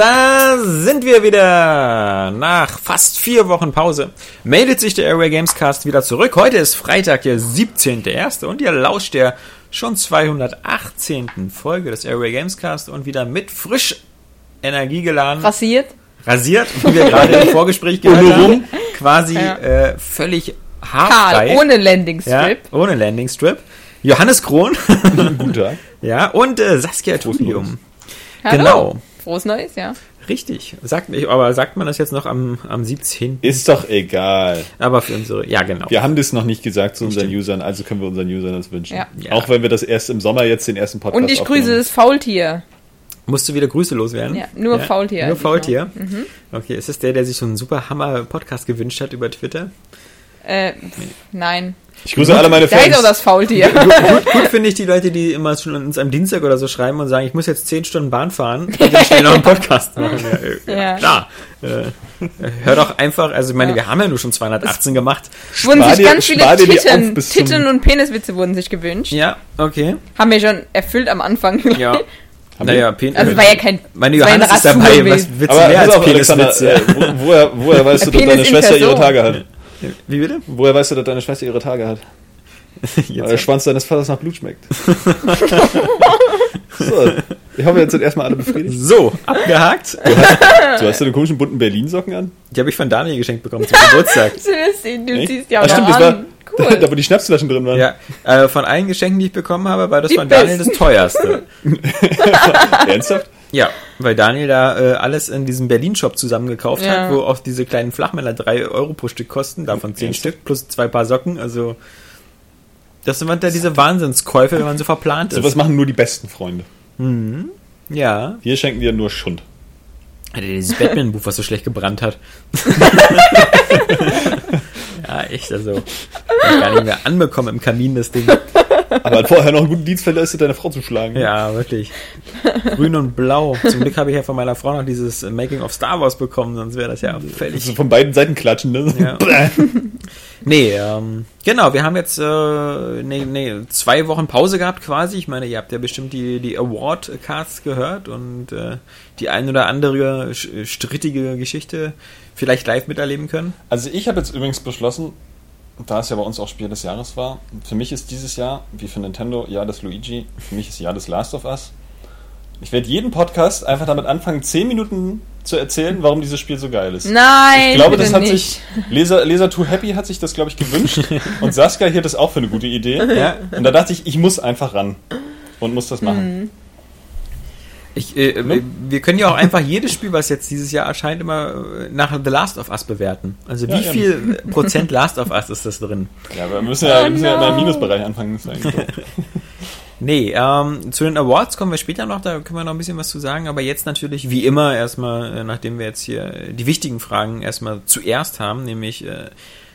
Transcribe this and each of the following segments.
da sind wir wieder. Nach fast vier Wochen Pause meldet sich der Airway Gamescast wieder zurück. Heute ist Freitag, der 17.01. und ihr lauscht der schon 218. Folge des Airway Gamescast und wieder mit frisch Energie geladen. Rasiert. Rasiert, wie wir gerade im Vorgespräch gehört haben. Quasi ja. äh, völlig haarfrei. Karl, ohne Landing Strip. Ja, ohne Landing Strip. Johannes Krohn. Guten Tag. Ja, und äh, Saskia Tubium. Genau. Frohes Neues, ja. Richtig. Sagt, aber sagt man das jetzt noch am, am 17.? Ist doch egal. Aber für unsere, ja genau. Wir haben das noch nicht gesagt zu unseren Stimmt. Usern, also können wir unseren Usern das wünschen. Ja. Ja. Auch wenn wir das erst im Sommer jetzt den ersten Podcast Und ich grüße das Faultier. Musst du wieder Grüße loswerden? Ja, nur ja? Faultier. Nur Faultier. Mhm. Okay, ist das der, der sich so einen super Hammer-Podcast gewünscht hat über Twitter? Äh, nein. Ich grüße alle meine Fans. Da das Faultier. Gut, gut, gut finde ich die Leute, die immer schon uns am Dienstag oder so schreiben und sagen, ich muss jetzt zehn Stunden Bahn fahren und dann schnell noch einen Podcast machen. Ja, ja, ja. klar. Äh, hör doch einfach, also ich meine, ja. wir haben ja nur schon 218 gemacht. Wurden sich ganz viele Titten, Titten und Peniswitze wurden sich gewünscht. Ja, okay. Haben wir schon erfüllt am Anfang. Ja. naja, Penis. Also war ja kein. Meine Johannes ist dabei, was Witze Aber mehr als Peniswitze. Äh, wo, woher, woher weißt du, dass deine Schwester ihre Tage hat? Wie bitte? Woher weißt du, dass deine Schwester ihre Tage hat? Jetzt Weil der Schwanz deines Vaters nach Blut schmeckt. so, ich hoffe, jetzt sind erstmal alle befriedigt. So, abgehakt. Du hast, du hast deine komischen bunten Berlin-Socken an? Die habe ich von Daniel geschenkt bekommen zum Geburtstag. du siehst ja auch stimmt, das war cool. da, wo die Schnapsflaschen drin waren. Ja, äh, von allen Geschenken, die ich bekommen habe, war das die von Daniel das teuerste. Ernsthaft? Ja, weil Daniel da äh, alles in diesem Berlin-Shop zusammengekauft ja. hat, wo auch diese kleinen Flachmänner drei Euro pro Stück kosten, davon zehn Stück plus zwei Paar Socken, also das sind ja diese Wahnsinnskäufe, wenn man so verplant ist. So was machen nur die besten Freunde. Mhm. Ja. Wir schenken dir nur Schund. Alter, dieses Batman-Buch, was so schlecht gebrannt hat. ja, echt, also. Ich gar nicht mehr anbekommen im Kamin, das Ding. Aber hat vorher noch einen guten Dienst verleistet, deine Frau zu schlagen. Ja, wirklich. Grün und blau. Zum Glück habe ich ja von meiner Frau noch dieses Making of Star Wars bekommen, sonst wäre das ja völlig. Also von beiden Seiten klatschen, ne? Ja. nee, ähm, genau, wir haben jetzt äh, nee, nee, zwei Wochen Pause gehabt quasi. Ich meine, ihr habt ja bestimmt die, die Award-Cards gehört und äh, die ein oder andere strittige Geschichte vielleicht live miterleben können. Also ich habe jetzt übrigens beschlossen, da es ja bei uns auch Spiel des Jahres war, für mich ist dieses Jahr, wie für Nintendo, Jahr des Luigi, für mich ist Jahr des Last of Us. Ich werde jeden Podcast einfach damit anfangen, 10 Minuten zu erzählen, warum dieses Spiel so geil ist. Nein! Ich glaube, das hat nicht. sich, Laser, Laser Too Happy hat sich das, glaube ich, gewünscht. und Saskia hier das auch für eine gute Idee. Ja. Und da dachte ich, ich muss einfach ran und muss das machen. Mhm. Ich, äh, ne? Wir können ja auch einfach jedes Spiel, was jetzt dieses Jahr erscheint, immer äh, nach The Last of Us bewerten. Also wie ja, viel ja. Prozent Last of Us ist das drin? Ja, aber wir müssen ja, oh, müssen ja immer im Minusbereich anfangen. nee, ähm, zu den Awards kommen wir später noch, da können wir noch ein bisschen was zu sagen. Aber jetzt natürlich, wie immer, erstmal, äh, nachdem wir jetzt hier die wichtigen Fragen erstmal zuerst haben, nämlich äh,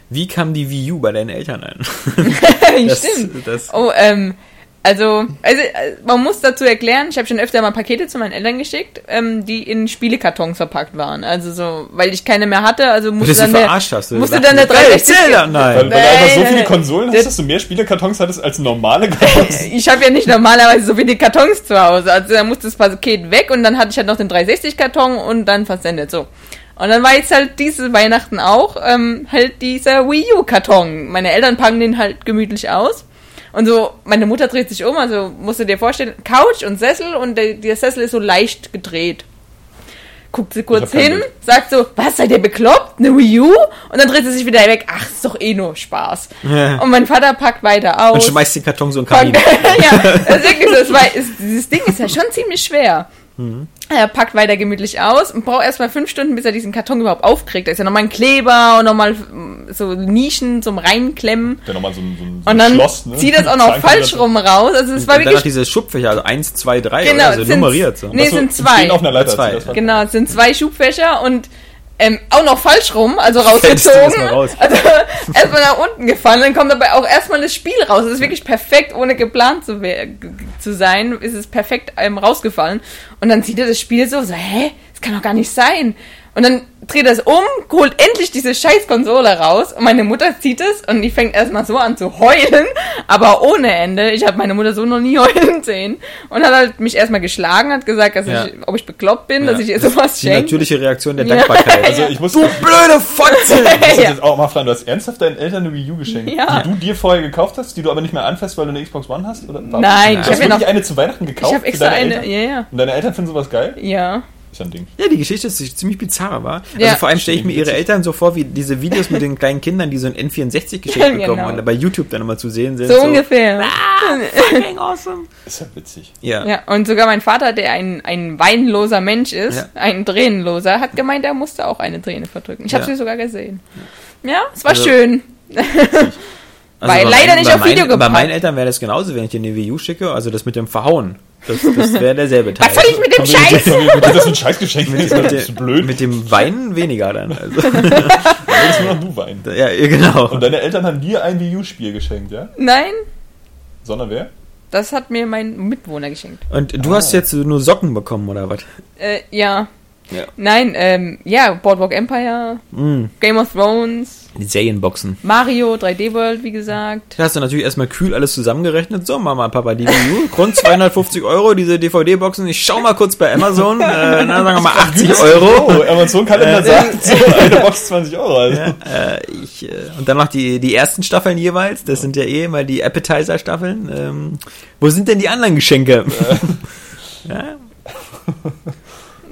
wie kam die Wii U bei deinen Eltern ein? das, Stimmt. Das, oh, ähm, also, also äh, man muss dazu erklären, ich habe schon öfter mal Pakete zu meinen Eltern geschickt, ähm, die in Spielekartons verpackt waren. Also so, weil ich keine mehr hatte, also musste dann der, hast, musste dann der 360 Nein, weil, weil du einfach so viele Konsolen hast, dass du mehr Spielekartons hattest als normale Kartons. ich habe ja nicht normalerweise so viele Kartons zu Hause. Also da musste das Paket weg und dann hatte ich halt noch den 360 Karton und dann versendet. So. Und dann war jetzt halt diese Weihnachten auch ähm, halt dieser Wii U Karton. Meine Eltern packen den halt gemütlich aus. Und so, meine Mutter dreht sich um, also musst du dir vorstellen, Couch und Sessel und der, der Sessel ist so leicht gedreht. Guckt sie kurz hin, sagt so, was, seid ihr bekloppt? Eine Wii U? Und dann dreht sie sich wieder weg, ach, ist doch eh nur Spaß. Ja. Und mein Vater packt weiter aus. Und schmeißt den Karton so in den Kamin. ja, das ist so, das war, ist, dieses Ding ist ja schon ziemlich schwer. Mhm. Er packt weiter gemütlich aus und braucht erstmal fünf Stunden, bis er diesen Karton überhaupt aufkriegt. Da ist ja nochmal ein Kleber und nochmal so Nischen zum Reinklemmen. Der nochmal so ein, so ein, und dann Schloss, ne? zieht das auch noch falsch rum raus. Also es war wirklich. diese Schubfächer, also eins, zwei, drei, genau, oder so nummeriert. So. Nee, es sind zwei. Auf einer Leiter, zwei. Genau, es sind zwei Schubfächer und ähm, auch noch falsch rum, also rausgezogen. Raus. Also erstmal nach unten gefallen, dann kommt dabei auch erstmal das Spiel raus. Es ist wirklich perfekt, ohne geplant zu, zu sein, ist es perfekt ähm, rausgefallen. Und dann sieht er das Spiel so, so, hä? Das kann doch gar nicht sein. Und dann dreht er es um, holt endlich diese scheiß Konsole raus und meine Mutter zieht es und die fängt erstmal so an zu heulen, aber ohne Ende. Ich habe meine Mutter so noch nie heulen sehen und hat halt mich erstmal geschlagen, hat gesagt, dass Ja. ich, ob ich bekloppt bin, dass Ja. ich ihr sowas Die schenke. natürliche Reaktion der Ja. Dankbarkeit. Also ich muss, du blöde Fotze! Ich muss Ja. jetzt auch mal fragen, du hast ernsthaft deinen Eltern eine Wii U geschenkt, Ja. die du dir vorher gekauft hast, die du aber nicht mehr anfasst, weil du eine Xbox One hast? Oder? Nein, ich hast habe mir noch, eine zu Weihnachten gekauft ich habe extra deine eine, Eltern? ja, ja, Und deine Eltern finden sowas geil? ja. Ist ja ein Ding. Ja, die Geschichte ist ziemlich bizarr, war. Ja. Also vor allem stelle ich mir ihre. Eltern so vor, wie diese Videos mit den kleinen Kindern, die so ein N64 geschenkt Ja, bekommen genau. und bei YouTube dann immer zu sehen sind. So, ungefähr. Fucking awesome. Ist ja witzig. Ja. Ja, und sogar mein Vater, der ein, ein weinloser Mensch ist, Ja. ein Tränenloser, hat gemeint, er musste auch eine Träne verdrücken. Ich habe Ja. sie sogar gesehen. Ja, es war Also- schön. Also Weil bei leider meinen- nicht auf Video meinen, Bei meinen Eltern wäre das genauso, wenn ich dir eine Wii U schicke, also das mit dem Verhauen. Das, das wäre derselbe Teil. Was soll ich mit dem Scheiß? wir- wir- Das ist ein Scheißgeschenk. Das mit, ist dem, blöd. mit dem Weinen weniger dann. Also, Dann würdest nur noch du weinen. ja, genau. Und deine Eltern haben dir ein Wii U-Spiel geschenkt, ja? Nein, Sondern wer? das hat mir mein Mitbewohner geschenkt. Und du Ah. hast jetzt nur Socken bekommen, oder was? Äh, ja. Ja. Nein, ähm, ja, Boardwalk Empire, Mm, Game of Thrones, die Serienboxen. Mario, 3D World, wie gesagt. Da hast du natürlich erstmal kühl alles zusammengerechnet. So, Mama, Papa, die Wii U, rund 250 Euro, diese DVD-Boxen. Ich schau mal kurz bei Amazon, äh, na, sagen wir mal 80 Euro. Oh, Amazon-Kalender sagt, so eine Box 20 Euro. Also. Ja, äh, ich, äh, und dann noch die, die ersten Staffeln jeweils. Das sind ja eh immer die Appetizer-Staffeln. Ähm, wo sind denn die anderen Geschenke? ja,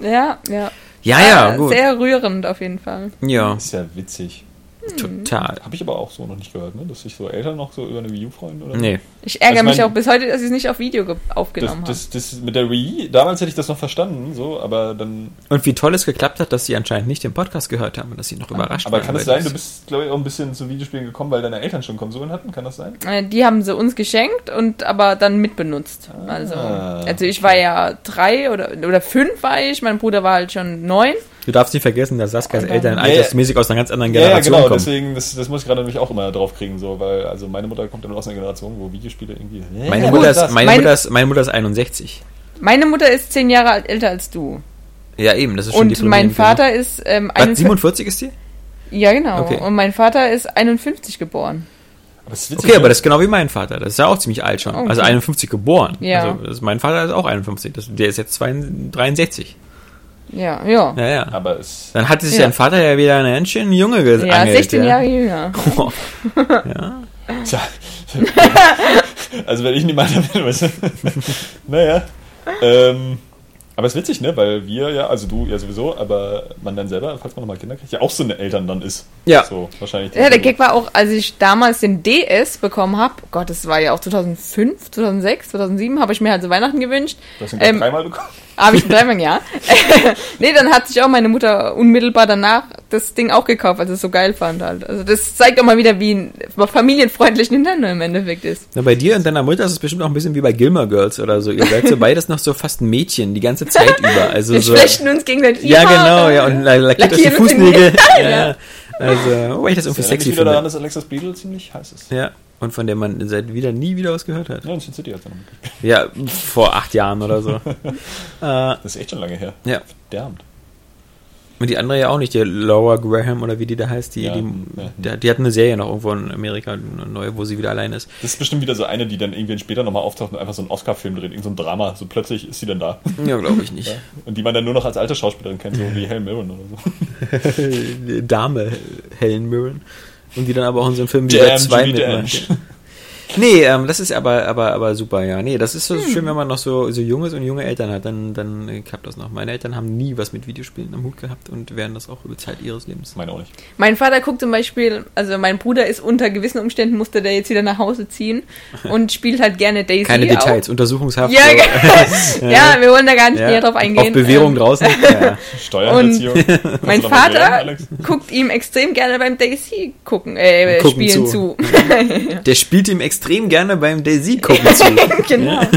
Ja, ja. ja, ja, Äh, gut. Sehr rührend auf jeden Fall. Ja, Ist ja witzig. Total. Habe ich aber auch so noch nicht gehört, ne? dass sich so Eltern noch so über eine Wii U freuen. Oder? Nee. Ich ärgere Also mich mein- auch bis heute, dass ich es nicht auf Video ge- Das, aufgenommen das, das mit der Wii, damals hätte ich das noch verstanden, so, aber dann. Und wie toll es geklappt hat, dass sie anscheinend nicht den Podcast gehört haben und dass sie noch überrascht Aber waren. kann es sein, du bist, glaube ich, auch ein bisschen zu Videospielen gekommen, weil deine Eltern schon Konsolen hatten? Kann das sein? Äh, die haben sie uns geschenkt und aber dann mitbenutzt. Also, Ah, also ich war ja drei oder, oder fünf war ich, mein Bruder war halt schon neun. Du darfst nicht vergessen, dass dann- Eltern Ja, ja. altersmäßig aus einer ganz anderen Ja, ja, Generation genau, kommen. deswegen, das, das muss ich gerade nämlich auch immer drauf kriegen, so, weil, also meine Mutter kommt dann aus einer Generation, wo Videospiele irgendwie. Meine, Ja, Mutter ist, meine, Mein- Mutter ist, meine Mutter ist 61. Meine Mutter ist zehn Jahre älter als du. Ja, eben, das ist schon Und mein Vater ist ähm. Was, 41 47 ist die? Ja, genau. Okay. Und mein Vater ist 51 geboren. Aber witzig, Okay, aber ne? das ist genau wie mein Vater. Das ist ja auch ziemlich alt schon. Okay. Also 51 geboren. Ja. Also das, mein Vater ist auch 51. Das, der ist jetzt 62, 63. Ja, ja. Ja, ja. Aber es. Dann hatte sich Ja. dein Vater ja wieder einen schönen Junge geangelt. Ja, 16 ja. Jahre jünger. Oh. ja. Tja. also wenn ich niemand bin, weißt du. naja. Ähm, aber es ist witzig, ne? Weil wir ja, also du ja sowieso, aber man dann selber, falls man nochmal Kinder kriegt, ja auch so eine Eltern dann ist. Ja. So, wahrscheinlich. Ja, der Gag war auch, als ich damals den DS bekommen habe, Gott, das war ja auch 2005, 2006, 2007, habe ich mir halt so Weihnachten gewünscht. Du hast ihn Ähm, dreimal bekommen. Habe ich dreimal, ja. nee, dann hat sich auch meine Mutter unmittelbar danach das Ding auch gekauft, als es so geil fand halt. Also das zeigt auch mal wieder, wie ein familienfreundlich Nintendo im Endeffekt ist. Na, bei dir und deiner Mutter ist es bestimmt auch ein bisschen wie bei Gilmore Girls oder so. Ihr seid so beides noch so fast Mädchen die ganze Zeit über. Also Wir so. flechten uns gegenseitig Ja, Haare. genau, ja, und la- lackiert euch die Fußnägel. Nägel, Ja. ja. Also, wobei ich das irgendwie sexy wieder daran, finde. dass Alexas Beetle ziemlich heiß ist. Ja. Und von der man seit wieder nie wieder was gehört hat. Ja, in Sin City hat er noch mitgespielt. Ja, vor acht Jahren oder so. äh, Das ist echt schon lange her. Ja. Verdammt. und die andere ja auch nicht, die Laura Graham oder wie die da heißt, die, Ja, die, ja. die, hat eine Serie noch irgendwo in Amerika, eine neue, wo sie wieder allein ist. Das ist bestimmt wieder so eine, die dann irgendwann später nochmal auftaucht und einfach so einen Oscar-Film dreht, irgend so ein Drama. So plötzlich ist sie dann da. Ja, glaube ich nicht. Und die man dann nur noch als alte Schauspielerin kennt, so wie Helen Mirren oder so. Dame Helen Mirren. Und die dann aber auch in so einem Film wie Damn, Red 2 Judy mitmacht. Dench. Nee, ähm, das ist aber, aber, aber super, ja. Nee, das ist Hm. so schön, wenn man noch so, so junges und junge Eltern hat, dann, dann äh, klappt das noch. Meine Eltern haben nie was mit Videospielen am Hut gehabt und werden das auch über Zeit ihres Lebens. Meine auch nicht. Mein Vater guckt zum Beispiel, also mein Bruder ist unter gewissen Umständen, musste der jetzt wieder nach Hause ziehen und spielt halt gerne Daisy. Keine auch. Details, Untersuchungshaft. Ja, so. genau. ja, wir wollen da gar nicht Ja, näher drauf eingehen. Auf Bewährung Ähm, draußen. Ja. Steuerhinterziehung. Mein Vater guckt ihm extrem gerne beim Daisy gucken, äh, Gucken spielen zu. zu. Der spielt ihm extrem gerne beim Daisy gucken zu. genau.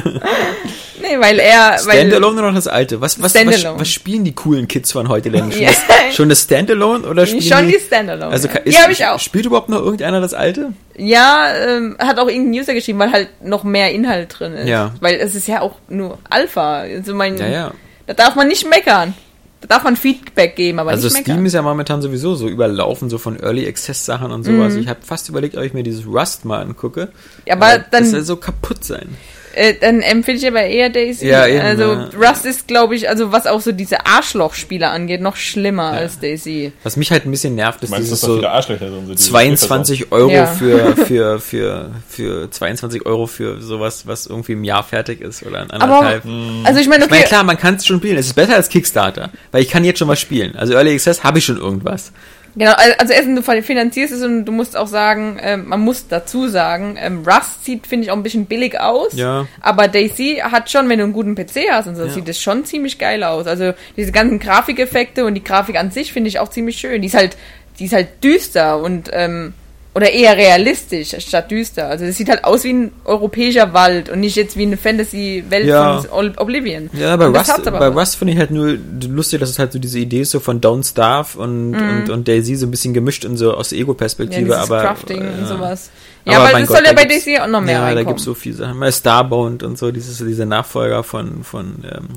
Nee, weil er, weil, Standalone oder noch das alte? Was, was, was, was spielen die coolen Kids von heute denn? Schon, Ja. das, schon das Standalone oder spielen schon die, die Standalone. also ja. ka- die ist, habe ich auch. Spielt überhaupt noch irgendeiner das alte? Ja, ähm, hat auch irgendein User geschrieben, weil halt noch mehr Inhalt drin ist. Ja. Weil es ist ja auch nur Alpha. Also mein, Ja, ja. Da darf man nicht meckern. Da darf man Feedback geben, aber Also nicht Steam ist ja momentan sowieso so überlaufen, so von Early Access Sachen und sowas. Mhm. Ich habe fast überlegt, ob ich mir dieses Rust mal angucke. Ja, aber dann- Das soll so kaputt sein. Äh, dann empfehle ich aber eher Daisy. Ja, eben, also ja. Rust ist, glaube ich, also was auch so diese Arschloch-Spiele angeht, noch schlimmer als Daisy. Was mich halt ein bisschen nervt, ist meinst, dieses so die 22 Euro Ja. für, für, für, für 22 Euro für sowas, was irgendwie im Jahr fertig ist oder in Aber, anderthalb. also ich meine, Ich meine, okay, klar, man kann es schon spielen. Es ist besser als Kickstarter, weil ich kann jetzt schon was spielen. Also Early Access habe ich schon irgendwas. Genau, al- also erstens, du finanzierst es und du musst auch sagen, ähm, man muss dazu sagen, ähm, Rust sieht, finde ich, auch ein bisschen billig aus. Ja. Aber Daisy hat schon, wenn du einen guten PC hast und so, Ja. sieht es schon ziemlich geil aus. Also diese ganzen Grafikeffekte und die Grafik an sich finde ich auch ziemlich schön. Die ist halt, die ist halt düster und ähm, oder eher realistisch statt düster. Also es sieht halt aus wie ein europäischer Wald und nicht jetzt wie eine Fantasy-Welt Ja. von Oblivion. Ja, bei Rust, aber bei was. Rust finde ich halt nur lustig, dass es halt so diese Idee ist so von Don't Starve und, und, und Daisy so ein bisschen gemischt und so aus Mhm. Ja, Ego-Perspektive, dieses aber. Crafting äh, und sowas. Aber Ja, aber, mein das Gott, soll ja da bei Daisy auch noch mehr Ja, da reinkommen. gibt es so viele Sachen. Mal Starbound und so, dieses, diese Nachfolger von, von ähm,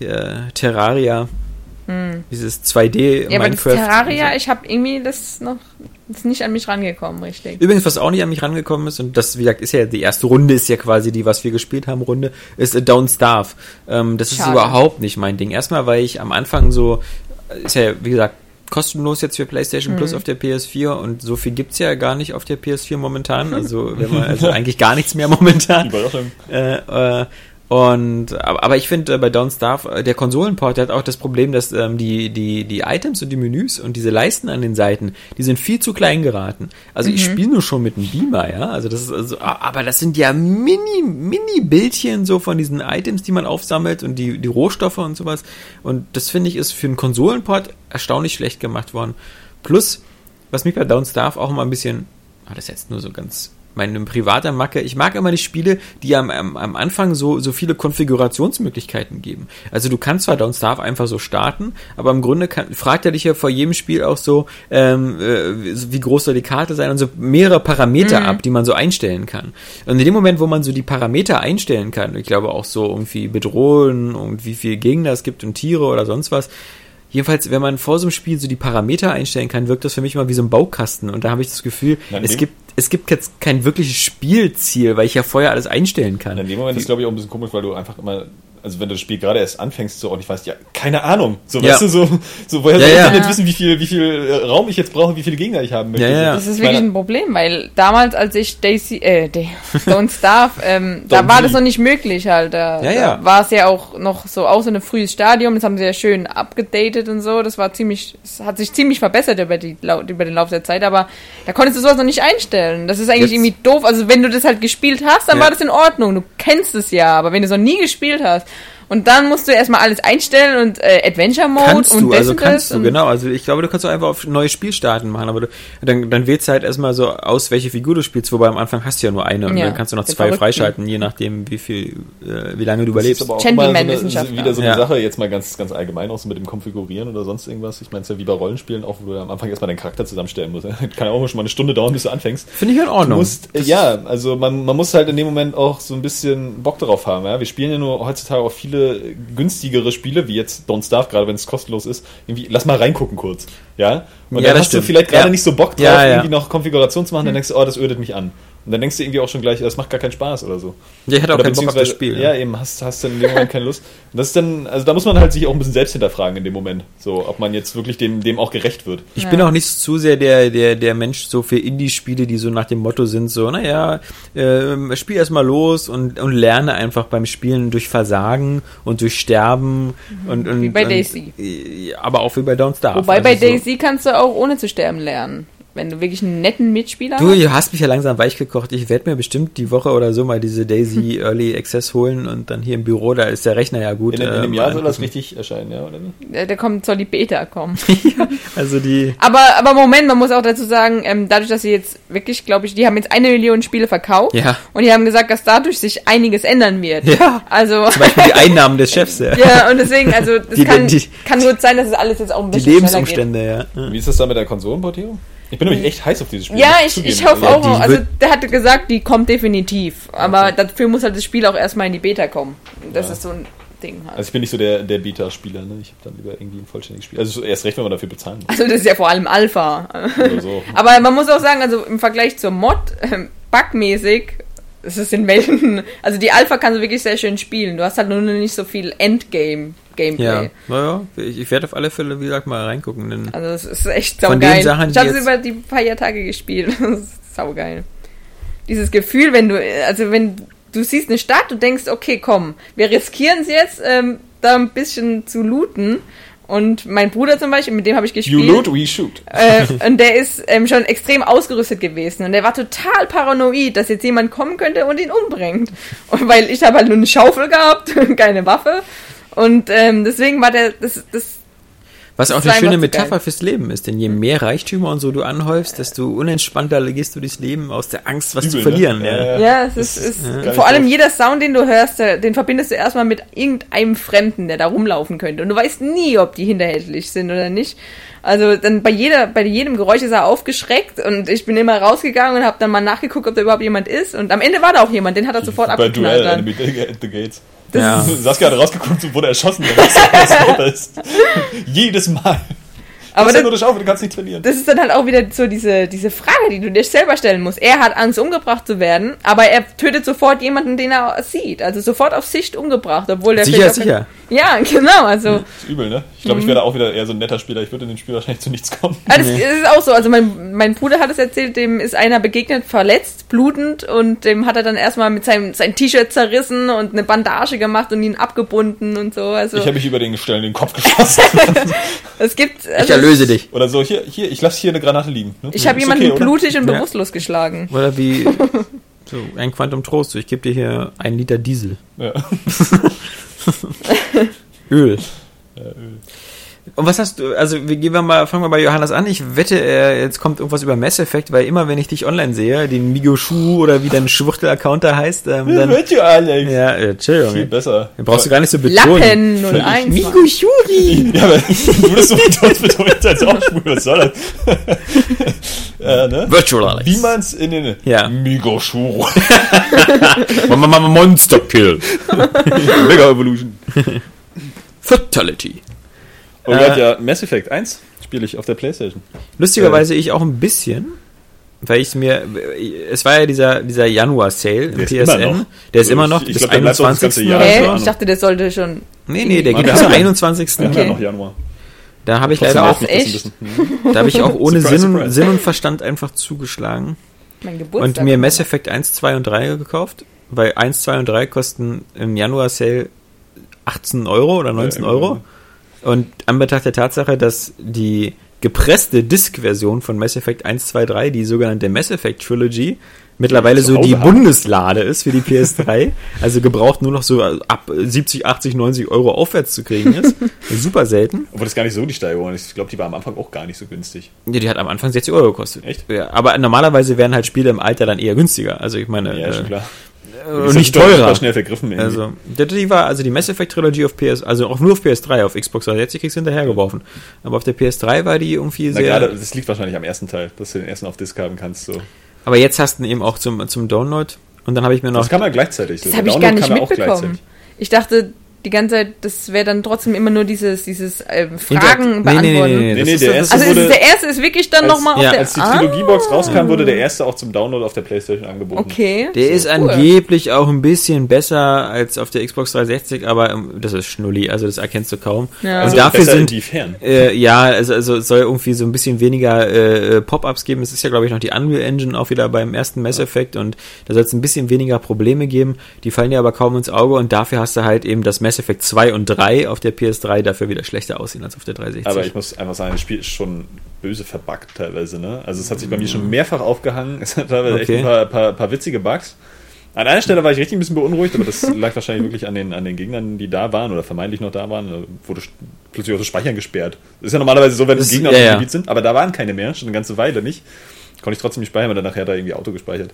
ja, Terraria. Dieses 2D Hm. Ja, aber das Minecraft. Terraria, so. ich habe irgendwie das noch ist nicht an mich rangekommen, richtig. Übrigens, was auch nicht an mich rangekommen ist, und das, wie gesagt, ist ja die erste Runde, ist ja quasi die, was wir gespielt haben, Runde, ist äh, Don't Starve. Ähm, das ist Schade. überhaupt nicht mein Ding. Erstmal, weil ich am Anfang so, äh, ist ja, wie gesagt, kostenlos jetzt für PlayStation Mhm. Plus auf der PS4 und so viel gibt's ja gar nicht auf der PS4 momentan. Also, wenn man, also eigentlich gar nichts mehr momentan. Überraschung. Äh, äh, und aber, ich finde äh, bei Don't Starve, äh, der Konsolenport, der hat auch das Problem, dass ähm, die, die, die Items und die Menüs und diese Leisten an den Seiten, die sind viel zu klein geraten. Also ich spiele nur schon mit einem Beamer, ja. Also das ist also, aber das sind ja mini, mini Bildchen so von diesen Items, die man aufsammelt und die, die Rohstoffe und sowas. Und das finde ich ist für einen Konsolenport erstaunlich schlecht gemacht worden. Plus, was mich bei Don't Starve auch immer ein bisschen, ah, das ist jetzt nur so ganz meine private Macke, ich mag immer die Spiele, die am, am, am Anfang so, so viele Konfigurationsmöglichkeiten geben. Also du kannst zwar Don't Starve einfach so starten, aber im Grunde kann, fragt er dich ja vor jedem Spiel auch so, ähm, äh, wie groß soll die Karte sein und so mehrere Parameter ab, die man so einstellen kann. Und in dem Moment, wo man so die Parameter einstellen kann, ich glaube auch so irgendwie Bedrohen und wie viel Gegner es gibt und Tiere oder sonst was, Jedenfalls, wenn man vor so einem Spiel so die Parameter einstellen kann, wirkt das für mich immer wie so ein Baukasten. Und da habe ich das Gefühl, Na, in es gibt, es gibt jetzt kein wirkliches Spielziel, weil ich ja vorher alles einstellen kann. In dem Moment ist glaube ich auch ein bisschen komisch, weil du einfach immer, also wenn du das Spiel gerade erst anfängst so und ich weiß, ja, keine Ahnung. So, Ja. weißt du, so, so woher Ja, soll ich denn jetzt wissen, wie viel, wie viel äh, Raum ich jetzt brauche, wie viele Gegner ich haben möchte? Ja. Das ist Ich wirklich ein Problem, weil damals, als ich Daisy, äh, Don't Starve, ähm, da war das noch nicht möglich halt. Da, Ja, ja. da war es ja auch noch so aus so ein frühes Stadium, das haben sie ja schön abgedatet und so. Das war ziemlich, es hat sich ziemlich verbessert über, die, über den Lauf der Zeit, aber da konntest du sowas noch nicht einstellen. Das ist eigentlich Jetzt- irgendwie doof. Also wenn du das halt gespielt hast, dann Ja. war das in Ordnung. Du kennst es ja, aber wenn du es noch nie gespielt hast, und dann musst du erstmal alles einstellen und äh, Adventure Mode Kannst und du, das also und kannst das du, und genau. Also ich glaube, du kannst auch einfach auf neue Spielstarten machen, aber du, dann, dann wählst du halt erstmal so aus, welche Figur du spielst, wobei am Anfang hast du ja nur eine und Ja, dann kannst du noch zwei Verrückten. freischalten, je nachdem, wie viel, äh, wie lange du Das überlebst. ist aber auch immer so eine, wieder so eine Ja. Sache, jetzt mal ganz, ganz allgemein auch so mit dem Konfigurieren oder sonst irgendwas. Ich meine, es ist ja wie bei Rollenspielen auch, wo du am Anfang erstmal deinen Charakter zusammenstellen musst. Kann ja auch schon mal eine Stunde dauern, bis du anfängst. Finde ich in Du Ordnung. musst, äh, ja, also man, man muss halt in dem Moment auch so ein bisschen Bock darauf haben. Ja? Wir spielen ja nur heutzutage auch viele günstigere Spiele, wie jetzt Don't Starve, gerade wenn es kostenlos ist. Irgendwie, lass mal reingucken kurz. Ja, und Ja, dann hast du stimmt. vielleicht gerade Ja. nicht so Bock drauf, Ja, ja. irgendwie noch Konfiguration zu machen, dann denkst du, oh, das ödet mich an. Und dann denkst du irgendwie auch schon gleich, das macht gar keinen Spaß oder so. ja, ich hatte auch Oder keinen Bock auf das beziehungsweise- Spiel. Ja, eben, hast, hast dann in dem Moment keine Lust. Und das ist dann, also da muss man halt sich auch ein bisschen selbst hinterfragen in dem Moment. So, ob man jetzt wirklich dem, dem auch gerecht wird. Ich Ja. bin auch nicht zu sehr der, der, der Mensch so für Indie-Spiele, die so nach dem Motto sind, so, naja, ähm, spiel erstmal los und, und lerne einfach beim Spielen durch Versagen und durch Sterben und, und Wie bei und, Daisy. äh, Aber auch wie bei Don't Starve. Wobei Also bei so- Daisy kannst du auch ohne zu sterben lernen. Wenn du wirklich einen netten Mitspieler Du, hast. du hast mich ja langsam weich gekocht. Ich werde mir bestimmt die Woche oder so mal diese Daisy Early Access holen und dann hier im Büro, da ist der Rechner ja gut. In, in äh, einem mal Jahr soll das richtig erscheinen, ja, oder nicht? Der, der kommt, soll die Beta kommen. Also die. aber, aber Moment, man muss auch dazu sagen, ähm, dadurch, dass sie jetzt wirklich, glaube ich, die haben jetzt eine Million Spiele verkauft. Ja. Und die haben gesagt, dass dadurch sich einiges ändern wird. Ja. Also. Zum Beispiel die Einnahmen des Chefs, ja. Ja, und deswegen, also, das Die- kann, die- kann gut sein, dass es alles jetzt auch ein Die bisschen geht. Lebensumstände, ja. ja. Wie ist das da mit der Konsolenportierung? Ich bin nämlich echt heiß auf dieses Spiel. Ja, ich, zugeben. ich hoffe Also, auch. Also, der hatte gesagt, die kommt definitiv. Aber dafür muss halt das Spiel auch erstmal in die Beta kommen. Das Ja. ist so ein Ding hat. Also ich bin nicht so der, der Beta-Spieler, ne? Ich habe dann lieber irgendwie ein vollständiges Spiel. Also erst recht, wenn man dafür bezahlen muss. Also das ist ja vor allem Alpha. Oder so. Aber man muss auch sagen, also im Vergleich zur Mod, ähm, bugmäßig, es ist in Welten, also die Alpha kannst du wirklich sehr schön spielen. Du hast halt nur nicht so viel Endgame-Gameplay. Ja, naja, ich, ich werde auf alle Fälle, wie gesagt, mal reingucken. Denn Also es ist echt saugeil. Sachen, ich habe es über die Feiertage gespielt. Das ist saugeil. Dieses Gefühl, wenn du, also wenn du siehst eine Stadt, du denkst, okay, komm, wir riskieren es jetzt, ähm, da ein bisschen zu looten. Und mein Bruder zum Beispiel, mit dem habe ich You gespielt. loot, we shoot. äh, und der ist ähm, schon extrem ausgerüstet gewesen und der war total paranoid, dass jetzt jemand kommen könnte und ihn umbringt. Und weil ich habe halt nur eine Schaufel gehabt, keine Waffe. Und ähm, deswegen war der, das, das was auch Das eine schöne zu Metapher geil. fürs Leben ist, denn je mehr Reichtümer und so du anhäufst, desto unentspannter gehst du durchs Leben aus der Angst, was zu Übel, ne? verlieren. Ja, Ja. ja. Ja, es Das ist, ist nicht vor allem jeder Sound, den du hörst, den verbindest du erstmal mit irgendeinem Fremden, der da rumlaufen könnte. Und du weißt nie, ob die hinterhältlich sind oder nicht. Also dann bei jeder, bei jedem Geräusch ist er aufgeschreckt und ich bin immer rausgegangen und habe dann mal nachgeguckt, ob da überhaupt jemand ist. Und am Ende war da auch jemand, den hat er sofort Bei abgeknallt. Duell, Dann. Enemy at the Gates. Ja. Saskia hat rausgeguckt und wurde erschossen. wenn das so ist. Jedes Mal. Aber das, das, nur eine Schaufel, du kannst nicht trainieren. das ist dann halt auch wieder so diese, diese Frage, die du dir selber stellen musst. Er hat Angst, umgebracht zu werden, aber er tötet sofort jemanden, den er sieht. Also sofort auf Sicht umgebracht, obwohl er Sicher, sicher. Ja, genau. Also ist übel, ne? Ich glaube, ich wäre da auch wieder eher so ein netter Spieler. Ich würde in dem Spiel wahrscheinlich zu nichts kommen. Ja, das ist auch so. Also mein, mein Bruder hat es erzählt, dem ist einer begegnet, verletzt, blutend und dem hat er dann erstmal mit seinem sein T-Shirt zerrissen und eine Bandage gemacht und ihn abgebunden und so. Also Ich habe mich über den Stellen in den Kopf geschossen. es gibt. Ich Also erlöse dich. Oder so, hier, hier, ich lasse hier eine Granate liegen. Ne? Ich habe jemanden okay, oder? blutig und Ja. bewusstlos geschlagen. Oder wie so ein Quantum Trost. Ich gebe dir hier einen Liter Diesel. Ja. Öl. Ja, Öl. Und was hast du, also wir gehen wir mal, fangen wir bei Johannes an. Ich wette, jetzt kommt irgendwas über Mass Effect, weil immer wenn ich dich online sehe, den Migoshu oder wie dein Schwuchtel-Account da heißt, ähm, dann. Wird ja, Alex. Ja, äh, chill, Viel Junge. besser. Den brauchst du gar nicht so betonen. Lappen 01. Mann. Migoshuri! Ja, aber du bist so betont betont als auch schwul, was soll das? äh, ne? Virtual Alex. Wie man's in den Ja. Migoshuro. Monster Kill. Mega Evolution. Fatality. Oh Äh, Gott, ja, Mass Effect 1 spiele ich auf der Playstation. Lustigerweise ich auch ein bisschen, weil ich mir, es war ja dieser, dieser Januar-Sale im Der ist immer PSN. noch. Der ist Also immer noch ich- bis glaub, der bleibt auch das ganze 21. Jahr. Ahnung. Ich dachte, der sollte schon. Nee, nee, der geht bis zum 21. Wir haben Okay. ja noch Januar. Da habe ich Trotzdem leider auch echt? ein bisschen- da habe ich auch ohne Surprise, Sinn, und, surprise. Sinn und Verstand einfach zugeschlagen Mein Geburtstag. und mir Mass Effect 1, 2 und 3 gekauft, weil 1, 2 und 3 kosten im Januar-Sale 18 Euro oder 19 Ja, Euro. Und an Betracht der Tatsache, dass die gepresste Disk-Version von Mass Effect 1, 2, 3, die sogenannte Mass Effect Trilogy, mittlerweile so die haben. Bundeslade ist für die PS3, also gebraucht nur noch so ab 70, 80, 90 Euro aufwärts zu kriegen ist. Super selten. Obwohl das gar nicht so die Steigerung ist. Ich glaube, die war am Anfang auch gar nicht so günstig. Ja, die hat am Anfang 60 Euro gekostet. Echt? Ja, aber normalerweise wären halt Spiele im Alter dann eher günstiger. Also ich meine, Ja, schon äh, nicht teurer. schnell vergriffen. irgendwie. Also, die- war, also die Mass Effect Trilogy auf PS, also auch nur auf PS3, auf Xbox 360 kriegst du hinterhergeworfen. Aber auf der PS3 war die irgendwie Na, sehr. gerade, das liegt wahrscheinlich am ersten Teil, dass du den ersten auf Disc haben kannst. So. aber jetzt hast du ihn eben auch zum, zum Download. Und dann habe ich mir noch. Das kann man gleichzeitig. Das habe ich gar nicht mitbekommen. gleichzeitig. Ich dachte die ganze Zeit, das wäre dann trotzdem immer nur dieses, dieses Hinter- Fragen Nee, nee, nee, beantworten. nee, Nee, das nee, ist- der erste ist- Also wurde- der erste ist wirklich dann nochmal auf ja, der Als die Ah, Trilogiebox rauskam, wurde der erste auch zum Download auf der Playstation angeboten. Okay. Der ist Cool. angeblich auch ein bisschen besser als auf der Xbox 360, aber ähm, das ist Schnulli, also das erkennst du kaum. Ja. Und Also dafür besser sind inwiefern? Äh, ja, also, also es soll irgendwie so ein bisschen weniger äh, Pop-ups geben. Es ist ja, glaube ich, noch die Unreal Engine auch wieder beim ersten Mass Effect und da soll es ein bisschen weniger Probleme geben. Die fallen dir aber kaum ins Auge und dafür hast du halt eben das Mass Effect 2 und 3 auf der PS3 dafür wieder schlechter aussehen als auf der 360. Aber ich muss einfach sagen, das Spiel ist schon böse verbuggt teilweise. Ne? Also es hat sich bei mir schon mehrfach aufgehangen. Es hat teilweise echt Okay. ein paar, paar, paar witzige Bugs. An einer Stelle war ich richtig ein bisschen beunruhigt, aber das lag wahrscheinlich wirklich an den, an den Gegnern, die da waren oder vermeintlich noch da waren. Wurde plötzlich auch das Speichern gesperrt. Das ist ja normalerweise so, wenn Das- Gegner ja, auf dem. Gebiet sind, aber da waren keine mehr, schon eine ganze Weile nicht. Konnte ich trotzdem nicht speichern, weil dann nachher da irgendwie Auto gespeichert.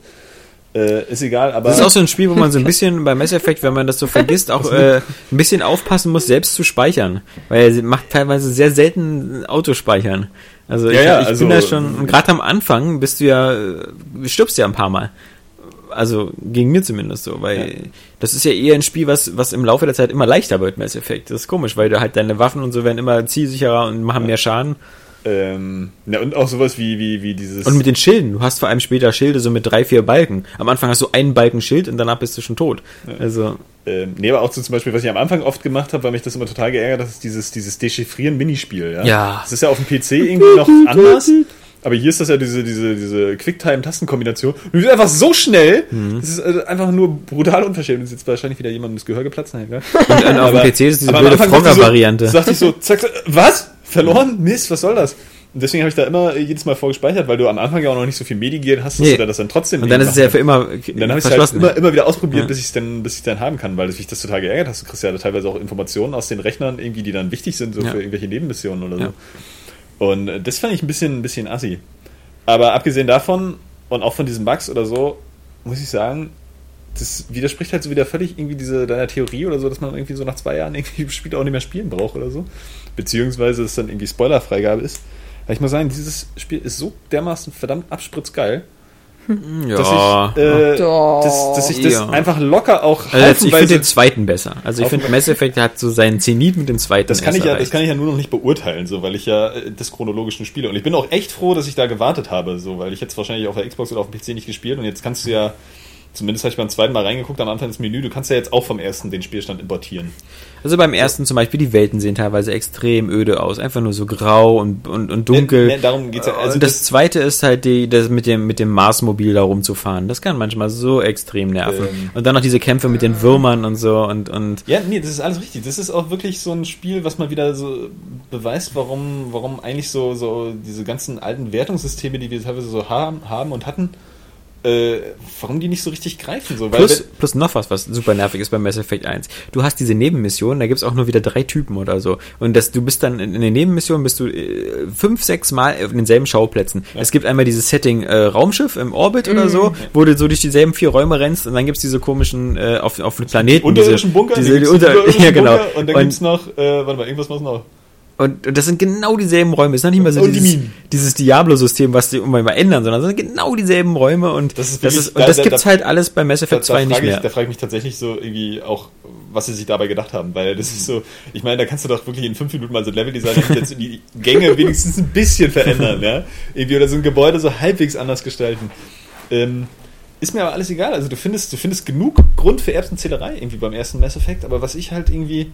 Äh, ist egal, aber. das ist auch so ein Spiel, wo man so ein bisschen bei Mass Effect, wenn man das so vergisst, auch äh, ein bisschen aufpassen muss, selbst zu speichern. Weil sie macht teilweise sehr selten Autospeichern. Also Ja, ich, ja, ich also- bin da schon, und gerade am Anfang bist du ja, äh, stirbst ja ein paar Mal. Also ging mir zumindest so, weil das ist ja eher ein Spiel, was, was im Laufe der Zeit immer leichter wird, Mass Effect. Das ist komisch, weil du halt deine Waffen und so werden immer zielsicherer und machen mehr Schaden. Ähm, na, und auch sowas wie, wie, wie dieses. Und mit den Schilden. Du hast vor allem später Schilde so mit drei, vier Balken. Am Anfang hast du einen Balken Schild und danach bist du schon tot. Also, ähm, nee, aber auch so zum Beispiel, was ich am Anfang oft gemacht habe, weil mich das immer total geärgert hat, ist dieses, dieses Dechiffrieren-Minispiel. Ja? Ja. Das ist ja auf dem PC irgendwie noch anders. Aber hier ist das ja diese, diese, diese Quicktime-Tastenkombination. Und die ist einfach so schnell. Das ist also einfach nur brutal unverschämt. Ist jetzt wahrscheinlich wieder jemandem das Gehör geplatzt. Nein, und, und auf dem PC ist diese blöde ich so- Frogger-Variante. Sagte ich so, zack, zack, was? Verloren? Mist, was soll das? Und deswegen habe ich da immer jedes Mal vorgespeichert, weil du am Anfang ja auch noch nicht so viel Medigier hast, dass Nee. du das dann trotzdem und dann ist es ja für immer und dann habe ich es halt immer, immer wieder ausprobiert, Ja. bis ich es dann, bis ich dann haben kann, weil das mich das total geärgert hast. Du kriegst ja teilweise auch Informationen aus den Rechnern, irgendwie, die dann wichtig sind, so Ja. für irgendwelche Nebenmissionen oder so. Ja. Und das fand ich ein bisschen, ein bisschen assi. Aber abgesehen davon und auch von diesen Bugs oder so, muss ich sagen, das widerspricht halt so wieder völlig irgendwie diese deiner Theorie oder so, dass man irgendwie so nach zwei Jahren irgendwie das Spiel auch nicht mehr spielen braucht oder so. Beziehungsweise es dann irgendwie Spoilerfreigabe ist. Aber ich muss sagen, dieses Spiel ist so dermaßen verdammt abspritzgeil, dass ja. ich, äh, Doch. dass, dass ich das Ja. einfach locker auch also ich finde den zweiten besser. Also ich finde Mass Effect hat so seinen Zenit mit dem zweiten. das kann ich ja, das kann ich ja nur noch nicht beurteilen, so, weil ich ja äh, das chronologischen spiele. Und ich bin auch echt froh, dass ich da gewartet habe, so, weil ich jetzt wahrscheinlich auf der Xbox oder auf dem PC nicht gespielt und jetzt kannst du ja, zumindest habe ich beim zweiten Mal reingeguckt am Anfang ins Menü, du kannst ja jetzt auch vom ersten den Spielstand importieren. Also beim ersten zum Beispiel, die Welten sehen teilweise extrem öde aus. Einfach nur so grau und, und, und dunkel. Nee, nee, darum geht's ja. Also und das, das- zweite ist halt die, das mit dem, mit dem Marsmobil da rumzufahren. Das kann manchmal so extrem nerven. Ähm. und dann noch diese Kämpfe mit den Würmern und so und, und Ja, nee, das ist alles richtig. Das ist auch wirklich so ein Spiel, was mal wieder so beweist, warum, warum eigentlich so, so diese ganzen alten Wertungssysteme, die wir teilweise so haben, haben und hatten, äh, warum die nicht so richtig greifen. So, Plus, plus noch was, was super nervig ist bei Mass Effect 1. Du hast diese Nebenmissionen, da gibt's auch nur wieder drei Typen oder so. Und das, du bist dann in, in den Nebenmissionen bist du äh, fünf, sechs Mal auf denselben Schauplätzen. Es gibt einmal dieses Setting äh, Raumschiff im Orbit oder so, wo du so durch dieselben vier Räume rennst und dann gibt's diese komischen äh, auf, auf Planeten. unterirdischen Bunker, diese, gibt's unter, unterirdischen ja, genau. Bunker und dann gibt's noch, äh, warte mal, irgendwas was noch. Und, und das sind genau dieselben Räume. Es ist noch nicht mal so Und die dieses, Minen. dieses Diablo-System, was die immer mal ändern, sondern es sind genau dieselben Räume und Das ist das, wirklich- ist, und da- das da- gibt's da- halt alles bei Mass Effect da 2 nicht frage ich, mehr. da frage ich mich tatsächlich so irgendwie auch, was sie sich dabei gedacht haben, weil das ist so, ich meine, da kannst du doch wirklich in fünf Minuten mal so ein Leveldesign und jetzt die Gänge wenigstens ein bisschen verändern, ja? Irgendwie oder so ein Gebäude so halbwegs anders gestalten. Ähm, ist mir aber alles egal. Also du findest, du findest genug Grund für Erbsenzählerei irgendwie beim ersten Mass Effect, aber was ich halt irgendwie,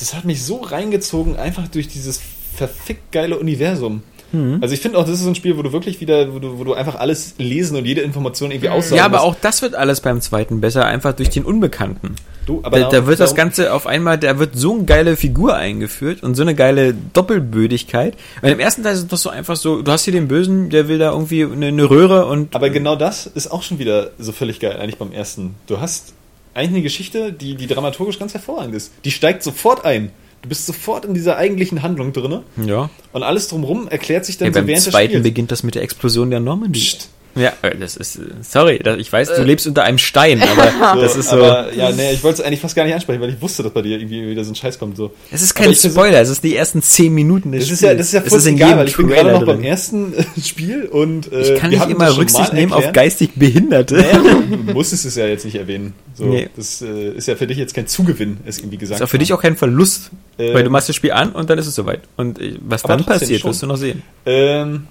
das hat mich so reingezogen, einfach durch dieses verfickt geile Universum. Mhm. Also ich finde auch, das ist so ein Spiel, wo du wirklich wieder, wo du, wo du einfach alles lesen und jede Information irgendwie aussaugen Ja, aber musst. auch das wird alles beim zweiten besser, einfach durch den Unbekannten. Du, aber Da, da wird das Ganze auf einmal, da wird so eine geile Figur eingeführt und so eine geile Doppelbödigkeit. Weil im ersten Teil ist das so einfach so, du hast hier den Bösen, der will da irgendwie eine, eine Röhre und Aber genau das ist auch schon wieder so völlig geil, eigentlich beim ersten. Du hast eigentlich eine Geschichte, die, die dramaturgisch ganz hervorragend ist. Die steigt sofort ein. Du bist sofort in dieser eigentlichen Handlung drinne ja. und alles drumrum erklärt sich dann ja so beim während des zweiten Spiels. beginnt das mit der Explosion der Normandy. Psst. Ja, äh, das ist, äh, sorry, das, ich weiß, du lebst unter einem Stein, aber das ist so, Aber, ja, nee, ich wollte es eigentlich fast gar nicht ansprechen, weil ich wusste, dass bei dir irgendwie wieder so ein Scheiß kommt. So. es ist kein Spoiler, es ist die ersten zehn Minuten des Das ist Spiels. ja, das ist ja voll in egal, weil ich bin gerade noch beim drin. ersten äh, Spiel und äh, Ich kann nicht immer das Rücksicht nehmen auf geistig Behinderte. Naja, du musstest es ja jetzt nicht erwähnen. So, Nee. Das äh, ist ja für dich jetzt kein Zugewinn, es irgendwie gesagt. ist auch für dich zu auch kein Verlust, weil du machst das Spiel an und dann ist es soweit. Und äh, was dann passiert, schon. wirst du noch sehen. haben. Ähm,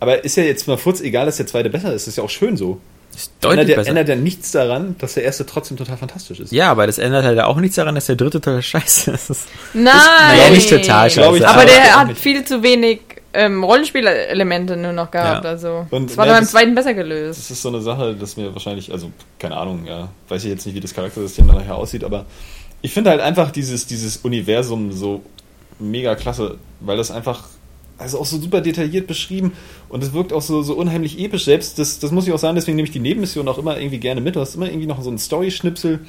aber ist ja jetzt mal furz egal, dass der zweite besser ist. Das ist ja auch schön so. Ist Ändert deutlich ja, besser. ändert ja nichts daran, dass der erste trotzdem total fantastisch ist. Ja, aber das ändert halt auch nichts daran, dass der dritte total scheiße ist. Nein! Naja, nicht total Glaub ich scheiße. Aber auch der hat nicht. viel zu wenig ähm, Rollenspielelemente nur noch gehabt. Ja. Also, Und das war ja, beim das- zweiten besser gelöst. Das ist so eine Sache, dass mir wahrscheinlich, also keine Ahnung, ja, weiß ich jetzt nicht, wie das Charaktersystem dann nachher aussieht, aber ich finde halt einfach dieses, dieses Universum so mega klasse, weil das einfach, also auch so super detailliert beschrieben und es wirkt auch so, so unheimlich episch selbst. Das, das muss ich auch sagen, deswegen nehme ich die Nebenmission auch immer irgendwie gerne mit. Du hast immer irgendwie noch so einen Story-Schnipsel,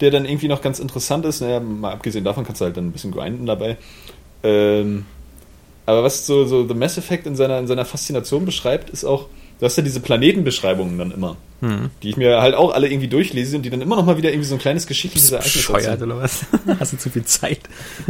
der dann irgendwie noch ganz interessant ist. Naja, mal abgesehen davon kannst du halt dann ein bisschen grinden dabei. Ähm, aber was so, so The Mass Effect in seiner, in seiner Faszination beschreibt, ist auch, du hast ja diese Planetenbeschreibungen dann immer, Hm. die ich mir halt auch alle irgendwie durchlese und die dann immer noch mal wieder irgendwie so ein kleines geschichtliches Ereignis erzählen. oder was? Hast du zu viel Zeit?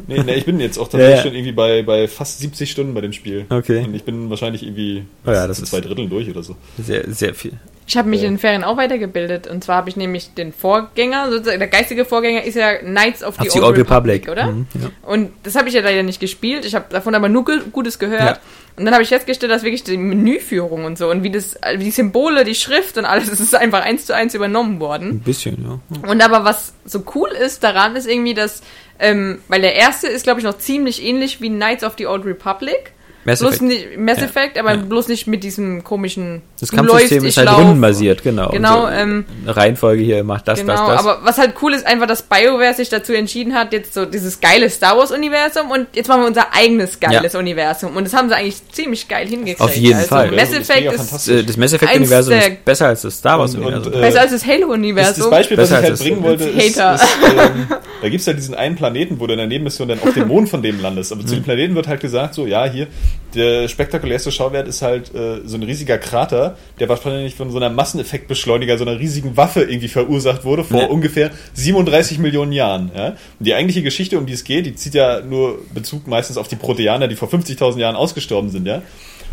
Nee, nee, ich bin jetzt auch tatsächlich Ja, ja. schon irgendwie bei, bei fast 70 Stunden bei dem Spiel. Okay. Und ich bin wahrscheinlich irgendwie Oh ja, das ist- zwei Dritteln durch oder so. Sehr, sehr viel. Ich habe mich Ja. in den Ferien auch weitergebildet. Und zwar habe ich nämlich den Vorgänger, sozusagen, der geistige Vorgänger ist ja Knights of the, Of the Old Republic, oder? Mhm, ja. Und das habe ich ja leider nicht gespielt. Ich habe davon aber nur Gutes gehört. Ja. Und dann habe ich festgestellt, dass wirklich die Menüführung und so und wie das, wie die Symbole, die Schrift und alles, das ist einfach eins zu eins übernommen worden. Ein bisschen, ja. Und aber was so cool ist daran, ist irgendwie, dass, ähm, weil der erste ist, glaube ich, noch ziemlich ähnlich wie Knights of the Old Republic. Mass bloß Effect. nicht, Mass Ja. Effect, aber Ja. bloß nicht mit diesem komischen. Das Kampfsystem läufst, ist halt lauf. rundenbasiert, genau. Genau, so ähm, eine Reihenfolge hier macht das, Genau, das, das. aber was halt cool ist, einfach, dass BioWare sich dazu entschieden hat, jetzt so dieses geile Star Wars-Universum und jetzt machen wir unser eigenes geiles Universum. Und das haben sie eigentlich ziemlich geil hingekriegt. Auf jeden also, Fall. Mass Das ist Effect ist fantastisch. Äh, das Mass Effect-Universum Eins der- ist besser als das Star Und- Wars-Universum. und, äh, besser als das Das, Halo-Universum. das Beispiel, was Besser ich halt bringen wollte, ist, ist ähm, da gibt es ja diesen einen Planeten, wo du in der Nebenmission dann auf dem Mond von dem landest. Aber zu dem Planeten wird halt gesagt, so, ja, hier, der spektakulärste Schauwert ist halt äh, so ein riesiger Krater, der wahrscheinlich von so einer Masseneffektbeschleuniger, so einer riesigen Waffe irgendwie verursacht wurde vor Ja. ungefähr 37 Millionen Jahren. Ja? Und die eigentliche Geschichte, um die es geht, die zieht ja nur Bezug meistens auf die Proteaner, die vor 50.000 Jahren ausgestorben sind, ja.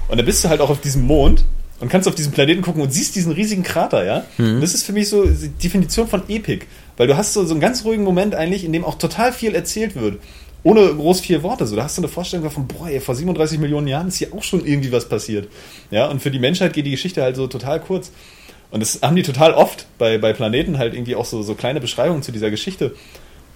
Und dann bist du halt auch auf diesem Mond und kannst auf diesen Planeten gucken und siehst diesen riesigen Krater, ja. Und das ist für mich so die Definition von Epic, weil du hast so, so einen ganz ruhigen Moment eigentlich, in dem auch total viel erzählt wird. Ohne groß vier Worte. So, da hast du eine Vorstellung davon, boah, ey, vor 37 Millionen Jahren ist hier auch schon irgendwie was passiert. Ja, und für die Menschheit geht die Geschichte halt so total kurz. Und das haben die total oft bei, bei Planeten halt irgendwie auch so, so kleine Beschreibungen zu dieser Geschichte.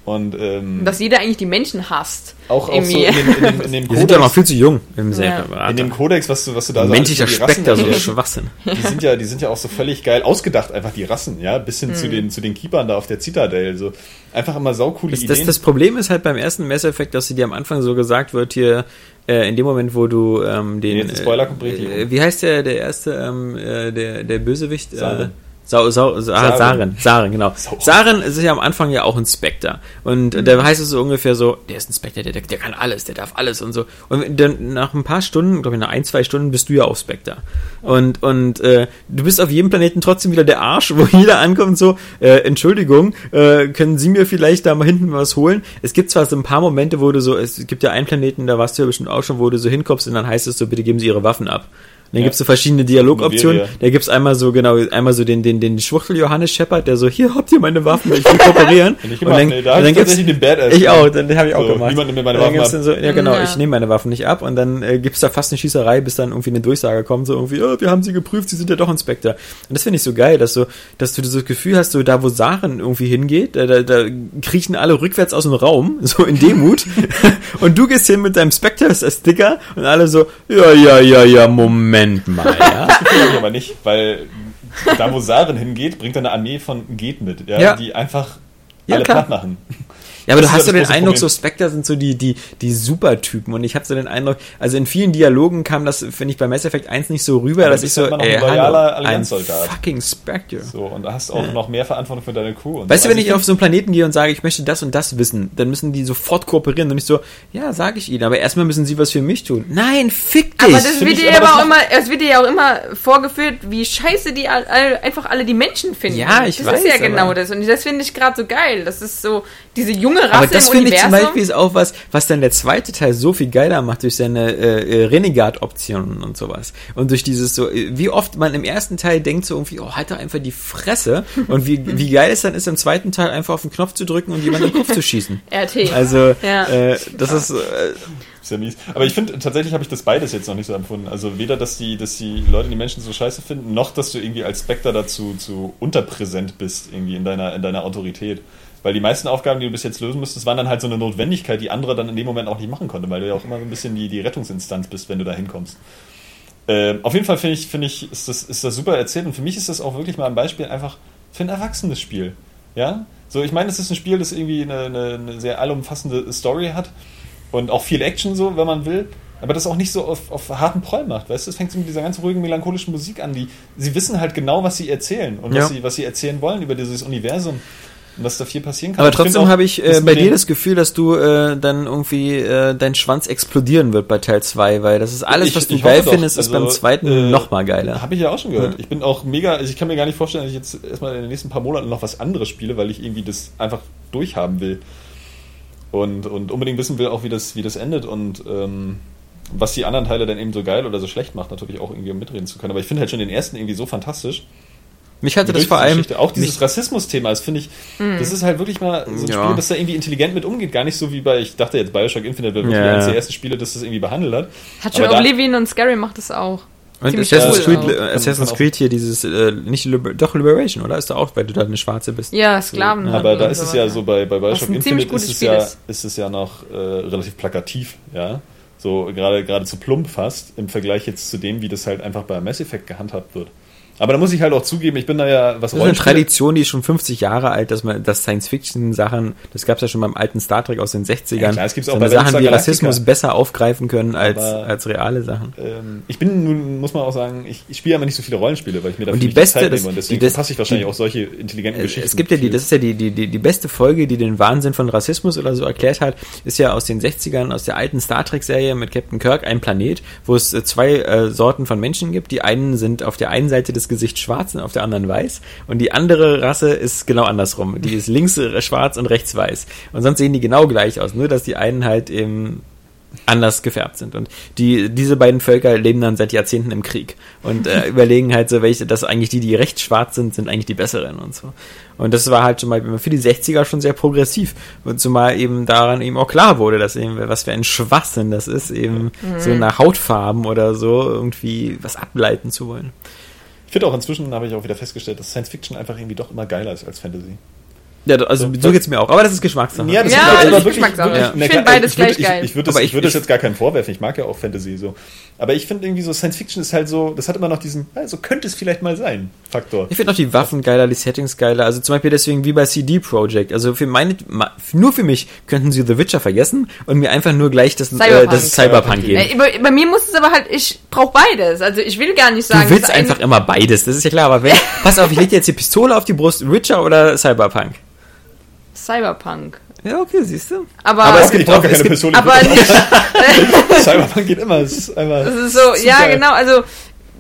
Und ähm, dass jeder eigentlich die Menschen hasst. auch, auch so in, dem- in, dem- in dem Die sind ja noch Kodex, viel zu jung im Ja. In dem Kodex, was du, was du da so Menschlicher Rassen Spekter, so Schwachsinn. die sind ja, die sind ja auch so völlig geil ausgedacht, einfach die Rassen, ja, bis hin zu den, zu den Keepern da auf der Citadel, so. Einfach immer saucoole Das, das, Ideen. das Problem ist halt beim ersten Mass Effect, dass sie dir am Anfang so gesagt wird, hier, äh, in dem Moment, wo du ähm, den. Jetzt Spoiler komplett. Äh, wie heißt der, der erste, ähm, äh, der, der Bösewicht? Äh, Saren. Sau, Sau, Sa Saren. Saren, genau. Saren ist ja am Anfang ja auch ein Spectre. Und äh, da heißt es so ungefähr so, der ist ein Spectre, der, der, kann alles, der darf alles und so. Und dann nach ein paar Stunden, glaube ich nach ein, zwei Stunden, bist du ja auch Spectre. Und, und äh, du bist auf jedem Planeten trotzdem wieder der Arsch, wo jeder ankommt so, äh, Entschuldigung, äh, können Sie mir vielleicht da mal hinten was holen? Es gibt zwar so ein paar Momente, wo du so, es gibt ja einen Planeten, da warst du ja bestimmt auch schon, wo du so hinkommst und dann heißt es so, bitte geben Sie Ihre Waffen ab. Und dann Ja. gibt's so verschiedene Dialogoptionen. Da gibt's einmal so, genau, einmal so den, den, den Schwuchtel Johannes Shepard, der so, hier habt ihr meine Waffen, ich will kooperieren. Ich gemacht, nee, da und ich tatsächlich den Badass Ich auch, den, den habe ich auch So, gemacht. niemand nimmt mir meine Und dann Waffen gibt's ab. dann so, ja genau, Ja. ich nehme meine Waffen nicht ab und dann äh, gibt's da fast eine Schießerei, bis dann irgendwie eine Durchsage kommt, so irgendwie, oh, wir haben sie geprüft, sie sind ja doch Inspektor. Und das finde ich so geil, dass so, dass du das Gefühl hast, so da wo Saren irgendwie hingeht, da, da, da kriechen alle rückwärts aus dem Raum, so in Demut. und du gehst hin mit deinem Spectre-Sticker und alle so, ja, ja, ja, ja, Moment mal, ja. Das ich aber nicht, weil da, wo Saren hingeht, bringt er eine Armee von Geht mit, ja, Ja. die einfach Ja, alle klar. platt machen. Ja, aber Das du hast ja so das den Eindruck, Problem. so Spectre sind so die, die, die Supertypen und ich habe so den Eindruck, also in vielen Dialogen kam das, finde ich, bei Mass Effect 1 nicht so rüber, Aber dass ich so, ja immer noch ey, ein loyaler hallo, ein Allianzsoldat. fucking Spectre. So, und da hast du auch noch mehr Verantwortung für deine Crew. Und Weißt so. du, wenn Also ich auf so einen Planeten gehe und sage, ich möchte das und das wissen, dann müssen die sofort kooperieren und nicht so, ja, sage ich ihnen, aber erstmal müssen sie was für mich tun. Nein, fick dich! Aber das wird ich, dir das auch immer, es wird dir ja auch immer vorgeführt, wie scheiße die all, all, einfach alle die Menschen finden. Ja, ich das weiß, ist ja genau aber- das. Und das finde ich gerade so geil. Das ist so, diese junge Rasse aber das finde ich zum. Beispiel ist auch was, was dann der zweite Teil so viel geiler macht durch seine äh, äh, Renegade-Optionen und sowas. Und durch dieses so, äh, wie oft man im ersten Teil denkt so irgendwie, oh, halt doch einfach die Fresse. Und wie, wie geil es dann ist, im zweiten Teil einfach auf den Knopf zu drücken und jemanden in den Kopf zu schießen. RT. Also, Ja. äh, das ist, äh, ja mies. Aber ich finde, tatsächlich habe ich das beides jetzt noch nicht so empfunden. Also weder, dass die, dass die Leute die Menschen so scheiße finden, noch, dass du irgendwie als Spectre dazu zu unterpräsent bist, irgendwie in deiner, in deiner Autorität. Weil die meisten Aufgaben, die du bis jetzt lösen musstest, waren dann halt so eine Notwendigkeit, die andere dann in dem Moment auch nicht machen konnte, weil du ja auch immer so ein bisschen die, die Rettungsinstanz bist, wenn du da hinkommst. Ähm, auf jeden Fall finde ich, finde ich, ist das, ist das super erzählt und für mich ist das auch wirklich mal ein Beispiel einfach für ein erwachsenes Spiel. Ja? So, ich meine, es ist ein Spiel, das irgendwie eine, eine, eine sehr allumfassende Story hat und auch viel Action so, wenn man will, aber das auch nicht so auf, auf harten Proll macht, weißt du? Es fängt so mit dieser ganz ruhigen, melancholischen Musik an, die, sie wissen halt genau, was sie erzählen und Ja. was, sie, was sie erzählen wollen über dieses Universum. Und was da viel passieren kann. Aber trotzdem habe ich äh, bei dir das Gefühl, dass du äh, dann irgendwie äh, dein Schwanz explodieren wird bei Teil 2, weil das ist alles, Ich- was du geil findest, ist Also, beim zweiten äh, noch mal geiler. Habe ich ja auch schon gehört. Ja. Ich bin auch mega, also ich kann mir gar nicht vorstellen, dass ich jetzt erstmal in den nächsten paar Monaten noch was anderes spiele, weil ich irgendwie das einfach durchhaben will. Und, und unbedingt wissen will auch, wie das, wie das endet und ähm, was die anderen Teile dann eben so geil oder so schlecht macht, natürlich auch irgendwie um mitreden zu können. Aber ich finde halt schon den ersten irgendwie so fantastisch. Mich hatte das vor allem Geschichte. auch dieses Rassismus-Thema, das finde ich, das ist halt wirklich mal so ein Ja. Spiel, das da irgendwie intelligent mit umgeht. Gar nicht so wie bei, ich dachte jetzt Bioshock Infinite wäre wirklich Ja. eines der ersten Spiele, das das irgendwie behandelt hat. Hat schon Aber Oblivion und Skyrim macht das auch. und Assassin's, cool Creed, auch. Assassin's Creed hier dieses äh, nicht Liber doch Liberation, oder ist da auch, weil du da eine Schwarze bist? Ja, Sklaven. Aber hatten da ist es so ja so bei, bei Bioshock Infinite ist es, Spiel ja, ist. ist es ja noch äh, relativ plakativ, ja. So gerade gerade zu plump fast im Vergleich jetzt zu dem, wie das halt einfach bei Mass Effect gehandhabt wird. Aber da muss ich halt auch zugeben, ich bin da ja was Das ist eine Tradition, die ist schon 50 Jahre alt, dass man das Science-Fiction-Sachen, das gab es ja schon beim alten Star Trek aus den 60ern, Ja, klar, das gibt's auch so bei Sachen Galactica. Rassismus besser aufgreifen können als, Aber- als reale Sachen. Ähm, ich bin nun, muss man auch sagen, ich, ich spiele aber nicht so viele Rollenspiele, weil ich mir dafür Und die nicht beste, Zeit das- nehme und die- deswegen das- passe ich wahrscheinlich die- auch solche intelligenten Äh, Geschichten. Es gibt ja die, das ist ja die, die, die, die beste Folge, die den Wahnsinn von Rassismus oder so erklärt hat, ist ja aus den 60ern, aus der alten Star Trek-Serie mit Captain Kirk, ein Planet, wo es äh, zwei äh, Sorten von Menschen gibt. Die einen sind auf der einen Seite des Gesichts schwarz und auf der anderen weiß. Und die andere Rasse ist genau andersrum. Die ist links äh, schwarz und rechts weiß. Und sonst sehen die genau gleich aus, nur dass die einen halt eben anders gefärbt sind. Und die, diese beiden Völker leben dann seit Jahrzehnten im Krieg und äh, überlegen halt so, welche, dass eigentlich die, die recht schwarz sind, sind eigentlich die besseren und so. Und das war halt schon mal für die 60er schon sehr progressiv. Und zumal eben daran eben auch klar wurde, dass eben, was für ein Schwachsinn das ist, eben so nach Hautfarben oder so irgendwie was ableiten zu wollen. Ich finde auch inzwischen, habe ich auch wieder festgestellt, dass Science Fiction einfach irgendwie doch immer geiler ist als Fantasy. Ja, also so geht's mir auch. Aber das ist Geschmackssache. Ja, ist das ist wirklich- Geschmackssache. wirklich- Ich finde beides ich würde- gleich geil. Ich, ich würde das, Aber ich, ich- würde das jetzt gar keinen vorwerfen. Ich mag ja auch Fantasy so. Aber ich finde irgendwie so Science Fiction ist halt so, das hat immer noch diesen, ja, so könnte es vielleicht mal sein, Faktor. Ich finde auch die Waffen geiler, die Settings geiler. Also zum Beispiel deswegen wie bei CD Projekt. Also für meine, nur für mich könnten sie The Witcher vergessen und mir einfach nur gleich das, äh, Cyberpunk. das Cyberpunk geben. Äh, bei, bei mir muss es aber halt, ich brauche beides. Also ich will gar nicht sagen, Du willst das einfach immer beides, das ist ja klar. Aber wenn, pass auf, ich leg dir jetzt die Pistole auf die Brust, Witcher oder Cyberpunk? Cyberpunk. Ja, okay, siehst du. Aber, Aber aber, es gibt ich brauche auch- keine Pistole. nicht. Cyberpunk geht immer. Es ist einfach Das ist so, ja, super. genau, also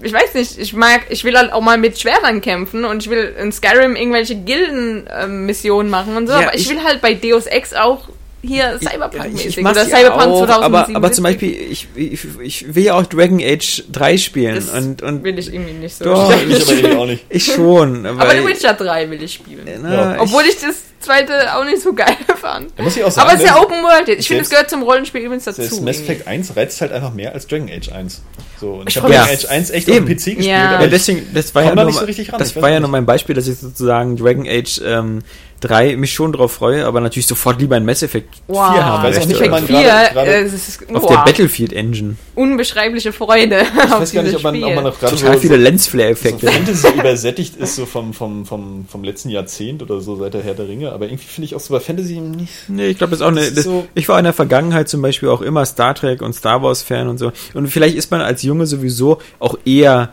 ich weiß nicht, ich mag, ich will halt auch mal mit Schwertern kämpfen und ich will in Skyrim irgendwelche Gilden-Missionen machen und so, Ja, aber ich, ich- will halt bei Deus Ex auch hier Ja, Cyberpunk-mäßig oder ja Cyberpunk auch, 2077. aber, aber zum Beispiel, ich, ich, ich will ja auch Dragon Age 3 spielen das und, und will ich irgendwie nicht so. Doch. Ich aber irgendwie auch nicht. ich schon. aber The Witcher 3 will ich spielen. na, ich- Obwohl ich das zweite auch nicht so geil fand. Da muss ich auch sagen, Aber es ist ja Open World. Ich finde, es gehört zum Rollenspiel übrigens dazu. Das Mass. Effect 1 reizt halt einfach mehr als Dragon Age 1. So, und ich, Ich habe Dragon Age 1 echt Eben. auf dem PC gespielt, Ja. aber Ja, deswegen, das war ja nur, nicht so ran, das war ja nur mein Beispiel, dass ich sozusagen Dragon Age ähm, 3 mich schon drauf freue, aber natürlich sofort lieber ein Mass Effect 4 Wow. haben Ich weiß auch möchte. nicht, ob Effect man 4, gerade- gerade- äh, ist auf boah, der Battlefield Engine. unbeschreibliche Freude. ich weiß gar nicht, ob man, ob man noch gerade Total so, viele so, Lensflare-Effekte. so Fantasy übersättigt ist, so vom, vom, vom, vom letzten Jahrzehnt oder so seit der Herr der Ringe, aber irgendwie finde ich auch so bei Fantasy nicht. Nee, ich glaube, das ist auch eine. Das ist Das, so- ich war in der Vergangenheit zum Beispiel auch immer Star Trek und Star Wars Fan und so. Und vielleicht ist man als Junge sowieso auch eher.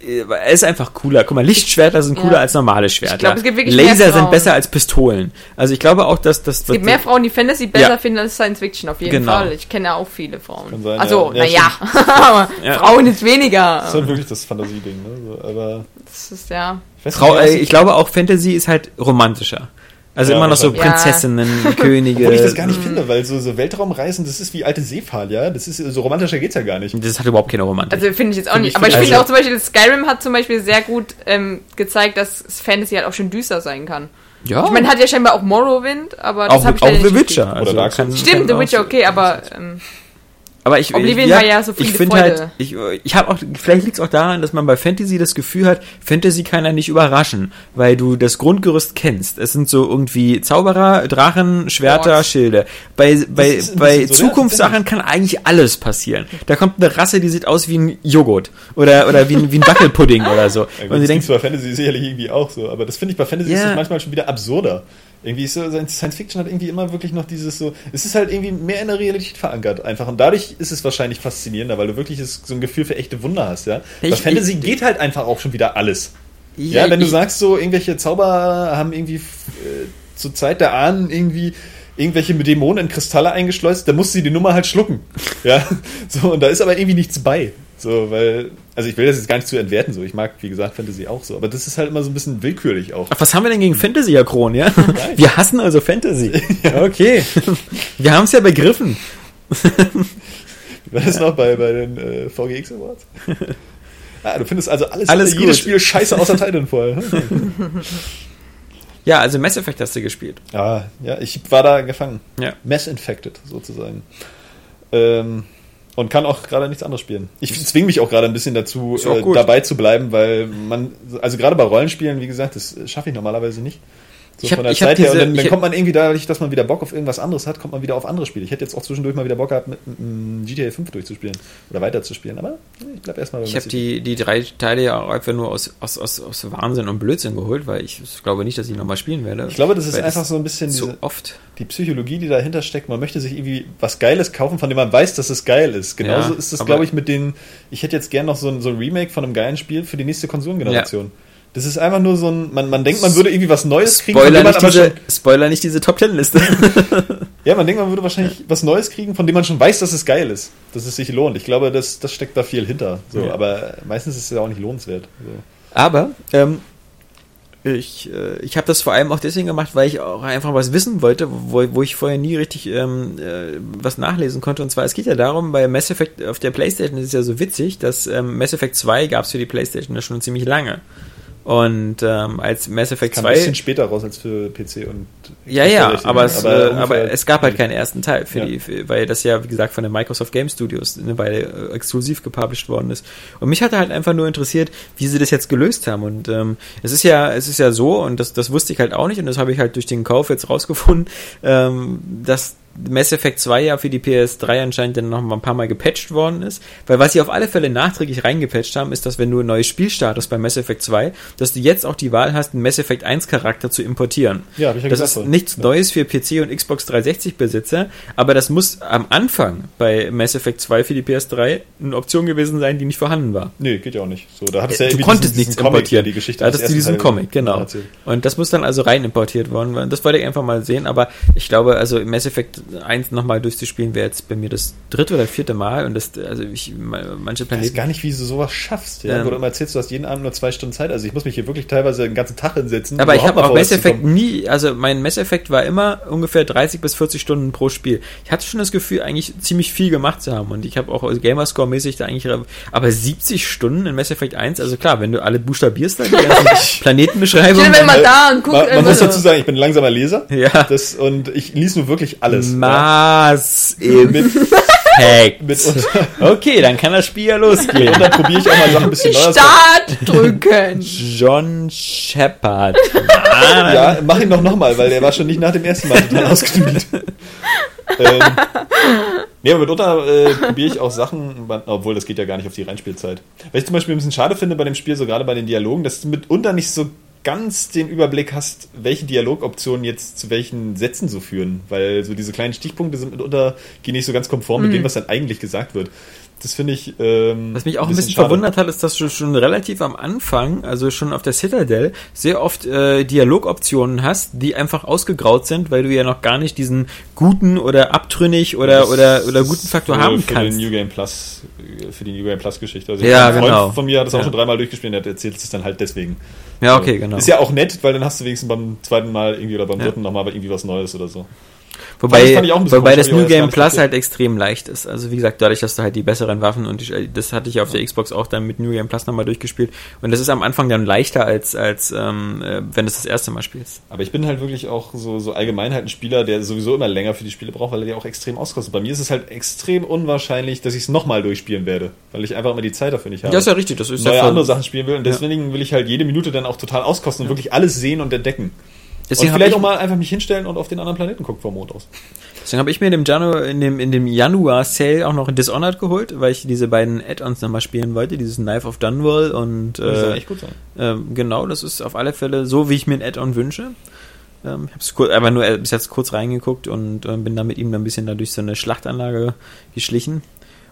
äh, Er ist einfach cooler. Guck mal, Lichtschwerter sind cooler Ja. als normale Schwerter. Ich glaub, es gibt wirklich mehr Laser sind besser als Pistolen. Also ich glaube auch, dass das. Es gibt mehr Frauen, die Fantasy besser Ja. finden als Science Fiction, auf jeden Genau. Fall. Ich kenne ja auch viele Frauen. Kann sein, also, ja. Ja, naja, aber Ja. Frauen ist weniger. Das ist halt wirklich das Fantasie-Ding, ne? So, aber Das ist ja. ich Frau, äh, was- ich glaube auch Fantasy ist halt romantischer. Also Ja, immer noch so. Prinzessinnen, Könige. Obwohl ich das gar nicht finde, weil so, so Weltraumreisen, das ist wie alte Seefahrt, ja? Das ist, so romantischer geht's ja gar nicht. Das hat überhaupt keine Romantik. Also finde ich jetzt auch Find nicht. ich- Aber ich find- finde also- auch zum Beispiel, Skyrim hat zum Beispiel sehr gut ähm, gezeigt, dass Fantasy halt auch schon düster sein kann. ja, Ich meine, hat ja scheinbar auch Morrowind, aber das auch, habe ich auch The nicht Witcher. gespielt. Also Stimmt, kann The Witcher, okay, aber ähm, Aber ich, Oblivion ich, war ja so ich finde halt, ich, ich habe auch, vielleicht liegt es auch daran, dass man bei Fantasy das Gefühl hat, Fantasy kann ja nicht überraschen, weil du das Grundgerüst kennst. Es sind so irgendwie Zauberer, Drachen, Schwerter, Orks. Schilde. Bei, bei, ist bei so, ja, Zukunftssachen kann eigentlich alles passieren. Da kommt eine Rasse, die sieht aus wie ein Joghurt oder, oder wie ein, wie ein Wackelpudding oder so. Ja, gut, Und sie das denkt, bei Fantasy sicherlich irgendwie auch so, aber das finde ich bei Fantasy ist Ja. das manchmal schon wieder absurder. Irgendwie ist so, Science Fiction hat irgendwie immer wirklich noch dieses so, es ist halt irgendwie mehr in der Realität verankert einfach und dadurch ist es wahrscheinlich faszinierender, weil du wirklich so ein Gefühl für echte Wunder hast, ja. bei Fantasy ich- geht halt einfach auch schon wieder alles. Ja, wenn du sagst so, irgendwelche Zauber haben irgendwie äh, zur Zeit der Ahnen irgendwie irgendwelche Dämonen in Kristalle eingeschleust, dann musste sie die Nummer halt schlucken. Ja, so, und da ist aber irgendwie nichts bei. So, weil, also ich will das jetzt gar nicht zu entwerten, so. Ich mag, wie gesagt, Fantasy auch so, aber das ist halt immer so ein bisschen willkürlich auch. Ach, was haben wir denn gegen Fantasy, Herr Kron, ja? Wir hassen also Fantasy. Okay. Wir haben es ja begriffen. Wie war das noch bei, bei den äh, VGX Awards? Ah, du findest also alles, Alles jedes. Spiel scheiße außer Titanfall. Ja, also Mass Effect hast du gespielt. Ah, ja, ich war da gefangen. Ja. Mass infected, sozusagen. Ähm, und kann auch gerade nichts anderes spielen. Ich zwinge mich auch gerade ein bisschen dazu, äh, dabei zu bleiben, weil man, also gerade bei Rollenspielen, wie gesagt, das schaffe ich normalerweise nicht. So Ich hab- von der ich Zeit her. diese- Und dann, dann kommt man irgendwie dadurch, dass man wieder Bock auf irgendwas anderes hat, kommt man wieder auf andere Spiele. Ich hätte jetzt auch zwischendurch mal wieder Bock gehabt, mit, mit, GTA 5 durchzuspielen oder weiterzuspielen, aber ich bleib erstmal bei Ich habe die, die drei Teile ja auch einfach nur aus, aus, aus, aus Wahnsinn und Blödsinn geholt, weil ich glaube nicht, dass ich nochmal spielen werde. Ich glaube, das ist einfach so ein bisschen so diese, oft. die Psychologie, die dahinter steckt. Man möchte sich irgendwie was Geiles kaufen, von dem man weiß, dass es geil ist. Genauso Ja, ist es, aber- glaube ich, mit den. Ich hätte jetzt gern noch so ein, so ein Remake von einem geilen Spiel für die nächste Konsolengeneration. Das ist einfach nur so ein. Man, man denkt, man würde irgendwie was Neues kriegen, Spoiler von dem man nicht, diese, schon. Spoiler nicht diese Top Ten Liste. Ja, man denkt, man würde wahrscheinlich was Neues kriegen, von dem man schon weiß, dass es geil ist. Dass es sich lohnt. Ich glaube, das, das steckt da viel hinter. So, Ja. Aber meistens ist es ja auch nicht lohnenswert. So. Aber ähm, ich, äh, ich habe das vor allem auch deswegen gemacht, weil ich auch einfach was wissen wollte, wo, wo ich vorher nie richtig ähm, äh, was nachlesen konnte. Und zwar, es geht ja darum, bei Mass Effect auf der Playstation ist es ja so witzig, dass ähm, Mass Effect 2 gab es für die Playstation ja schon ziemlich lange. Und ähm, als Mass Effect Kam ein 2 bisschen später raus als für PC und. Ja, ja, aber, es, aber äh, aber es gab halt keinen ersten Teil, für Ja. die, für, weil das ja, wie gesagt, von den Microsoft Game Studios eine Weile äh, exklusiv gepublished worden ist. Und mich hatte halt einfach nur interessiert, wie sie das jetzt gelöst haben. Und ähm, es ist ja, es ist ja so, und das, das wusste ich halt auch nicht, und das habe ich halt durch den Kauf jetzt rausgefunden, ähm, dass Mass Effect 2 ja für die PS3 anscheinend dann noch mal ein paar Mal gepatcht worden ist. Weil was sie auf alle Fälle nachträglich reingepatcht haben, ist, dass wenn du ein neues Spiel startest bei Mass Effect 2, dass du jetzt auch die Wahl hast, einen Mass Effect 1 Charakter zu importieren. Ja, hab ich ja das gesagt ist vorhin. nichts Neues für PC und Xbox 360 Besitzer, aber das muss am Anfang bei Mass Effect 2 für die PS3 eine Option gewesen sein, die nicht vorhanden war. Nee, geht ja auch nicht. So, da hat es Äh, ja du konntest diesen- nichts diesen importieren. die Geschichte da hattest du diesen Teil Comic, genau. erzählt. Und das muss dann also rein importiert worden. Das wollte ich einfach mal sehen, aber ich glaube, also Mass Effect 1 nochmal durchzuspielen wäre jetzt bei mir das dritte oder vierte Mal und das, also ich, manche Ich weiß Planeten. gar nicht, wie du sowas schaffst. Ja? Ähm. Wo du immer erzählst, du hast jeden Abend nur zwei Stunden Zeit. Also ich muss mich hier wirklich teilweise den ganzen Tag hinsetzen. Aber ich habe auch Mass Effect nie, also mein Mass Effect war immer ungefähr 30 bis 40 Stunden pro Spiel. Ich hatte schon das Gefühl, eigentlich ziemlich viel gemacht zu haben und ich habe auch Gamerscore-mäßig da eigentlich, aber 70 Stunden in Mass Effect 1, also klar, wenn du alle buchstabierst, dann die ganzen Planetenbeschreibungen. Mir mal Äh, da und guck Man, man immer muss dazu sagen, ich bin ein langsamer Leser. Ja. Das, und ich lese nur wirklich alles. Effect. mit unter, Okay, dann kann das Spiel ja losgehen. und dann probiere ich auch mal Sachen ein bisschen neuer. Start drücken. John Shepard. Ja, mach ihn doch nochmal, weil der war schon nicht nach dem ersten Mal total ausgeknüht. ähm, nee, aber mitunter äh, probiere ich auch Sachen, obwohl das geht ja gar nicht auf die Reinspielzeit. Was ich zum Beispiel ein bisschen schade finde bei dem Spiel, so gerade bei den Dialogen, dass du mitunter nicht so ganz den Überblick hast, welche Dialogoptionen jetzt zu welchen Sätzen so führen, weil so diese kleinen Stichpunkte sind mitunter, gehen nicht so ganz konform mit dem, was dann eigentlich gesagt wird. Das finde ich. Ähm, Was mich auch ein bisschen schade. verwundert hat, ist, dass du schon relativ am Anfang, also schon auf der Citadel, sehr oft äh, Dialogoptionen hast, die einfach ausgegraut sind, weil du ja noch gar nicht diesen guten oder abtrünnig oder, Das oder, oder guten Faktor für, haben für kannst. Den New Game Plus, äh, für die New Game Plus Geschichte. Also Ja, ein Freund genau. von mir hat das auch Ja. schon dreimal durchgespielt, der erzählt es dann halt deswegen. Ja, okay, genau. Ist ja auch nett, weil dann hast du wenigstens beim zweiten Mal irgendwie oder beim Ja. dritten nochmal irgendwie was Neues oder so. Wobei, bisschen wobei das New Game Plus halt extrem leicht ist. Also wie gesagt, dadurch, dass du halt die besseren Waffen und die, das hatte ich auf der Xbox auch dann mit New Game Plus nochmal durchgespielt. Und das ist am Anfang dann leichter als, als ähm, äh, wenn du es das erste Mal spielst. Aber ich bin halt wirklich auch so, so allgemein halt ein Spieler, der sowieso immer länger für die Spiele braucht, weil er die auch extrem auskostet. Bei mir ist es halt extrem unwahrscheinlich, dass ich es nochmal durchspielen werde, weil ich einfach immer die Zeit dafür nicht habe. Ja, ist ja richtig. Das ist neue ja andere Sachen spielen will und deswegen will ich halt jede Minute dann auch total auskosten und wirklich alles sehen und entdecken. Deswegen und vielleicht ich- auch mal einfach mich hinstellen und auf den anderen Planeten gucken vom Mond aus. Deswegen habe ich mir in dem, Janu in dem, in dem Januar-Sale auch noch Dishonored geholt, weil ich diese beiden Add-ons nochmal spielen wollte, dieses Knife of Dunwall und Das soll äh, echt gut sein. ähm, genau, das ist auf alle Fälle so, wie ich mir ein Add-on wünsche. Ähm, ich habe es kur- aber nur äh, bis jetzt kurz reingeguckt und ähm, bin da mit ihm dann ein bisschen da durch so eine Schlachtanlage geschlichen.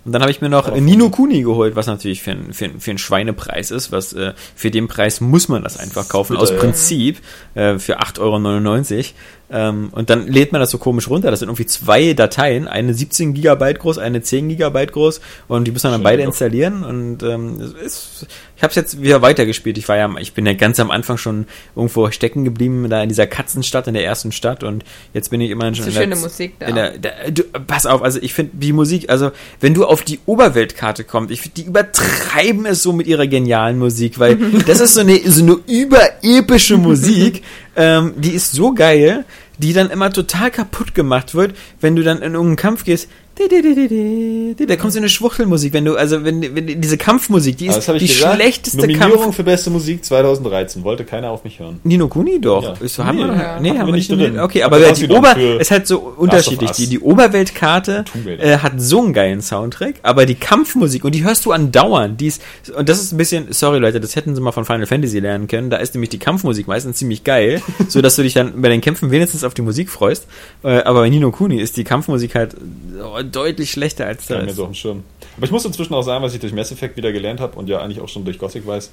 Und dann habe ich mir noch Aber- Nino Kuni geholt, was natürlich für, ein, für, ein, für einen Schweinepreis ist. Was äh, für den Preis muss man das einfach kaufen, bitter, aus ja. Prinzip, äh, für 8,99 Euro. Ähm, und dann lädt man das so komisch runter. Das sind irgendwie zwei Dateien, eine 17 Gigabyte groß, eine 10 Gigabyte groß und die muss man dann Schön beide doch. installieren. Und ähm, es ist, ich habe es jetzt wieder weitergespielt. Ich war ja, ich bin ja ganz am Anfang schon irgendwo stecken geblieben, da in dieser Katzenstadt, in der ersten Stadt und jetzt bin ich immerhin schon So in der, schöne Musik da. in der, der du, Pass auf, also ich finde die Musik, also wenn du auf die Oberweltkarte kommst, ich die übertreiben es so mit ihrer genialen Musik, weil das ist so eine, so eine überepische Musik, ähm, die ist so geil, die dann immer total kaputt gemacht wird, wenn du dann in irgendeinen Kampf gehst. Da kommt so eine Schwuchtelmusik, wenn du, also wenn, wenn diese Kampfmusik, die ist die gesagt. schlechteste Nominierung Kampf. für beste Musik 2013. Wollte keiner auf mich hören. Nino Kuni doch. Ja. Ist, haben Nee, wir, ja. nee, haben wir nicht drin. Okay, Hat aber er die Ober für ist halt so unterschiedlich. Die, die Oberweltkarte äh, hat so einen geilen Soundtrack, aber die Kampfmusik und die hörst du andauernd. Die ist, und das ist ein bisschen, sorry Leute, das hätten sie mal von Final Fantasy lernen können. Da ist nämlich die Kampfmusik meistens ziemlich geil, so dass du dich dann bei den Kämpfen wenigstens auf die Musik freust. Äh, aber bei Nino Kuni ist die Kampfmusik halt äh, deutlich schlechter als das. mir so auf dem Schirm. Aber ich muss inzwischen auch sagen, was ich durch Mass Effect wieder gelernt habe und ja eigentlich auch schon durch Gothic weiß.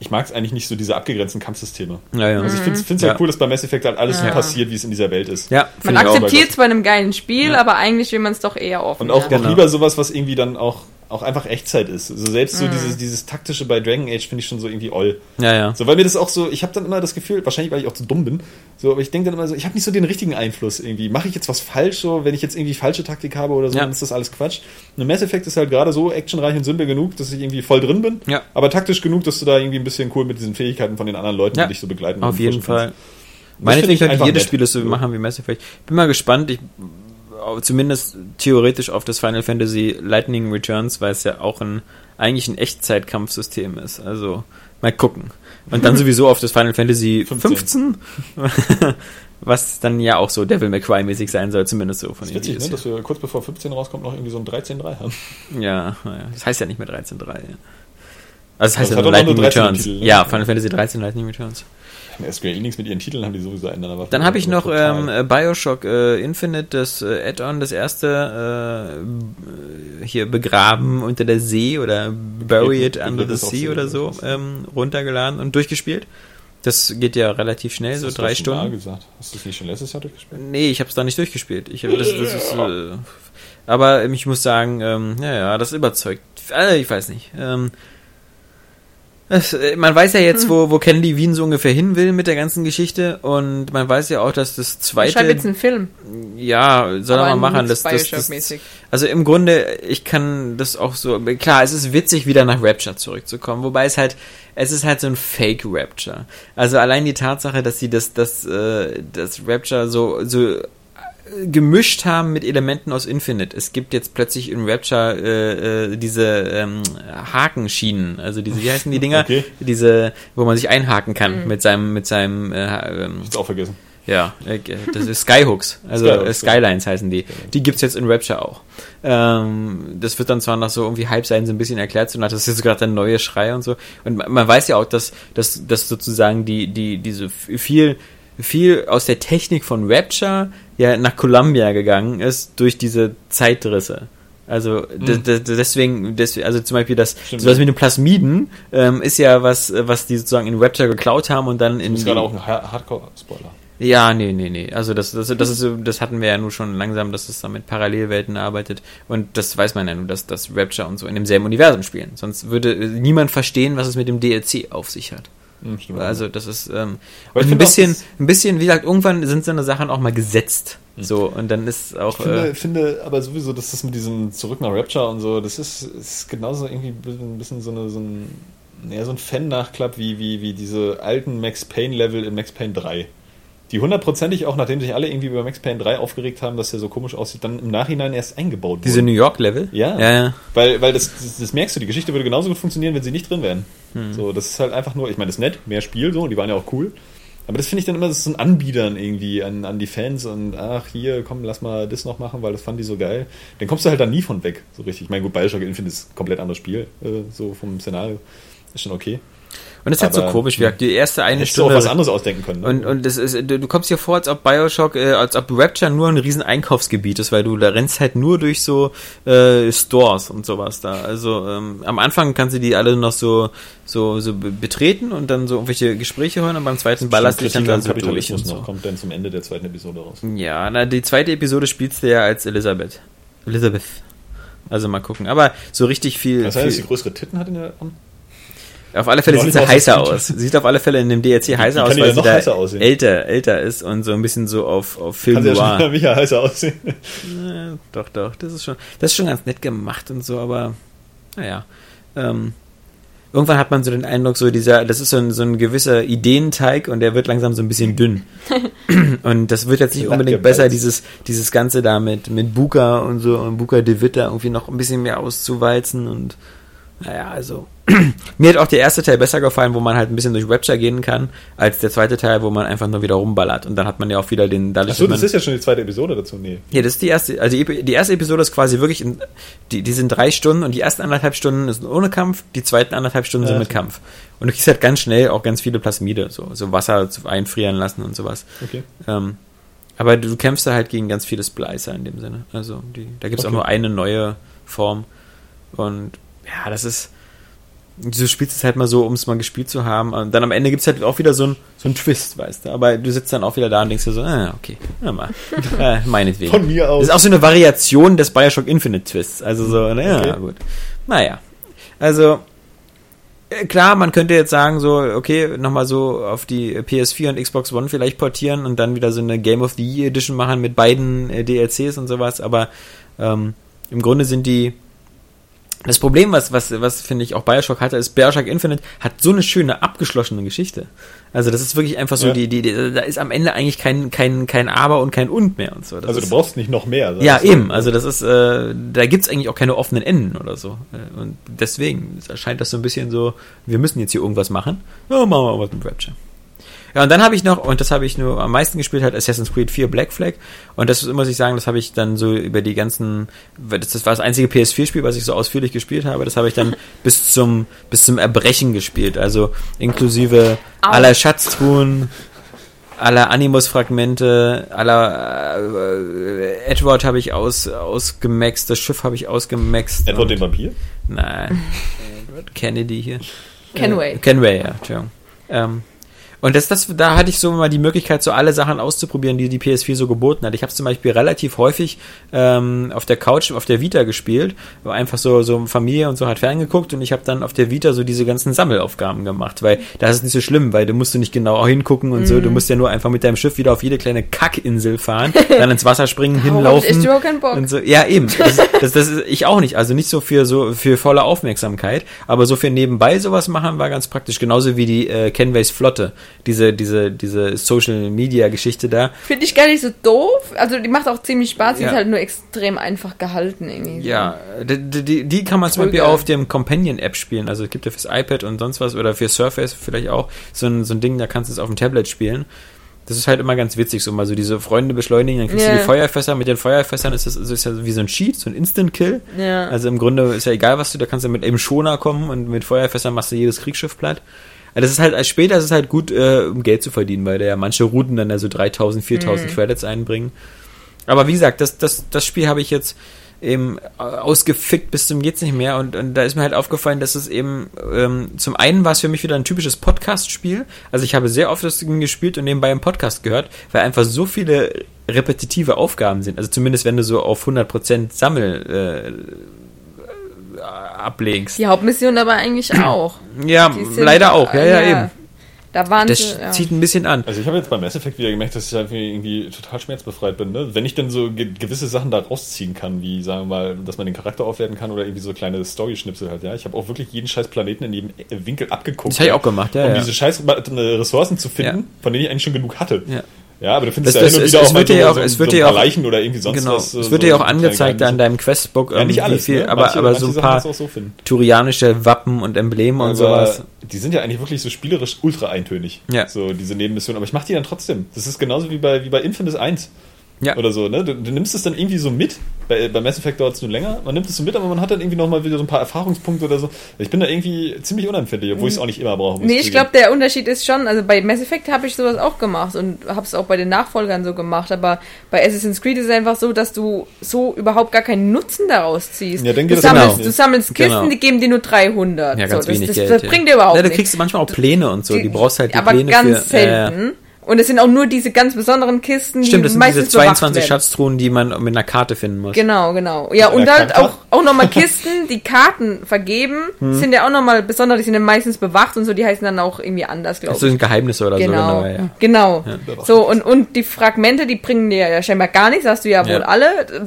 Ich mag es eigentlich nicht so diese abgegrenzten Kampfsysteme. Ja, ja. Also ich finde es Ja. ja cool, dass bei Mass Effect halt alles so Ja. passiert, wie es in dieser Welt ist. ja, Man akzeptiert es bei einem geilen Spiel, aber eigentlich will man es doch eher offen. Und auch, ja. auch Genau. lieber sowas, was irgendwie dann auch, auch einfach Echtzeit ist. Also selbst Mhm. so dieses, dieses taktische bei Dragon Age finde ich schon so irgendwie oll. Ja, ja. So, weil mir das auch so, ich habe dann immer das Gefühl, wahrscheinlich weil ich auch zu dumm bin, so, aber ich denke dann immer so, ich habe nicht so den richtigen Einfluss irgendwie. Mache ich jetzt was falsch, so, wenn ich jetzt irgendwie falsche Taktik habe oder so, Ja. dann ist das alles Quatsch. Und Mass Effect ist halt gerade so actionreich und simpel genug, dass ich irgendwie voll drin bin, Ja. aber taktisch genug, dass du da irgendwie ein bisschen cool mit diesen Fähigkeiten von den anderen Leuten, Ja. die dich so begleiten. Auf jeden. Fall. Ich könnte einfach jedes nett. Spiel das so machen wie Mass Effect. Bin mal gespannt. Ich zumindest theoretisch auf das Final Fantasy Lightning Returns, weil es ja auch ein eigentlich ein Echtzeitkampfsystem ist. Also mal gucken. Und dann sowieso auf das Final Fantasy 15, 15. was dann ja auch so Devil May Cry mäßig sein soll, zumindest so von Das ist witzig, ne, dass wir kurz bevor 15 rauskommt noch irgendwie so ein 13.3 haben. Ja, naja, das heißt ja nicht mehr 13.3. Ja. Also es heißt Das ja nur Lightning nur 13 Returns. Titel, ne? Ja, Final Fantasy 13 Lightning Returns. Square Enix mit ihren Titeln haben die sowieso ändern. Aber Dann habe ich noch ähm, äh, Bioshock äh, Infinite, das äh, Add-on, das erste äh, hier begraben unter der See oder Bury it under the sea oder so ähm, runtergeladen und durchgespielt. Das geht ja relativ schnell, so drei das schon mal Stunden. gesagt. Hast du es nicht schon letztes Jahr durchgespielt? Nee, ich habe es da nicht durchgespielt. Ich hab, das, das ist, äh, aber ich muss sagen, ähm, ja, ja, das überzeugt. Also, ich weiß nicht. Ähm, äh, man weiß ja jetzt, wo, wo Ken Levine so ungefähr hin will mit der ganzen Geschichte und man weiß ja auch, dass das zweite, jetzt einen Film. ja, soll er mal machen, das, das, das, also im Grunde, ich kann das auch so, klar, es ist witzig, wieder nach Rapture zurückzukommen, wobei es halt, es ist halt so ein Fake Rapture. Also allein die Tatsache, dass sie das, das, äh, das Rapture so, so gemischt haben mit Elementen aus Infinite. Es gibt jetzt plötzlich in Rapture äh, äh, diese ähm, Hakenschienen, also diese, wie heißen die Dinger? Okay. Diese, wo man sich einhaken kann mit seinem, mit seinem äh, ähm, Ist auch vergessen. ja, äh, das ist Skyhooks, also Skyhooks, äh, Skylines heißen die. Die gibt's jetzt in Rapture auch. Ähm, das wird dann zwar nach so irgendwie Halbseiten so ein bisschen erklärt, so nach, das ist jetzt gerade der neue Schrei und so. Und man, man weiß ja auch, dass, dass, dass sozusagen die, die, diese viel, viel aus der Technik von Rapture ja nach Columbia gegangen ist durch diese Zeitrisse. Also d- deswegen, deswegen, also zum Beispiel das, Stimmt. sowas mit den Plasmiden ähm, ist ja was, was die sozusagen in Rapture geklaut haben und dann in Das ist gerade auch ein Ha- Hardcore-Spoiler. ja, nee, nee, nee. Also das, das, das, ist, das hatten wir ja nur schon langsam, dass es da mit Parallelwelten arbeitet. Und das weiß man ja nur, dass das Rapture und so in demselben Universum spielen. Sonst würde niemand verstehen, was es mit dem DLC auf sich hat. Hm, stimmt. Also das ist ähm, ein auch, bisschen, das- ein bisschen, wie gesagt, irgendwann sind so eine Sachen auch mal gesetzt. So, und dann ist auch. Ich finde, Äh, finde aber sowieso, dass das mit diesem Zurück nach Rapture und so, das ist, ist genauso irgendwie ein bisschen so, eine, so ein, ja, so ein Fan-Nachklapp wie, wie, wie diese alten Max Payne-Level in Max Payne 3. Die hundertprozentig auch, nachdem sich alle irgendwie über Max Payne 3 aufgeregt haben, dass der so komisch aussieht, dann im Nachhinein erst eingebaut diese wurden. New York-Level? Ja. Ja, ja. Weil, weil das, das, das merkst du, die Geschichte würde genauso gut funktionieren, wenn sie nicht drin wären. Hm. So, das ist halt einfach nur, ich meine, das ist nett, mehr Spiel, so, und die waren ja auch cool. Aber das finde ich dann immer, das ist so ein Anbiedern irgendwie an, an die Fans und ach, hier, komm, lass mal das noch machen, weil das fanden die so geil. Dann kommst du halt dann nie von weg, so richtig. Ich meine, gut, Bioshock Infinite ist ein komplett anderes Spiel, äh, so vom Szenario. Ist schon okay. Und es ist halt so komisch, wie gesagt, die erste eine Hättest du auch Stunde. was anderes ausdenken können. Ne? Und, und das ist, du, du kommst dir vor, als ob Bioshock, äh, als ob Rapture nur ein riesen Einkaufsgebiet ist, weil du da rennst halt nur durch so äh, Stores und sowas da. Also ähm, am Anfang kannst du die alle noch so so so be- betreten und dann so irgendwelche Gespräche hören und beim zweiten ballerst du dich dann, dann so durch und so. kommt dann zum Ende der zweiten Episode raus. Ja, na die zweite Episode spielst du ja als Elisabeth. Elizabeth. Also mal gucken. Aber so richtig viel. Das heißt, dass sie viel größere Titten hat in der? Auf alle Fälle sieht sie heißer aus. Sie sieht auf alle Fälle in dem DLC heißer kann aus, weil sie noch da älter, älter ist und so ein bisschen so auf, auf Film Kann ja Noir. wieder Micha heißer aussehen. Ja, doch, doch, das ist schon, das ist schon ganz nett gemacht und so, aber naja. Ähm, irgendwann hat man so den Eindruck, so dieser, das ist so ein, so ein gewisser Ideenteig und der wird langsam so ein bisschen dünn. und das wird jetzt nicht unbedingt besser, dieses, dieses Ganze da mit, mit Buka und so und Buka de Witt da irgendwie noch ein bisschen mehr auszuwalzen und naja, also mir hat auch der erste Teil besser gefallen, wo man halt ein bisschen durch Rapture gehen kann, als der zweite Teil, wo man einfach nur wieder rumballert und dann hat man ja auch wieder den, dadurch, Achso, das ist ja schon die zweite Episode dazu. Nee. ja, das ist die erste, also die, die erste Episode ist quasi wirklich, in, die, die sind drei Stunden und die ersten anderthalb Stunden sind ohne Kampf, die zweiten anderthalb Stunden sind Ja, mit okay. Kampf. Und du kriegst halt ganz schnell auch ganz viele Plasmide, so, so Wasser einfrieren lassen und sowas. Okay. Ähm, aber du kämpfst da halt gegen ganz viele Splicer in dem Sinne. Also die, da gibt es auch Okay. nur eine neue Form. Und ja, das ist. Du spielst es halt mal so, um es mal gespielt zu haben. Und dann am Ende gibt es halt auch wieder so einen so Twist, weißt du. Aber du sitzt dann auch wieder da und denkst dir so, ah, okay, ja mal. äh, meinetwegen. Von mir aus. Das ist auch so eine Variation des Bioshock Infinite Twists. Also so, naja, Okay. gut. Naja. Also, äh, klar, man könnte jetzt sagen, so, okay, nochmal so auf die PS4 und Xbox One vielleicht portieren und dann wieder so eine Game of the Year Edition machen mit beiden äh, DLCs und sowas, aber ähm, im Grunde sind die. Das Problem, was, was, was finde ich auch Bioshock hatte, ist, Bioshock Infinite hat so eine schöne abgeschlossene Geschichte. Also das ist wirklich einfach so, Ja. die, die, die, da ist am Ende eigentlich kein, kein, kein Aber und kein Und mehr und so. Das Also ist, du brauchst nicht noch mehr. ja, eben. Also das ist, äh, da gibt's eigentlich auch keine offenen Enden oder so. Äh, Und deswegen erscheint das so ein bisschen so, wir müssen jetzt hier irgendwas machen. Ja, machen wir was mit Rapture. Ja, und dann habe ich noch, und das habe ich nur am meisten gespielt, halt Assassin's Creed 4 Black Flag. Und das muss ich sagen, das habe ich dann so über die ganzen, das, das war das einzige PS4-Spiel, was ich so ausführlich gespielt habe. Das habe ich dann bis zum, bis zum Erbrechen gespielt. Also inklusive Au. aller Schatztruhen, aller Animus-Fragmente, aller äh, Edward habe ich aus, ausgemaxt, das Schiff habe ich ausgemaxt. Edward den Vampir? Nein, Edward Kennedy hier. Kenway. Äh, Kenway, ja, Entschuldigung. Ähm, und das, das, da hatte ich so mal die Möglichkeit, so alle Sachen auszuprobieren, die die PS4 so geboten hat. Ich habe zum Beispiel relativ häufig ähm, auf der Couch, auf der Vita gespielt, einfach so so Familie und so hat ferngeguckt und ich habe dann auf der Vita so diese ganzen Sammelaufgaben gemacht, weil da ist es nicht so schlimm, weil du musst du nicht genau hingucken und so, du musst ja nur einfach mit deinem Schiff wieder auf jede kleine Kackinsel fahren, dann ins Wasser springen, hinlaufen. ich überhaupt keinen Bock. Und so, ja, eben. Das, das, das ist ich auch nicht. Also nicht so für so für volle Aufmerksamkeit, aber so für nebenbei sowas machen war ganz praktisch. Genauso wie die äh, Kenways Flotte, diese diese diese Social Media Geschichte da. Finde ich gar nicht so doof. Also die macht auch ziemlich Spaß, die Ja. ist halt nur extrem einfach gehalten irgendwie. Ja, die, die, die kann man zum Beispiel auf dem Companion App spielen. Also es gibt ja fürs iPad und sonst was oder für Surface vielleicht auch so ein, so ein Ding, da kannst du es auf dem Tablet spielen. Das ist halt immer ganz witzig, so mal so diese Freunde beschleunigen, dann kriegst Ja. du die Feuerfässer. Mit den Feuerfässern ist das, also ist ja wie so ein Cheat, so ein Instant-Kill. Ja. Also im Grunde ist ja egal, was du, da kannst du mit eben Schoner kommen und mit Feuerfässern machst du jedes Kriegsschiff platt. Also das ist halt, als später ist es halt gut, äh, um Geld zu verdienen, weil da ja manche Routen dann ja so 3000, 4000 Mhm. Credits einbringen. Aber wie gesagt, das, das, das Spiel habe ich jetzt eben äh, ausgefickt bis zum geht's nicht mehr und, und da ist mir halt aufgefallen, dass es eben ähm, zum einen war es für mich wieder ein typisches Podcast-Spiel. Also ich habe sehr oft das Ding gespielt und nebenbei einen Podcast gehört, weil einfach so viele repetitive Aufgaben sind. Also zumindest wenn du so auf 100% Sammel äh, ablegst. Die Hauptmission aber eigentlich auch. Ja, leider auch. Ja, ja, eben. Da waren Das sie, ja. zieht ein bisschen an. Also ich habe jetzt beim Mass Effect wieder gemerkt, dass ich irgendwie total schmerzbefreit bin. Ne? Wenn ich denn so ge gewisse Sachen da rausziehen kann, wie sagen wir mal, dass man den Charakter aufwerten kann oder irgendwie so kleine Story-Schnipsel halt, ja. Ich habe auch wirklich jeden scheiß Planeten in jedem Winkel abgeguckt. Das habe ich ja, auch gemacht, ja. um ja. diese scheiß äh, Ressourcen zu finden, Ja. von denen ich eigentlich schon genug hatte. Ja. Ja, aber du findest Das- ja das- hin und wieder es auch wird so, dir ja auch- so, es so wird ein dir paar auch- Leichen oder irgendwie sonst Genau. was. Es wird so dir auch angezeigt da Geheimnisse. deinem Questbook Ja, nicht alles, viel, ne? aber, Manche- aber so ein paar so turianische Wappen und Embleme und sowas. Die sind ja eigentlich wirklich so spielerisch ultra eintönig. Ja. So diese Nebenmissionen. Aber ich mache die dann trotzdem. Das ist genauso wie bei, wie bei Infinite 1. Ja. Oder so, ne? Du, du nimmst es dann irgendwie so mit. Bei, bei Mass Effect dauert es nur länger. Man nimmt es so mit, aber man hat dann irgendwie nochmal wieder so ein paar Erfahrungspunkte oder so. Ich bin da irgendwie ziemlich unanfällig, obwohl ich es auch nicht immer brauche. muss Nee, ich glaube, der Unterschied ist schon, also bei Mass Effect habe ich sowas auch gemacht und habe es auch bei den Nachfolgern so gemacht, aber bei Assassin's Creed ist es einfach so, dass du so überhaupt gar keinen Nutzen daraus ziehst. Ja, dann du, geht das sammelst, genau. du sammelst Kisten, Genau. die geben dir nur 300. Ja, ganz so, das, wenig das, Geld. Das ja. bringt dir überhaupt ja, du nichts. kriegst manchmal auch Pläne und so. Die, brauchst halt die aber Pläne ganz für. äh, selten. Und es sind auch nur diese ganz besonderen Kisten, Stimmt, die das sind meistens diese bewacht 22 werden. Schatztruhen, die man mit einer Karte finden muss. Genau, genau. Ja, und einer halt auch, auch nochmal Kisten, die Karten vergeben, Hm. sind ja auch nochmal besonders, die sind ja meistens bewacht und so, die heißen dann auch irgendwie anders, glaube Das ich. sind Geheimnisse oder Genau, so. Genau, ja. genau. Überwacht. So, und, und die Fragmente, die bringen dir ja scheinbar gar nichts, hast du ja wohl Ja. alle.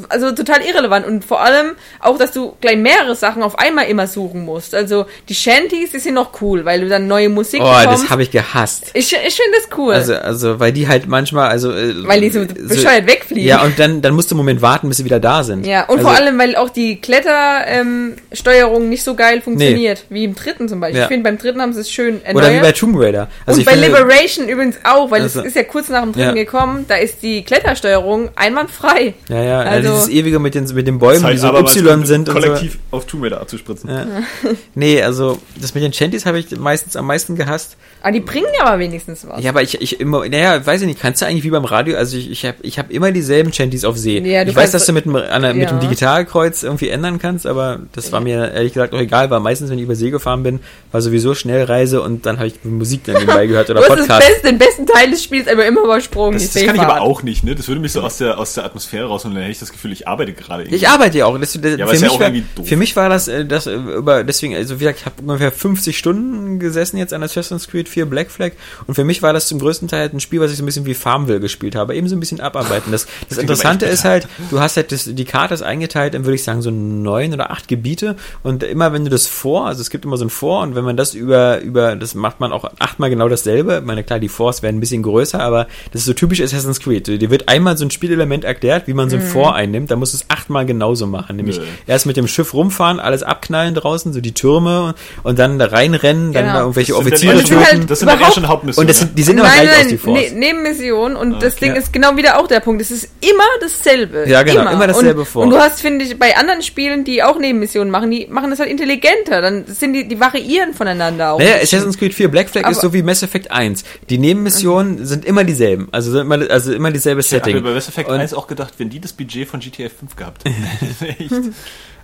Also total irrelevant. Und vor allem auch, dass du gleich mehrere Sachen auf einmal immer suchen musst. Also die Shanties, die sind noch cool, weil du dann neue Musik Oh, das bekommst. habe ich gehasst. ich ich finde das cool. Also, also, weil die halt manchmal, also. äh, weil die so bescheuert wegfliegen. Ja, und dann, dann musst du einen Moment warten, bis sie wieder da sind. Ja, und also, vor allem, weil auch die Klettersteuerung nicht so geil funktioniert, wie im dritten zum Beispiel. Ja. Ich finde, beim dritten haben sie es schön erneuert. Oder wie bei Tomb Raider. Also und bei finde, Liberation übrigens auch, weil Also- es ist ja kurz nach dem dritten Ja. gekommen, da ist die Klettersteuerung einwandfrei. Ja, ja, Also- dieses ewige mit den, mit den Bäumen, Zeit die so aber, Y sind und so. kollektiv auf Tomb Raider abzuspritzen. Ja. Nee, also das mit den Chanties habe ich meistens am meisten gehasst. Aber die bringen ja aber wenigstens was. Ja, aber ich, ich immer, naja, weiß ich nicht, kannst du eigentlich wie beim Radio, also ich, ich habe ich hab immer dieselben Chanties auf See. Ja, ich weiß, dass du mit dem, an, mit Ja. dem Digitalkreuz irgendwie ändern kannst, aber das war mir ehrlich gesagt auch egal, weil meistens, wenn ich über See gefahren bin, war sowieso Schnellreise und dann habe ich Musik dann nebenbei gehört oder du hast das Podcast. Beste, den besten Teil des Spiels aber immer übersprungen. Das, das kann ich aber auch nicht, ne? Das würde mich so aus der, aus der Atmosphäre raus und dann hätte ich das Gefühl, ich arbeite gerade irgendwie. Ich arbeite ja auch. Das, das, aber für, ist ja mich auch war, irgendwie doof. für mich war das, äh, das äh, über, deswegen, also wie gesagt, ich habe ungefähr 50 Stunden gesessen jetzt an Assassin's Creed 4 Black Flag und für mich war das zum größten Teil halt ein Spiel, was ich so ein bisschen wie Farmville gespielt habe, eben so ein bisschen abarbeiten. Das, das aber Interessante ist halt, du hast halt das, die Karte ist eingeteilt in, würde ich sagen, so neun oder acht Gebiete und immer wenn du das vor, also es gibt immer so ein Vor und wenn man das über, über, das macht man auch achtmal genau dasselbe. Ich meine, klar, die Force werden ein bisschen größer, aber das ist so typisch Assassin's Creed. Dir wird einmal so ein Spielelement erklärt, wie man so ein Vor einnimmt, da musst du es achtmal genauso machen. Nämlich Nö. erst mit dem Schiff rumfahren, alles abknallen draußen, so die Türme und, dann da reinrennen, dann Genau. da irgendwelche Das Offiziere dann- töten. halt Das sind dann überhaupt- schon Hauptmissionen. und das sind, die sind nein, gleich aus, die nein, Force. ne, Nebenmission und das Okay. Ding ist genau wieder auch der Punkt. Es ist immer dasselbe. Ja, genau, immer dasselbe und, vor. Und du hast, finde ich, bei anderen Spielen, die auch Nebenmissionen machen, die machen das halt intelligenter. Dann sind die, die variieren voneinander auch. Naja, Assassin's Creed 4 Black Flag ist Aber- so wie Mass Effect 1. Die Nebenmissionen sind immer dieselben. Also, sind immer, also immer dieselbe Ich habe Setting. bei Mass Effect Und- 1 auch gedacht, wenn die das Budget von GTA 5 gehabt hätten. Echt.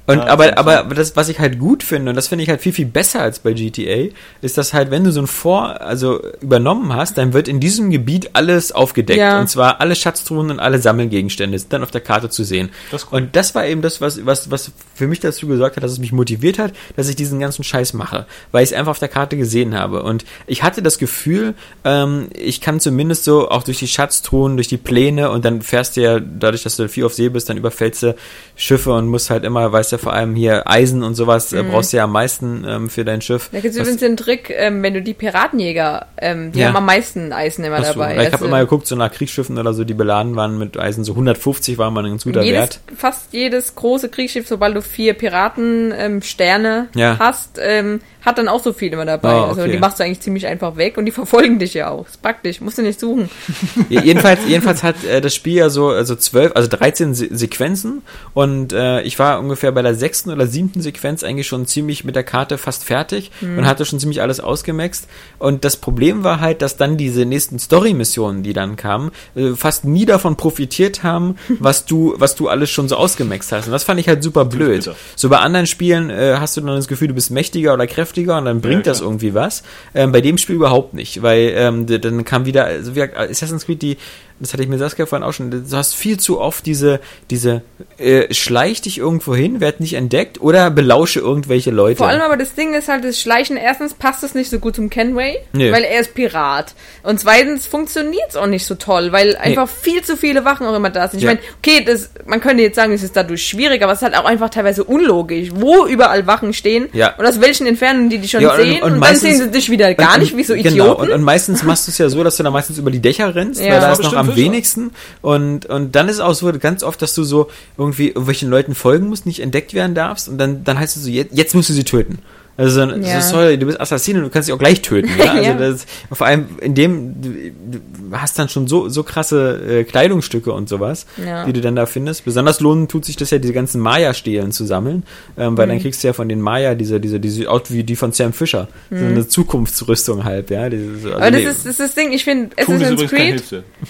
Und Ja, aber, stimmt aber das, was ich halt gut finde, und das finde ich halt viel, viel besser als bei GTA, ist, dass halt, wenn du so ein Vor, also übernommen hast, dann wird in diesem Gebiet alles aufgedeckt. Ja. Und zwar alle Schatztruhen und alle Sammelgegenstände sind dann auf der Karte zu sehen. Das. Und das war eben das, was, was, was für mich dazu gesorgt hat, dass es mich motiviert hat, dass ich diesen ganzen Scheiß mache. Weil ich es einfach auf der Karte gesehen habe. Und ich hatte das Gefühl, ähm, ich kann zumindest so auch durch die Schatztruhen, durch die Pläne und dann fährst du ja, dadurch, dass du viel auf See bist, dann überfällst du Schiffe und musst halt immer, weißt du, vor allem hier Eisen und sowas äh, brauchst du ja am meisten ähm, für dein Schiff. Da gibt es übrigens den Trick, ähm, wenn du die Piratenjäger, ähm, die Ja. haben am meisten Eisen immer Ach so, dabei. ich habe Also, immer geguckt, so nach Kriegsschiffen oder so, die beladen waren mit Eisen, so 150 war mal ein ganz guter jedes, Wert. fast jedes große Kriegsschiff, sobald du vier Piraten ähm, Sterne Ja. hast, ähm, hat dann auch so viel immer dabei. Oh, Also okay. die machst du eigentlich ziemlich einfach weg und die verfolgen dich ja auch. Ist praktisch, musst du nicht suchen. Ja, jedenfalls, jedenfalls hat äh, das Spiel ja so also zwölf, also 13 Se Sequenzen und äh, ich war ungefähr bei der sechsten oder siebten Sequenz eigentlich schon ziemlich mit der Karte fast fertig und hatte schon ziemlich alles ausgemaxt. Und das Problem war halt, dass dann diese nächsten Story-Missionen, die dann kamen, äh, fast nie davon profitiert haben, was du, was du alles schon so ausgemaxt hast. Und das fand ich halt super blöd. So bei anderen Spielen äh, hast du dann das Gefühl, du bist mächtiger oder kräftiger und dann bringt Ja, das irgendwie was. Ähm, bei dem Spiel überhaupt nicht, weil ähm, dann kam wieder, also wie Assassin's Creed, die, das hatte ich mir Saskia vorhin auch schon, du hast viel zu oft diese, diese, äh, schleich dich irgendwo hin, werd nicht entdeckt oder belausche irgendwelche Leute. Vor allem aber das Ding ist halt, das Schleichen, erstens passt es nicht so gut zum Kenway, Nee. weil er ist Pirat. Und zweitens funktioniert es auch nicht so toll, weil einfach viel zu viele Wachen auch immer da sind. Ich Ja. meine, okay, das, man könnte jetzt sagen, es ist dadurch schwierig, aber es ist halt auch einfach teilweise unlogisch, wo überall Wachen stehen Ja. und aus welchen Entfernungen die die schon Ja, und- sehen. und Und, dann meistens- sehen sie dich wieder gar nicht, wie so Idioten. Genau, und, und meistens machst du es ja so, dass du da meistens über die Dächer rennst, Ja. weil da ist noch am wenigsten. Und, und dann ist es auch so ganz oft, dass du so irgendwie irgendwelchen Leuten folgen musst, nicht entdeckt werden darfst und dann, dann heißt es so, jetzt, jetzt musst du sie töten. Also so ein, Ja. so, sorry, du bist Assassin und du kannst dich auch gleich töten. Ja? Also Ja. das, vor allem in dem, du, du hast dann schon so, so krasse äh, Kleidungsstücke und sowas, Ja. die du dann da findest. Besonders lohnen tut sich das ja, diese ganzen Maya-Stelen zu sammeln, ähm, weil dann Mhm. kriegst du ja von den Maya diese, diese, diese, auch wie die von Sam Fisher, so eine Zukunftsrüstung halb, ja. Diese, also Mhm. Aber das nee, ist, das ist das Ding, ich finde Assassin's Creed,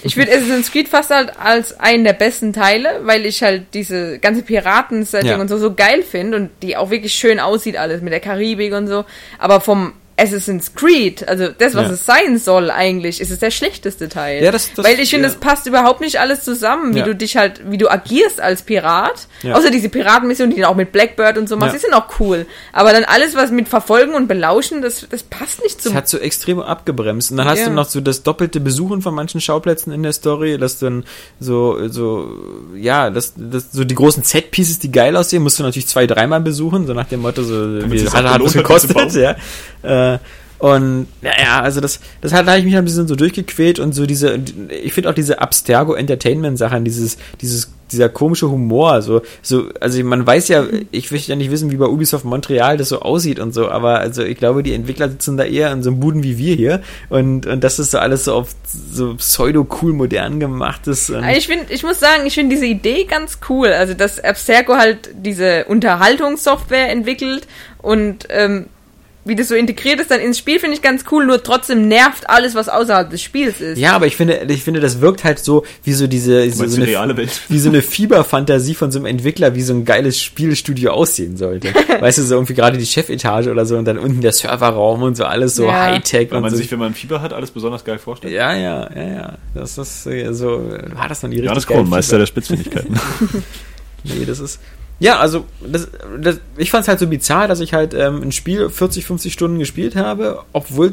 ich würde Assassin's Creed fast halt als einen der besten Teile, weil ich halt diese ganze Piraten-Setting Ja. und so so geil finde und die auch wirklich schön aussieht alles mit der Karibik und so. Aber vom Assassin's Creed, also das, was Ja. es sein soll eigentlich, ist es der schlechteste Teil. Ja, das- das- weil ich finde, ja. es passt überhaupt nicht alles zusammen, wie Ja. du dich halt, wie du agierst als Pirat. Ja. Außer diese Piratenmission, die dann auch mit Blackbird und so machst, Ja. die sind auch cool. Aber dann alles, was mit Verfolgen und Belauschen, das, das passt nicht Es zum hat so extrem abgebremst. Und dann hast Ja. du noch so das doppelte Besuchen von manchen Schauplätzen in der Story, dass dann so, so, ja, das, das, so die großen Set-Pieces, die geil aussehen, musst du natürlich zwei, dreimal besuchen, so nach dem Motto, so, wie, hat, hat zu gekostet, ja. Äh, und ja, ja, also das, das hat, da habe ich mich ein bisschen so durchgequält und so diese, ich finde auch diese Abstergo Entertainment Sachen, dieses, dieses, dieser komische Humor, so, so, also man weiß ja, ich möchte ja nicht wissen, wie bei Ubisoft Montreal das so aussieht und so, aber also ich glaube, die Entwickler sitzen da eher in so einem Buden wie wir hier und, und das ist so alles so auf so pseudo cool modern gemachtes. Und, Also Ich finde, ich muss sagen, ich finde diese Idee ganz cool. Also, dass Abstergo halt diese Unterhaltungssoftware entwickelt und ähm, wie das so integriert ist dann ins Spiel, finde ich ganz cool. Nur trotzdem nervt alles, was außerhalb des Spiels ist. ja, aber ich finde, ich finde, das wirkt halt so wie so diese, so, so eine, reale Welt? wie so eine Fieberfantasie von so einem Entwickler, wie so ein geiles Spielstudio aussehen sollte. weißt du, so irgendwie gerade die Chefetage oder so und dann unten der Serverraum und so alles so Ja. Hightech Weil und man so. sich, wenn man Fieber hat, alles besonders geil vorstellt. ja, ja, ja, ja. Das ist äh, so, war das noch nie richtig Johannes geil? Kron, Meister der Spitzfindigkeiten. Nee, das ist. Ja, also das, das, ich fand es halt so bizarr, dass ich halt ähm, ein Spiel 40, 50 Stunden gespielt habe, obwohl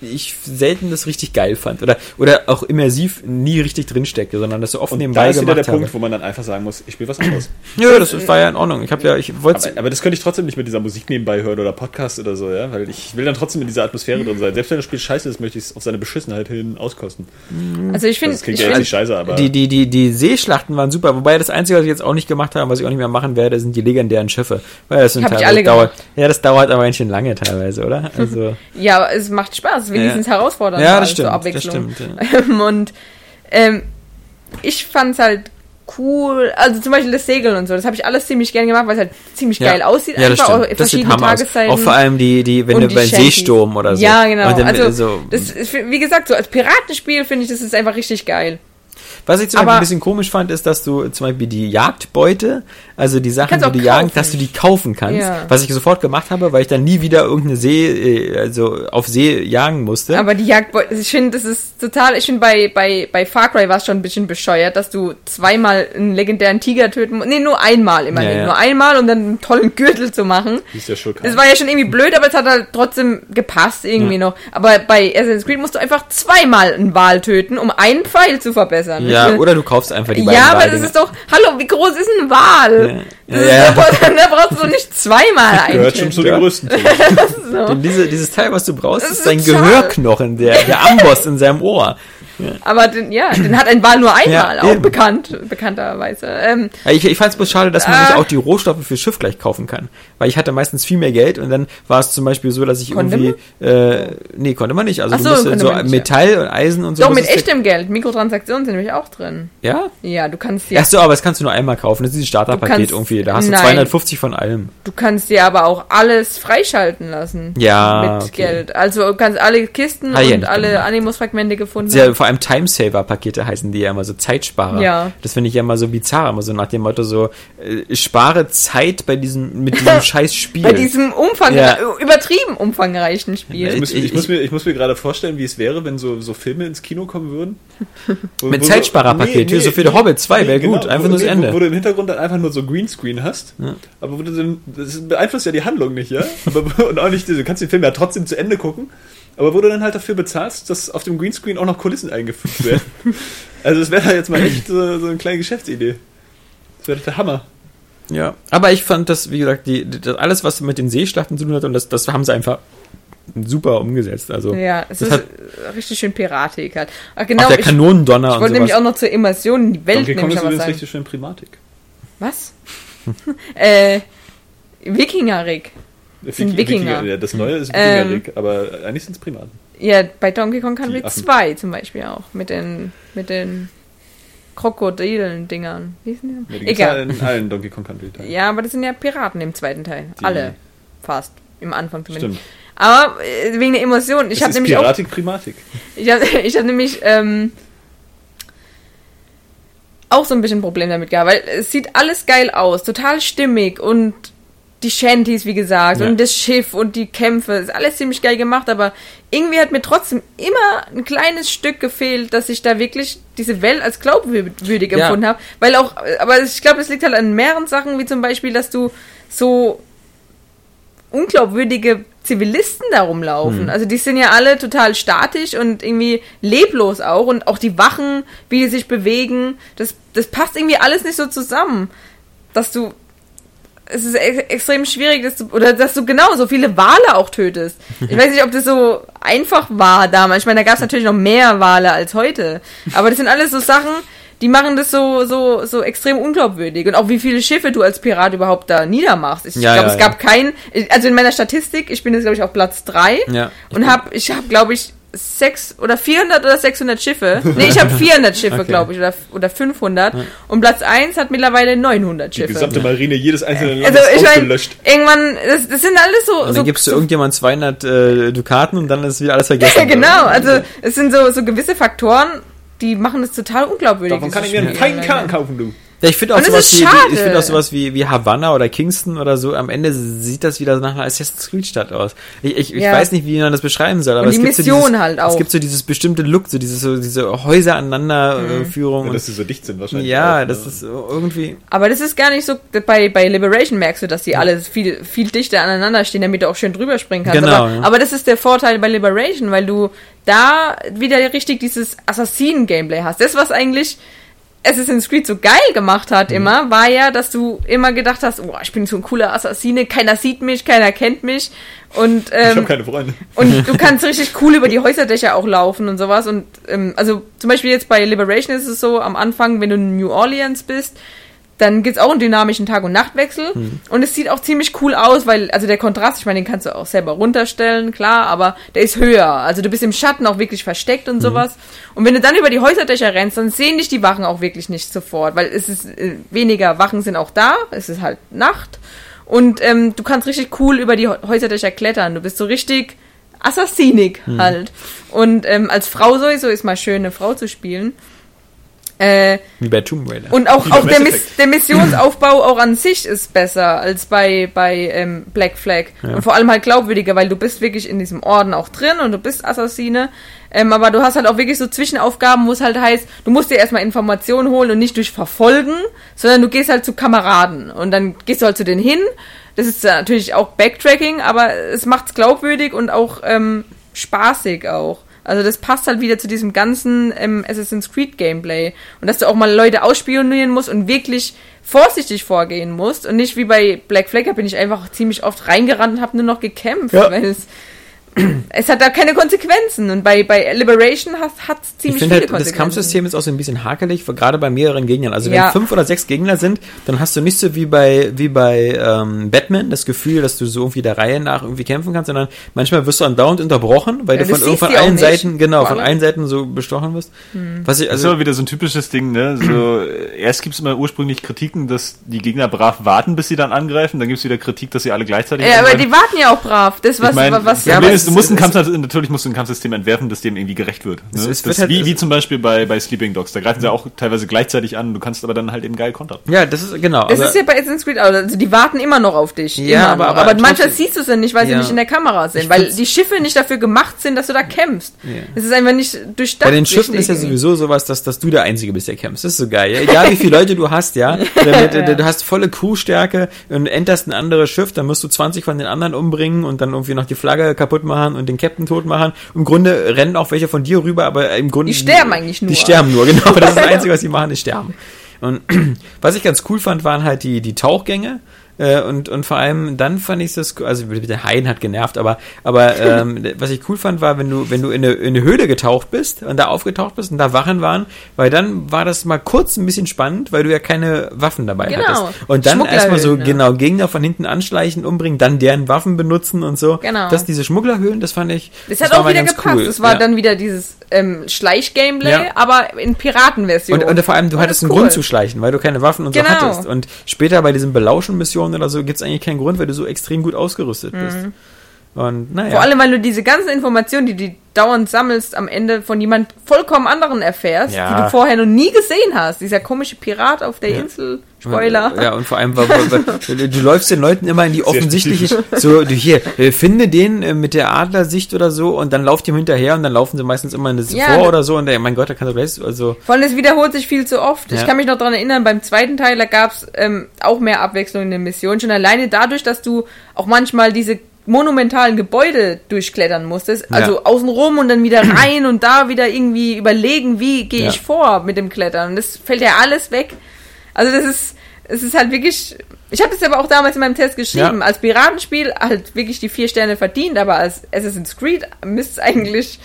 ich selten das richtig geil fand oder oder auch immersiv nie richtig drinstecke, sondern das so oft Und nebenbei da ist wieder der habe. Punkt, wo man dann einfach sagen muss, ich spiele was anderes. Ja, das war ja in Ordnung. Ich habe ja, ich wollte Aber, aber das könnte ich trotzdem nicht mit dieser Musik nebenbei hören oder Podcast oder so, ja, weil ich will dann trotzdem in dieser Atmosphäre drin sein. Selbst wenn das Spiel scheiße ist, möchte ich es auf seine Beschissenheit hin auskosten. Also ich finde, Das klingt ich ja find, scheiße, aber die, die, die, die Seeschlachten waren super, wobei das Einzige, was ich jetzt auch nicht gemacht habe, was ich auch nicht mehr machen werde, sind die legendären Schiffe. Weil das sind teilweise alle dauert, Ja, das dauert aber ein bisschen lange teilweise, oder? Also, ja, aber es macht Spaß, wenigstens herausfordernd ja, mal das zur stimmt, das Abwechslung. stimmt. Ja. und ähm, ich fand's halt cool, also zum Beispiel das Segeln und so, das habe ich alles ziemlich gern gemacht, weil es halt ziemlich geil aussieht, Ja, das einfach auch. Das verschiedene aus. Tageszeiten. Auch vor allem die, die, wenn du beim. Seesturm oder so. Ja, genau. Dann, also, so, das ist, wie gesagt, so als Piratenspiel finde ich, das ist einfach richtig geil. Was ich zum Beispiel ein bisschen komisch fand, ist, dass du zum Beispiel die Jagdbeute, also die Sachen, die du jagen, kaufen. dass du die kaufen kannst. Ja. Was ich sofort gemacht habe, weil ich dann nie wieder irgendeine See, äh, also auf See jagen musste. Aber die Jagd, ich finde, das ist total, ich finde bei, bei, bei Far Cry war es schon ein bisschen bescheuert, dass du zweimal einen legendären Tiger töten musst. Nee, nur einmal immerhin. Ja, ja. Nur einmal, um dann einen tollen Gürtel zu machen. ist der Schurke? Das war ja schon irgendwie blöd, aber es hat halt trotzdem gepasst irgendwie Ja. noch. Aber bei Assassin's Creed musst du einfach zweimal einen Wal töten, um einen Pfeil zu verbessern. ja, Ich- oder du kaufst einfach die beiden ja, aber das ist doch, hallo, wie groß ist ein Wal? Ja. Ja, ist doch, da brauchst du doch nicht zweimal einen. Gehört schon zu den Ja. größten. so. Denn diese, dieses Teil, was du brauchst, Das ist dein Gehörknochen, der, der Amboss in seinem Ohr. Aber den, ja, den hat ein Wal nur einmal, Ja, auch eben. bekannt, bekannterweise. Ähm, Ja, Ich, ich fand es bloß schade, dass man Ah. nicht auch die Rohstoffe für Schiff gleich kaufen kann. Weil ich hatte meistens viel mehr Geld und dann war es zum Beispiel so, dass ich Konnte irgendwie. Äh, nee, konnte man nicht. Also Ach du so, musst so man nicht, Metall und Eisen und so. doch, mit echtem Geld. Mikrotransaktionen sind nämlich auch drin. Ja? Ja, du kannst dir, Ach so, aber das kannst du nur einmal kaufen. Das ist dieses Starterpaket kannst- irgendwie. Da hast du Nein. 250 von allem. du kannst dir aber auch alles freischalten lassen. Ja, Mit okay. Geld. Also du kannst alle Kisten Ah, ja, und alle. Animus-Fragmente gefunden. Sehr, vor allem Timesaver-Pakete heißen die ja immer so Zeitsparer. Ja. Das finde ich ja immer so bizarr, immer so nach dem Motto so, äh, spare Zeit bei diesem, mit diesem scheiß Spiel. Bei diesem Umfang, Ja. übertrieben umfangreichen Ich Spiel. muss, Ich- ich, muss mir, ich muss mir gerade vorstellen, wie es wäre, wenn so, so Filme ins Kino kommen würden. Wo- Mit wo- Zeitsparerpaket, hier so für The Hobbit 2 wäre gut, einfach wo, nur das wo- Ende. Wo du im Hintergrund dann einfach nur so Greenscreen hast, aber wo du dann, das beeinflusst ja die Handlung nicht, ja? Aber, und auch nicht, du kannst den Film ja trotzdem zu Ende gucken, aber wo du dann halt dafür bezahlst, dass auf dem Greenscreen auch noch Kulissen eingefügt werden. also das wäre da jetzt mal echt so, so eine kleine Geschäftsidee. Das wäre der Hammer. Ja, aber ich fand das, wie gesagt, die, das alles, was mit den Seeschlachten zu tun hat, und das, das haben sie einfach super umgesetzt. Also Ja, es das ist hat richtig schön piratig halt. Ach, genau, auch der ich, Kanonendonner ich und wollte nämlich auch noch zur Immersion in die Welt Donkey Kong ist übrigens richtig schön Primatik. Was? äh, Wikinger-Rick. sind Wikinger. Ja, das Neue ist Ähm, Wikinger-Rig, aber eigentlich sind es Primaten. Ja, bei Donkey Kong Country Die Affen. 2 zum Beispiel auch. Mit den, mit den Krokodilen-Dingern. Wie sind die? Ja, die Egal. in allen Donkey Kong Country Teilen. Ja, aber das sind ja Piraten im zweiten Teil. Die- Alle. Fast. Im Anfang zumindest. Stimmt. Aber äh, wegen der Emotion. Ich habe ist nämlich auch. Piratik, Primatik. Ich habe ich hab nämlich ähm, auch so ein bisschen ein Problem damit gehabt, weil es sieht alles geil aus, total stimmig und die Shanties, wie gesagt, Ja. und das Schiff und die Kämpfe, ist alles ziemlich geil gemacht, aber irgendwie hat mir trotzdem immer ein kleines Stück gefehlt, dass ich da wirklich diese Welt als glaubwürdig Ja. empfunden habe, weil auch, aber ich glaube, es liegt halt an mehreren Sachen, wie zum Beispiel, dass du so unglaubwürdige Zivilisten da rumlaufen. Hm. Also die sind ja alle total statisch und irgendwie leblos auch und auch die Wachen, wie die sich bewegen, das, das passt irgendwie alles nicht so zusammen, dass du es ist ex extrem schwierig, dass du, oder dass du genau so viele Wale auch tötest. Ich weiß nicht, ob das so einfach war damals. Ich meine, da gab es natürlich noch mehr Wale als heute. Aber das sind alles so Sachen, die machen das so, so, so extrem unglaubwürdig. Und auch wie viele Schiffe du als Pirat überhaupt da niedermachst. Ich Ja, glaube, ja, es gab kein, also in meiner Statistik, ich bin jetzt, glaube ich, auf Platz drei Ja. und habe, ich habe, glaube ich, sechs oder 400 oder 600 Schiffe. Nee, ich habe 400 Schiffe, Okay. glaube ich, oder, oder 500. Und Platz 1 hat mittlerweile 900 Die Schiffe. gesamte Marine jedes einzelnen Also Landes ich meine, ausgelöscht. irgendwann, das, das sind alles so. Und dann so, gibst du so irgendjemand 200 äh, Dukaten und dann ist wieder alles ja, vergessen. genau. Also es sind so, so gewisse Faktoren, die machen es total unglaubwürdig. Davon kann ich mir einen Spiel. feinen Kahn kaufen, du. Ja, ich finde auch sowas wie, wie ich finde auch sowas wie, wie Havanna oder Kingston oder so. Am Ende sieht das wieder nach einer Assassin's Creed Stadt aus. Ich, ich, ich Ja. weiß nicht, wie man das beschreiben soll, aber Und es die gibt so Mission dieses, halt Es gibt so dieses bestimmte Look, so dieses so diese Häuser aneinander äh, Führung Ja, und dass sie so dicht sind wahrscheinlich. ja, auch, das ne? ist irgendwie Aber das ist gar nicht so, bei, bei Liberation merkst du, dass die alle viel, viel dichter aneinander stehen, damit du auch schön drüber springen kannst. Genau, aber, ja. aber das ist der Vorteil bei Liberation, weil du da wieder richtig dieses Assassinen-Gameplay hast. Das, was eigentlich Assassin's Creed so geil gemacht hat Mhm. immer, war ja, dass du immer gedacht hast, oh, ich bin so ein cooler Assassine, keiner sieht mich, keiner kennt mich. Und, Ich ähm, habe keine Freunde. und du kannst richtig cool über die Häuserdächer auch laufen und sowas. Und ähm, also zum Beispiel jetzt bei Liberation ist es so, am Anfang, wenn du in New Orleans bist, dann gibt's auch einen dynamischen Tag- und Nachtwechsel. Und es sieht auch ziemlich cool aus, weil, also der Kontrast, ich meine, den kannst du auch selber runterstellen, klar, aber der ist höher. Also du bist im Schatten auch wirklich versteckt und sowas. Und wenn du dann über die Häuserdächer rennst, dann sehen dich die Wachen auch wirklich nicht sofort, weil es ist äh, weniger Wachen sind auch da, es ist halt Nacht. Und ähm, du kannst richtig cool über die Hä- Häuserdächer klettern. Du bist so richtig assassinig halt. Und ähm, als Frau sowieso ist mal schön, eine Frau zu spielen. Äh, wie bei Tomb Raider. und auch, auch der, Miss, der Missionsaufbau auch an sich ist besser als bei, bei ähm, Black Flag. Und vor allem halt glaubwürdiger, weil du bist wirklich in diesem Orden auch drin und du bist Assassine. Ähm, aber du hast halt auch wirklich so Zwischenaufgaben, wo es halt heißt, du musst dir erstmal Informationen holen und nicht durch Verfolgen, sondern du gehst halt zu Kameraden und dann gehst du halt zu denen hin. Das ist natürlich auch Backtracking, aber es macht's glaubwürdig und auch ähm, spaßig auch. Also das passt halt wieder zu diesem ganzen ähm, Assassin's Creed Gameplay. Und dass du auch mal Leute ausspionieren musst und wirklich vorsichtig vorgehen musst. Und nicht wie bei Black Flag, da bin ich einfach ziemlich oft reingerannt und habe nur noch gekämpft, Ja. weil es, es hat da keine Konsequenzen. Und bei, bei Liberation hat es Ich ziemlich finde viele halt, das Konsequenzen. Kampfsystem ist auch so ein bisschen hakelig, gerade bei mehreren Gegnern. Also wenn Ja. fünf oder sechs Gegner sind, dann hast du nicht so wie bei wie bei ähm, Batman das Gefühl, dass du so irgendwie der Reihe nach irgendwie kämpfen kannst, sondern manchmal wirst du andauernd unterbrochen, weil Ja, du von, auch allen nicht, Seiten, genau, vor von allen Seiten so bestochen wirst. Was ich, Das ist also aber wieder so ein typisches Ding, ne? So, äh, erst gibt's immer ursprünglich Kritiken, dass die Gegner brav warten, bis sie dann angreifen. Dann gibt's wieder Kritik, dass sie alle gleichzeitig ja, aber die warten ja auch brav. Das, was, ich mein, was, das ja, aber ist, du es- musst ein es- Kampf, natürlich musst du ein Kampfsystem entwerfen, das dem irgendwie gerecht wird. Ne? Es- es wird das, halt- wie, es- wie zum Beispiel bei, bei Sleeping Dogs. Da greifen sie auch teilweise gleichzeitig an, du kannst aber dann halt eben geil kontern. ja, das ist genau. Das aber- ist ja bei Assassin's Creed auch. Also die warten immer noch auf dich. Ja, aber- aber aber, manchmal siehst du es ja nicht, weil sie Ja. nicht in der Kamera sind. Ich weil die Schiffe nicht dafür gemacht sind, dass du da kämpfst. Es ist einfach nicht durchdacht. Bei den Schiffen ist ja sowieso sowas, dass, dass du der Einzige bist, der kämpft. Das ist so geil. Ja? Egal wie viele Leute du hast, ja. Damit, Ja. Du hast volle Crewstärke und enterst ein anderes Schiff, dann musst du 20 von den anderen umbringen und dann irgendwie noch die Flagge kaputt machen und den Captain tot machen. Im Grunde rennen auch welche von dir rüber, aber im Grunde. Die sterben eigentlich nur. Die sterben nur, genau. Das ist das Einzige, was sie machen, ist sterben. Und was ich ganz cool fand, waren halt die, die Tauchgänge. Äh, und, und vor allem dann fand ich das, also der Haien hat genervt, aber, aber ähm, was ich cool fand, war, wenn du, wenn du in eine, in eine Höhle getaucht bist und da aufgetaucht bist und da Wachen waren, weil dann war das mal kurz ein bisschen spannend, weil du ja keine Waffen dabei Genau. hattest. Und dann erstmal so genau Gegner von hinten anschleichen, umbringen, dann deren Waffen benutzen und so. Genau. Das, diese Schmugglerhöhlen, das fand ich. Das hat war auch wieder gepasst. Cool. Das war ja. dann wieder dieses ähm, Schleich-Gameplay, Ja. aber in Piratenversion. Und, und vor allem, du Und hattest einen cool. Grund zu schleichen, weil du keine Waffen und so Genau. hattest. Und später bei diesen Belauschen-Missionen oder so gibt es eigentlich keinen Grund, weil du so extrem gut ausgerüstet bist. Und naja. Vor allem, weil du diese ganzen Informationen, die du dauernd sammelst, am Ende von jemand vollkommen anderen erfährst, Ja. die du vorher noch nie gesehen hast. Dieser komische Pirat auf der Insel. Spoiler. Ja, und vor allem, weil, weil, weil, du läufst den Leuten immer in die offensichtliche, so, du hier, äh, finde den äh, mit der Adlersicht oder so und dann lauft ihm hinterher und dann laufen sie meistens immer eine Ja, vor oder so und der, mein Gott, da kannst du gleich, also, Vor allem, es wiederholt sich viel zu oft. Ja. Ich kann mich noch daran erinnern, beim zweiten Teil, da gab es ähm, auch mehr Abwechslung in den Missionen. Schon alleine dadurch, dass du auch manchmal diese monumentalen Gebäude durchklettern musstest. Also Ja. außenrum und dann wieder rein und da wieder irgendwie überlegen, wie gehe Ja. ich vor mit dem Klettern. Und das fällt ja alles weg. Also das ist, es ist halt wirklich. Ich habe das aber auch damals in meinem Test geschrieben. Ja. Als Piratenspiel halt wirklich die vier Sterne verdient, aber als Assassin's Creed müsste es eigentlich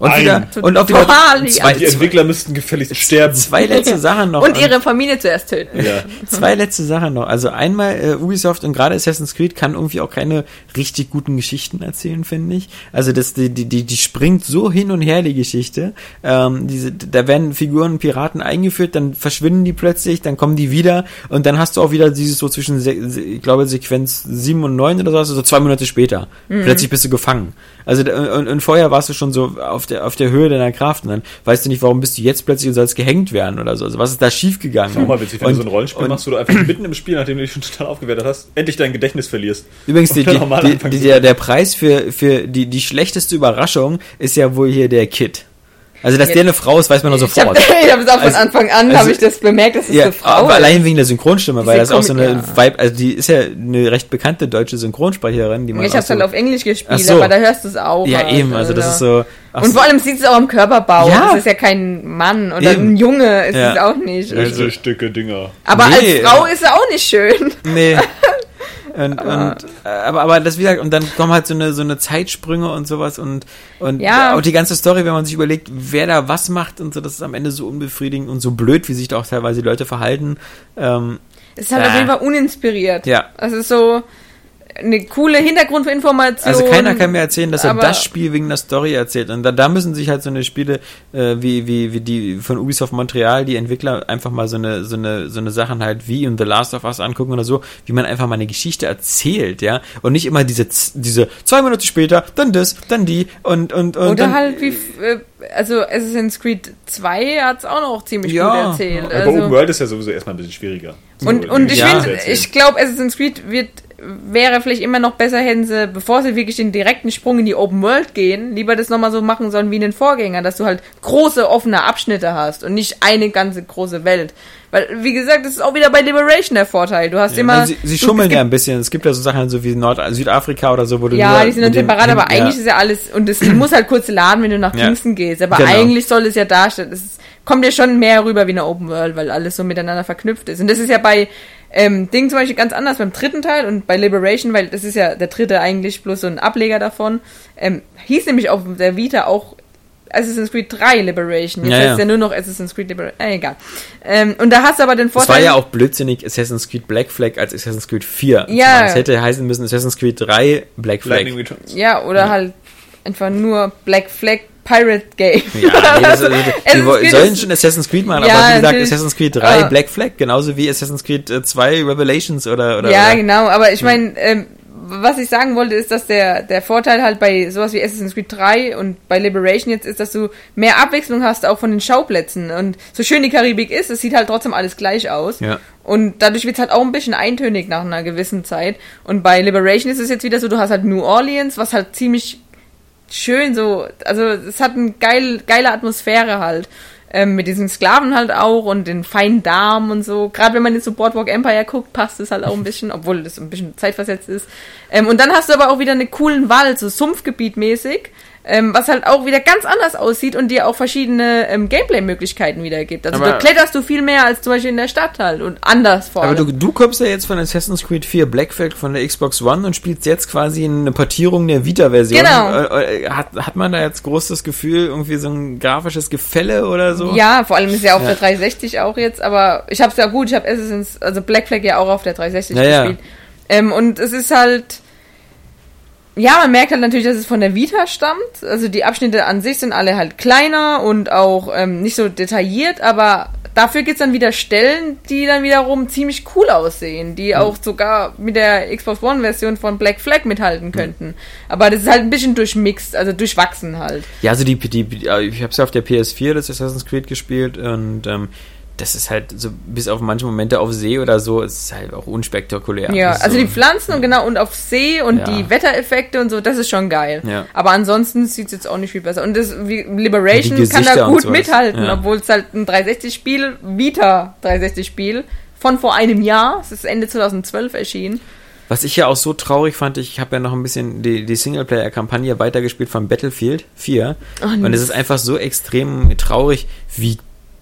und Nein. wieder, und auch wieder zwei, Die Entwickler müssten gefälligst sterben. zwei letzte Sachen noch. und ihre Familie zuerst töten. Ja. Zwei letzte Sachen noch. Also einmal äh, Ubisoft und gerade Assassin's Creed kann irgendwie auch keine richtig guten Geschichten erzählen, finde ich. Also das, die, die, die, die springt so hin und her, die Geschichte. Ähm, diese, da werden Figuren Piraten eingeführt, dann verschwinden die plötzlich, dann kommen die wieder und dann hast du auch wieder dieses so zwischen, ich glaube, Sequenz 7 und 9 oder so, also so zwei Monate später. Plötzlich bist du gefangen. Also und, und vorher warst du schon so auf der, auf der Höhe deiner Kraft und dann weißt du nicht, warum bist du jetzt plötzlich und sollst gehängt werden oder so. Also was ist da schiefgegangen? Auch mal witzig, wenn Und- du so ein Rollenspiel machst, wo du einfach mitten im Spiel, nachdem du dich schon total aufgewertet hast, endlich dein Gedächtnis verlierst. Übrigens, die, die, die, der, der Preis für, für die, die schlechteste Überraschung ist ja wohl hier der Kid. Also, dass der eine Frau ist, weiß man doch Ich habe sofort. ich hab es auch von Also- Anfang an, also- habe ich das bemerkt, dass es Ja, eine Frau aber ist. allein wegen der Synchronstimme, weil das Diese auch so eine Komik- Vibe, also die ist ja eine recht bekannte deutsche Synchronsprecherin, die man Ich habe so, halt auf Englisch gespielt, so. aber da hörst du es auch. Ja, halt, eben, also das ist so. ach Und so- vor allem sieht es auch am Körperbau. Ja. Das ist ja kein Mann oder Eben. ein Junge, ist Ja. es auch nicht. Also- Richtig dicke Dinger. Aber Nee. als Frau ist er auch nicht schön. Nee. Und, und, äh, aber, aber das wieder, und dann kommen halt so eine, so eine Zeitsprünge und sowas und, und Ja. auch die ganze Story, wenn man sich überlegt, wer da was macht und so, das ist am Ende so unbefriedigend und so blöd, wie sich da auch teilweise die Leute verhalten. Ähm, Es ist halt Äh. auf jeden Fall uninspiriert. Ja. Es ist so eine coole Hintergrundinformation. also keiner kann mir erzählen, dass er das Spiel wegen der Story erzählt. Und da, da müssen sich halt so eine Spiele äh, wie, wie, wie die von Ubisoft Montreal, die Entwickler einfach mal so eine, so eine, so eine Sachen halt wie in The Last of Us angucken oder so, wie man einfach mal eine Geschichte erzählt, ja. Und nicht immer diese, diese zwei Minuten später, dann das, dann die und, und, und. Oder dann, halt wie, äh, also Assassin's Creed 2 hat es auch noch ziemlich Ja. gut erzählt. Aber Also. Open World ist ja sowieso erstmal ein bisschen schwieriger. Und, So, und ich Ja. Ich glaube, Assassin's Creed wird, wäre vielleicht immer noch besser, hätten sie, bevor sie wirklich den direkten Sprung in die Open World gehen, lieber das nochmal so machen sollen wie in den Vorgängern, dass du halt große offene Abschnitte hast und nicht eine ganze große Welt. Weil, wie gesagt, das ist auch wieder bei Liberation der Vorteil. Du hast Ja, immer. sie, sie du- schummeln ja ein bisschen. Es gibt ja so Sachen so wie Nord Südafrika oder so, wo du Ja, die sind dann separat, aber ja. eigentlich ist ja alles, und es muss halt kurz laden, wenn du nach Ja. Kingston gehst. Aber Genau. eigentlich soll es ja darstellen, es kommt ja schon mehr rüber wie eine Open World, weil alles so miteinander verknüpft ist. Und das ist ja bei ähm, Ding zum Beispiel ganz anders beim dritten Teil und bei Liberation, weil das ist ja der dritte eigentlich bloß so ein Ableger davon, ähm, hieß nämlich auf der Vita auch Assassin's Creed 3 Liberation. Jetzt Ja, heißt ja. es ja nur noch Assassin's Creed Liberation. Äh, egal. Ähm, und da hast du aber den Es Vorteil. war ja auch blödsinnig Assassin's Creed Black Flag als Assassin's Creed 4. Ja. Es hätte heißen müssen Assassin's Creed 3 Black Flag. Ja, oder halt einfach nur Black Flag Pirate Game. Ja, nee, das, also, die sollen schon Assassin's Creed machen, Ja, aber wie gesagt. Assassin's Creed 3 Ah. Black Flag, genauso wie Assassin's Creed äh, 2 Revelations oder, oder ja, oder. genau, aber ich meine, ähm, was ich sagen wollte, ist, dass der, der Vorteil halt bei sowas wie Assassin's Creed 3 und bei Liberation jetzt ist, dass du mehr Abwechslung hast, auch von den Schauplätzen. Und so schön die Karibik ist, es sieht halt trotzdem alles gleich aus. Ja. Und dadurch wird es halt auch ein bisschen eintönig nach einer gewissen Zeit. Und bei Liberation ist es jetzt wieder so, du hast halt New Orleans, was halt ziemlich schön so, also es hat eine geil, geile Atmosphäre halt. Ähm, mit diesen Sklaven halt auch und den feinen Damen und so. Gerade wenn man jetzt so Boardwalk Empire guckt, passt es halt auch ein bisschen, obwohl das ein bisschen zeitversetzt ist. Ähm, und dann hast du aber auch wieder einen coolen Wald, so Sumpfgebiet mäßig. Ähm, was halt auch wieder ganz anders aussieht und dir auch verschiedene ähm, Gameplay-Möglichkeiten wieder gibt. Also Aber- da kletterst du viel mehr als zum Beispiel in der Stadt halt und anders vor Aber allem. du, du kommst ja jetzt von Assassin's Creed 4 Black Flag von der Xbox One und spielst jetzt quasi eine Portierung der Vita-Version. Genau. Äh, äh, Hat, hat man da jetzt groß das Gefühl, irgendwie so ein grafisches Gefälle oder so? Ja, vor allem ist ja auf Ja. der 360 auch jetzt, aber ich hab's ja gut, ich habe Assassin's, also Black Flag ja auch auf der 360 Ja, ja. gespielt. Ähm, und es ist halt, ja, man merkt halt natürlich, dass es von der Vita stammt. Also die Abschnitte an sich sind alle halt kleiner und auch ähm, nicht so detailliert, aber dafür gibt's dann wieder Stellen, die dann wiederum ziemlich cool aussehen, die auch sogar mit der Xbox One Version von Black Flag mithalten könnten. Aber das ist halt ein bisschen durchmixed, also durchwachsen halt. Ja, also die, die, die ich habe es ja auf der PS4 das Assassin's Creed gespielt und ähm, das ist halt so bis auf manche Momente auf See oder so, es ist halt auch unspektakulär. Ja, ist also so, die Pflanzen und genau und auf See und Ja. die Wettereffekte und so, das ist schon geil. Ja. Aber ansonsten sieht's jetzt auch nicht viel besser. Und das wie Liberation Die kann da gut mithalten, Ja. obwohl es halt ein 360-Spiel, Vita 360-Spiel von vor einem Jahr, es ist Ende 2012 erschienen. Was ich ja auch so traurig fand, ich habe ja noch ein bisschen die, die Singleplayer-Kampagne weitergespielt von Battlefield 4. Oh, und es ist einfach so extrem traurig, wie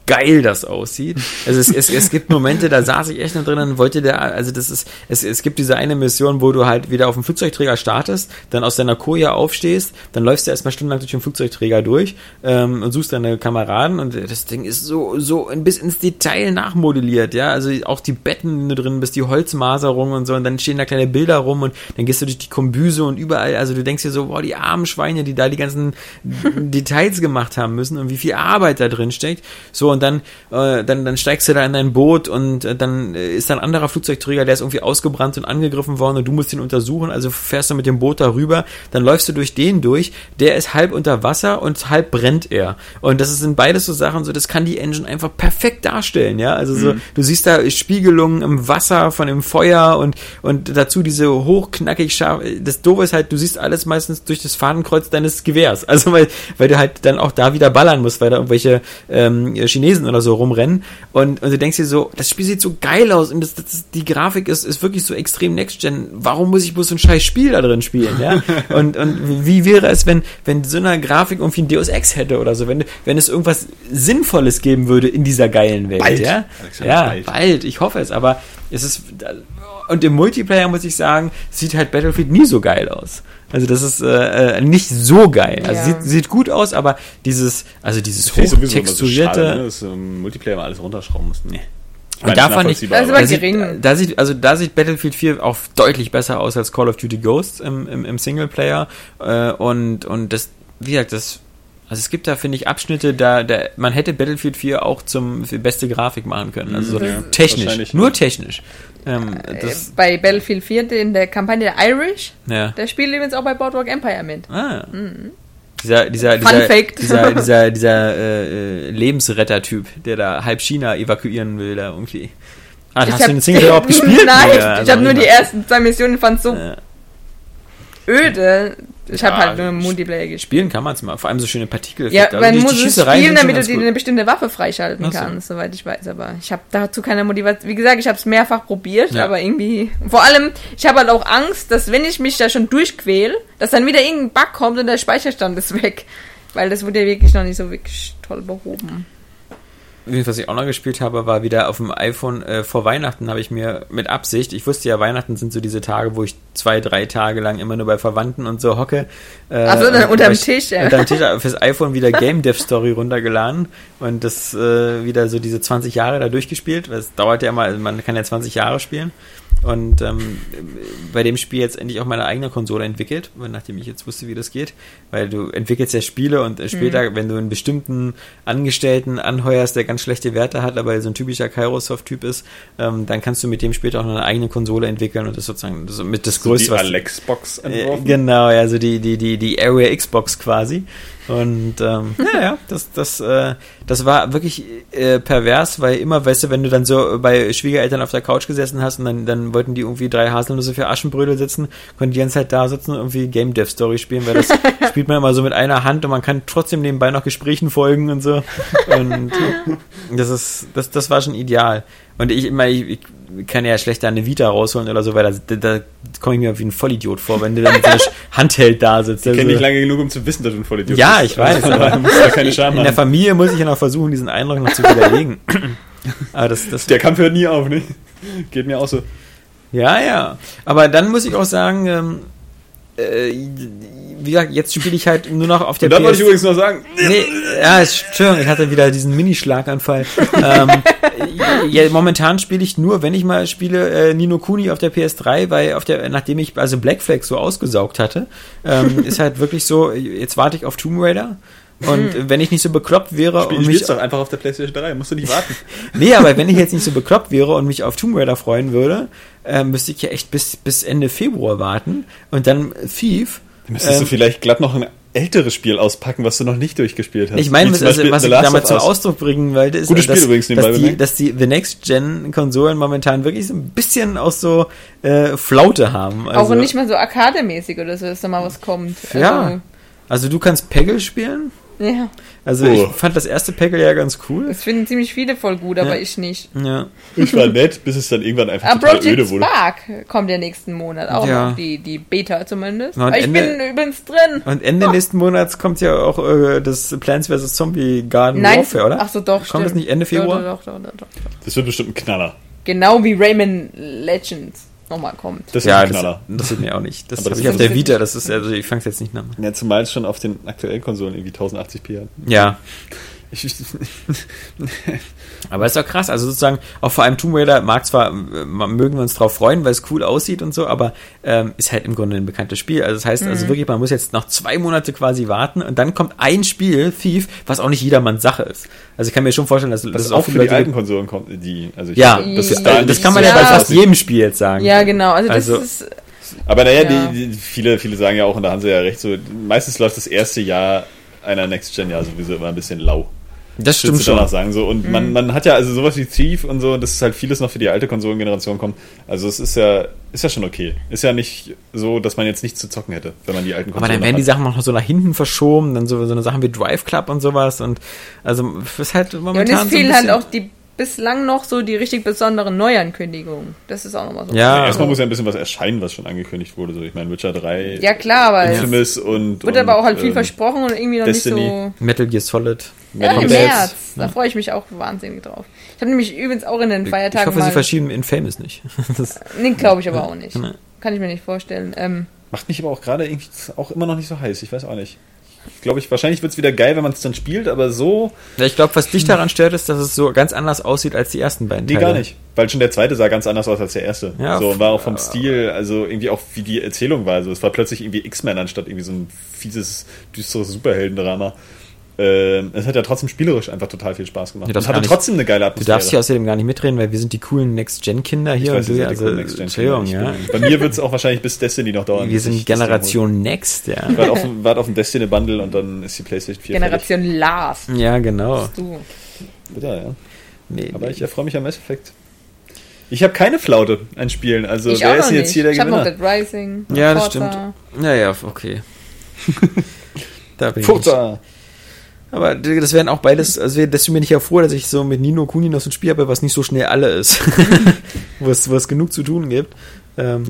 geil das aussieht. Also es, es, es gibt Momente, da saß ich echt noch drin und wollte der, also das ist, es, es gibt diese eine Mission, wo du halt wieder auf dem Flugzeugträger startest, dann aus deiner Koja aufstehst, dann läufst du erstmal stundenlang durch den Flugzeugträger durch ähm, und suchst deine Kameraden und das Ding ist so, so ein bis ins Detail nachmodelliert, ja, also auch die Betten, drin bist, die Holzmaserung und so und dann stehen da kleine Bilder rum und dann gehst du durch die Kombüse und überall, also du denkst dir so, boah, die armen Schweine, die da die ganzen Details gemacht haben müssen und wie viel Arbeit da drin steckt. So, und dann, äh, dann, dann steigst du da in dein Boot und äh, dann äh, ist da ein anderer Flugzeugträger, der ist irgendwie ausgebrannt und angegriffen worden und du musst ihn untersuchen, also fährst du mit dem Boot darüber, dann läufst du durch den durch, der ist halb unter Wasser und halb brennt er. Und das sind beides so Sachen, so das kann die Engine einfach perfekt darstellen, ja. Also so, du siehst da Spiegelungen im Wasser von dem Feuer und, und dazu diese hochknackig scharf. Das Doofe ist halt, du siehst alles meistens durch das Fadenkreuz deines Gewehrs. Also weil, weil du halt dann auch da wieder ballern musst, weil da irgendwelche ähm, Chinesen oder so rumrennen. Und, und du denkst dir so, das Spiel sieht so geil aus und das, das, die Grafik ist, ist wirklich so extrem Next-Gen. Warum muss ich bloß so ein scheiß Spiel da drin spielen, ja? Und, und wie wäre es, wenn, wenn so eine Grafik irgendwie ein Deus Ex hätte oder so, wenn, wenn es irgendwas Sinnvolles geben würde in dieser geilen Welt, Bald, ja? Alexander, Ja, bald. bald, ich hoffe es, aber es ist, und im Multiplayer muss ich sagen, sieht halt Battlefield nie so geil aus. Also das ist äh, äh, nicht so geil. Also Ja. sieht, sieht gut aus, aber dieses, also dieses so hochtexturierte, schade, ne, dass im Multiplayer mal alles runterschrauben mussten. Nee. Ich Und da fand ich- Also da sieht, gering. da sieht, also da sieht Battlefield 4 auch deutlich besser aus als Call of Duty Ghosts im, im, im Singleplayer. Äh, und, und das, wie gesagt, das, also es gibt da, finde ich, Abschnitte, da, da, man hätte Battlefield 4 auch zum für beste Grafik machen können. Also so Ja, technisch, nur technisch. Ähm, das, Äh, bei Battlefield 4 in der Kampagne der Irish, ja. der spielt übrigens auch bei Boardwalk Empire mit. Ah. Dieser, dieser, Fun dieser, Fact. dieser, dieser, dieser äh, äh, Lebensretter-Typ, der da halb China evakuieren will, da irgendwie. Ah, Ich hast du den Single überhaupt gespielt? Nein, Ja, ich habe nur die ersten zwei Missionen, fand so öde. Ich habe Ja, halt nur Multiplayer gespielt. Spielen kann man es mal, vor allem so schöne Partikel. Ja, Also man die- die muss es Schießereien spielen, damit du dir eine bestimmte Waffe freischalten Ach so. kannst, soweit ich weiß. Aber ich habe dazu keine Motivation. Wie gesagt, ich habe es mehrfach probiert, Ja. aber irgendwie. Vor allem, ich habe halt auch Angst, dass wenn ich mich da schon durchquäl, dass dann wieder irgendein Bug kommt und der Speicherstand ist weg. Weil das wurde ja wirklich noch nicht so wirklich toll behoben. Was ich auch noch gespielt habe, war wieder auf dem iPhone äh, vor Weihnachten habe ich mir mit Absicht, ich wusste ja, Weihnachten sind so diese Tage, wo ich zwei, drei Tage lang immer nur bei Verwandten und so hocke. Äh, Ach so, dann unterm Tisch, ja. Unterm Tisch fürs iPhone wieder Game Dev Story runtergeladen und das äh, wieder so diese 20 Jahre da durchgespielt. weil Es dauert ja immer, also man kann ja 20 Jahre spielen. Und ähm, bei dem Spiel jetzt endlich auch meine eigene Konsole entwickelt, weil nachdem ich jetzt wusste, wie das geht. Weil du entwickelst ja Spiele und äh, später, wenn du einen bestimmten Angestellten anheuerst, der ganz schlechte Werte hat, aber so ein typischer Kairosoft-Typ ist, ähm, dann kannst du mit dem später auch noch eine eigene Konsole entwickeln und das sozusagen das mit das So Größte, die was Alex-Box äh, entworfen. genau, ja, also die, die, die, die Area Xbox quasi. Und ähm, ja, ja, das, das, äh, das war wirklich äh, pervers, weil immer, weißt du, wenn du dann so bei Schwiegereltern auf der Couch gesessen hast und dann, dann wollten die irgendwie drei Haselnüsse für Aschenbrödel sitzen, konnten die ganze Zeit da sitzen und irgendwie Game Dev Story spielen, weil das spielt man immer so mit einer Hand und man kann trotzdem nebenbei noch Gesprächen folgen und so. Und das ist, das, das war schon ideal. Und ich immer, ich, ich kann ja schlecht da eine Vita rausholen oder so, weil da, da komme ich mir wie ein Vollidiot vor, wenn du dann mit so Handheld da sitzt. Ich kenne Also- dich lange genug, um zu wissen, dass du ein Vollidiot Ja, bist. ich weiß, Also, aber da keine Scham in der haben. Familie muss ich ja noch versuchen, diesen Eindruck noch zu widerlegen. Aber das, das, Der Kampf hört nie auf, ne? Geht mir auch so. ja, ja. Aber dann muss ich auch sagen, ähm, äh, wie gesagt, jetzt spiele ich halt nur noch auf der Und dann wollte ich übrigens noch sagen, Nee, ja, ist- Entschuldigung, ich hatte wieder diesen Mini-Schlaganfall. ähm, ja, momentan spiele ich nur, wenn ich mal spiele, äh, Nino Kuni auf der PS3, weil auf der, nachdem ich also Black Flag so ausgesaugt hatte, ähm, ist halt wirklich so, jetzt warte ich auf Tomb Raider. Und wenn ich nicht so bekloppt wäre Spiel, und mich, spielst doch einfach auf der PlayStation 3, musst du nicht warten. nee, aber wenn ich jetzt nicht so bekloppt wäre und mich auf Tomb Raider freuen würde, äh, müsste ich ja echt bis, bis Ende Februar warten und dann Thief. Du müsstest du ähm, vielleicht glatt noch ein älteres Spiel auspacken, was du noch nicht durchgespielt hast. Ich meine, also, Beispiel was ich damit zum Us. Ausdruck bringen wollte, ist, Gutes Spiel dass, übrigens nebenbei dass, die, bemerkt. dass die The Next-Gen-Konsolen momentan wirklich so ein bisschen auch so äh, Flaute haben. Also, auch nicht mal so arcade-mäßig oder so, dass da mal was kommt. Ja. Also du kannst Peggle spielen. Also, ja. Also Oh. ich fand das erste Peggle ja ganz cool. Das finden ziemlich viele voll gut, aber Ja. ich nicht. Ja. Ich war nett, bis es dann irgendwann einfach Ah, total Project öde wurde. Spark kommt ja nächsten Monat auch Ja. noch, die, die Beta zumindest. Und Aber ich Ende- bin übrigens drin. Und Ende nächsten Monats kommt ja auch äh, das Plants vs. Zombie Garden Nein, Warfare, oder? ach so, doch, Kommt stimmt. das nicht Ende Februar? Doch, doch, doch, doch, doch. Das wird bestimmt ein Knaller. Genau wie Rayman Legends nochmal kommt. Das ja, wird ein das, Knaller. das ist mir auch nicht. Das Aber habe das ich auf ist- der Vita, das ist, also ich fange es jetzt nicht an. Ja, zumal es schon auf den aktuellen Konsolen irgendwie 1080p hat. Ja, Aber ist doch krass, also sozusagen, auch vor allem Tomb Raider mag zwar, äh, mögen wir uns drauf freuen, weil es cool aussieht und so, aber ähm, ist halt im Grunde ein bekanntes Spiel. Also das heißt, also Mhm. wirklich, man muss jetzt noch zwei Monate quasi warten und dann kommt ein Spiel, Thief, was auch nicht jedermanns Sache ist. Also ich kann mir schon vorstellen, dass, dass das es auch für die Leute alten Konsolen kommt, die, also ich Ja, hoffe, das, ist, da also das kann man so ja bei fast jedem Spiel jetzt sagen. Ja, genau. Also das Also- ist. Aber naja, Ja. die, die, viele, viele sagen ja auch, und da haben sie ja recht, so, meistens läuft das erste Jahr einer Next Gen ja sowieso immer ein bisschen lau. Das stimmt du danach schon. sagen. So. Und man, man hat ja also sowas wie Thief und so, das ist halt vieles noch für die alte Konsolengeneration kommt. Also es ist ja, ist ja schon okay. Ist ja nicht so, dass man jetzt nichts zu zocken hätte, wenn man die alten Aber Konsolen dann werden die hat. Sachen noch so nach hinten verschoben, dann so, so eine Sachen wie Drive Club und sowas und also ist halt Ja, und momentan es so ein fehlen halt auch die bislang noch so die richtig besonderen Neuankündigungen. Das ist auch nochmal so. Ja. Erstmal muss ja ein bisschen was erscheinen, was schon angekündigt wurde. So, ich meine, Witcher 3, Ja, klar, aber es Infamous und. wird und, aber auch halt viel ähm, versprochen und irgendwie noch Destiny. nicht so. Metal Gear Solid. Ja, im ja jetzt. März. Da freue ich mich auch wahnsinnig drauf. Ich habe nämlich übrigens auch in den Ich Feiertagen hoffe, sie verschieben Infamous nicht. Das, Nee, glaube ich aber auch nicht. Kann ich mir nicht vorstellen. Ähm, Macht mich aber auch gerade irgendwie auch immer noch nicht so heiß. Ich weiß auch nicht. Ich glaube, ich, wahrscheinlich wird es wieder geil, wenn man es dann spielt, aber so. ja, ich glaube, was dich daran stört, ist, dass es so ganz anders aussieht als die ersten beiden Nee, Teile. gar nicht. Weil schon der zweite sah ganz anders aus als der erste. Ja, so, und war auch vom äh, Stil, also irgendwie auch wie die Erzählung war. Also es war plötzlich irgendwie X-Men anstatt irgendwie so ein fieses, düsteres Superheldendrama. Ähm, es hat ja trotzdem spielerisch einfach total viel Spaß gemacht. Ja, das es hatte nicht. trotzdem eine geile Du Atmosphäre. darfst hier außerdem gar nicht mitreden, weil wir sind die coolen Next-Gen-Kinder hier. ich weiß, und du, also, coolen Next Gen Entschuldigung, Kinder. ja. Ich Bei mir wird es auch wahrscheinlich bis Destiny noch dauern. Wir sind ich das Generation Next, ja. dann hole. Wart auf, dem- wart auf dem Destiny Bundle und dann ist die PlayStation 4 Generation Last. Ja, genau. Du. fertig. Ja, ja. Nee, Aber ich erfreue mich am Mass Effect. Ich habe keine Flaute an Spielen. Also ich wer auch ist jetzt nicht. hier der ich habe noch Gewinner? Dead Rising. Ja, das Forza. stimmt. Ja, ja, okay. da bin ich. Aber das wären auch beides, also deswegen bin ich ja froh, dass ich so mit Nino Kuni noch so ein Spiel habe, was nicht so schnell alle ist. wo, es, wo es genug zu tun gibt. Ähm,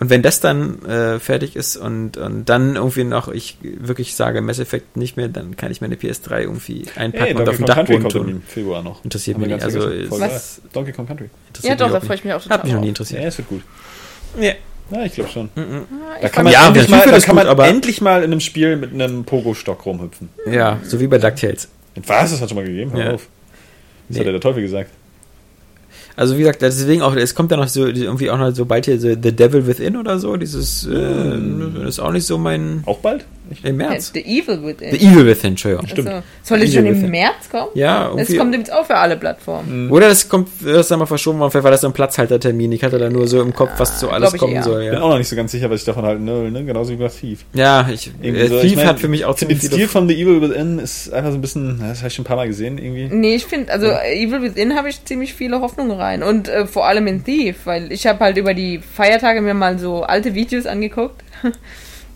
und wenn das dann äh, fertig ist und, und dann irgendwie noch, ich wirklich sage Mass Effect nicht mehr, dann kann ich meine PS3 irgendwie einpacken Hey, und auf Donkey dem Kong Country Dachboden kommt tun. im Februar noch. Interessiert mich nicht. Also, Was? Donkey Kong Country. interessiert Ja, doch, da freue ich mich auch total Hat mich noch nie drauf. Ja, interessiert. es wird gut. Ja. Ja, ich glaube schon. Ah, Da ich kann man, Ja, endlich, mal, da das kann gut, man aber- endlich mal in einem Spiel mit einem Pogo-Stock rumhüpfen. ja, so wie bei DuckTales. Was? Das hat schon mal gegeben? Hör Ja. auf. Das Nee. hat ja der Teufel gesagt. Also wie gesagt, deswegen auch, es kommt ja noch so irgendwie auch noch so bald hier so The Devil Within oder so, dieses äh, ist auch nicht so mein Auch bald? Im März. The Evil Within. The Evil Within, Entschuldigung. Stimmt. Also, soll es schon im Within. März kommen? Ja, Das irgendwie. kommt jetzt auch für alle Plattformen. Oder das kommt, das ist einmal verschoben worden, vielleicht war das so ein Platzhaltertermin. Ich hatte da nur so im Kopf, was so alles kommen eher. soll. Ich bin Ja, auch noch nicht so ganz sicher, was ich davon halten will, ne? Genauso wie bei Thief. ja ich, äh, so, Thief ich mein, hat für mich auch ziemlich Stil viele. von The Evil Within ist einfach so ein bisschen, das habe ich schon ein paar Mal gesehen, irgendwie. Nee, ich finde, also Evil Within habe ich ziemlich viele Hoffnungen rein. Und äh, vor allem in Thief, weil ich habe halt über die Feiertage mir mal so alte Videos angeguckt.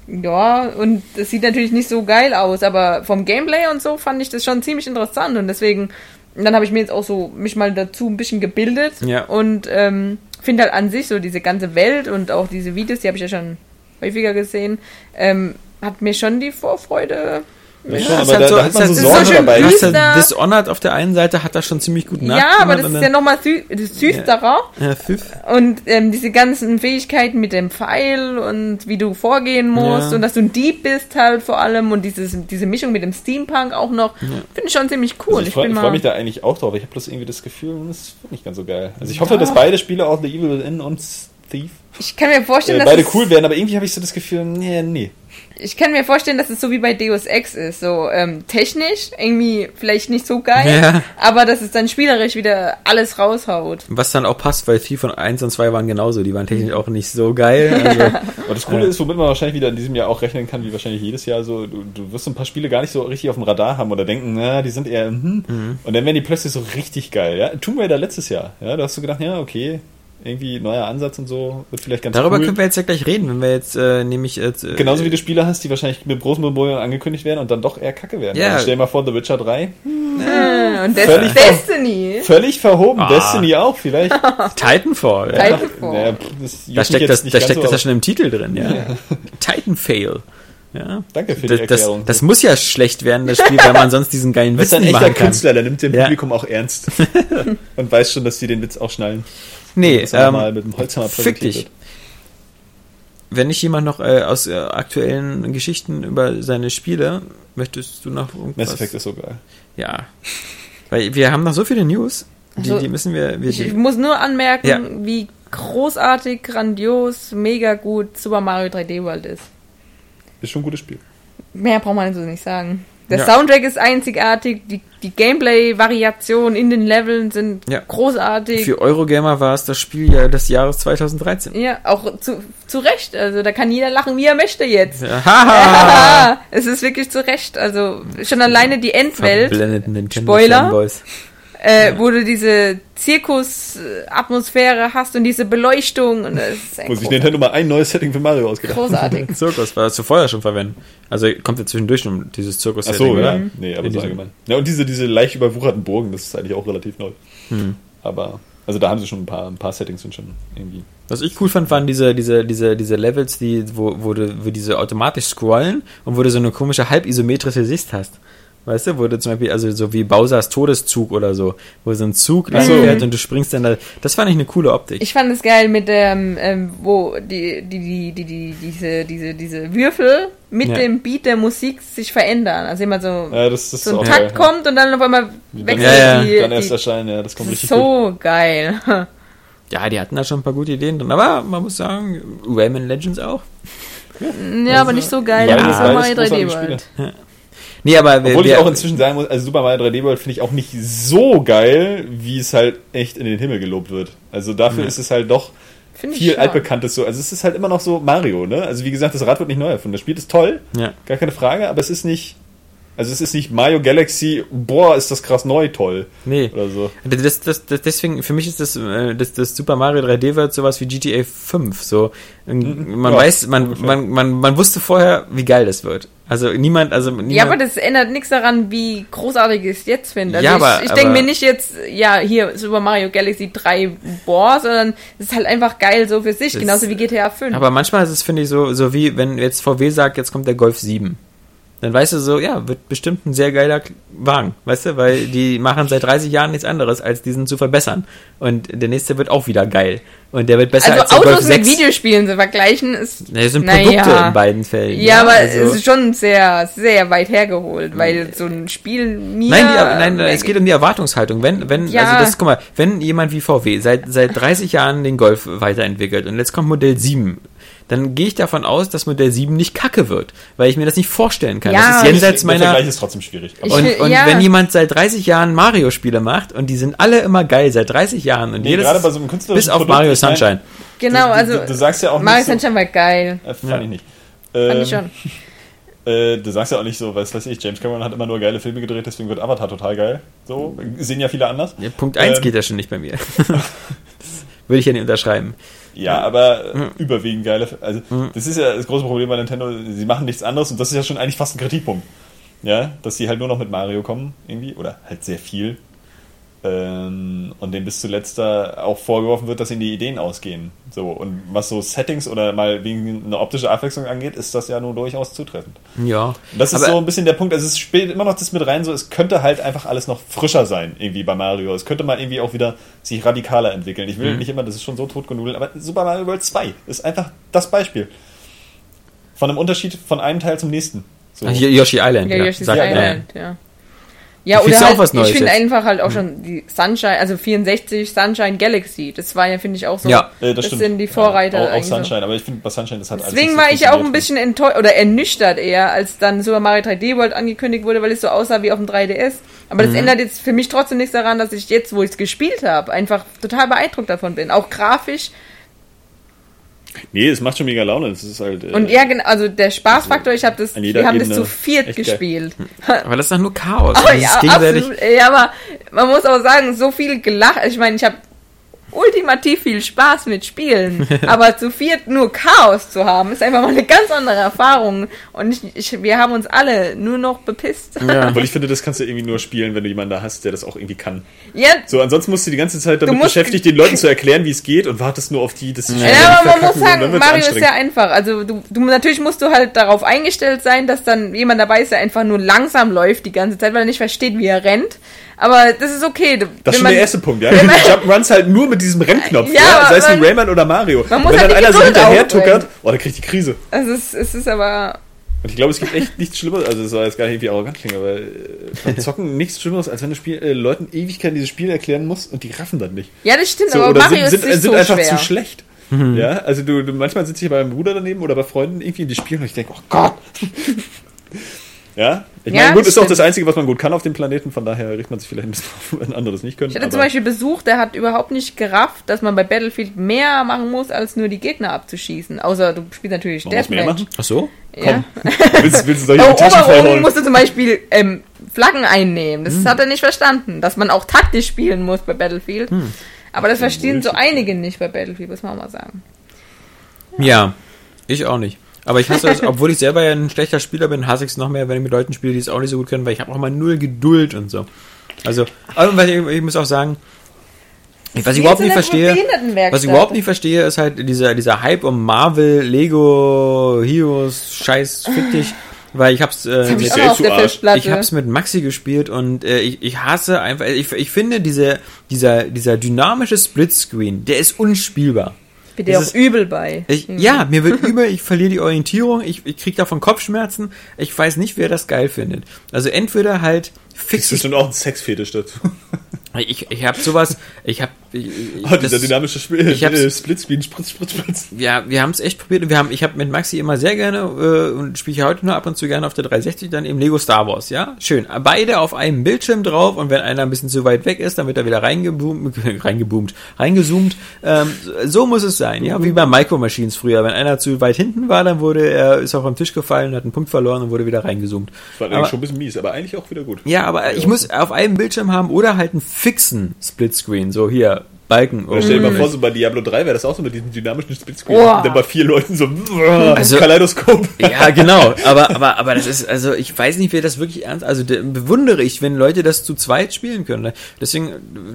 ja, und das sieht natürlich nicht so geil aus, aber vom Gameplay und so fand ich das schon ziemlich interessant. Und deswegen, dann habe ich mir jetzt auch so mich mal dazu ein bisschen gebildet. Ja. Und ähm, finde halt an sich so diese ganze Welt und auch diese Videos, die habe ich ja schon häufiger gesehen, ähm, hat mir schon die Vorfreude Ja, schon, aber halt da, so- da hat ist man halt so so Sorgen schön dabei. düster. Dishonored auf der einen Seite hat das schon ziemlich gut Ja, aber das und ist ja nochmal sü düsterer. Ja, Thief. Und ähm, diese ganzen Fähigkeiten mit dem Pfeil und wie du vorgehen musst Ja. und dass du ein Dieb bist halt vor allem und dieses, diese Mischung mit dem Steampunk auch noch, finde ich schon ziemlich cool. Also ich ich freue freu mich da eigentlich auch drauf. Ich habe bloß irgendwie das Gefühl, das ist nicht ganz so geil. Also ich hoffe, dass beide Spiele, auch The Evil Within und Thief, ich kann mir vorstellen, äh, dass beide cool werden, aber irgendwie habe ich so das Gefühl, nee, nee. Ich kann mir vorstellen, dass es so wie bei Deus Ex ist, so ähm, technisch irgendwie vielleicht nicht so geil, Ja. aber dass es dann spielerisch wieder alles raushaut. Was dann auch passt, weil Thief von 1 und 2 waren genauso. Die waren technisch auch nicht so geil. Also, Aber das Coole ist, womit man wahrscheinlich wieder in diesem Jahr auch rechnen kann, wie wahrscheinlich jedes Jahr so, du, du wirst so ein paar Spiele gar nicht so richtig auf dem Radar haben oder denken, na, die sind eher, hm. Und dann werden die plötzlich so richtig geil, ja. Tomb Raider letztes Jahr, ja, da hast du gedacht, ja, okay, irgendwie neuer Ansatz und so, wird vielleicht ganz darüber cool. können wir jetzt ja gleich reden, wenn wir jetzt äh, nämlich jetzt, äh, Genauso wie du Spiele hast, die wahrscheinlich mit großen Memorien angekündigt werden und dann doch eher kacke werden. Ja. Also stell dir mal vor, The Witcher 3, Äh, und Des Völlig Destiny. völlig verhoben, Ah. Destiny auch vielleicht. Titanfall. Ja. Titanfall. Juckt Da steckt jetzt das, nicht da steckt so, das ja schon im Titel drin, ja. Titanfail. Ja. Danke für die Das, das, Erklärung. das muss ja schlecht werden, das Spiel, weil man sonst diesen geilen Witz ein nicht echter machen kann. Künstler, der nimmt den Ja. Publikum auch ernst. und weiß schon, dass die den Witz auch schnallen. Nee, er mal ähm, mit dem Holzhammer fick präsentiert dich. wird. Wenn nicht jemand noch äh, aus äh, aktuellen Geschichten über seine Spiele, möchtest du noch irgendwas? Mass Effect ist so geil. Ja. Weil wir haben noch so viele News, die, Also, die müssen wir, wir Ich die, muss nur anmerken, Ja. wie großartig, grandios, mega gut Super Mario 3D World ist. Ist schon ein gutes Spiel. Mehr braucht man so nicht sagen. Der Ja. Soundtrack ist einzigartig, die, die Gameplay-Variationen in den Leveln sind Ja. großartig. für Eurogamer war es das Spiel ja des Jahres 2013. ja, auch zu, zu Recht. Also da kann jeder lachen, wie er möchte jetzt. Ja, Haha! Es ist wirklich zu Recht. Also schon alleine die Endwelt, Spoiler. Fanboys. Äh, wo du diese Zirkus-Atmosphäre hast und diese Beleuchtung. Und das ist sich großartig. Nintendo mal ein neues Setting für Mario ausgedacht großartig. Zirkus war das zu vorher schon verwenden. Also kommt ja zwischendurch um dieses zirkus Ach so, ja. oder? Nee, aber In so allgemein. Ja, und diese, diese leicht überwucherten Burgen, das ist eigentlich auch relativ neu. Hm. Aber, also da haben sie schon ein paar, ein paar Settings sind schon irgendwie. Was ich cool fand, waren diese, diese, diese, diese Levels, die, wo, wo, du, wo diese automatisch scrollen und wo du so eine komische halbisometrische Sicht hast. Weißt du, wo du zum Beispiel, also so wie Bowsers Todeszug oder so, wo so ein Zug Ach so. langfährt und du springst dann da. Das fand ich eine coole Optik. Ich fand es geil mit dem, ähm, wo die, die, die, die, die, diese, diese, diese Würfel mit Ja. dem Beat der Musik sich verändern. Also immer so, Ja, das, das so ein Takt geil, kommt und dann auf einmal ja. wechselt Ja, ja. die. Dann erst erscheinen, ja, das kommt das richtig ist gut. so geil. Ja, die hatten da schon ein paar gute Ideen drin, aber man muss sagen, Rayman Legends auch. ja, aber nicht so geil Ja, wie Beides- Super Mario 3D großartige World. Nee, aber wer, Obwohl ich wer, auch inzwischen sagen muss, also Super Mario 3D World finde ich auch nicht so geil, wie es halt echt in den Himmel gelobt wird. Also dafür Ja. ist es halt doch ich viel stark. altbekanntes so. Also es ist halt immer noch so Mario, ne? Also wie gesagt, das Rad wird nicht neu erfunden. Das Spiel ist toll, ja. gar keine Frage, aber es ist nicht, also es ist nicht Mario Galaxy, boah, ist das krass neu toll Nee. oder so. Das, das, das, deswegen, für mich ist das, äh, das, das Super Mario 3D World sowas wie GTA 5. So, ähm, man Ja, weiß, man, man, man, man wusste vorher, wie geil das wird. Also niemand, also niemand, Ja, aber das ändert nichts daran, wie großartig ich es jetzt finde. Also Ja, ich, aber- ich denke mir nicht jetzt, ja, hier Super Mario Galaxy 3 boah, sondern es ist halt einfach geil so für sich, Das- genauso wie GTA 5. aber manchmal ist es, finde ich, so, so wie wenn jetzt VW sagt, jetzt kommt der Golf 7. Dann weißt du so, ja, wird bestimmt ein sehr geiler Wagen, weißt du, weil die machen seit 30 Jahren nichts anderes, als diesen zu verbessern. Und der nächste wird auch wieder geil. Und der wird besser also als der Golf Autos mit 6. Videospielen zu vergleichen ist Ne, das sind. Produkte in beiden Fällen. ja, aber also- es ist schon sehr, sehr weit hergeholt, weil so ein Spiel mir. Nein, die, nein, es geht um die Erwartungshaltung. Wenn, wenn, Ja. also das, guck mal, wenn jemand wie VW seit, seit 30 Jahren den Golf weiterentwickelt und jetzt kommt Modell 7, dann gehe ich davon aus, dass Modell 7 nicht kacke wird, weil ich mir das nicht vorstellen kann. Ja, das ist jenseits Der meiner Vergleich ist trotzdem schwierig. Ich- und, und ja. wenn jemand seit 30 Jahren Mario-Spiele macht und die sind alle immer geil, seit 30 Jahren und Nee, jedes gerade bei so einem künstlerischen bis auf Produkt, Mario Sunshine. Genau, du, also Du, du sagst ja auch Mario nicht so, Sunshine war geil. äh, fand Ja. ich nicht. Fand Ähm, ich schon. Äh, du sagst ja auch nicht so, was weiß ich, James Cameron hat immer nur geile Filme gedreht, deswegen wird Avatar total geil. So, sehen ja viele anders. Ja, Punkt 1 Ähm, geht ja schon nicht bei mir. Würde ich ja nicht unterschreiben. Ja, aber äh, überwiegend geile Also, das ist ja das große Problem bei Nintendo, sie machen nichts anderes und das ist ja schon eigentlich fast ein Kritikpunkt. Ja, dass sie halt nur noch mit Mario kommen, irgendwie, oder halt sehr viel. Ähm, und dem bis zuletzt da auch vorgeworfen wird, dass ihnen die Ideen ausgehen. So, und was so Settings oder mal wegen eine optische Abwechslung angeht, ist das ja nun durchaus zutreffend. Ja. Und das ist so ein bisschen der Punkt, also es spielt immer noch das mit rein, so es könnte halt einfach alles noch frischer sein, irgendwie bei Mario. Es könnte mal irgendwie auch wieder sich radikaler entwickeln. Ich will Mhm. nicht immer, das ist schon so totgenudelt, aber Super Mario World 2 ist einfach das Beispiel. Von einem Unterschied von einem Teil zum nächsten. So. Yoshi Island. Ja, Ja, Yoshi's sagt- Island, ja. Ja, oder halt, was Neues ich finde einfach halt auch schon die Sunshine, also 64 Sunshine Galaxy, das war ja, finde ich, auch so. Ja, Äh, das stimmt. sind die Vorreiter Ja, auch, auch so. Sunshine, aber ich finde, bei Sunshine, das hat alles Deswegen war ich ja auch ein bisschen enttäuscht oder ernüchtert eher, als dann Super Mario 3D World angekündigt wurde, weil es so aussah wie auf dem 3DS. Aber Mhm. das ändert jetzt für mich trotzdem nichts daran, dass ich jetzt, wo ich es gespielt habe, einfach total beeindruckt davon bin. Auch grafisch. Nee, es macht schon mega Laune. Das ist halt. äh, Und ja, genau, also der Spaßfaktor, ich habe das, wir haben das Ebene zu viert echt geil. gespielt. Aber das ist doch nur Chaos. Das ist ja, gegenseitig. absolut. Ja, aber man muss auch sagen, so viel gelacht. Ich meine, ich habe ultimativ viel Spaß mit Spielen. aber zu viert nur Chaos zu haben, ist einfach mal eine ganz andere Erfahrung. Und ich, ich, wir haben uns alle nur noch bepisst. Ja. Weil ich finde, das kannst du irgendwie nur spielen, wenn du jemanden da hast, der das auch irgendwie kann. Ja, So, ansonsten musst du die ganze Zeit damit beschäftigt, den Leuten zu erklären, wie es geht und wartest nur auf die, dass sie Ja, aber man muss sagen, Mario ist ja einfach. Also du, du natürlich musst du halt darauf eingestellt sein, dass dann jemand dabei ist, der einfach nur langsam läuft die ganze Zeit, weil er nicht versteht, wie er rennt. Aber das ist okay. Das ist schon man- der erste Punkt, ja. Du Jump'n'Runs halt nur mit diesem Rennknopf, Ja, ja, sei es wie Rayman oder Mario. Man muss wenn halt dann einer so hinterher tuckert, oh, da kriegt die Krise. Also es, es ist aber. Und ich glaube, es gibt echt nichts Schlimmeres, also das soll jetzt gar nicht irgendwie arrogant klingen, aber äh, beim Zocken nichts Schlimmeres, als wenn du Spiel, äh, Leuten Ewigkeit dieses Spiel erklären musst und die raffen dann nicht. Ja, das stimmt, So, aber oder Mario sind, sind, ist nicht sind so einfach schwer. zu schlecht. Ja, also du, du manchmal sitze ich bei meinem Bruder daneben oder bei Freunden irgendwie und die spielen und ich denke, oh Gott. ja, ich Ja, meine, gut, das ist auch stimmt. das Einzige, was man gut kann auf dem Planeten, von daher richtet man sich vielleicht ein bisschen auf, wenn andere das nicht können. Ich hatte zum Beispiel Besuch, der hat überhaupt nicht gerafft, dass man bei Battlefield mehr machen muss, als nur die Gegner abzuschießen. Außer du spielst natürlich Deathmatch. machen? Ach so? Ja. Willst, willst du solche Oh, Taschen Oberungen vollhauen? musst du zum Beispiel ähm, Flaggen einnehmen. Hm. Das hat er nicht verstanden, dass man auch taktisch spielen muss bei Battlefield. Hm. Aber das verstehen so einige nicht bei Battlefield, muss man auch mal sagen. Ja, ich auch nicht. Aber ich hasse es, obwohl ich selber ja ein schlechter Spieler bin, hasse ich es noch mehr, wenn ich mit Leuten spiele, die es auch nicht so gut können, weil ich habe auch mal null Geduld und so. Also, ich, ich muss auch sagen, was ich überhaupt nicht verstehe, was ich überhaupt nicht verstehe, ist halt dieser, dieser Hype um Marvel, Lego, Heroes, Scheiß, fick dich, weil ich hab's, äh, hab ich ich hab's mit Maxi gespielt und äh, ich, ich hasse einfach, ich, ich finde diese, dieser, dieser dynamische Splitscreen, der ist unspielbar. Bin dir auch übel bei. Ich, ja, mir wird über, ich verliere die Orientierung, ich, ich kriege davon Kopfschmerzen. Ich weiß nicht, wer das geil findet. Also entweder halt Das fix ist ich, bestimmt auch ein Sexfetisch dazu. ich, ich habe sowas, ich habe Oh, dieser das- dynamische Spiel, ich äh, Splitscreen, Spritz, Spritz, Spritz. ja, wir haben es echt probiert. und Wir haben, ich habe mit Maxi immer sehr gerne äh, und spiele ich heute nur ab und zu gerne auf der 360 dann eben Lego Star Wars, ja, schön. Beide auf einem Bildschirm drauf und wenn einer ein bisschen zu weit weg ist, dann wird er wieder reingeboomt, reingeboomt, reingezoomt. Ähm, so muss es sein, ja, wie bei Micro Machines früher. Wenn einer zu weit hinten war, dann wurde er ist auf am Tisch gefallen, hat einen Punkt verloren und wurde wieder reingezoomt. Das war Aber- eigentlich schon ein bisschen mies, aber eigentlich auch wieder gut. Ja, aber ich muss auf einem Bildschirm haben oder halt einen fixen Splitscreen, so hier Balken. Oder stell dir mal Mhm. vor, so bei Diablo 3 wäre das auch so mit diesem dynamischen Splitscreen. Und dann bei vier Leuten so Also- Kaleidoskop. Ja, genau. Aber, aber, aber das ist, also ich weiß nicht, wer das wirklich ernst, also de, bewundere ich, wenn Leute das zu zweit spielen können. Deswegen,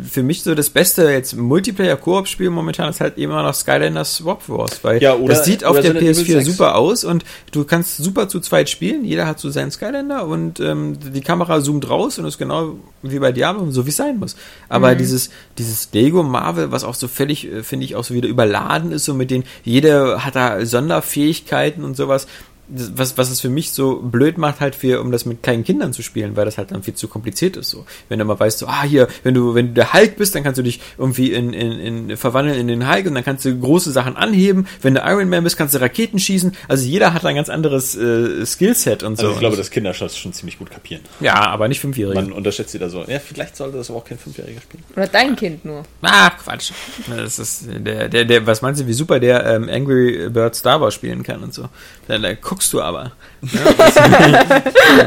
für mich so das beste jetzt Multiplayer-Koop-Spiel momentan ist halt immer noch Skylanders Swap Wars, weil Ja, oder- das sieht auf der Evil PS4 6. super aus und du kannst super zu zweit spielen. Jeder hat so seinen Skylander und ähm, die Kamera zoomt raus und ist genau wie bei Diablo, so wie es sein muss. Aber dieses, dieses Lego Marvel, was auch so völlig, äh, finde ich, auch so wieder überladen ist, so mit den, jeder hat da Sonderfähigkeiten und sowas. Das- was, was es für mich so blöd macht, halt für, um das mit kleinen Kindern zu spielen, weil das halt dann viel zu kompliziert ist. So, wenn du mal weißt, so, ah hier, wenn du, wenn du der Hulk bist, dann kannst du dich irgendwie in, in, in verwandeln in den Hulk und dann kannst du große Sachen anheben. Wenn du Iron Man bist, kannst du Raketen schießen. Also jeder hat ein ganz anderes äh, Skillset und so. Also ich glaube, dass Kinder das schon ziemlich gut kapieren. ja, aber nicht Fünfjährige. Man unterschätzt sie da so. Ja, vielleicht sollte das aber auch kein Fünfjähriger spielen. Oder dein Kind nur. Ach, Quatsch. Das ist der, der, der, was meinst du, wie super der ähm, Angry Bird Star Wars spielen kann und so. Da, da guckst du aber.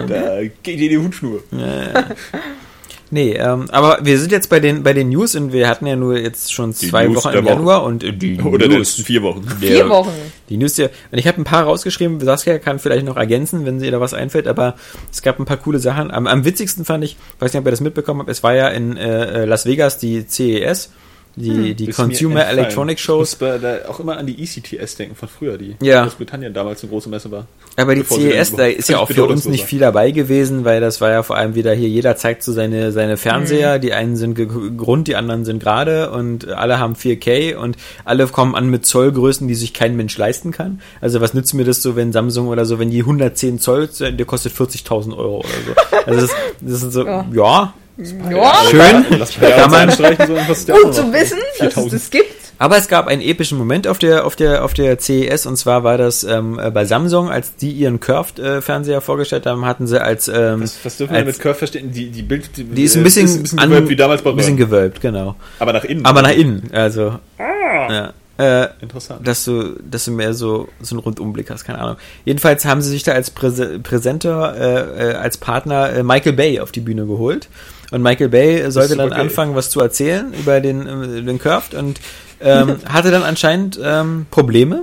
Da geht dir die Hutschnur. Nee, ähm, aber wir sind jetzt bei den, bei den News und wir hatten ja nur jetzt schon zwei Wochen im Woche. Januar und äh, die Oder der News. letzten vier Wochen. Vier Wochen. Die News der, und ich habe ein paar rausgeschrieben, Saskia kann vielleicht noch ergänzen, wenn ihr da was einfällt, aber es gab ein paar coole Sachen. Am, am witzigsten fand ich, weiß nicht, ob ihr das mitbekommen habt, es war ja in äh, äh, Las Vegas die CES, die, die Ist mir Consumer. Electronic Ich Shows. muss bei- da auch immer an die ECTS denken von früher, die Ja. in Großbritannien damals eine große Messe war. Aber die CES, da ist ja auch für uns nicht viel dabei gewesen, weil das war ja vor allem wieder hier, jeder zeigt so seine, seine Fernseher, die einen sind Grund, die anderen sind gerade und alle haben 4K und alle kommen an mit Zollgrößen, die sich kein Mensch leisten kann. Also was nützt mir das so, wenn Samsung oder so, wenn die 110 Zoll, der kostet 40.000 Euro oder so. Also das, das ist so, Ja. ja, Ja, schön. Lass Kann man- streichen, so was gut zu wissen, dass es 4000. das gibt. Aber es gab einen epischen Moment auf der, auf der, auf der CES und zwar war das ähm, äh, bei Samsung, als die ihren Curved-Fernseher vorgestellt haben, hatten sie als, ähm, Was, was dürfen wir als mit Curve verstehen? Die, die Bild, die, Die ist ein äh, bisschen, ein bisschen an- gewölbt, wie damals bei ein bisschen gewölbt, genau. Aber nach innen. Aber nach innen, also. Ah. Ja. Äh, Interessant. dass du, dass du mehr so, so einen Rundumblick hast, keine Ahnung. Jedenfalls haben sie sich da als Präse Präsenter, äh, äh, als Partner äh, Michael Bay auf die Bühne geholt. Und Michael Bay sollte dann geil. anfangen, was zu erzählen über den, äh, den Curved und ähm, hatte dann anscheinend ähm, Probleme.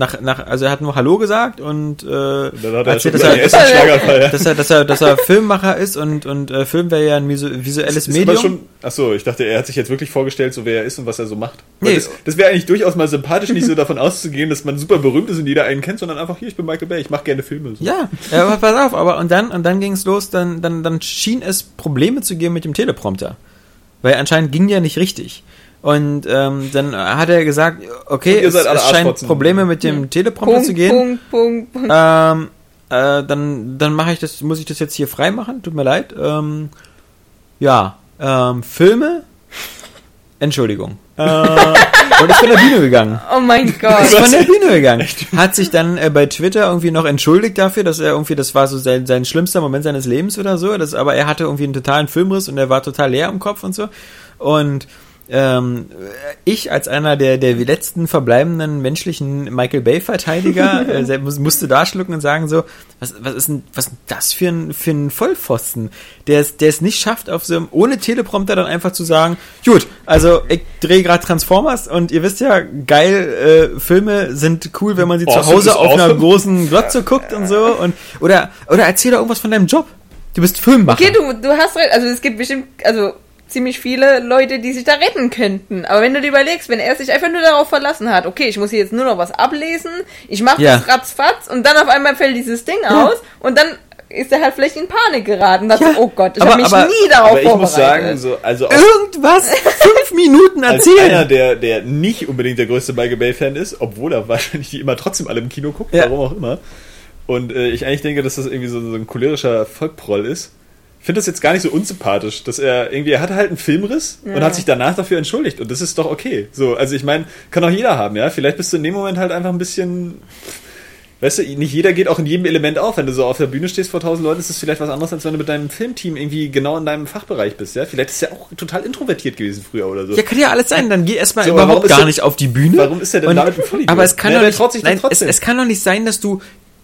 Nach, nach, also er hat nur Hallo gesagt und äh, dann hat er erzählt, dass er, Schlaganfall. ja. dass er, dass er, dass er Filmmacher ist und, und äh, Film wäre ja ein visu visuelles Ist Medium. aber schon, achso, ich dachte, er hat sich jetzt wirklich vorgestellt, so wer er ist und was er so macht. Nee. Das, das wäre eigentlich durchaus mal sympathisch, nicht so davon auszugehen, dass man super berühmt ist und jeder einen kennt, sondern einfach, hier, ich bin Michael Bay, ich mache gerne Filme. So. Ja, ja, aber pass auf, aber und dann und dann ging es los, dann dann dann schien es Probleme zu geben mit dem Teleprompter, weil anscheinend ging ja nicht richtig. Und ähm, dann hat er gesagt, okay, es, es scheint. Probleme mit dem Teleprompter Punkt, zu gehen. Punkt, Punkt, Punkt. Ähm, äh, dann dann mache ich das, muss ich das jetzt hier frei machen? Tut mir leid. Ähm, ja, ähm, Filme. Entschuldigung. Äh, und ist von der Bühne gegangen. Oh mein ist Gott. von der Bühne gegangen. Hat sich dann äh, bei Twitter irgendwie noch entschuldigt dafür, dass er irgendwie, das war so sein, sein schlimmster Moment seines Lebens oder so. Das, aber er hatte irgendwie einen totalen Filmriss und er war total leer im Kopf und so. Und ähm, ich als einer der, der letzten verbleibenden menschlichen Michael Bay-Verteidiger äh, musste da schlucken und sagen so, was, was ist denn, was ist das für ein, für ein Vollpfosten, der es, der es nicht schafft, auf so einem, ohne Teleprompter dann einfach zu sagen, gut, also ich drehe gerade Transformers und ihr wisst ja, geil, äh, Filme sind cool, wenn man sie zu Awesome Hause ist auf einer awesome. großen Glotze guckt und so und oder oder erzähl doch irgendwas von deinem Job. Du bist Filmmacher. Okay, du, du hast recht. Also es gibt bestimmt, also ziemlich viele Leute, die sich da retten könnten. Aber wenn du dir überlegst, wenn er sich einfach nur darauf verlassen hat, okay, ich muss hier jetzt nur noch was ablesen, ich mache Ja. das ratzfatz und dann auf einmal fällt dieses Ding aus und dann ist er halt vielleicht in Panik geraten. Dachte, Ja, oh Gott, ich habe mich aber- nie darauf Aber ich muss vorbereitet. sagen, so, also Irgendwas fünf Minuten als erzählen. einer, der, der nicht unbedingt der größte Michael Bay-Fan ist, obwohl er wahrscheinlich die immer trotzdem alle im Kino guckt, Ja. warum auch immer. Und äh, ich eigentlich denke, dass das irgendwie so, so ein cholerischer Vollproll ist. Ich finde das jetzt gar nicht so unsympathisch, dass er irgendwie, er hatte halt einen Filmriss und hat sich danach dafür entschuldigt. Und das ist doch okay. So, also ich meine, kann auch jeder haben, ja. Vielleicht bist du in dem Moment halt einfach ein bisschen. Weißt du, nicht jeder geht auch in jedem Element auf. Wenn du so auf der Bühne stehst vor tausend Leuten, ist das vielleicht was anderes, als wenn du mit deinem Filmteam irgendwie genau in deinem Fachbereich bist, ja. Vielleicht ist er auch total introvertiert gewesen früher oder so. Ja, kann ja alles sein. Dann geh erstmal So, überhaupt gar der- nicht auf die Bühne. warum ist er denn Und- damit ein Vollidiot? Aber es kann Ja, doch der nicht, traut sich doch nein, es, trotzdem. es kann doch nicht sein, dass du,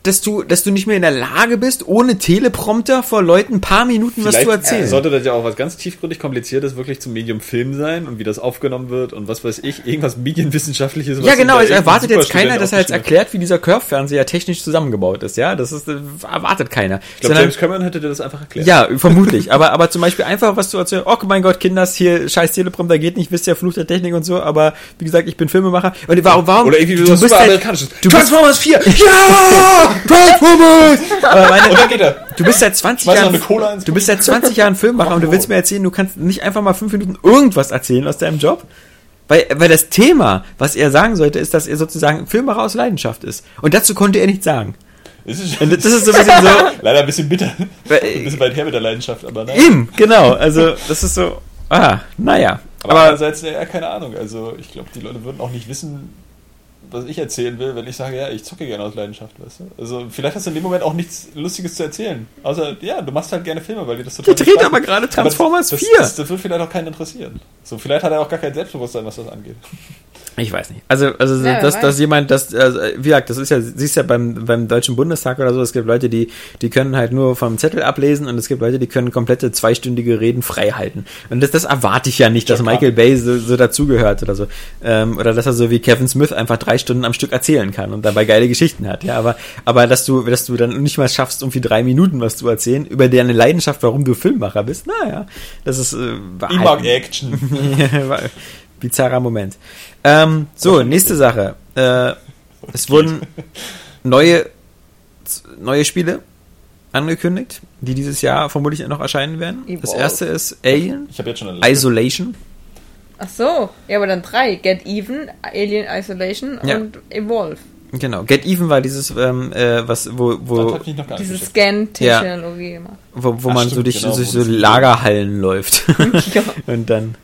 dass du, dass du nicht mehr in der Lage bist, ohne Teleprompter vor Leuten ein paar Minuten was zu Vielleicht erzählen. sollte das ja auch was ganz tiefgründig kompliziertes wirklich zum Medium Film sein und wie das aufgenommen wird und was weiß ich, irgendwas medienwissenschaftliches. was ja, genau, es erwartet jetzt keiner, dass er jetzt erklärt, wie dieser Curve-Fernseher technisch zusammengebaut ist, ja? Das ist, äh, erwartet keiner. Ich glaube, James Cameron hätte dir das einfach erklärt. Ja, vermutlich. aber, aber zum Beispiel einfach was zu erzählen. Oh mein Gott, Kinders, hier scheiß Teleprompter geht nicht, wisst ihr, Fluch der Technik und so. Aber wie gesagt, ich bin Filmemacher. Und warum, warum? Oder irgendwie du so bist super halt- amerikanisches. du bist- Transformers 4! Ja! Transformers! Meine, Und dann geht er. du bist seit 20 Schmeiß noch Jahren, du bist seit 20 Jahren Filmmacher und du willst mir erzählen, du kannst nicht einfach mal fünf Minuten irgendwas erzählen aus deinem Job? Weil, weil das Thema, was er sagen sollte, ist, dass er sozusagen Filmmacher aus Leidenschaft ist. Und dazu konnte er nichts sagen. Das ist, das ist so ein bisschen so, leider ein bisschen bitter. Weil- ein bisschen weit her mit der Leidenschaft, aber nein. Eben, genau. Also, das ist so, ah, naja. Aber, Aber, andererseits, ja, keine Ahnung. Also, ich glaube, die Leute würden auch nicht wissen, was ich erzählen will, wenn ich sage, ja, ich zocke gerne aus Leidenschaft, weißt du? Also, vielleicht hast du in dem Moment auch nichts Lustiges zu erzählen. Außer, ja, du machst halt gerne Filme, weil dir das total Der dreht aber gerade Aber Transformers das, 4. Das, das, das wird vielleicht auch keinen interessieren. So, vielleicht hat er auch gar kein Selbstbewusstsein, was das angeht. Ich weiß nicht. Also, also Ja, dass, weiß. dass jemand, das, also, wie gesagt, das ist ja, siehst ja beim, beim Deutschen Bundestag oder so, es gibt Leute, die, die können halt nur vom Zettel ablesen und es gibt Leute, die können komplette zweistündige Reden frei halten. Und das, das erwarte ich ja nicht, dass John Michael Bay so, so dazugehört oder so. Ähm, oder dass er so wie Kevin Smith einfach drei Stunden am Stück erzählen kann und dabei geile Geschichten hat. Ja, aber, aber dass du, dass du dann nicht mal schaffst, irgendwie drei Minuten was zu erzählen, über deine Leidenschaft, warum du Filmmacher bist, naja, das ist, äh, Ich mag Action. Bizarrer Moment. Ähm, so, nächste Sache. Äh, es wurden neue, neue Spiele angekündigt, die dieses Jahr vermutlich noch erscheinen werden. Das erste ist Alien. Isolation. Ach so, ja, aber dann drei. Get Even, Alien Isolation Ja. und Evolve. Genau. Get Even war dieses, ähm, äh, was, wo, wo, Diese. Scan-Technologie immer. wo, wo Ach, man so stimmt, durch, genau, durch so Lagerhallen läuft. Ja. Und dann.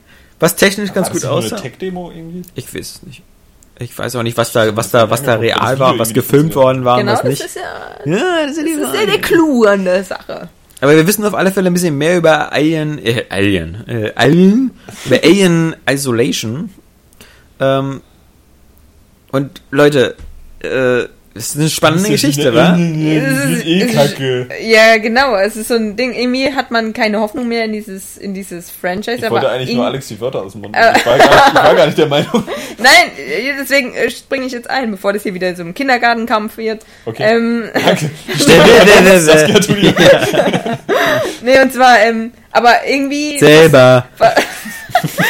Was technisch ganz das gut nur eine aussah. Tech-Demo irgendwie? Ich weiß es nicht. Ich weiß auch nicht, was da, was da, was da das real war, was gefilmt worden war und Genau, was das nicht. ist ja, Ja, das ist das ist ja der Clou an der Sache. Aber wir wissen auf alle Fälle ein bisschen mehr über Alien, äh, Alien, äh, Alien, über Alien Isolation. Ähm, und Leute, äh, ist eine spannende Geschichte, wa? Das ist- ist eh ist- kacke. Ja, genau. Es ist so ein Ding. Irgendwie hat man keine Hoffnung mehr in dieses, in dieses Franchise. Ich aber wollte eigentlich nur Alex die Wörter aus dem Mund. Äh. Ich war, gar nicht, ich war gar nicht der Meinung. Nein, äh, deswegen äh, springe ich jetzt ein, bevor das hier wieder so ein Kindergartenkampf wird. Okay. Ähm, Danke. Nee, und zwar, ähm, aber irgendwie. Selber. War,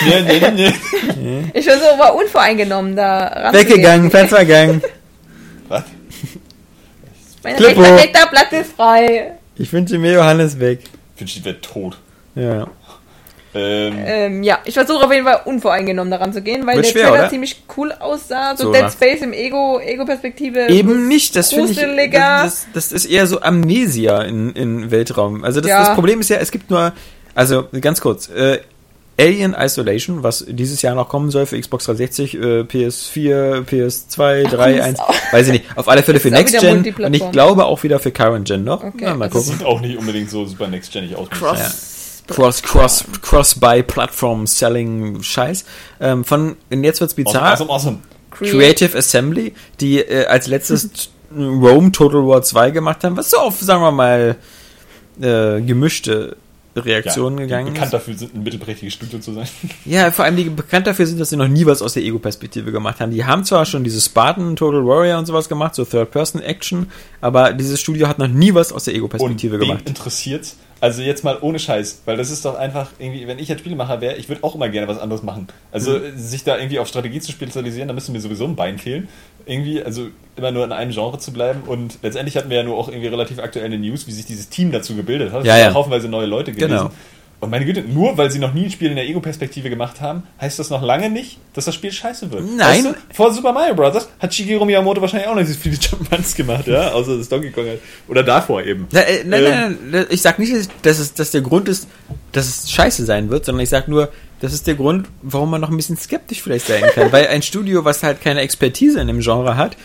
Nee, nee, nee. ich war so war unvoreingenommen da ranzugehen. Weggegangen, Platz vergangen. Was? Mein Klippo. rechter, rechter Blatt ist frei. Ich wünsche mir Johannes weg. Ich wünschte, die wäre tot. Ja. Ähm, Ähm, ja, ich versuche auf jeden Fall unvoreingenommen daran zu gehen, weil der schwer, Trailer oder? ziemlich cool aussah. So, So, Dead? Space im Ego, Ego-Perspektive. Eben nicht, das finde ich, das, das ist eher so Amnesia in, in Weltraum. Also das, Ja. das Problem ist ja, es gibt nur, also ganz kurz, äh, Alien Isolation, was dieses Jahr noch kommen soll für Xbox 360, äh, PS4, PS2, 3, ist 1, auch- weiß ich nicht, auf alle Fälle für Next Gen und ich glaube auch wieder für Current Gen noch. Okay, Ja, mal also das gucken. sieht auch nicht unbedingt so super next-genig aus. Cross. Cross, Cross, Cross-Buy-Platform-Selling Scheiß. Ähm, von, und jetzt wird's bizarr. Awesome, awesome, awesome. Creative Assembly, die äh, als letztes Rome Total War 2 gemacht haben, was so auf, sagen wir mal, äh, gemischte Reaktionen die gegangen bekannt ist. dafür sind, ein mittelprächtiges Studio zu sein. Ja, vor allem die bekannt dafür sind, dass sie noch nie was aus der Ego-Perspektive gemacht haben. Die haben zwar schon dieses Spartan, Total Warrior und sowas gemacht, so Third-Person-Action, aber dieses Studio hat noch nie was aus der Ego-Perspektive gemacht. interessiert's? Also jetzt mal ohne Scheiß, weil das ist doch einfach irgendwie, wenn ich jetzt Spielemacher wäre, ich würde auch immer gerne was anderes machen. Also Mhm. sich da irgendwie auf Strategie zu spezialisieren, da müsste mir sowieso ein Bein fehlen. Irgendwie, also immer nur in einem Genre zu bleiben und letztendlich hatten wir ja nur auch irgendwie relativ aktuelle News, wie sich dieses Team dazu gebildet hat. Ja, ja. haufenweise neue Leute gewesen. Genau. Und meine Güte, nur weil sie noch nie ein Spiel in der Ego-Perspektive gemacht haben, heißt das noch lange nicht, dass das Spiel scheiße wird. Nein. Weißt du, vor Super Mario Bros. hat Shigeru Miyamoto wahrscheinlich auch noch nicht so viele Jumpmans gemacht, ja, außer das Donkey Kong halt. Oder davor eben. Na, äh, nein, Ähm, nein, nein, ich sag nicht, dass es dass der Grund ist, dass es scheiße sein wird, sondern ich sag nur, das ist der Grund, warum man noch ein bisschen skeptisch vielleicht sein kann. Weil ein Studio, was halt keine Expertise in dem Genre hat,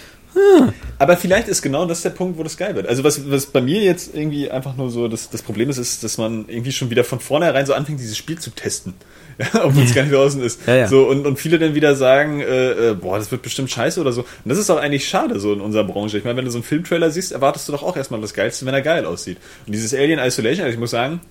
Aber vielleicht ist genau das der Punkt, wo das geil wird. Also was, was bei mir jetzt irgendwie einfach nur so das, das Problem ist, ist, dass man irgendwie schon wieder von vornherein so anfängt, dieses Spiel zu testen. Ja, obwohl es gar nicht draußen ist. Ja, ja. So, und, und viele dann wieder sagen, äh, äh, boah, das wird bestimmt scheiße oder so. Und das ist auch eigentlich schade so in unserer Branche. Ich meine, wenn du so einen Filmtrailer siehst, erwartest du doch auch erstmal das Geilste, wenn er geil aussieht. Und dieses Alien Isolation, also ich muss sagen,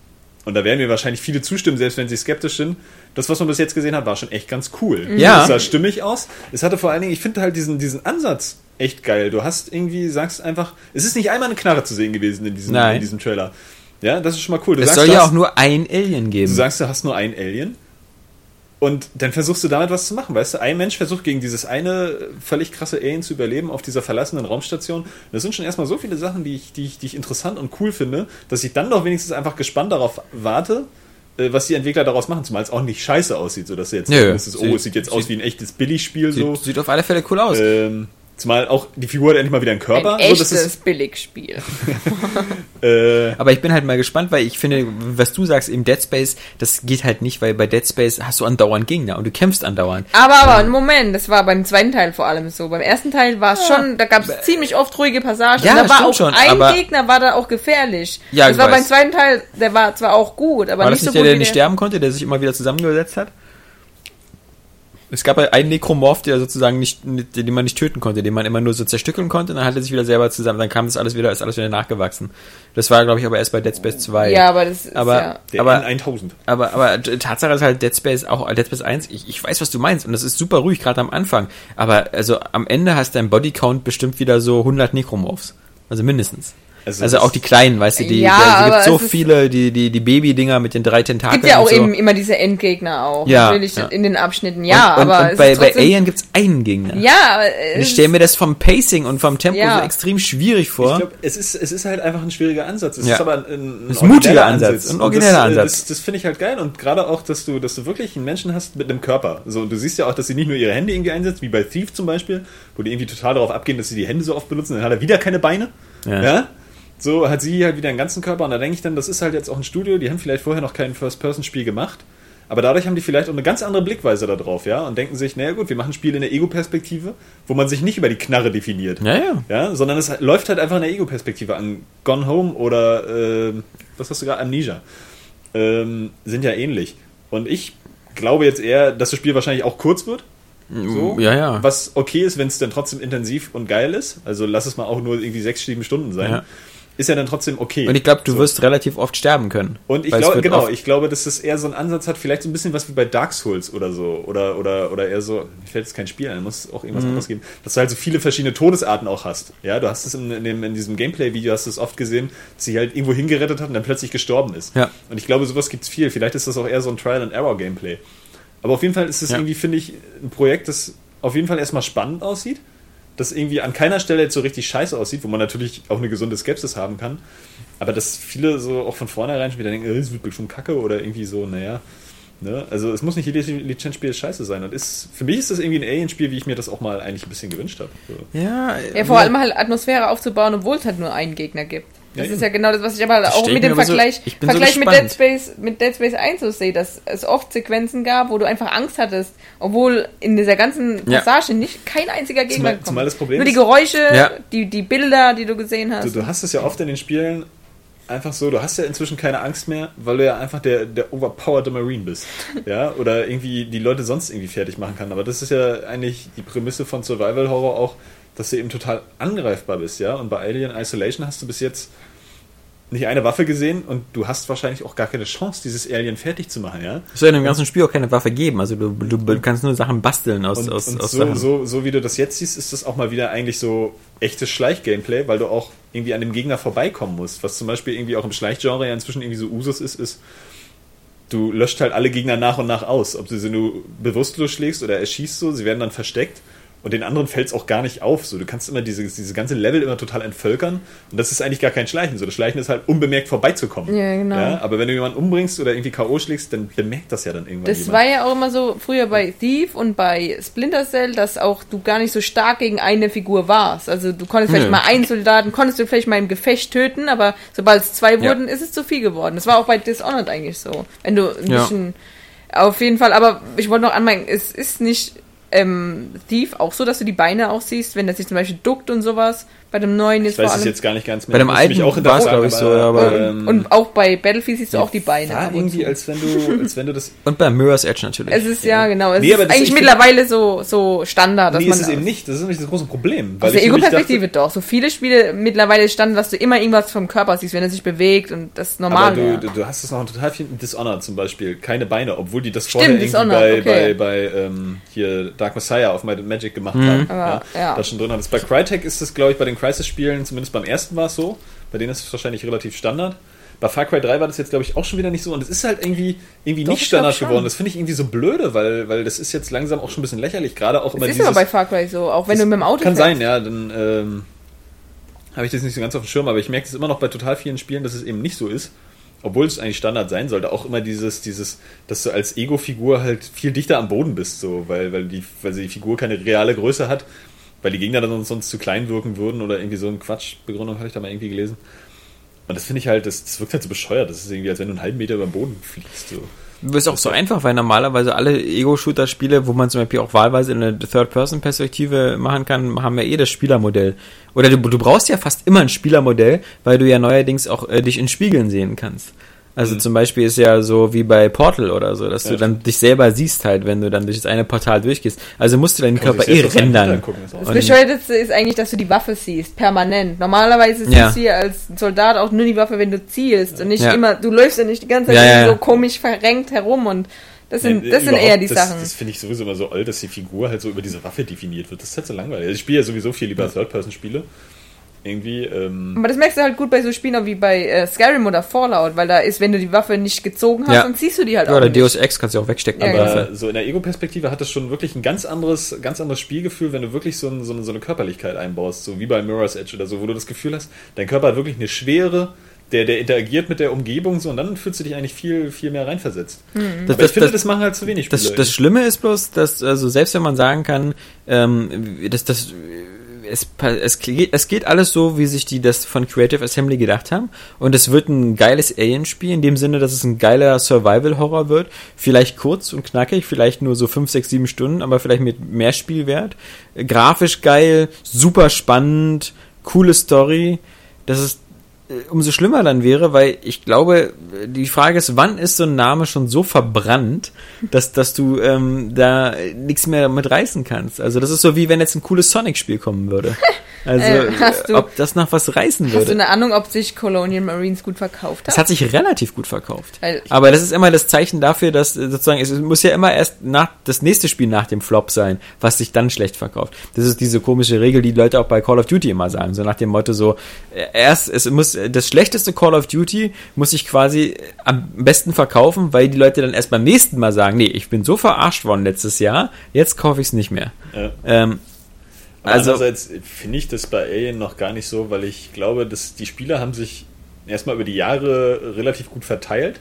und da werden mir wahrscheinlich viele zustimmen, selbst wenn sie skeptisch sind. Das, was man bis jetzt gesehen hat, war schon echt ganz cool. Ja. Es sah stimmig aus. Es hatte vor allen Dingen, ich finde halt diesen, diesen Ansatz echt geil. Du hast irgendwie, sagst einfach, es ist nicht einmal eine Knarre zu sehen gewesen in diesem, Nein. in diesem Trailer. Ja, das ist schon mal cool. Du es sagst, soll du ja hast, auch nur ein Alien Du geben. sagst, du hast nur einen Alien. Und dann versuchst du damit was zu machen, weißt du? Ein Mensch versucht gegen dieses eine völlig krasse Alien zu überleben auf dieser verlassenen Raumstation. Das sind schon erstmal so viele Sachen, die ich, die ich, die ich interessant und cool finde, dass ich dann doch wenigstens einfach gespannt darauf warte, äh, was die Entwickler daraus machen, zumal es auch nicht scheiße aussieht, so dass jetzt Nö, ist, oh, sieht- es sieht jetzt sieht- aus wie ein echtes Billigspiel Sieht, so. sieht auf alle Fälle cool aus. Ähm, Zumal auch die Figur hat endlich mal wieder einen Körper. Ein So, das echtes ist, Billigspiel. äh, Aber ich bin halt mal gespannt, weil ich finde, was du sagst, im Dead Space, das geht halt nicht, weil bei Dead Space hast du andauernd Gegner und du kämpfst andauernd. Aber, aber, einen Moment, das war beim zweiten Teil vor allem so. Beim ersten Teil war es schon, da gab es ziemlich oft ruhige Passagen. Ja, und da war stimmt auch schon, ein aber- Gegner, war da auch gefährlich. Ja, das ich war beim weiß. zweiten Teil, der war zwar auch gut, aber War nicht das so nicht der, gut der wie nicht sterben konnte, der sich immer wieder zusammengesetzt hat? Es gab ja einen Nekromorph, der sozusagen nicht, den man nicht töten konnte, den man immer nur so zerstückeln konnte, und dann hat er sich wieder selber zusammen, dann kam das alles wieder, ist alles wieder nachgewachsen. Das war, glaube ich, aber erst bei Dead Space 2. Ja, aber das ist Aber- ja... der Aber- N1000. Aber, aber Tatsache ist halt Dead Space, auch Dead Space 1, ich, ich weiß, was du meinst und das ist super ruhig, gerade am Anfang. Aber also am Ende hast dein Bodycount bestimmt wieder so 100 Necromorphs. Also mindestens. Also Also, auch die kleinen, weißt du, die, Ja, die, es aber gibt so viele, die, die, die Baby-Dinger mit den drei Tentakeln. gibt ja auch und so. eben immer diese Endgegner auch. Ja, Natürlich ja. in den Abschnitten. Ja, und, und, aber und es bei, bei Alien gibt's einen Gegner. Ja, aber äh, ich stelle mir das vom Pacing und vom Tempo Ja. so extrem schwierig vor. Ich glaube, es ist, es ist halt einfach ein schwieriger Ansatz. Es Ja. ist aber ein, ein, ein mutiger Ansatz, ein origineller das, äh, Ansatz. Das, das finde ich halt geil. Und gerade auch, dass du, dass du wirklich einen Menschen hast mit einem Körper. So, und du siehst ja auch, dass sie nicht nur ihre Hände irgendwie einsetzt, wie bei Thief zum Beispiel, wo die irgendwie total darauf abgehen, dass sie die Hände so oft benutzen, dann hat er wieder keine Beine. Ja. Ja. So hat sie halt wieder einen ganzen Körper. Und da denke ich dann, das ist halt jetzt auch ein Studio, die haben vielleicht vorher noch kein First-Person-Spiel gemacht. Aber dadurch haben die vielleicht auch eine ganz andere Blickweise da drauf, ja, und denken sich, naja gut, wir machen ein Spiel in der Ego-Perspektive, wo man sich nicht über die Knarre definiert. Ja, ja. Ja, sondern es läuft halt einfach in der Ego-Perspektive an. Gone Home oder, ähm, was hast du gerade, Amnesia, ähm, sind ja ähnlich. Und ich glaube jetzt eher, dass das Spiel wahrscheinlich auch kurz wird. So, Ja, ja. Was okay ist, wenn es dann trotzdem intensiv und geil ist. Also lass es mal auch nur irgendwie sechs, sieben Stunden sein. Ja. Ist ja dann trotzdem okay. Und ich glaube, du So. wirst relativ oft sterben können. Und ich es glaube, genau, ich glaube, dass das eher so einen Ansatz hat, vielleicht so ein bisschen was wie bei Dark Souls oder so. Oder, oder, oder eher so, mir fällt jetzt kein Spiel ein, muss auch irgendwas Mhm. anderes geben. Dass du halt so viele verschiedene Todesarten auch hast. Ja, du hast es in, in, dem, in diesem Gameplay-Video, hast du es oft gesehen, dass sie halt irgendwo hingerettet hat und dann plötzlich gestorben ist. Ja. Und ich glaube, sowas gibt's viel. Vielleicht ist das auch eher so ein Trial-and-Error-Gameplay. Aber auf jeden Fall ist es Ja. irgendwie, finde ich, ein Projekt, das auf jeden Fall erstmal spannend aussieht. Das irgendwie an keiner Stelle jetzt so richtig scheiße aussieht, wo man natürlich auch eine gesunde Skepsis haben kann. Aber dass viele so auch von vornherein schon wieder denken, äh, es wird bestimmt kacke oder irgendwie so, naja. Ne? Also es muss nicht jedes Lizenzspiel scheiße sein. Und ist, für mich ist das irgendwie ein Alien-Spiel, wie ich mir das auch mal eigentlich ein bisschen gewünscht habe. So. Ja, Ja, vor allem halt Atmosphäre aufzubauen, obwohl es halt nur einen Gegner gibt. Das Ja, ist ja genau das, was ich aber auch mit dem aber so- Vergleich, so Vergleich mit. Dead Space, mit Dead Space 1 so sehe, dass es oft Sequenzen gab, wo du einfach Angst hattest, obwohl in dieser ganzen Ja. Passage nicht kein einziger Gegner Zumal- zumal das Problem Nur die Geräusche, Ja. die, die Bilder, die du gesehen hast. Du, du hast es ja oft in den Spielen einfach so, du hast ja inzwischen keine Angst mehr, weil du ja einfach der, der overpowered Marine bist. Ja, oder irgendwie die Leute sonst irgendwie fertig machen kann. Aber das ist ja eigentlich die Prämisse von Survival Horror auch, dass du eben total angreifbar bist, ja. Und bei Alien Isolation hast du bis jetzt nicht eine Waffe gesehen und du hast wahrscheinlich auch gar keine Chance, dieses Alien fertig zu machen, ja. Es soll in dem ganzen Spiel auch keine Waffe geben. Also du, du, du kannst nur Sachen basteln aus, Und, aus, und aus so, Sachen. so, so wie du das jetzt siehst, ist das auch mal wieder eigentlich so echtes Schleich-Gameplay, weil du auch irgendwie an dem Gegner vorbeikommen musst. Was zum Beispiel irgendwie auch im Schleichgenre ja inzwischen irgendwie so Usus ist, ist, du löscht halt alle Gegner nach und nach aus. Ob du sie nur bewusstlos schlägst oder erschießt so, sie werden dann versteckt. Und den anderen fällt es auch gar nicht auf. So, du kannst immer diese, diese ganze Level immer total entvölkern. Und das ist eigentlich gar kein Schleichen. So, das Schleichen ist halt unbemerkt vorbeizukommen. Ja, genau. Ja, aber wenn du jemanden umbringst oder irgendwie K.O. schlägst, dann bemerkt das ja dann irgendwann Das jemand. war ja auch immer so früher bei Thief und bei Splinter Cell, dass auch du gar nicht so stark gegen eine Figur warst. Also du konntest vielleicht Nö. mal einen Soldaten, konntest du vielleicht mal im Gefecht töten, aber sobald es zwei wurden, ist es zu viel geworden. Das war auch bei Dishonored eigentlich so. Wenn du ein Ja. bisschen, auf jeden Fall, aber ich wollte noch anmerken, es ist nicht ähm, Thief auch so, dass du die Beine auch siehst, wenn er sich zum Beispiel duckt und sowas. Bei dem neuen Ich jetzt vor weiß es allem. jetzt gar nicht ganz mehr. Bei dem alten war's, hinterfragen, glaub ich, so, aber- ähm, und auch bei Battlefield siehst du auch die Beine. War und irgendwie, als wenn du, als wenn du das. Und bei Mirror's Edge natürlich. Es ist ja, genau. Es Nee, ist eigentlich mittlerweile so, so Standard, dass nee, man ist es eben nicht. Das ist nämlich das große Problem. Weil aus der Ego-Perspektive doch. So viele Spiele mittlerweile standen, dass du immer irgendwas vom Körper siehst, wenn er sich bewegt und das ist normal. Aber du, du, du hast es noch in total viel Dishonored zum Beispiel. Keine Beine, obwohl die das Stimmt, vorher irgendwie bei, okay. bei, bei ähm, hier Dark Messiah auf Might and Magic gemacht haben. Aber, ja. Das schon drin hattest. Bei Crytek ist es, glaube ich, bei den Crisis-Spielen, zumindest beim ersten war es so. Bei denen ist es wahrscheinlich relativ Standard. Bei Far Cry 3 war das jetzt, glaube ich, auch schon wieder nicht so. Und es ist halt irgendwie, irgendwie Doch, nicht Standard geworden. Das finde ich irgendwie so blöde, weil, weil das ist jetzt langsam auch schon ein bisschen lächerlich. Gerade auch immer ist dieses... aber bei Far Cry so, auch wenn Das du mit dem Auto Kann fährst. sein, ja. Dann ähm, habe ich das nicht so ganz auf dem Schirm, aber ich merke es immer noch bei total vielen Spielen, dass es eben nicht so ist. Obwohl es eigentlich Standard sein sollte. Auch immer dieses, dieses, dass du als Ego-Figur halt viel dichter am Boden bist, so, weil, weil, die, weil die Figur keine reale Größe hat. Weil die Gegner dann sonst zu klein wirken würden oder irgendwie so ein Quatschbegründung habe ich da mal irgendwie gelesen. Und das finde ich halt, das, das wirkt halt so bescheuert. Das ist irgendwie, als wenn du einen halben Meter über den Boden fliegst. So. Das ist auch so einfach, weil normalerweise alle Ego-Shooter-Spiele, wo man zum Beispiel auch wahlweise eine Third-Person-Perspektive machen kann, haben ja eh das Spielermodell. Oder du, du brauchst ja fast immer ein Spielermodell, weil du ja neuerdings auch äh, dich in Spiegeln sehen kannst. Also mhm. zum Beispiel ist ja so wie bei Portal oder so, dass ja, du dann dich selber siehst halt, wenn du dann durch das eine Portal durchgehst. Also musst du deinen Körper eh rendern. Das Bescheuerteste ist eigentlich, dass du die Waffe siehst, permanent. Normalerweise ja. siehst du ja als Soldat auch nur die Waffe, wenn du zielst und nicht ja. immer, du läufst ja nicht die ganze Zeit so komisch verrenkt herum und das sind, nee, das sind eher die das, Sachen. Das finde ich sowieso immer so alt, dass die Figur halt so über diese Waffe definiert wird. Das ist halt so langweilig. Also ich spiele ja sowieso viel lieber Third-Person-Spiele irgendwie. Ähm aber das merkst du halt gut bei so Spielen wie bei äh, Skyrim oder Fallout, weil da ist, wenn du die Waffe nicht gezogen hast, ja. dann ziehst du die halt ja, auch. Oder Deus Ex kannst du auch wegstecken. Ja, aber genau. so in der Ego-Perspektive hat das schon wirklich ein ganz anderes, ganz anderes Spielgefühl, wenn du wirklich so, ein, so, eine, so eine Körperlichkeit einbaust, so wie bei Mirror's Edge oder so, wo du das Gefühl hast, dein Körper hat wirklich eine Schwere, der, der interagiert mit der Umgebung so und dann fühlst du dich eigentlich viel, viel mehr reinversetzt. Mhm. Das, das, ich finde, das, das, machen halt zu wenig Spiele. Das, das Schlimme ist bloß, dass, also selbst wenn man sagen kann, ähm, dass das es, es, es geht alles so, wie sich die das von Creative Assembly gedacht haben. Und es wird ein geiles Alien-Spiel, in dem Sinne, dass es ein geiler Survival-Horror wird. Vielleicht kurz und knackig, vielleicht nur so 5, 6, 7 Stunden, aber vielleicht mit mehr Spielwert. Grafisch geil, super spannend, coole Story. Das ist äh, umso schlimmer dann wäre, weil ich glaube, die Frage ist, wann ist so ein Name schon so verbrannt, dass, dass du ähm, da nichts mehr mit reißen kannst. Also das ist so wie wenn jetzt ein cooles Sonic-Spiel kommen würde. Also, äh, du, ob das noch was reißen würde. Hast du eine Ahnung, ob sich Colonial Marines gut verkauft hat? Es hat sich relativ gut verkauft. Aber das ist immer das Zeichen dafür, dass äh, sozusagen, es muss ja immer erst nach, das nächste Spiel nach dem Flop sein, was sich dann schlecht verkauft. Das ist diese komische Regel, die, Leute auch bei Call of Duty immer sagen. So nach dem Motto so, äh, erst, es muss, das schlechteste Call of Duty muss sich quasi am besten verkaufen, weil die Leute dann erst beim nächsten Mal sagen, nee, ich bin so verarscht worden letztes Jahr, jetzt kaufe ich es nicht mehr. Ja. Ähm, also, Andererseits finde ich das bei Alien noch gar nicht so, weil ich glaube, dass die Spieler haben sich erstmal über die Jahre relativ gut verteilt.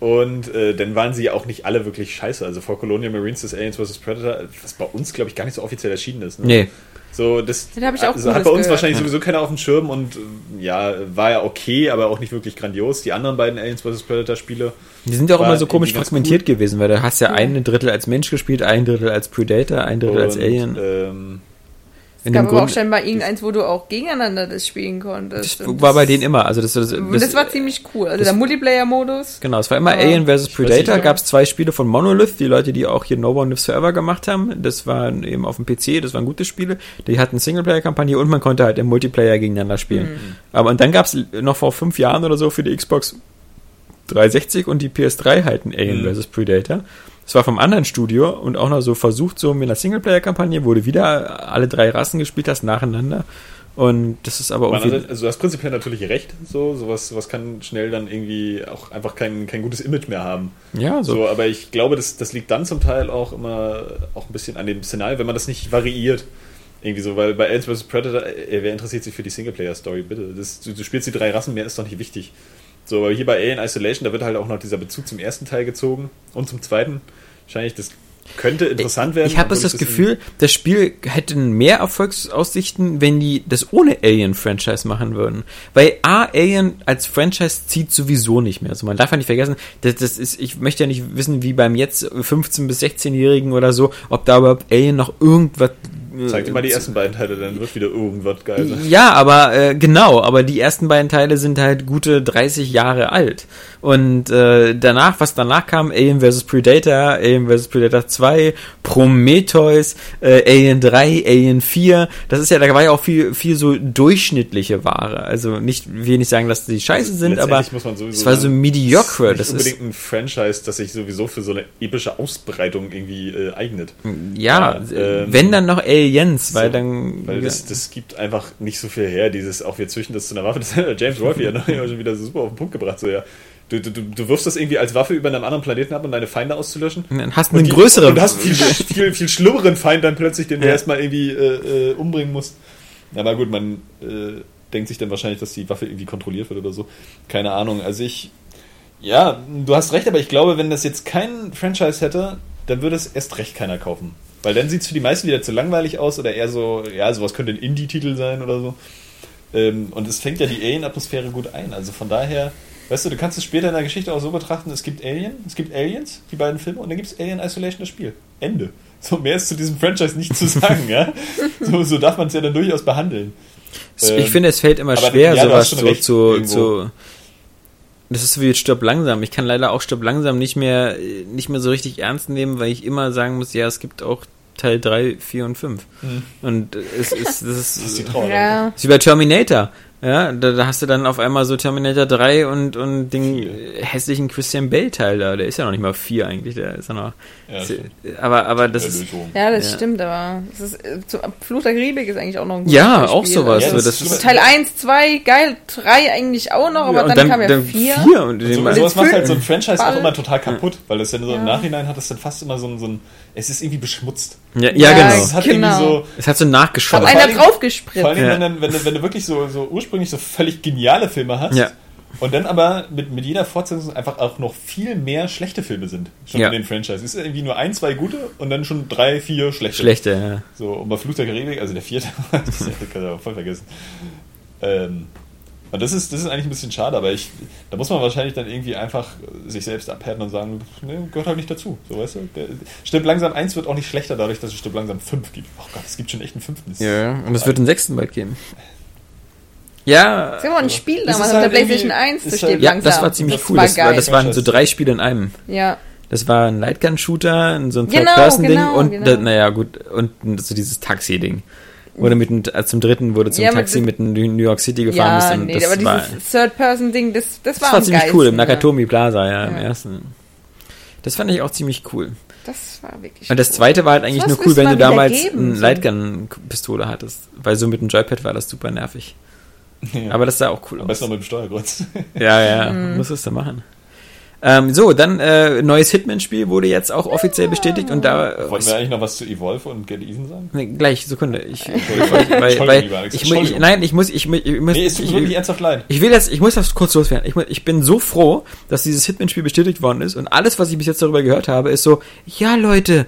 Und äh, dann waren sie ja auch nicht alle wirklich scheiße. Also vor Colonial Marines das Aliens vs. Predator, was bei uns, glaube ich, gar nicht so offiziell erschienen ist. Ne? Nee. So, das, das ich auch also hat bei uns gehört. wahrscheinlich sowieso keiner auf dem Schirm und ja, war ja okay, aber auch nicht wirklich grandios. Die anderen beiden Aliens vs. Predator Spiele. Die sind ja auch immer so komisch fragmentiert cool. gewesen, weil da hast ja, ja ein Drittel als Mensch gespielt, ein Drittel als Predator, ein Drittel und, als Alien. Ähm, es gab aber auch scheinbar irgendeins, wo du auch gegeneinander das spielen konntest. Das war bei denen immer. Also das, das, das, das war ziemlich cool. Also der Multiplayer-Modus. Genau, es war immer Alien vs. Predator. Gab es zwei Spiele von Monolith, die Leute, die auch hier No One Lives Forever gemacht haben. Das waren eben auf dem PC, das waren gute Spiele. Die hatten Singleplayer-Kampagne und man konnte halt im Multiplayer gegeneinander spielen. Mhm. Aber und dann gab es noch vor fünf Jahren oder so für die Xbox 360 und die PS3 halt ein Alien mhm. vs. Predator. Es war vom anderen Studio und auch noch so versucht, so mit einer Singleplayer-Kampagne, du wieder alle drei Rassen gespielt hast, nacheinander. Und das ist aber irgendwie. Also, du hast prinzipiell natürlich recht, so, sowas, sowas kann schnell dann irgendwie auch einfach kein, kein gutes Image mehr haben. Ja, so. so aber ich glaube, das, das liegt dann zum Teil auch immer auch ein bisschen an dem Szenario, wenn man das nicht variiert. Irgendwie so, weil bei Aliens vs. Predator, äh, wer interessiert sich für die Singleplayer-Story, bitte? Das, du, du, spielst die drei Rassen, mehr ist doch nicht wichtig. So, aber hier bei Alien Isolation, da wird halt auch noch dieser Bezug zum ersten Teil gezogen und zum zweiten. Wahrscheinlich, das könnte interessant werden. Ich habe das Gefühl, das Spiel hätte mehr Erfolgsaussichten, wenn die das ohne Alien-Franchise machen würden. Weil A, Alien als Franchise zieht sowieso nicht mehr. Also man darf ja nicht vergessen, das, das ist, ich möchte ja nicht wissen, wie beim jetzt 15- bis 16-Jährigen oder so, ob da überhaupt Alien noch irgendwas Zeig dir mal die ersten beiden Teile, dann wird wieder irgendwas geil. Ja, aber äh, genau, aber die ersten beiden Teile sind halt gute 30 Jahre alt. Und äh, danach, was danach kam, Alien vs. Predator, Alien vs. Predator 2, Prometheus, äh, Alien 3, Alien 4, das ist ja, da war ja auch viel, viel so durchschnittliche Ware. Also nicht, will nicht sagen, dass die scheiße sind, aber es war so mediocre. Das ist nicht unbedingt ein Franchise, das sich sowieso für so eine epische Ausbreitung irgendwie äh, eignet. Ja, ja ähm, wenn dann noch Aliens, weil so, dann... Weil das, das gibt einfach nicht so viel her, dieses, auch wir züchten das zu einer Waffe, das hat James Wolfe ja schon wieder super auf den Punkt gebracht, so ja Du, du, du wirfst das irgendwie als Waffe über einem anderen Planeten ab, um deine Feinde auszulöschen. Und dann hast du einen größeren. Und du hast viel, viel, viel schlimmeren Feind dann plötzlich, den ja. du erstmal irgendwie äh, äh, umbringen musst. Aber gut, man äh, denkt sich dann wahrscheinlich, dass die Waffe irgendwie kontrolliert wird oder so. Keine Ahnung. Also ich. Ja, du hast recht, aber ich glaube, wenn das jetzt kein Franchise hätte, dann würde es erst recht keiner kaufen. Weil dann sieht es für die meisten wieder zu langweilig aus oder eher so, ja, sowas könnte ein Indie-Titel sein oder so. Ähm, und es fängt ja die Alien-Atmosphäre gut ein. Also von daher, weißt du, du kannst es später in der Geschichte auch so betrachten, es gibt Alien, es gibt Aliens, die beiden Filme, und dann gibt es Alien Isolation, das Spiel. Ende. So, mehr ist zu diesem Franchise nicht zu sagen, ja. So, so darf man es ja dann durchaus behandeln. Ich Ähm, finde, es fällt immer schwer, ja, sowas so recht, zu, irgendwo. zu. Das ist so wie Stirb langsam. Ich kann leider auch Stirb langsam nicht mehr, nicht mehr so richtig ernst nehmen, weil ich immer sagen muss, ja, es gibt auch Teil 3, 4 und 5. Und es ist, das ist, Hm. Das ist die Trauer. Ja. Das ist wie bei Terminator. Ja, da, da hast du dann auf einmal so Terminator 3 und, und den hässlichen Christian Bale Teil da. Der ist ja noch nicht mal 4 eigentlich, der ist ja noch. Ja, aber, aber das ist. Ja, das Ja. stimmt, aber es ist, äh, zu, Fluch der Karibik ist eigentlich auch noch ein Ja, gutes auch Spiel. sowas. Ja, so, das das ist Teil 1, 2, geil, 3 eigentlich auch noch, aber Ja, und dann, kam ja 4. vier und den So, mal- sowas macht halt so ein Franchise auch Ball. immer total kaputt, weil das ja so im Ja. Nachhinein hat es dann fast immer so ein, so ein es ist irgendwie beschmutzt. ja, ja, Ja, genau. Es hat Genau. irgendwie so, Es hat so Hat nachgeschaut. vor einer allen Dingen- draufgespritzt. vor allem, Ja. wenn, dann, wenn, du, wenn du wirklich so, so ursprünglich so völlig geniale Filme hast Ja. Und dann aber mit, mit jeder Fortsetzung einfach auch noch viel mehr schlechte Filme sind. Schon Ja. in den Franchise. Es ist irgendwie nur ein, zwei gute und dann schon drei, vier schlechte. Schlechte, ja. So, und bei Fluch der Karibik, also der vierte, das kann ich auch voll vergessen. Ähm, und das ist, das ist eigentlich ein bisschen schade, aber ich, da muss man wahrscheinlich dann irgendwie einfach sich selbst abhärten und sagen, ne, gehört halt nicht dazu. So, weißt du? Der, Stirb langsam 1 wird auch nicht schlechter dadurch, dass es Stirb langsam 5 gibt. Oh Gott, es gibt schon echt einen fünften. Ja, und es wird einen sechsten bald geben. Ja, Das war ein Spiel Das damals ist auf halt der PlayStation irgendwie- 1 zu ist halt- ja langsam. das war ziemlich das cool. War das, war, das waren so drei Spiele in einem. ja. Das war ein Lightgun-Shooter, so ein Genau, Third-Person-Ding genau, und, genau. naja, gut, und so dieses Taxi-Ding. Wurde mit, einem- äh, zum dritten wurde zum Ja, Taxi mit einem New York City gefahren Ja, bist und nee, das aber war, dieses Third-Person-Ding, das, das das war war ziemlich geilsten, cool im ja. Nakatomi Plaza, ja, im Ja. ersten. Das fand ich auch ziemlich cool. Das war wirklich Und das cool. zweite war halt eigentlich nur cool, wenn du damals geben, eine so. Lightgun-Pistole hattest. Weil so mit dem Joypad war das super nervig. Ja. Aber das sah auch cool Am aus. besten noch mit dem Steuerkreuz. Ja, ja, Mhm. muss es da machen. Ähm, so, dann äh, neues Hitman-Spiel wurde jetzt auch offiziell bestätigt und da äh, Wollten wir eigentlich noch was zu Evolve und Get Even sagen? Nee, gleich Sekunde. Ich, weil, weil, ich, ich, nein, ich muss, ich, ich muss, Nee, es tut ich, mir wirklich ernsthaft leid. ich will das, ich muss das kurz loswerden. Ich, ich bin so froh, dass dieses Hitman-Spiel bestätigt worden ist und alles, was ich bis jetzt darüber gehört habe, ist so, ja Leute,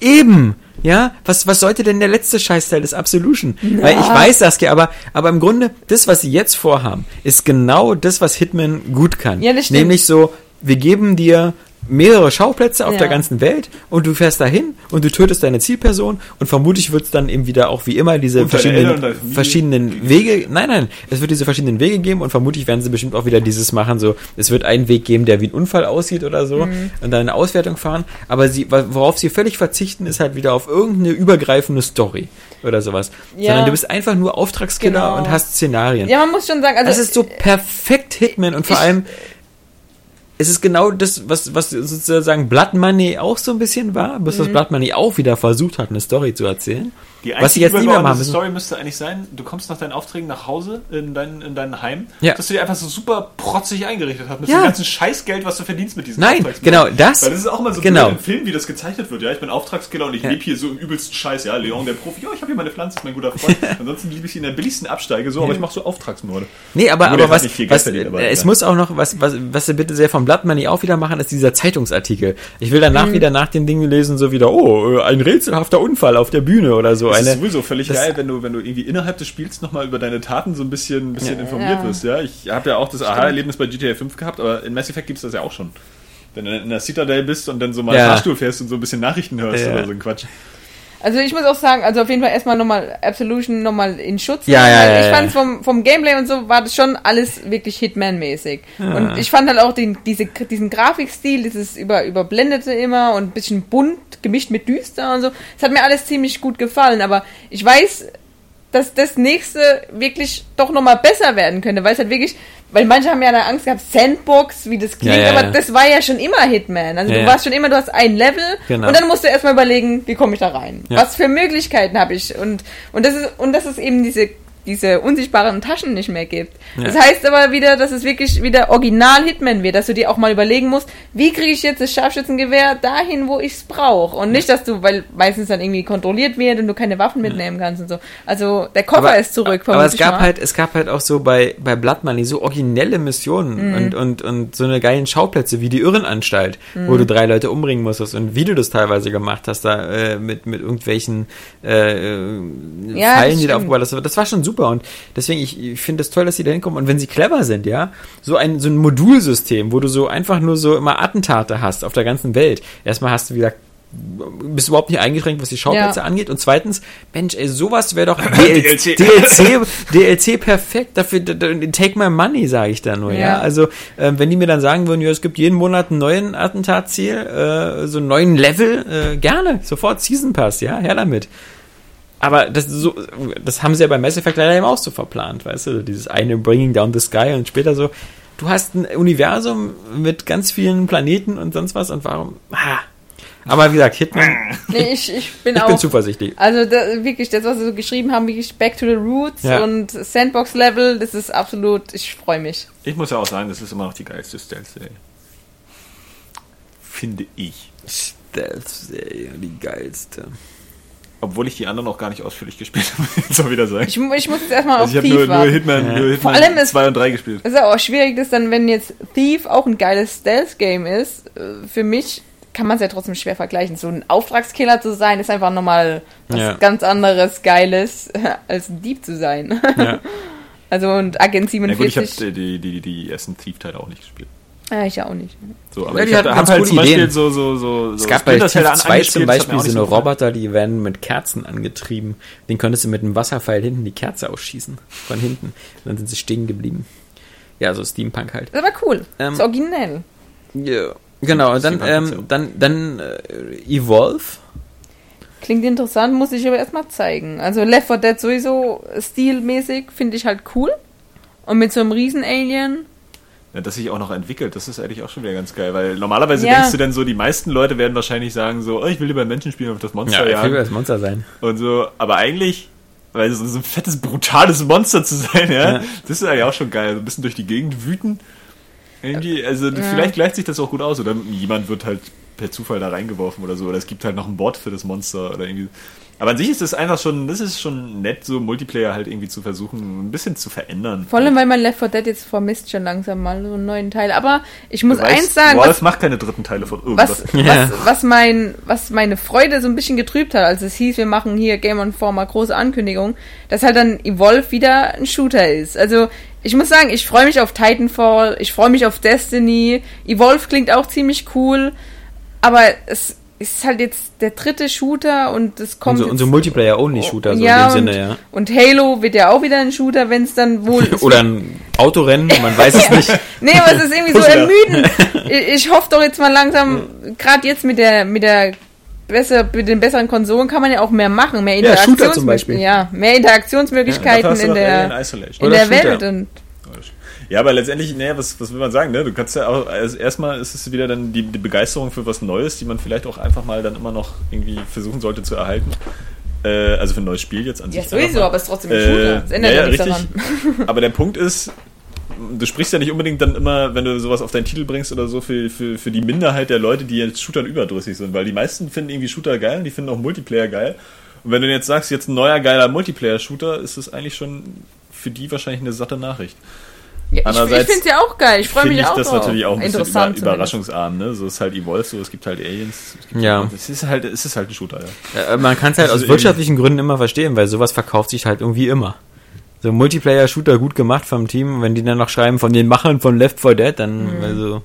eben, ja, was, was sollte denn der letzte Scheißteil des Absolution? Weil ich weiß das, aber, aber im Grunde, das, was sie jetzt vorhaben, ist genau das, was Hitman gut kann. Ja, das stimmt. Nämlich so, wir geben dir mehrere Schauplätze auf Ja. der ganzen Welt und du fährst dahin und du tötest deine Zielperson und vermutlich wird es dann eben wieder auch wie immer diese verschiedenen, verschiedenen Wege, nein, nein, es wird diese verschiedenen Wege geben und vermutlich werden sie bestimmt auch wieder dieses machen, so, es wird einen Weg geben, der wie ein Unfall aussieht oder so Mhm. und dann eine Auswertung fahren, aber sie, worauf sie völlig verzichten, ist halt wieder auf irgendeine übergreifende Story oder sowas. Ja. Sondern du bist einfach nur Auftragskiller Genau. und hast Szenarien. Ja, man muss schon sagen, also Das ist so perfekt Hitman und vor ich- allem es ist genau das, was, was sozusagen Blood Money auch so ein bisschen war, bis das Blood Money auch wieder versucht hat, eine Story zu erzählen. Die was sie jetzt nicht mehr machen müssen. Story müsste eigentlich sein, du kommst nach deinen Aufträgen nach Hause in dein, in dein Heim, Ja. dass du dir einfach so super protzig eingerichtet hast mit Ja. dem ganzen Scheißgeld, was du verdienst mit diesem Nein, Auftragsmord. genau, das- Weil das ist auch immer so genau. im Film, wie das gezeichnet wird. Ja, ich bin Auftragskiller und ich lebe hier so im übelsten Scheiß. Ja, Leon, der Profi, ja, ich habe hier meine Pflanze, ist mein guter Freund. Ansonsten liebe ich sie in der billigsten Absteige, so, aber ich mache so Auftragsmorde. Nee, aber, Gut, aber er was, nicht viel Geld was äh, es muss auch noch, was, was, was sie bitte sehr vom Blood Money auch wieder machen, ist dieser Zeitungsartikel. Ich will danach Mhm. wieder nach den Dingen lesen, so wieder, oh, äh, ein rätselhafter Unfall auf der Bühne oder so. Das Eine, ist sowieso völlig das- geil, wenn du, wenn du irgendwie innerhalb des Spiels nochmal über deine Taten so ein bisschen, ein bisschen informiert Ja. wirst. Ja, ich habe ja auch das Aha-Erlebnis bei GTA 5 gehabt, aber in Mass Effect gibt es das ja auch schon. Wenn du in der Citadel bist und dann so mal Ja. Fahrstuhl fährst und so ein bisschen Nachrichten hörst Ja. oder so ein Quatsch. Also ich muss auch sagen, also auf jeden Fall erstmal nochmal Absolution nochmal in Schutz. Ja, ja, ja, ich ja. fand vom, vom Gameplay und so war das schon alles wirklich Hitman-mäßig. Und ich fand halt auch den, diese, diesen Grafikstil, dieses über, überblendete immer und ein bisschen bunt, gemischt mit düster und so. Das hat mir alles ziemlich gut gefallen, aber ich weiß, dass das nächste wirklich doch nochmal besser werden könnte, weil es halt wirklich, weil manche haben ja da Angst gehabt, Sandbox, wie das klingt, Ja, ja, aber ja. das war ja schon immer Hitman. Also du warst schon immer, du hast ein Level Genau. und dann musst du erstmal überlegen, wie komme ich da rein? Was für Möglichkeiten habe ich? Und, und das ist, und das ist eben diese, diese unsichtbaren Taschen nicht mehr gibt. Ja. Das heißt aber wieder, dass es wirklich wieder original Hitman wird, dass du dir auch mal überlegen musst, wie kriege ich jetzt das Scharfschützengewehr dahin, wo ich es brauche. Und nicht, dass du, weil meistens dann irgendwie kontrolliert wird und du keine Waffen mitnehmen kannst und so. Also der Koffer ist zurück. Aber es gab mal. halt, es gab halt auch so bei, bei Blood Money so originelle Missionen Mhm. und, und, und so eine geilen Schauplätze wie die Irrenanstalt, Mhm. wo du drei Leute umbringen musstest und wie du das teilweise gemacht hast, da äh, mit, mit irgendwelchen äh, äh, Ja, Pfeilen, die da aufgebaut hast. Das war schon super und deswegen, ich, ich finde es toll, dass sie da hinkommen und wenn sie clever sind, ja, so ein, so ein Modulsystem, wo du so einfach nur so immer Attentate hast auf der ganzen Welt. Erstmal hast du wieder bist überhaupt nicht eingeschränkt, was die Schauplätze Ja. angeht. Und zweitens, Mensch, ey, sowas wäre doch DLC, DLC. DLC, perfekt dafür. Take my money, sage ich da nur. Ja, Ja. also ähm, wenn die mir dann sagen würden, ja, es gibt jeden Monat einen neuen Attentatziel, äh, so einen neuen Level, äh, gerne, sofort Season Pass, ja, her damit. Aber das, so, das haben sie ja bei Mass Effect leider eben auch so verplant, weißt du, dieses eine Bringing Down the Sky und später so, du hast ein Universum mit ganz vielen Planeten und sonst was und warum, ah. Aber wie gesagt, Hitman, Nee, ich, ich bin ich auch. bin zuversichtlich. Also da, wirklich, das, was sie so geschrieben haben, wirklich Back to the Roots Ja. und Sandbox-Level, das ist absolut, ich freue mich. Ich muss ja auch sagen, das ist immer noch die geilste Stealth-Serie. Finde ich. Stealth-Serie, die geilste. Obwohl ich die anderen auch gar nicht ausführlich gespielt habe, muss ich jetzt auch wieder sagen. Ich, ich muss jetzt erstmal Also auf ich habe Thief nur, nur warten. Hitman, Ja. nur Hitman Vor allem ist- 2 und 3 gespielt. Das ist ja auch schwierig, dass dann, wenn jetzt Thief auch ein geiles Stealth-Game ist, äh, für mich kann man es ja trotzdem schwer vergleichen. So ein Auftragskiller zu sein, ist einfach nochmal was Ja. ganz anderes Geiles, als ein Dieb zu sein. Ja. Also und Agent Ja gut, ich 47. habe die, die, die ersten Thief-Teile auch nicht gespielt. Ja, ich ja auch nicht. So, aber Ja, die ich habe hatten hab ganz halt zum Beispiel Ideen. so, so, so, Es gab bei an- 2 zum Beispiel so eine. Roboter, die werden mit Kerzen angetrieben. Den konntest du mit einem Wasserpfeil hinten die Kerze ausschießen. Von hinten. Und dann sind sie stehen geblieben. Ja, so Steampunk halt. Das aber cool. Ähm, das ist originell. Ja. Genau, und dann, ähm, dann, dann äh, Evolve. Klingt interessant, muss ich aber erstmal zeigen. Also Left 4 Dead sowieso stilmäßig finde ich halt cool. Und mit so einem Riesen-Alien. Ja, dass sich auch noch entwickelt, das ist eigentlich auch schon wieder ganz geil, weil normalerweise Ja. denkst du dann so, die meisten Leute werden wahrscheinlich sagen so, oh, ich will lieber Menschen spielen auf das Monster Ja, ich will jagen das Monster sein. und so, aber eigentlich, weil so, so ein fettes, brutales Monster zu sein, ja, Ja. das ist eigentlich auch schon geil, so ein bisschen durch die Gegend wüten. Irgendwie, also vielleicht gleicht sich das auch gut aus oder jemand wird halt per Zufall da reingeworfen oder so oder es gibt halt noch ein Bot für das Monster oder irgendwie. Aber an sich ist das einfach schon, das ist schon nett, so Multiplayer halt irgendwie zu versuchen, ein bisschen zu verändern. Vor allem, weil man Left 4 Dead jetzt vermisst schon langsam mal so einen neuen Teil. Aber ich muss Du weißt, eins sagen, Wolf was, macht keine dritten Teile von irgendwas. was, Ja. was, was, mein, was meine Freude so ein bisschen getrübt hat, als es hieß, wir machen hier Game on Former große Ankündigung, dass halt dann Evolve wieder ein Shooter ist. Also ich muss sagen, ich freue mich auf Titanfall, ich freue mich auf Destiny. Evolve klingt auch ziemlich cool, aber es ist halt jetzt der dritte Shooter und es kommt Unser, jetzt, unser Multiplayer-Only-Shooter, so ja, in dem Sinne, ja. und Halo wird ja auch wieder ein Shooter, wenn es dann wohl Oder ein Autorennen, man weiß es nicht. Nee, aber es ist irgendwie so Ja. ermüdend. Ich, ich hoffe doch jetzt mal langsam, gerade jetzt mit der, mit der besser, mit den besseren Konsolen kann man ja auch mehr machen, mehr Ja, Interaktionsmöglichkeiten. Beispiel. Ja, mehr Interaktionsmöglichkeiten du in der, in der Shooter. Welt und Ja, aber letztendlich, naja, was, was will man sagen, ne? Du kannst ja auch, also erstmal ist es wieder dann die, die Begeisterung für was Neues, die man vielleicht auch einfach mal dann immer noch irgendwie versuchen sollte zu erhalten. Äh, also für ein neues Spiel jetzt an ja sich. sowieso, einfach. aber es ist trotzdem ein Shooter. Das ändert Äh, ja, ja, nichts richtig. daran. Aber der Punkt ist, du sprichst ja nicht unbedingt dann immer, wenn du sowas auf deinen Titel bringst oder so, für, für, für die Minderheit der Leute, die jetzt Shootern überdrüssig sind, weil die meisten finden irgendwie Shooter geil und die finden auch Multiplayer geil. Und wenn du jetzt sagst, jetzt ein neuer geiler Multiplayer-Shooter, ist es eigentlich schon für die wahrscheinlich eine satte Nachricht. Ja, ich finde es ja auch geil. Ich freue mich ich auch das drauf. natürlich auch ein bisschen über, Interessant zumindest. überraschungsarm, ne? So ist halt Evolve, so es gibt halt Aliens. Es gibt Ja. Es ist halt, es ist halt ein Shooter, ja. Äh, Man kann es halt Also aus wirtschaftlichen Gründen immer verstehen, weil sowas verkauft sich halt irgendwie immer. So Multiplayer-Shooter gut gemacht vom Team, wenn die dann noch schreiben von den Machern von Left 4 Dead, dann Mhm. also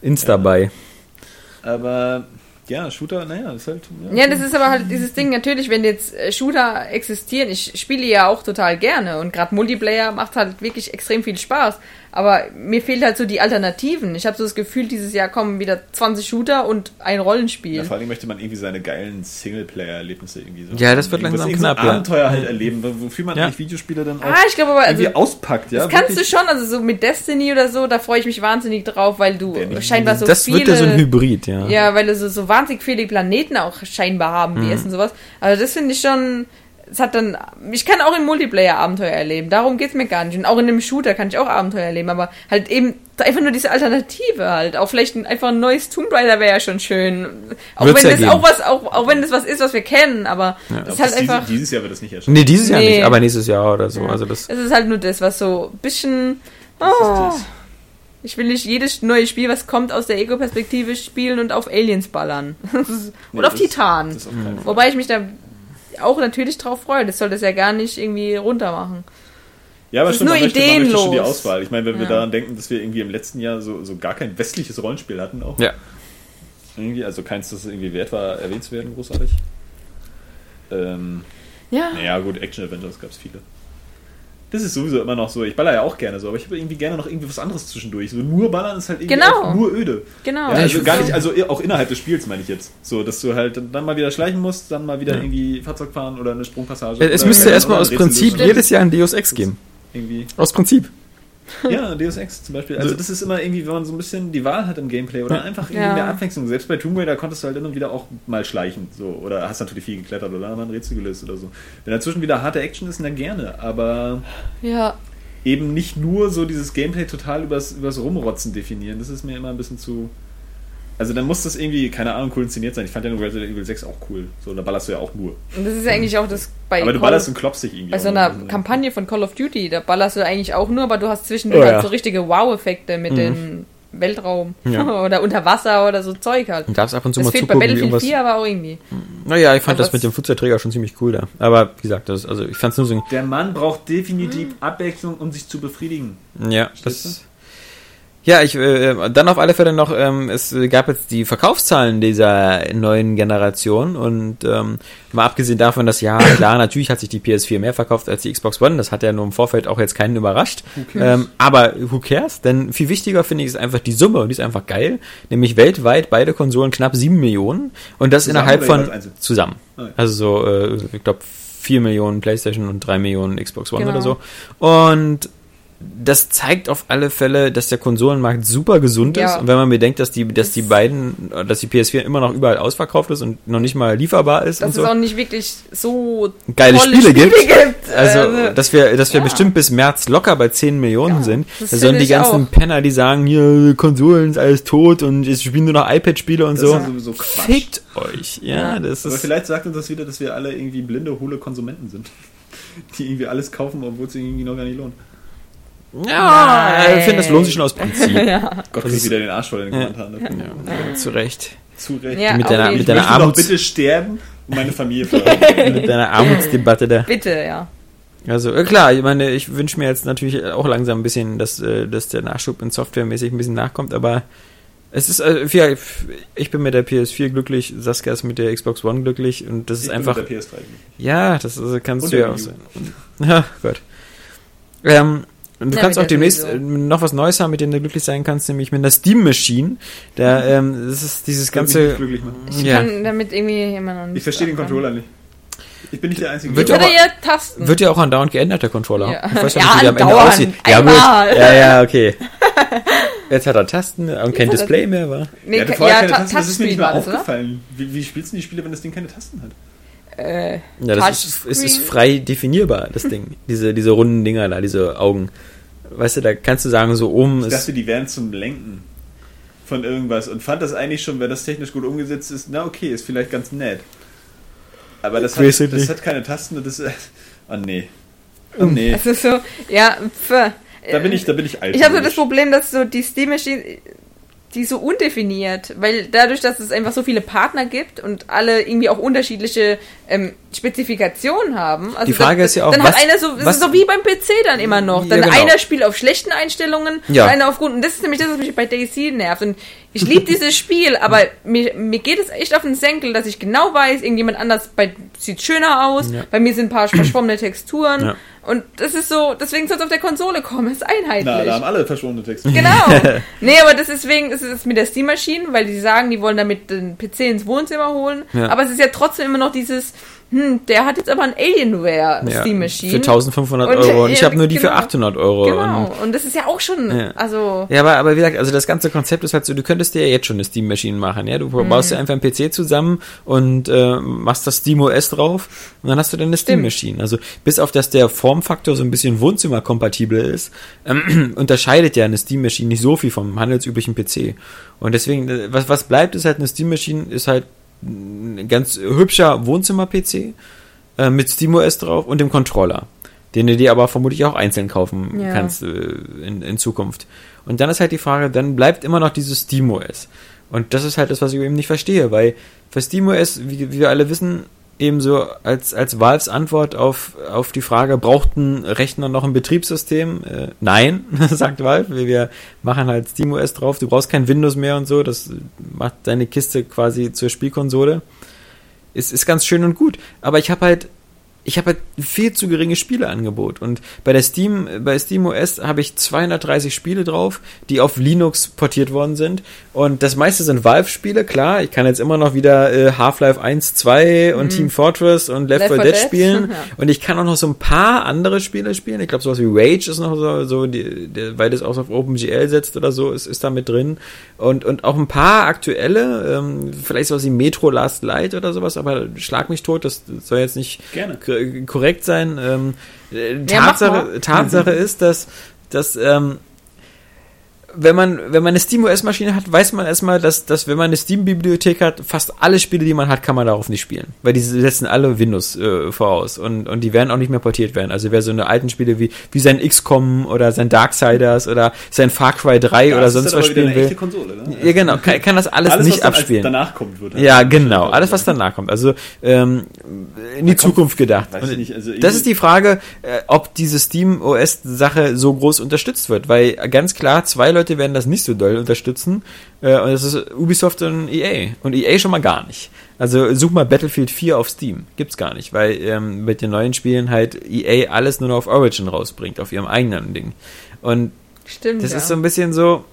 Insta bei. Aber ja, Shooter, naja, ist halt. Ja, das ist aber halt dieses Ding, natürlich, wenn jetzt äh, Shooter existieren, ich spiele ja auch total gerne und gerade Multiplayer macht halt wirklich extrem viel Spaß. Aber mir fehlt halt so die Alternativen. Ich habe so das Gefühl, dieses Jahr kommen wieder 20 Shooter und ein Rollenspiel. Ja, vor allem möchte man irgendwie seine geilen Singleplayer-Erlebnisse irgendwie so. Ja, das wird langsam irgendwie so ein knapp, ja. Abenteuer halt erleben, wofür man Ja. eigentlich Videospiele dann auch Ah, ich glaube aber, also, irgendwie auspackt, ja. das kannst wirklich. du schon, also so mit Destiny oder so, da freue ich mich wahnsinnig drauf, weil du ich- scheinbar so das viele... wird ja so ein Hybrid, ja. Ja, weil du so, so wahnsinnig viele Planeten auch scheinbar haben Mhm. wirst und sowas. Also das finde ich schon es hat dann, ich kann auch im Multiplayer Abenteuer erleben, darum geht's mir gar nicht. Und auch in einem Shooter kann ich auch Abenteuer erleben, aber halt eben einfach nur diese Alternative halt. Auch vielleicht ein, einfach ein neues Tomb Raider wäre ja schon schön. Auch Wird's wenn ja das geben. auch was, auch, auch wenn das was ist, was wir kennen, aber es ist halt das einfach, Dieses, dieses Jahr wird das nicht erscheinen. Nee, dieses Jahr Nee. nicht, aber nächstes Jahr oder so. Also das. es ist halt nur das, was so ein bisschen, oh, Das ist das. ich will nicht jedes neue Spiel, was kommt, aus der Ego-Perspektive spielen und auf Aliens ballern. Ist- Nee, Oder auf Titan. Wobei ich mich da auch natürlich drauf freue. Das soll das ja gar nicht irgendwie runter machen. Ja, aber Es ist stimmt, nur man möchte, man möchte schon die. Auswahl. Ich meine, wenn wir Ja. daran denken, dass wir irgendwie im letzten Jahr so, so gar kein westliches Rollenspiel hatten, auch Ja. irgendwie, also keins, das irgendwie wert war, erwähnt zu werden, großartig. Ähm, Ja. naja, gut, Action-Adventures gab es viele. Das ist sowieso immer noch so. Ich baller ja auch gerne so, aber ich habe irgendwie gerne noch irgendwie was anderes zwischendurch. So nur ballern ist halt irgendwie Genau. nur öde. Genau. Ja, also gar nicht, also auch innerhalb des Spiels meine ich jetzt. So, dass du halt dann mal wieder schleichen musst, dann mal wieder Ja. irgendwie Fahrzeug fahren oder eine Sprungpassage. Es müsste erstmal aus Rätsel Prinzip lösen. jedes Jahr ein Deus Ex geben. Irgendwie. Aus Prinzip. Ja, Deus Ex zum Beispiel. Also das ist immer irgendwie, wenn man so ein bisschen die Wahl hat im Gameplay oder einfach irgendwie Ja. mehr Abwechslung. Selbst bei Tomb Raider konntest du halt immer wieder auch mal schleichen. So. Oder hast natürlich viel geklettert oder mal ein Rätsel gelöst oder so. Wenn dazwischen wieder harte Action ist, dann gerne. Aber Ja. eben nicht nur so dieses Gameplay total übers, übers Rumrotzen definieren. Das ist mir immer ein bisschen zu. Also dann muss das irgendwie, keine Ahnung, cool inszeniert sein. Ich fand ja nur Resident Evil 6 auch cool. So, da ballerst du ja auch nur. Und das ist ja eigentlich auch das bei Aber du Call ballerst und klopfst dich irgendwie. bei so einer Also, Kampagne von Call of Duty, da ballerst du eigentlich auch nur, aber du hast zwischendurch Oh ja. halt so richtige Wow-Effekte mit Mhm. dem Weltraum Ja. oder unter Wasser oder so Zeug halt. Und darfst ab und zu Das mal fehlt bei zugucken, wie Battlefield irgendwas. 4 aber auch irgendwie. Naja, ich fand das mit dem Flugzeugträger schon ziemlich cool da. Aber wie gesagt, das, also ich fand es nur so. Der Mann braucht definitiv Abwechslung, um sich zu befriedigen. Ja, Verstehst das. Ja, ich äh, dann auf alle Fälle noch, ähm, es gab jetzt die Verkaufszahlen dieser neuen Generation und ähm, mal abgesehen davon, dass ja klar, natürlich hat sich die PS4 mehr verkauft als die Xbox One, das hat ja nur im Vorfeld auch jetzt keinen überrascht. Ähm, aber who cares? Denn viel wichtiger finde ich ist einfach die Summe und die ist einfach geil, nämlich weltweit beide Konsolen knapp 7 Millionen und das Zusammen innerhalb von zusammen. Ah. Also so, äh, ich glaube 4 Millionen PlayStation und 3 Millionen Xbox One Genau. oder so. Und das zeigt auf alle Fälle, dass der Konsolenmarkt super gesund ist. Ja. Und wenn man bedenkt, dass die, dass die beiden, dass die PS4 immer noch überall ausverkauft ist und noch nicht mal lieferbar ist Dass und es so. auch nicht wirklich so Geile tolle Spiele gibt. gibt. Also, dass wir, dass wir ja. bestimmt bis März locker bei 10 Millionen Ja, sind. das Da sollen die ich ganzen auch. Penner, die sagen, hier, Konsolen ist alles tot und es spielen nur noch iPad-Spiele und Das so. ist sowieso Quatsch. Fickt euch. Ja, Ja. das Aber ist. vielleicht sagt uns das wieder, dass wir alle irgendwie blinde, hohle Konsumenten sind. Die irgendwie alles kaufen, obwohl es sich irgendwie noch gar nicht lohnt. Ja, Nein. ich finde, das lohnt sich schon aus Prinzip. ja. Gott, ist- wieder den Arsch voll in den Ja. Kommentaren. dafür. Ja, zu Recht. Zu Recht. Ja, mit deiner, mit Ich deiner Armuts, bitte sterben und meine Familie mit deiner Armutsdebatte da. Bitte, ja. Also klar, ich meine, ich wünsche mir jetzt natürlich auch langsam ein bisschen, dass, äh, dass der Nachschub in Softwaremäßig ein bisschen nachkommt, aber es ist, äh, ja, ich bin mit der PS4 glücklich, Saskia ist mit der Xbox One glücklich und das ist Ich bin einfach, mit der PS3. ja, das ist, kannst Und du ja auch sein. Ja, Gott. Ähm, und du Ja, kannst auch demnächst sowieso. äh, noch was Neues haben, mit dem du glücklich sein kannst, nämlich mit einer Steam Machine. Da, ähm, das ist dieses ganze, nicht glücklich machen. Ich ja, kann damit irgendwie immer noch nicht. Ich verstehe den. Controller nicht. Ich bin nicht der Einzige. Wird ja hat auch- ja Tasten. Wird ja auch andauernd geändert, der Controller. Ja. Ich weiß Ja, nicht, wie der am Ende aussieht. Ja, gut. Ja, ja, okay. Jetzt hat er Tasten und kein Display mehr, wa? nee, ja, vorher keine Ta- Tasten, das ist mir nicht mal war aufgefallen. Wie, wie spielst du die Spiele, wenn das Ding keine Tasten hat? Äh, Ja, das ist, es ist Touchscreen. frei definierbar, das Ding. Diese, diese runden Dinger da, diese Augen. Weißt du, da kannst du sagen, so oben Ich ist. dachte, die wären zum Lenken von irgendwas und fand das eigentlich schon, wenn das technisch gut umgesetzt ist, na okay, ist vielleicht ganz nett. Aber das, Ich hat, das hat keine Tasten und das ist. Oh nee. Oh nee. das ist so, ja, pf. Da bin ich, da bin ich alt. Ich habe so das Problem, dass so die Steam Machine, die ist so undefiniert, weil dadurch, dass es einfach so viele Partner gibt und alle irgendwie auch unterschiedliche ähm, Spezifikationen haben. Also Die Frage dann, ist ja auch, dann was- hat einer so, das was- ist so wie beim PC dann immer noch. Ja, Dann genau. einer spielt auf schlechten Einstellungen Ja. einer auf guten. Und das ist nämlich das, was mich bei Daisy nervt. Und ich liebe dieses Spiel, aber mir, mir geht es echt auf den Senkel, dass ich genau weiß, irgendjemand anders bei, sieht schöner aus, Ja. bei mir sind ein paar verschwommene Texturen. Ja. Und das ist so, deswegen soll es auf der Konsole kommen, es ist einheitlich. Na, da haben alle verschwundene Texte. Genau. nee, aber das ist deswegen ist es mit der Steam Machine, weil die sagen, die wollen damit den PC ins Wohnzimmer holen. Ja. Aber es ist ja trotzdem immer noch dieses, hm, der hat jetzt aber ein Alienware Ja, Steam Machine. Für 1500 Und, Euro. Und ich ja, habe nur die für genau. 800 Euro. Genau. Und, Und, das ist ja auch schon, Ja. also, ja, aber, aber wie gesagt, also das ganze Konzept ist halt so, du könntest dir ja jetzt schon eine Steam Machine machen, ja? Du baust Mhm. dir einfach einen PC zusammen und äh, machst das Steam OS drauf und dann hast du deine Steam. Machine. Also bis auf dass der Formfaktor so ein bisschen Wohnzimmerkompatibel ist, ähm, unterscheidet ja eine Steam Machine nicht so viel vom handelsüblichen PC. Und deswegen, äh, was, was bleibt, ist halt eine Steam Machine, ist halt ein ganz hübscher Wohnzimmer-PC äh, mit SteamOS drauf und dem Controller, den du dir aber vermutlich auch einzeln kaufen Ja. kannst äh, in, in Zukunft. Und dann ist halt die Frage, dann bleibt immer noch dieses SteamOS. Und das ist halt das, was ich eben nicht verstehe, weil für SteamOS, wie, wie wir alle wissen, ebenso als, als Valves Antwort auf, auf die Frage, braucht ein Rechner noch ein Betriebssystem? Äh, nein, sagt Valve, wir, machen halt SteamOS drauf, du brauchst kein Windows mehr und so, das macht deine Kiste quasi zur Spielkonsole. Ist, ist ganz schön und gut, aber ich habe halt ich habe halt viel zu geringes Spieleangebot. Und bei der Steam bei SteamOS habe ich 230 Spiele drauf, die auf Linux portiert worden sind. Und das meiste sind Valve Spiele, klar, ich kann jetzt immer noch wieder äh, Half-Life 1, 2 und Team Fortress und Left 4 Left 4 Dead Dead, spielen. Ja. und ich kann auch noch so ein paar andere Spiele spielen. Ich glaube sowas wie Rage ist noch so so die, der, weil das auch auf OpenGL setzt oder so, ist ist da mit drin. Und und auch ein paar aktuelle, ähm, vielleicht sowas wie Metro Last Light oder sowas, aber schlag mich tot, das soll jetzt nicht Gerne. K- korrekt sein. Ähm, äh, Ja, Tatsache, Tatsache ist, dass, dass ähm, wenn man, wenn man eine SteamOS-Maschine hat, weiß man erstmal, dass, dass wenn man eine Steam-Bibliothek hat, fast alle Spiele, die man hat, kann man darauf nicht spielen. Weil die setzen alle Windows äh, voraus und, und die werden auch nicht mehr portiert werden. Also wer so eine alten Spiele wie, wie sein XCOM oder sein Darksiders oder sein Far Cry 3 oder Das ist sonst was spielen will. Konsole, ne? Ja, genau, kann, kann das alles, Alles, nicht abspielen. danach kommt, wird. Ja, genau. Alles, was danach kommt. Also ähm, in die Zukunft gedacht. nicht, also das ist die Frage, äh, ob diese Steam OS-Sache so groß unterstützt wird. Weil ganz klar, zwei Leute werden das nicht so doll unterstützen. Äh, und das ist Ubisoft und EA. Und EA schon mal gar nicht. Also such mal Battlefield 4 auf Steam. Gibt's gar nicht, weil ähm, mit den neuen Spielen halt EA alles nur noch auf Origin rausbringt, auf ihrem eigenen Ding. Und stimmt. das ja. ist so ein bisschen so,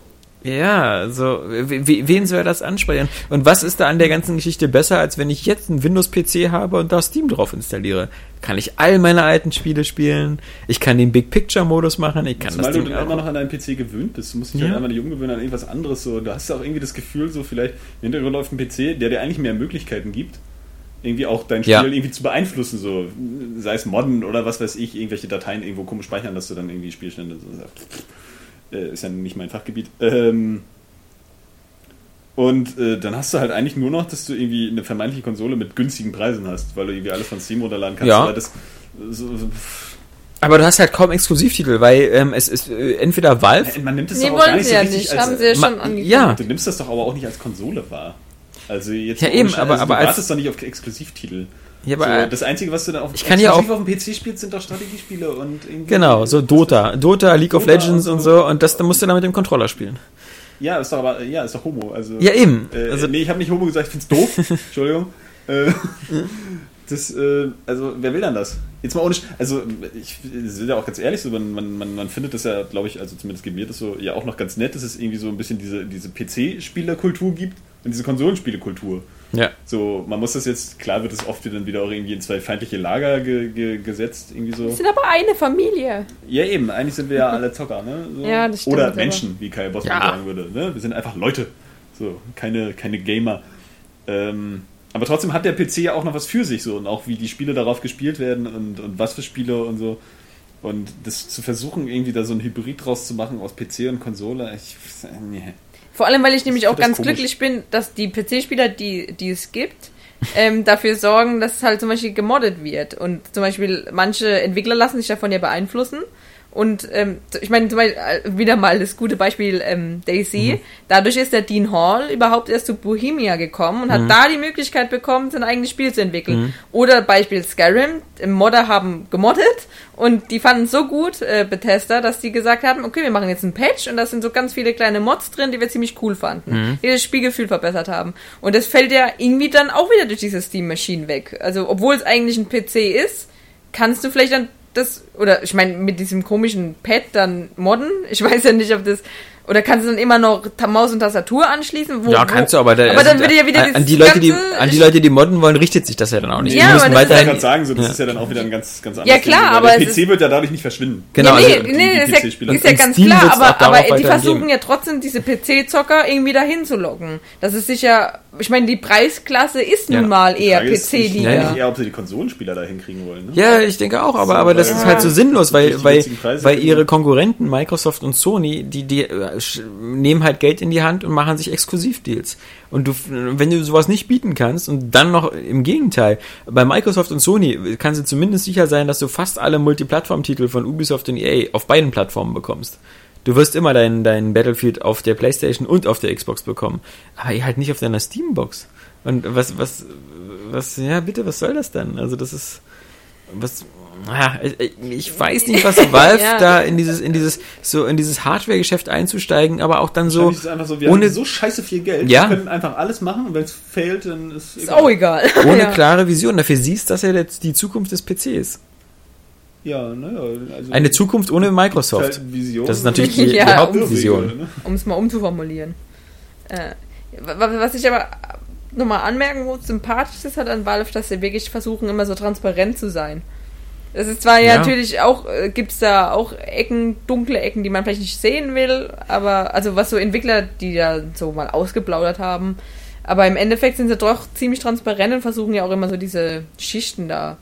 ja, so, we- wen soll das ansprechen? Und was ist da an der ganzen Geschichte besser, als wenn ich jetzt einen Windows-PC habe und da Steam drauf installiere? Kann ich all meine alten Spiele spielen? Ich kann den Big Picture-Modus machen, ich kann Zumal das du Ding immer auch. noch an deinen PC gewöhnt bist. Du musst dich Ja. halt einmal nicht umgewöhnen an irgendwas anderes. So. Du hast auch irgendwie das Gefühl, so vielleicht im Hintergrund läuft ein PC, der dir eigentlich mehr Möglichkeiten gibt, irgendwie auch dein Spiel Ja. irgendwie zu beeinflussen. So. Sei es Modden oder was weiß ich, irgendwelche Dateien irgendwo komisch speichern, dass du dann irgendwie Spielstände so sagst. Äh, ist ja nicht mein Fachgebiet. Ähm, und äh, dann hast du halt eigentlich nur noch, dass du irgendwie eine vermeintliche Konsole mit günstigen Preisen hast, weil du irgendwie alles von Steam runterladen kannst. Ja. Aber das, so, so, Aber du hast halt kaum Exklusivtitel, weil ähm, es ist äh, entweder Valve. man nimmt es Nee, doch auch gar wollen nicht sie so ja richtig nicht. als, Haben sie ja Ma- schon angekündigt. ja. Du nimmst das doch aber auch nicht als Konsole wahr. Also jetzt Ja, eben, aber- also aber du als- wartest doch nicht auf Exklusivtitel. Ja, aber, so, das Einzige, was du dann auf, Ich kann ja exklusiv auf dem PC spielst, sind doch Strategiespiele und irgendwie. genau, so Dota. Dota, League of Dota Legends und und so. Und das, da musst du dann mit dem Controller spielen. Ja, ist doch aber, ja, ist doch Homo. Also, Ja, eben. Äh, Also- nee, ich habe nicht Homo gesagt, ich find's doof. Entschuldigung. Äh, das, äh, also, wer will dann das? Jetzt mal ohne, Sch- also, ich bin ja auch ganz ehrlich, so, man, man, man, man findet das ja, glaube ich, also zumindest geht mir das so, ja auch noch ganz nett, dass es irgendwie so ein bisschen diese, diese PC-Spielerkultur gibt und diese Konsolenspielekultur. Ja. So, man muss das jetzt, klar wird es oft wieder dann wieder auch irgendwie in zwei feindliche Lager ge, ge, gesetzt, irgendwie so. Wir sind aber eine Familie. Ja, eben, eigentlich sind wir ja alle Zocker, ne? So. Ja, das stimmt, Oder aber- Menschen, wie Kai Bossmann Ja. sagen würde. Ne? Wir sind einfach Leute. So, keine, keine Gamer. Ähm, aber trotzdem hat der PC ja auch noch was für sich so und auch wie die Spiele darauf gespielt werden und, und was für Spiele und so. Und das zu versuchen, irgendwie da so ein Hybrid draus zu machen aus PC und Konsole, ich. Nee. Vor allem, weil ich nämlich Ich auch ganz komisch. glücklich bin, dass die PC-Spieler, die, die es gibt, ähm, dafür sorgen, dass es halt zum Beispiel gemoddet wird. Und zum Beispiel manche Entwickler lassen sich davon ja beeinflussen. Und ähm, ich meine, zum Beispiel äh, wieder mal das gute Beispiel ähm, Daisy. Dadurch ist der Dean Hall überhaupt erst zu Bohemia gekommen und hat da die Möglichkeit bekommen, sein eigenes Spiel zu entwickeln. Oder Beispiel Skyrim. Modder haben gemoddet und die fanden es so gut, äh, Bethesda, dass die gesagt haben, okay, wir machen jetzt einen Patch und da sind so ganz viele kleine Mods drin, die wir ziemlich cool fanden, die das Spielgefühl verbessert haben. Und das fällt ja irgendwie dann auch wieder durch diese Steam Machine weg. Also, obwohl es eigentlich ein PC ist, kannst du vielleicht dann das, oder ich meine, mit diesem komischen Pad dann modden. Ich weiß ja nicht, ob das, Oder kannst du dann immer noch Maus und Tastatur anschließen? Wo, Ja, kannst du, aber, da, aber dann würde ja wieder an, an die Leute, die an die Leute, die modden wollen, richtet sich das ja dann auch nicht. Ja, die müssen Ich weiterhin, gerade sagen, so, das Ja. ist ja dann auch wieder ein ganz, ganz anderes Ja, klar, weil aber der PC wird ja dadurch nicht verschwinden. genau, ja, nee, also, nee, die ist ja, PC-Spieler. ist ja ganz Steam klar, aber, aber die versuchen geben. ja trotzdem diese PC-Zocker irgendwie dahin zu locken. Das ist sicher, ich meine, die Preisklasse ist nun Ja. mal eher PC-Liga. Ja, Nicht eher, ob sie die Konsolenspieler da hinkriegen wollen. Ne? Ja, ich denke auch, aber, So, aber das ist halt so sinnlos, weil, weil, weil ihre Konkurrenten Microsoft und Sony, die, die äh, nehmen halt Geld in die Hand und machen sich Exklusivdeals. Und du, wenn du sowas nicht bieten kannst und dann noch im Gegenteil, bei Microsoft und Sony kannst du zumindest sicher sein, dass du fast alle Multiplattform-Titel von Ubisoft und EA auf beiden Plattformen bekommst. Du wirst immer dein, dein Battlefield auf der Playstation und auf der Xbox bekommen, aber halt nicht auf deiner Steambox. Und was, was, was, ja bitte, was soll das dann? Also das ist, was, ich, ich weiß nicht, was Valve Ja. da in dieses, in dieses, so in dieses Hardware-Geschäft einzusteigen, aber auch dann so, Wahrscheinlich ist es einfach so, wir ohne, haben so scheiße viel Geld, Ja. wir können einfach alles machen und wenn es fehlt, dann ist Ist auch egal. ohne ja. klare Vision. Dafür siehst, dass er jetzt die Zukunft des PCs. Ja, naja. Also Eine Zukunft ohne Microsoft. Halt Vision. Das ist natürlich die, Ja, die Hauptvision. Ne? um es mal umzuformulieren. Äh, wa- was ich aber nochmal anmerken muss, sympathisch ist halt an Valve, dass sie wirklich versuchen, immer so transparent zu sein. Das ist zwar ja, Ja. natürlich auch, äh, gibt es da auch Ecken, dunkle Ecken, die man vielleicht nicht sehen will, aber, also was so Entwickler, die da so mal ausgeplaudert haben, aber im Endeffekt sind sie doch ziemlich transparent und versuchen ja auch immer so diese Schichten da.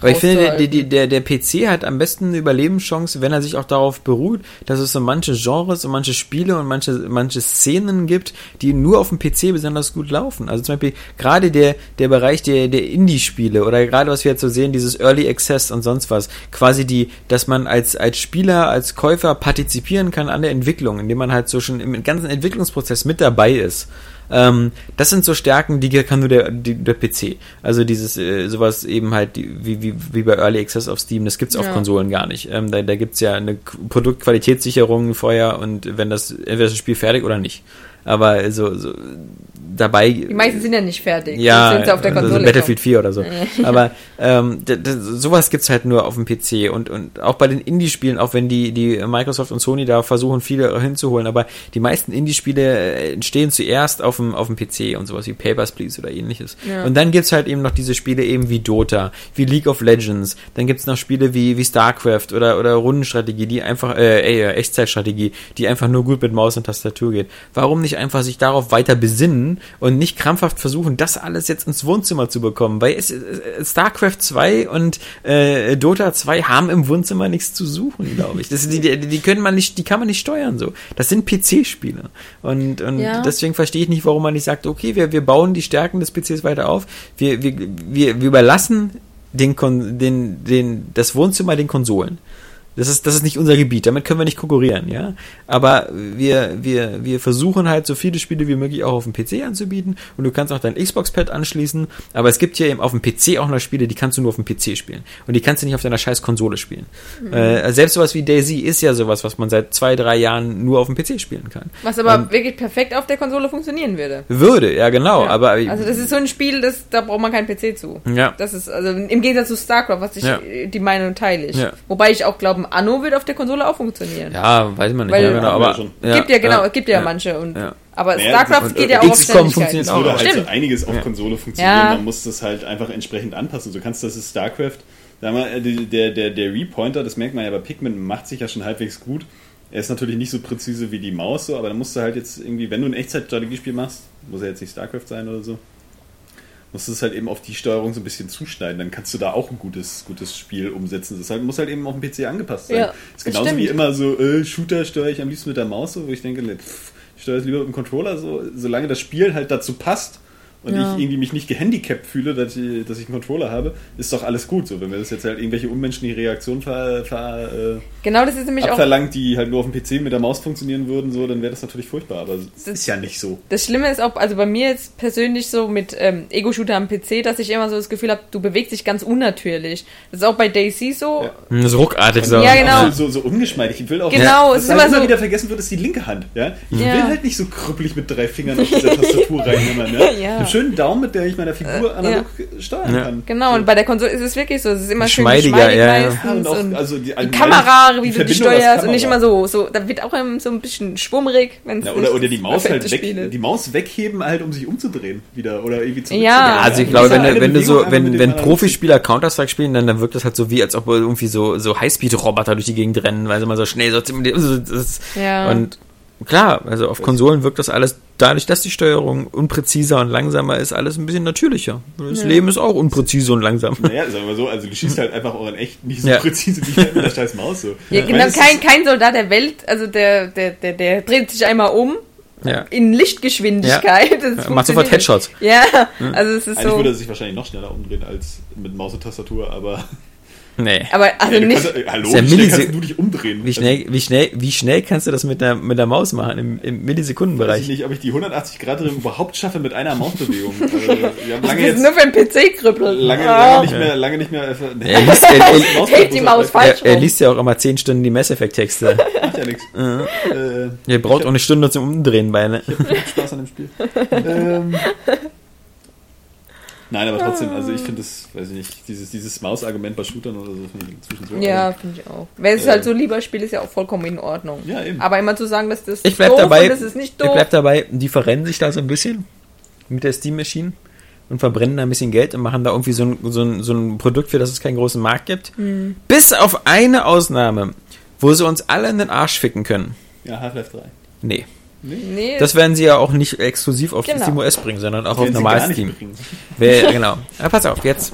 Aber ich finde, der, der, der PC hat am besten eine Überlebenschance, wenn er sich auch darauf beruht, dass es so manche Genres und manche Spiele und manche, manche Szenen gibt, die nur auf dem PC besonders gut laufen. Also zum Beispiel gerade der, der Bereich der, der Indie-Spiele oder gerade was wir jetzt so sehen, dieses Early Access und sonst was, quasi die, dass man als, als Spieler, als Käufer partizipieren kann an der Entwicklung, indem man halt so schon im ganzen Entwicklungsprozess mit dabei ist. Ähm, das sind so Stärken, die kann nur der, die, der PC. Also dieses, äh, sowas eben halt, wie, wie, wie bei Early Access auf Steam, das gibt's auf Ja. Konsolen gar nicht. Ähm, da da gibt's ja eine Produktqualitätssicherung vorher und wenn das, entweder ist das Spiel fertig oder nicht. Aber so, so dabei. Die meisten sind ja nicht fertig. Ja, sind sie auf der also Konsole. Battlefield 4 oder so. Aber ähm, sowas gibt's halt nur auf dem PC und, und auch bei den Indie-Spielen, auch wenn die, die Microsoft und Sony da versuchen, viele hinzuholen, aber die meisten Indie-Spiele äh, entstehen zuerst auf dem, auf dem PC und sowas wie Papers, Please oder ähnliches. Ja. Und dann gibt's halt eben noch diese Spiele eben wie Dota, wie League of Legends, dann gibt's noch Spiele wie, wie StarCraft oder, oder Rundenstrategie, die einfach, äh, äh, Echtzeitstrategie, die einfach nur gut mit Maus und Tastatur geht. Warum nicht einfach sich darauf weiter besinnen und nicht krampfhaft versuchen, das alles jetzt ins Wohnzimmer zu bekommen? Weil äh, StarCraft 2 und äh, Dota 2 haben im Wohnzimmer nichts zu suchen, glaube ich. Das, die, die, die können man nicht, die kann man nicht steuern so. Das sind PC-Spiele. Und, und Ja. deswegen verstehe ich nicht, warum man nicht sagt, okay, wir, wir bauen die Stärken des PCs weiter auf. Wir, wir, wir, wir überlassen den, Kon den, den, das Wohnzimmer den Konsolen. Das ist, das ist nicht unser Gebiet, damit können wir nicht konkurrieren, ja. Aber wir, wir, wir versuchen halt so viele Spiele wie möglich auch auf dem PC anzubieten und du kannst auch dein Xbox-Pad anschließen, aber es gibt hier eben auf dem PC auch noch Spiele, die kannst du nur auf dem PC spielen. Und die kannst du nicht auf deiner scheiß Konsole spielen. Äh, selbst sowas wie Daisy ist ja sowas, was man seit zwei, drei Jahren nur auf dem PC spielen kann. Was aber Ähm, wirklich perfekt auf der Konsole funktionieren würde. Würde, ja genau, Ja. aber also das ist so ein Spiel, das, da braucht man keinen PC zu. ja. Das ist also im Gegensatz zu StarCraft, was ich Ja. die Meinung teile ich. Ja. Wobei ich auch glaube, Anno wird auf der Konsole auch funktionieren. Ja, weiß man nicht, Weil- ja, genau, aber schon. gibt ja genau, es gibt ja, manche und ja. aber Naja, StarCraft geht ja und auch auf XCOM Schnelligkeit. funktioniert Es auch. würde halt so Stimmt. einiges auf Ja. Konsole funktionieren, Ja. man muss das halt einfach entsprechend anpassen. So kannst du das ist StarCraft, sag mal, äh, der, der, der Repointer, das merkt man ja bei Pikmin, macht sich ja schon halbwegs gut. Er ist natürlich nicht so präzise wie die Maus, so, aber dann musst du halt jetzt irgendwie, wenn du ein Echtzeitstrategiespiel machst, muss ja jetzt nicht StarCraft sein oder so, musst du es halt eben auf die Steuerung so ein bisschen zuschneiden, dann kannst du da auch ein gutes, gutes Spiel umsetzen. Das halt, muss halt eben auf dem PC angepasst sein. Ja, ist das genauso stimmt. wie immer so, äh, Shooter steuere ich am liebsten mit der Maus, so, wo ich denke, pff, ich steuere es lieber mit dem Controller, so, solange das Spiel halt dazu passt und Ja. ich irgendwie mich nicht gehandicapt fühle, dass ich, dass ich einen Controller habe, ist doch alles gut. So, wenn mir das jetzt halt irgendwelche unmenschliche Reaktionen ver, ver, äh, Genau, das ist nämlich auch abverlangt, die halt nur auf dem PC mit der Maus funktionieren würden, so, dann wäre das natürlich furchtbar. Aber es ist ja nicht so. Das Schlimme ist auch, also bei mir jetzt persönlich so mit ähm, Ego-Shooter am PC, dass ich immer so das Gefühl habe, du bewegst dich ganz unnatürlich. Das ist auch bei Daisy so. Ja. Hm, So ruckartig so. Ja, genau. So, so, ungeschmeidig. Ich will auch, Genau, was es ist immer immer so- wieder vergessen wird, ist die linke Hand. Ja? Ich Ja. will halt nicht so krüppelig mit drei Fingern auf dieser Tastatur reinhämmern. Ja? Ja. Schönen Daumen, mit der ich meine Figur analog steuern Ja. kann. Genau, und bei der Konsole ist es wirklich so, es ist immer schön Geschmeidiger, geschmeidig ja, ja. meistens Ja, und auch, und also die, die Kamera, wie du die Verbindung als steuerst und nicht immer so, so, da wird auch immer so ein bisschen schwummrig, wenn es Ja, oder, oder die Maus halt weg, Spiele. die Maus wegheben halt, um sich umzudrehen wieder oder irgendwie zu Ja. Also ich Ja, glaube, wenn, du- wenn du Bewegung so, einfach wenn, dem wenn Profispieler Counter-Strike spielen, dann, dann wirkt das halt so wie, als ob irgendwie so, so Highspeed-Roboter durch die Gegend rennen, weil sie mal so schnell so ziemlich, das, Ja. und klar, also auf Konsolen wirkt das alles, dadurch, dass die Steuerung unpräziser und langsamer ist, alles ein bisschen natürlicher. Das Ja. Leben ist auch unpräzise und langsam. Naja, sagen wir mal so, also du schießt halt einfach auch in echt nicht so Ja. präzise wie mit der scheiß Maus so. Ja, genau, kein, kein Soldat der Welt, also der, der, der, der dreht sich einmal um Ja. in Lichtgeschwindigkeit. Ja, macht sofort Headshots. Ja, also es ist Eigentlich so. würde er sich wahrscheinlich noch schneller umdrehen als mit Maus und Tastatur, aber Nee. Aber also Ja, du nicht. kannst, äh, hallo, ja wie schnell kannst du dich umdrehen? Wie schnell, wie schnell, wie schnell kannst du das mit der, mit der Maus machen im, im Also, weiß ich Millisekundenbereich? nicht, ob ich die 180 Grad Drehung überhaupt schaffe mit einer Mausbewegung. Also, wir haben Das lange ist jetzt nur für einen PC-Krüppel. lange, Ah. lange nicht mehr, lange nicht mehr. Nee, Er liest, er, er, Maus- Hält die Maus falsch er, er rum. liest ja auch immer 10 Stunden die Mass Effect Texte. macht ja nichts. Äh, Er braucht auch eine Stunde zum Umdrehen bei, ne? Ich habe Spaß an dem Spiel. ähm, nein, aber trotzdem, also ich finde das, weiß ich nicht, dieses, dieses Maus-Argument bei Shootern oder so finde ich inzwischen so. Ja, finde ich auch. Wenn es Äh, halt so lieber spielt, ist ja auch vollkommen in Ordnung. Ja, eben. Aber immer zu sagen, dass das Ich bleib doof dabei, und das ist nicht ich doof. bleib dabei, die verrennen sich da so ein bisschen mit der Steam Machine und verbrennen da ein bisschen Geld und machen da irgendwie so ein, so ein, so ein Produkt, für das es keinen großen Markt gibt. Hm. Bis auf eine Ausnahme, wo sie uns alle in den Arsch ficken können. Ja, Half-Life 3. Nee. Nee, Das werden sie ja auch nicht exklusiv auf Genau. Steam OS bringen, sondern auch auf Werden sie normal gar nicht Steam. Wer, genau. Aber pass auf, jetzt.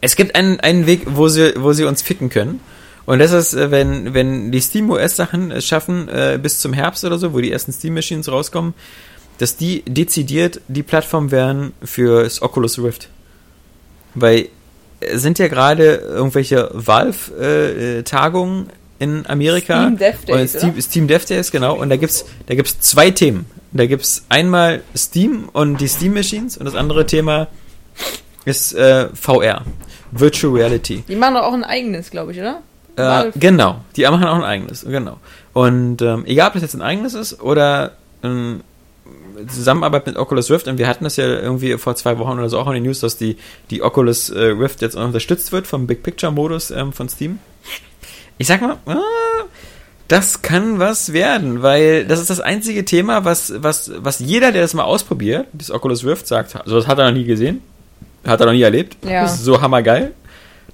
Es gibt einen, einen Weg, wo sie, wo sie uns ficken können. Und das ist, äh, wenn, wenn die Steam OS Sachen es schaffen, äh, bis zum Herbst oder so, wo die ersten Steam Machines rauskommen, dass die dezidiert die Plattform wären fürs Oculus Rift. Weil es sind ja gerade irgendwelche Valve-Tagungen in Amerika. Steam Dev Days, Steam? Steam Dev Days, genau. Und da gibt's, da gibt's zwei Themen. Da gibt's einmal Steam und die Steam Machines und das andere Thema ist äh, VR. Virtual Reality. die machen doch auch ein eigenes, glaube ich, oder? Äh, genau, die machen auch ein eigenes, genau. Und ähm, egal, ob das jetzt ein eigenes ist oder ähm, Zusammenarbeit mit Oculus Rift, und wir hatten das ja irgendwie vor zwei Wochen oder so auch in den News, dass die, die Oculus äh, Rift jetzt unterstützt wird vom Big Picture Modus ähm, von Steam. Ich sag mal, ah, das kann was werden, weil das ist das einzige Thema, was, was, was jeder, der das mal ausprobiert, das Oculus Rift sagt, also das hat er noch nie gesehen, hat er noch nie erlebt, Ja. das ist so hammergeil.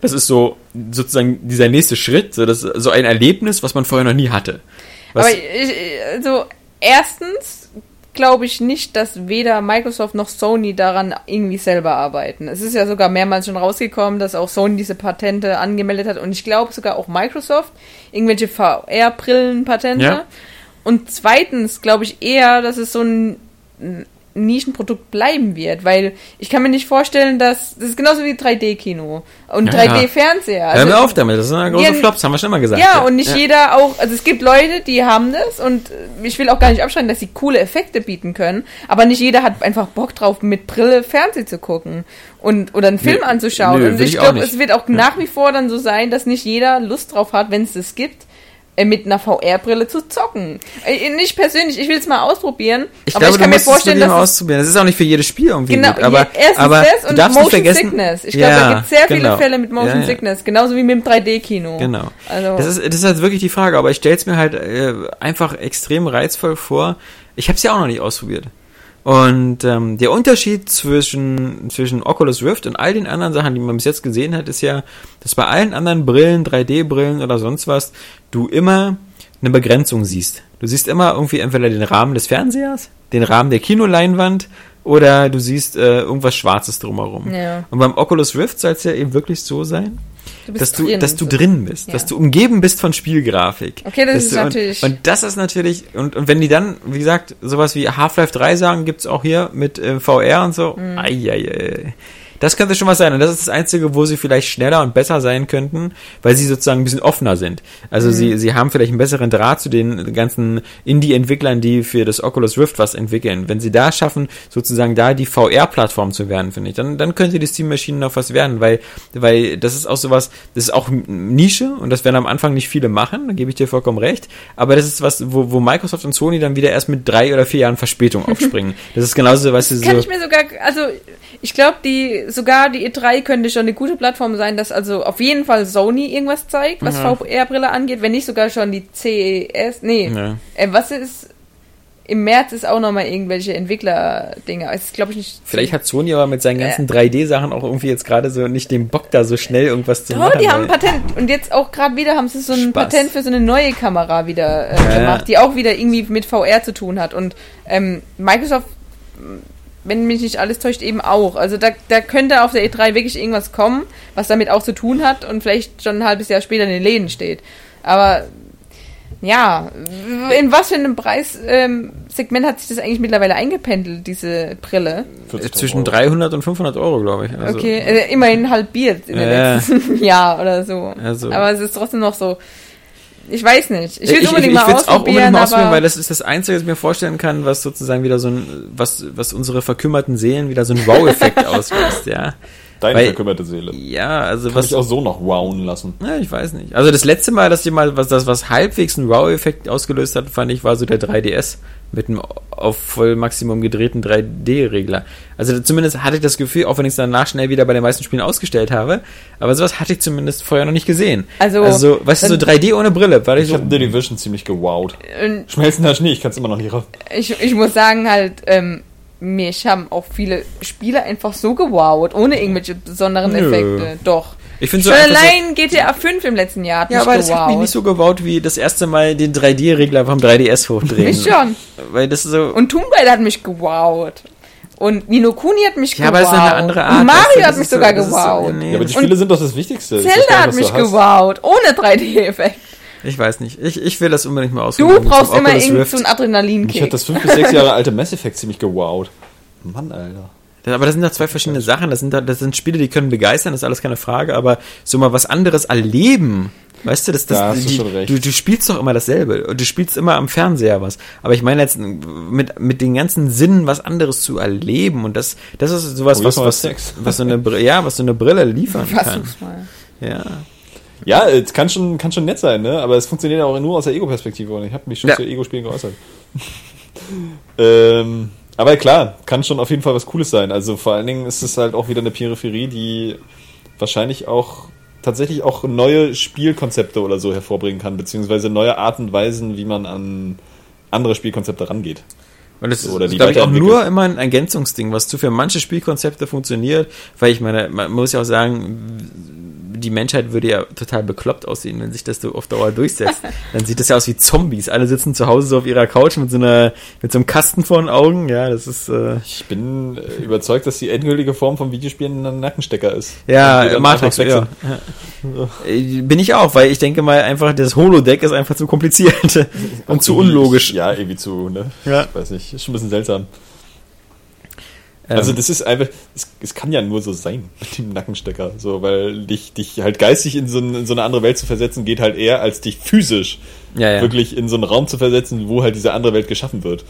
Das ist so sozusagen dieser nächste Schritt, so, das so ein Erlebnis, was man vorher noch nie hatte. Was, Aber ich, also, erstens glaube ich nicht, dass weder Microsoft noch Sony daran irgendwie selber arbeiten. Es ist ja sogar mehrmals schon rausgekommen, dass auch Sony diese Patente angemeldet hat und ich glaube sogar auch Microsoft irgendwelche VR-Brillen-Patente. Ja. Und zweitens glaube ich eher, dass es so ein Nischenprodukt bleiben wird, weil ich kann mir nicht vorstellen, dass das ist genauso wie 3D-Kino und Ja, ja. 3D-Fernseher. Hör mir auf damit, das sind ja große Ja, Flops, haben wir schon mal gesagt. Ja, und nicht jeder auch, also es gibt Leute, die haben das und äh, ich will auch gar nicht abschreiben, dass sie coole Effekte bieten können, aber nicht jeder hat einfach Bock drauf, mit Brille Fernsehen zu gucken und oder einen Film Nö, anzuschauen. nö, und ich glaube, es wird auch nach wie vor dann so sein, dass nicht jeder Lust drauf hat, wenn es das gibt, mit einer VR-Brille zu zocken. Äh, Nicht persönlich, ich will es mal ausprobieren, Ich aber glaube, ich kann mir vorstellen, dass ausprobieren. Das ist auch nicht für jedes Spiel irgendwie Genau, gut. Aber, erstens aber das und Motion vergessen. Sickness. Ich glaube, da gibt es sehr viele genau. Fälle mit Motion Ja, ja. Sickness, genauso wie mit dem 3D-Kino. Genau. Also, Das ist, das ist halt wirklich die Frage, aber ich stelle es mir halt äh, einfach extrem reizvoll vor. Ich habe es ja auch noch nicht ausprobiert. Und ähm, der Unterschied zwischen, zwischen Oculus Rift und all den anderen Sachen, die man bis jetzt gesehen hat, ist ja, dass bei allen anderen Brillen, 3D-Brillen oder sonst was, du immer eine Begrenzung siehst. Du siehst immer irgendwie entweder den Rahmen des Fernsehers, den Rahmen der Kinoleinwand oder du siehst äh, irgendwas Schwarzes drumherum. Ja. Und beim Oculus Rift soll es ja eben wirklich so sein, du dass du, drin, dass du so. drin bist, Ja. dass du umgeben bist von Spielgrafik. Okay, das ist du, natürlich- Und, und das ist natürlich, und, und wenn die dann, wie gesagt, sowas wie Half-Life 3 sagen, gibt's auch hier mit äh, VR und so, Mhm. eieiei. Das könnte schon was sein. Und das ist das Einzige, wo sie vielleicht schneller und besser sein könnten, weil sie sozusagen ein bisschen offener sind. Also Mhm. sie, sie haben vielleicht einen besseren Draht zu den ganzen Indie-Entwicklern, die für das Oculus Rift was entwickeln. Wenn sie da schaffen, sozusagen da die VR-Plattform zu werden, finde ich, dann, dann könnte die Steam Machine noch was werden, weil, weil das ist auch sowas, das ist auch Nische und das werden am Anfang nicht viele machen, da gebe ich dir vollkommen recht. Aber das ist was, wo, wo Microsoft und Sony dann wieder erst mit drei oder vier Jahren Verspätung aufspringen. Das ist genauso, weißt du, so. Kann ich mir sogar, also ich glaube, die sogar die E3 könnte schon eine gute Plattform sein, dass also auf jeden Fall Sony irgendwas zeigt, was Ja. VR-Brille angeht, wenn nicht sogar schon die CES. Nee, Ja. äh, was ist im März ist auch nochmal irgendwelche Entwickler-Dinge. Es ist, glaube ich, nicht. Vielleicht hat Sony aber mit seinen Äh. ganzen 3D-Sachen auch irgendwie jetzt gerade so nicht den Bock, da so schnell irgendwas zu Oh, machen. die haben ein Patent. Und jetzt auch gerade wieder haben sie so ein Spaß. Patent für so eine neue Kamera wieder äh, Ja. gemacht, die auch wieder irgendwie mit VR zu tun hat. Und ähm, Microsoft, wenn mich nicht alles täuscht, eben auch. Also da, da könnte auf der E3 wirklich irgendwas kommen, was damit auch zu tun hat und vielleicht schon ein halbes Jahr später in den Läden steht. Aber ja, in was für einem Preissegment ähm, hat sich das eigentlich mittlerweile eingependelt, diese Brille? 40.000 Zwischen Euro. 300 und 500 Euro, glaube ich. Also, Okay, äh, immerhin halbiert in den Ja. letzten Jahr oder so. Also- aber es ist trotzdem noch so. Ich weiß nicht. Ich will ich, ich, unbedingt ich mal auch unbedingt ausprobieren, mal ausprobieren, aber weil das ist das Einzige, was ich mir vorstellen kann, was sozusagen wieder so ein, was, was unsere verkümmerten Seelen wieder so einen Wow-Effekt auslöst, ja. Deine Weil- verkümmerte Seele. Ja, also Kann was, ich auch so noch wowen lassen. Ja, ich weiß nicht. Also das letzte Mal, dass die mal was das was halbwegs einen Wow-Effekt ausgelöst hat, fand ich, war so der 3DS mit einem auf Vollmaximum gedrehten 3D-Regler. Also zumindest hatte ich das Gefühl, auch wenn ich es danach schnell wieder bei den meisten Spielen ausgestellt habe, aber sowas hatte ich zumindest vorher noch nicht gesehen. Also, also weißt du, so 3D ohne Brille, war ich Ich so, habe The Division ziemlich gewowt. äh, Schmelzender Schnee, ich kann es immer noch nicht rauf. ich, ich muss sagen halt, ähm, mich haben auch viele Spiele einfach so gewowt, ohne irgendwelche besonderen Nö. Effekte. Doch. Ich finde so Schon einfach so, allein GTA 5 im letzten Jahr hat ja, aber das hat mich nicht so gebaut wie das erste Mal den 3D-Regler vom 3DS hochdrehen. Mich schon. Weil das so Und Tomb Raider hat mich gewowt. Und Nino Kuni hat mich ja, gewowt. aber das ist eine andere Art. Und Mario weißt du, hat mich so- sogar so- gewowt. nee, Ja, aber die Und Spiele sind doch das Wichtigste. Ich weiß Zelda hat mich du gewowt. Ohne 3D-Effekt. Ich weiß nicht. Ich, ich will das unbedingt mal Du ausprobieren. brauchst Zum immer Oculus irgend Rift. so einen Mich Adrenalinkick. hat das 5 bis 6 Jahre alte Mass Effect ziemlich gewowt. Mann, Alter. Das- Aber das sind ja zwei verschiedene Sachen. Das sind, da- das sind Spiele, die können begeistern, das ist alles keine Frage. Aber so mal was anderes erleben, weißt du, das, das, Da hast du die, schon recht. Du, du spielst doch immer dasselbe. Du spielst immer am Fernseher was. Aber ich meine jetzt mit, mit den ganzen Sinnen was anderes zu erleben. Und das, das ist sowas, Oh, was, was, was so eine, ja, was so eine Brille liefern kann. Ja. Ja, es kann schon, kann schon nett sein, ne? Aber es funktioniert auch nur aus der Ego-Perspektive und ich habe mich schon Ja. zu Ego-Spielen geäußert. ähm, aber klar, kann schon auf jeden Fall was Cooles sein. Also vor allen Dingen ist es halt auch wieder eine Peripherie, die wahrscheinlich auch tatsächlich auch neue Spielkonzepte oder so hervorbringen kann, beziehungsweise neue Arten und Weisen, wie man an andere Spielkonzepte rangeht. Und das Oder ist, glaube ich, auch nur immer ein Ergänzungsding, was zu für manche Spielkonzepte funktioniert, weil ich meine, man muss ja auch sagen, die Menschheit würde ja total bekloppt aussehen, wenn sich das so auf Dauer durchsetzt. Dann sieht das ja aus wie Zombies. Alle sitzen zu Hause so auf ihrer Couch mit so einer, mit so einem Kasten vor den Augen. Ja, das ist, äh, Ich bin äh, überzeugt, dass die endgültige Form von Videospielen ein Nackenstecker ist. Ja, Matrix, ja. Äh, Bin ich auch, weil ich denke mal einfach, das Holodeck ist einfach zu kompliziert und zu unlogisch. Ja, irgendwie zu, ne? Ja. Ich weiß nicht, ist schon ein bisschen seltsam. Ähm, Also das ist einfach, es, kann ja nur so sein mit dem Nackenstecker, so, weil dich, dich halt geistig in so, in so eine andere Welt zu versetzen, geht halt eher, als dich physisch ja, ja. wirklich in so einen Raum zu versetzen, wo halt diese andere Welt geschaffen wird.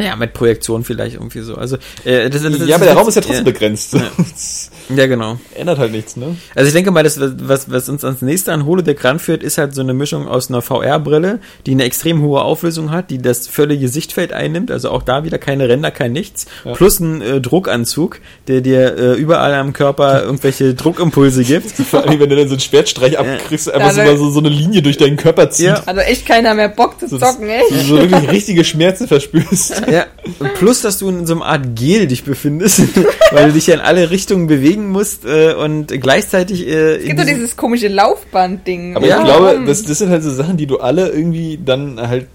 Ja, mit Projektion vielleicht irgendwie so. Also, äh, das, das, das ja, aber der Raum ist ja ja. trotzdem begrenzt. Das Ja, genau. ändert halt nichts, ne? Also ich denke mal, das, was, was uns ans nächste an Holodeck ranführt, ist halt so eine Mischung aus einer VR-Brille, die eine extrem hohe Auflösung hat, die das völlige Sichtfeld einnimmt, also auch da wieder keine Ränder, kein nichts, Ja. plus ein äh, Druckanzug, der dir äh, überall am Körper irgendwelche Druckimpulse gibt. Vor allem, wenn du dann so einen Schwertstreich abkriegst, einfach so, Ja, mal so, so eine Linie durch deinen Körper zieht. Ja. Also echt keiner mehr Bock zu zocken, echt. so, so wirklich richtige Schmerzen verspürst. Ja, und plus, dass du in so einer Art Gel dich befindest, weil du dich ja in alle Richtungen bewegen musst äh, und gleichzeitig äh, Es gibt doch dieses komische Laufband-Ding. Aber Ja. ich glaube, das, das sind halt so Sachen, die du alle irgendwie dann halt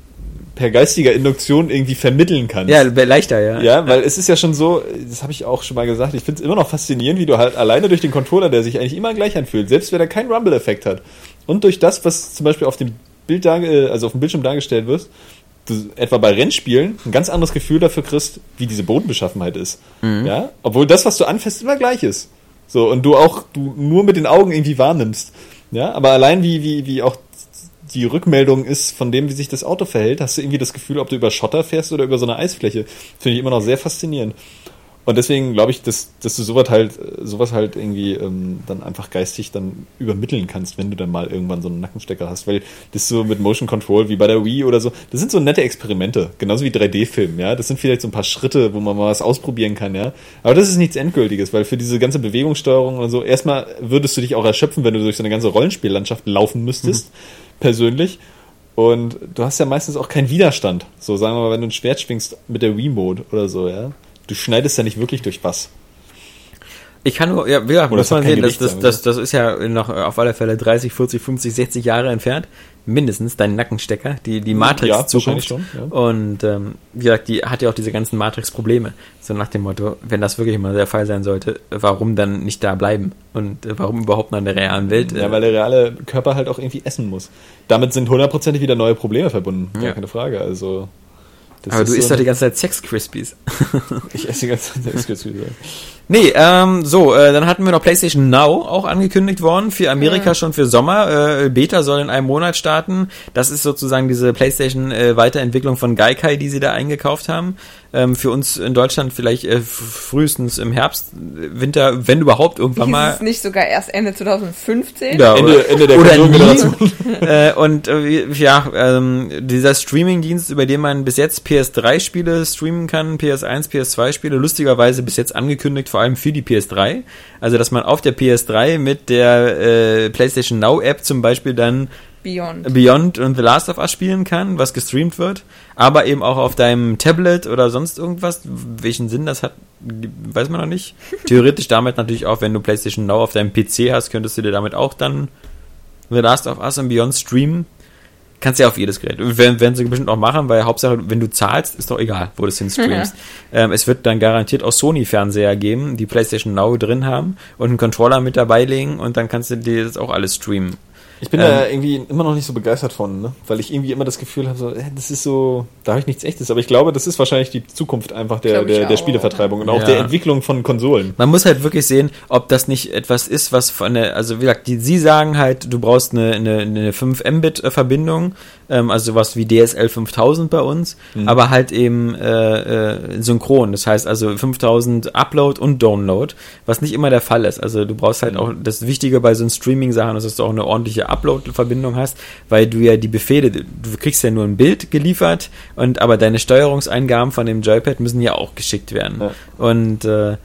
per geistiger Induktion irgendwie vermitteln kannst. ja, leichter, ja. Ja, weil es ist ja schon so, das habe ich auch schon mal gesagt, ich finde es immer noch faszinierend, wie du halt alleine durch den Controller, der sich eigentlich immer gleich anfühlt, selbst wenn er keinen Rumble-Effekt hat, und durch das, was zum Beispiel auf dem Bild darge also auf dem Bildschirm dargestellt wird, du etwa bei Rennspielen ein ganz anderes Gefühl dafür kriegst, wie diese Bodenbeschaffenheit ist. Ja, obwohl das, was du anfasst, immer gleich ist. So, und du auch, du nur mit den Augen irgendwie wahrnimmst. Ja, aber allein wie, wie, wie auch die Rückmeldung ist von dem, wie sich das Auto verhält, hast du irgendwie das Gefühl, ob du über Schotter fährst oder über so eine Eisfläche. Finde ich immer noch sehr faszinierend. Und deswegen glaube ich, dass, dass du sowas halt, sowas halt irgendwie ähm, dann einfach geistig dann übermitteln kannst, wenn du dann mal irgendwann so einen Nackenstecker hast. Weil das so mit Motion Control wie bei der Wii oder so, das sind so nette Experimente, genauso wie 3D-Film, ja. Das sind vielleicht so ein paar Schritte, wo man mal was ausprobieren kann, ja. Aber das ist nichts Endgültiges, weil für diese ganze Bewegungssteuerung und so, erstmal würdest du dich auch erschöpfen, wenn du durch so eine ganze Rollenspiellandschaft laufen müsstest, persönlich. Und du hast ja meistens auch keinen Widerstand. So, sagen wir mal, wenn du ein Schwert schwingst mit der Wii-Mode oder so, ja. Du schneidest ja nicht wirklich durch was. Ich kann nur, ja, ja muss man sehen, das, das, das, das ist ja noch auf alle Fälle 30, 40, 50, 60 Jahre entfernt. Mindestens dein Nackenstecker, die, die Ja, Matrix-Zukunft. schon, ja. Und ähm, wie gesagt, die hat ja auch diese ganzen Matrix-Probleme. So nach dem Motto, wenn das wirklich mal der Fall sein sollte, warum dann nicht da bleiben? Und äh, warum überhaupt noch in der realen Welt? Ja, äh, weil der reale Körper halt auch irgendwie essen muss. Damit sind hundertprozentig wieder neue Probleme verbunden. Gar Ja. keine Frage. Also. Das aber du isst so doch die ganze Zeit Sex-Crispies. Ich esse die ganze Zeit Sex-Crispies. Nee, ähm, so, äh, dann hatten wir noch PlayStation Now auch angekündigt worden, für Amerika schon für Sommer. Äh, Beta soll in einem Monat starten. Das ist sozusagen diese PlayStation äh, Weiterentwicklung von Gaikai, die sie da eingekauft haben. Ähm, für uns in Deutschland vielleicht äh, frühestens im Herbst, Winter, wenn überhaupt irgendwann Hieß mal. es nicht sogar erst Ende 2015? Ja, Ende, oder, Ende der oder nie. äh, und äh, ja, ähm, dieser Streaming-Dienst, über den man bis jetzt PS3-Spiele streamen kann, PS1, PS2-Spiele, lustigerweise bis jetzt angekündigt, vor allem für die PS3. Also, dass man auf der PS3 mit der äh, PlayStation Now-App zum Beispiel dann Beyond. Beyond und The Last of Us spielen kann, was gestreamt wird, aber eben auch auf deinem Tablet oder sonst irgendwas. Welchen Sinn das hat, weiß man noch nicht. Theoretisch damit natürlich auch, wenn du PlayStation Now auf deinem PC hast, könntest du dir damit auch dann The Last of Us und Beyond streamen. Kannst ja auf jedes Gerät. Werden, werden sie bestimmt auch machen, weil Hauptsache, wenn du zahlst, ist doch egal, wo du es hinstreamst. ähm, es wird dann garantiert auch Sony-Fernseher geben, die PlayStation Now drin haben und einen Controller mit dabei legen und dann kannst du dir das auch alles streamen. Ich bin da irgendwie immer noch nicht so begeistert von, ne? weil ich irgendwie immer das Gefühl habe, so, äh, das ist so, da habe ich nichts echtes. Aber ich glaube, das ist wahrscheinlich die Zukunft einfach der, der, der auch. Spielevertreibung und auch Ja. der Entwicklung von Konsolen. Man muss halt wirklich sehen, ob das nicht etwas ist, was von der, also wie gesagt, die, sie sagen halt, du brauchst eine, eine, eine 5 Mbit-Verbindung, ähm, also sowas wie DSL 5000 bei uns, aber halt eben äh, äh, synchron. Das heißt also 5000 Upload und Download, was nicht immer der Fall ist. Also du brauchst halt auch, das Wichtige bei so einem Streaming-Sachen ist, dass du auch eine ordentliche Upload-Verbindung hast, weil du ja die Befehle, du kriegst ja nur ein Bild geliefert und aber deine Steuerungseingaben von dem Joypad müssen ja auch geschickt werden. Ja. Und äh,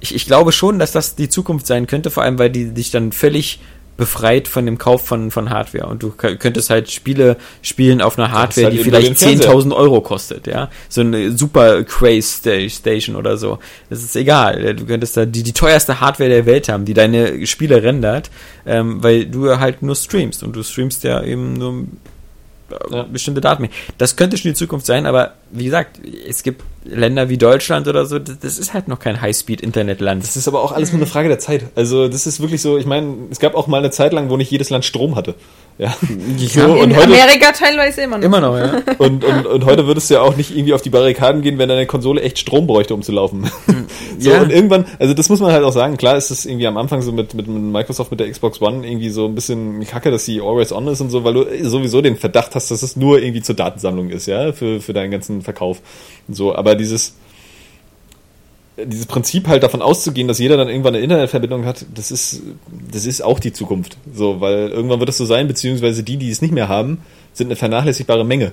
ich, ich glaube schon, dass das die Zukunft sein könnte, vor allem weil die dich dann völlig befreit von dem Kauf von, von Hardware. Und du könntest halt Spiele spielen auf einer Hardware, halt die vielleicht den Fernseher. 10.000 Euro kostet, ja. So eine super Craze Sta- Station oder so. Das ist egal. Du könntest da die, die teuerste Hardware der Welt haben, die deine Spiele rendert, ähm, weil du halt nur streamst. Und du streamst ja eben nur Ja. bestimmte Daten. Das könnte schon die Zukunft sein, aber wie gesagt, es gibt Länder wie Deutschland oder so, das, ist halt noch kein High-Speed-Internetland. Das ist aber auch alles nur eine Frage der Zeit. Also das ist wirklich so, ich meine, es gab auch mal eine Zeit lang, wo nicht jedes Land Strom hatte. Ja. So, In und heute, Amerika teilweise immer noch. Immer noch, ja. und, und, und heute würdest du ja auch nicht irgendwie auf die Barrikaden gehen, wenn deine Konsole echt Strom bräuchte, um zu laufen. So, Ja. und irgendwann, also das muss man halt auch sagen, klar ist es irgendwie am Anfang so mit, mit Microsoft, mit der Xbox One irgendwie so ein bisschen kacke, dass sie always on ist und so, weil du sowieso den Verdacht hast, dass es nur irgendwie zur Datensammlung ist, ja, für, für deinen ganzen Verkauf. So, aber dieses, dieses Prinzip halt davon auszugehen, dass jeder dann irgendwann eine Internetverbindung hat, das ist, das ist auch die Zukunft. So, weil irgendwann wird es so sein, beziehungsweise die, die es nicht mehr haben, sind eine vernachlässigbare Menge.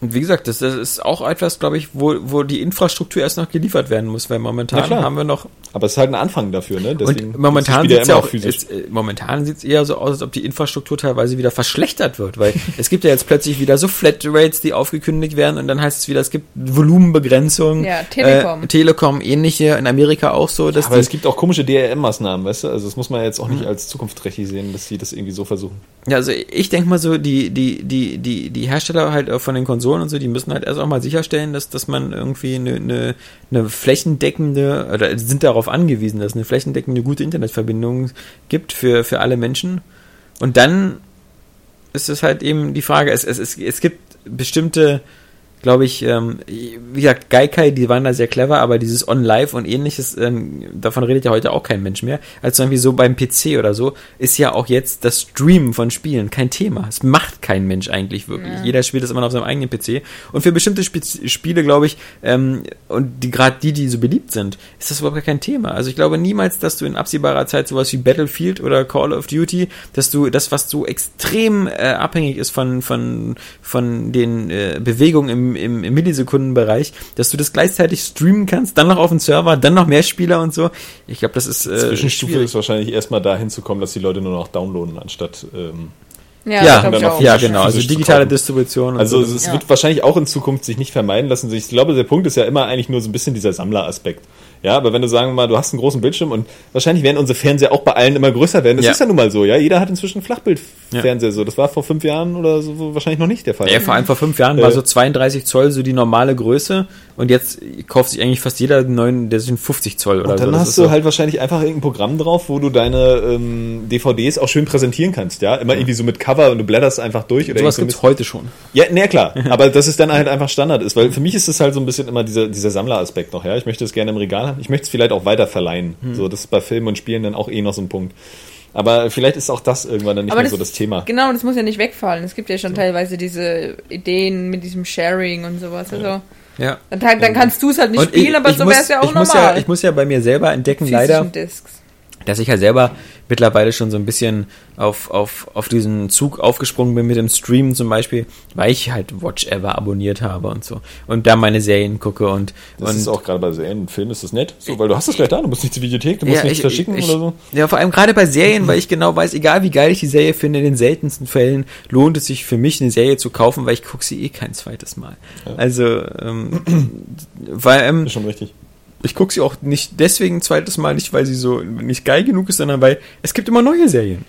Und wie gesagt, das, das ist auch etwas, glaube ich, wo, wo die Infrastruktur erst noch geliefert werden muss, weil Ja, momentan klar. haben wir noch Aber es ist halt ein Anfang dafür, ne? und momentan sieht sieht's ja auch, es, äh, momentan sieht's eher so aus, als ob die Infrastruktur teilweise wieder verschlechtert wird, weil es gibt ja jetzt plötzlich wieder so Flatrates, die aufgekündigt werden und dann heißt es wieder, es gibt Volumenbegrenzung. Ja, Telekom. Äh, Telekom ähnliche, in Amerika auch so, dass aber die, es gibt auch komische DRM-Maßnahmen, weißt du? Also das muss man jetzt auch nicht als zukunftsträchtig sehen, dass sie das irgendwie so versuchen. Ja, also ich denke mal so, die, die, die, die, die Hersteller halt von den Konsolen und so, die müssen halt erst auch mal sicherstellen, dass, dass man irgendwie eine, eine, eine flächendeckende, oder sind darauf angewiesen, dass es eine flächendeckende gute Internetverbindung gibt für, für alle Menschen. Und dann ist es halt eben die Frage, es, es, es, es gibt bestimmte glaube ich, ähm, wie gesagt, Gaikai, die waren da sehr clever, aber dieses On-Live und ähnliches, ähm, davon redet ja heute auch kein Mensch mehr. Also irgendwie so beim PC oder so, ist ja auch jetzt das Streamen von Spielen kein Thema. Es macht kein Mensch eigentlich wirklich. Ja. Jeder spielt das immer noch auf seinem eigenen PC. Und für bestimmte Sp Spiele, glaube ich, ähm, und die gerade die, die so beliebt sind, ist das überhaupt gar kein Thema. Also ich glaube niemals, dass du in absehbarer Zeit sowas wie Battlefield oder Call of Duty, dass du das, was so extrem äh, abhängig ist von, von, von den äh, Bewegungen im, im, im Millisekundenbereich, dass du das gleichzeitig streamen kannst, dann noch auf den Server, dann noch mehr Spieler und so. Ich glaube, das ist äh, Zwischenstufe schwierig. ist wahrscheinlich erstmal dahin zu kommen, dass die Leute nur noch downloaden, anstatt. Ähm, Ja, Ja, dann auch. ja, genau. Also digitale. Distribution. Und also so. es Ja. wird wahrscheinlich auch in Zukunft sich nicht vermeiden lassen. Ich glaube, der Punkt ist ja immer eigentlich nur so ein bisschen dieser Sammleraspekt. Ja, aber wenn du sagen wir mal, du hast einen großen Bildschirm und wahrscheinlich werden unsere Fernseher auch bei allen immer größer werden. Das Ja. ist ja nun mal so, ja. Jeder hat inzwischen Flachbildfernseher so. Das war vor fünf Jahren oder so wahrscheinlich noch nicht der Fall. Ja, vor allem vor fünf Jahren war Äh, so 32 Zoll so die normale Größe und jetzt kauft sich eigentlich fast jeder einen neuen, der sind 50 Zoll oder Und dann so. Hast du so. halt wahrscheinlich einfach irgendein Programm drauf, wo du deine ähm, DVDs auch schön präsentieren kannst, ja. Immer irgendwie so mit Cover und du blätterst einfach durch. Oder Sowas irgend gibt's so Mist. heute schon. Ja, nee, klar. Aber dass es dann halt einfach Standard ist, weil für mich ist es halt so ein bisschen immer dieser, dieser Sammleraspekt noch, ja. Ich möchte es gerne im Regal haben. Ich möchte es vielleicht auch weiter verleihen. Hm. So, das ist bei Filmen und Spielen dann auch eh noch so ein Punkt. Aber vielleicht ist auch das irgendwann dann nicht Aber mehr das, so das Thema. Genau, das muss ja nicht wegfallen. Es gibt ja schon teilweise diese Ideen mit diesem Sharing und sowas. Also, Ja. Dann, dann kannst du es halt nicht Und spielen, aber so muss- wäre es ja auch ich muss normal. ja, ich muss ja bei mir selber entdecken, Physischen leider, Discs. Dass ich ja selber mittlerweile schon so ein bisschen auf, auf, auf diesen Zug aufgesprungen bin mit dem Streamen zum Beispiel, weil ich halt Watch Ever abonniert habe und so. Und da meine Serien gucke und, Das und ist auch gerade bei Serien und Filmen ist das nett, so, weil du hast es gleich da, du musst nicht zur Videothek, du musst Ja, nichts ich- verschicken ich, oder so. Ja, vor allem gerade bei Serien, weil ich genau weiß, egal wie geil ich die Serie finde, in den seltensten Fällen lohnt es sich für mich, eine Serie zu kaufen, weil ich gucke sie eh kein zweites Mal. Ja. Also, ähm, weil ähm, Ist schon richtig. Ich gucke sie auch nicht deswegen ein zweites Mal, nicht weil sie so nicht geil genug ist, sondern weil es gibt immer neue Serien.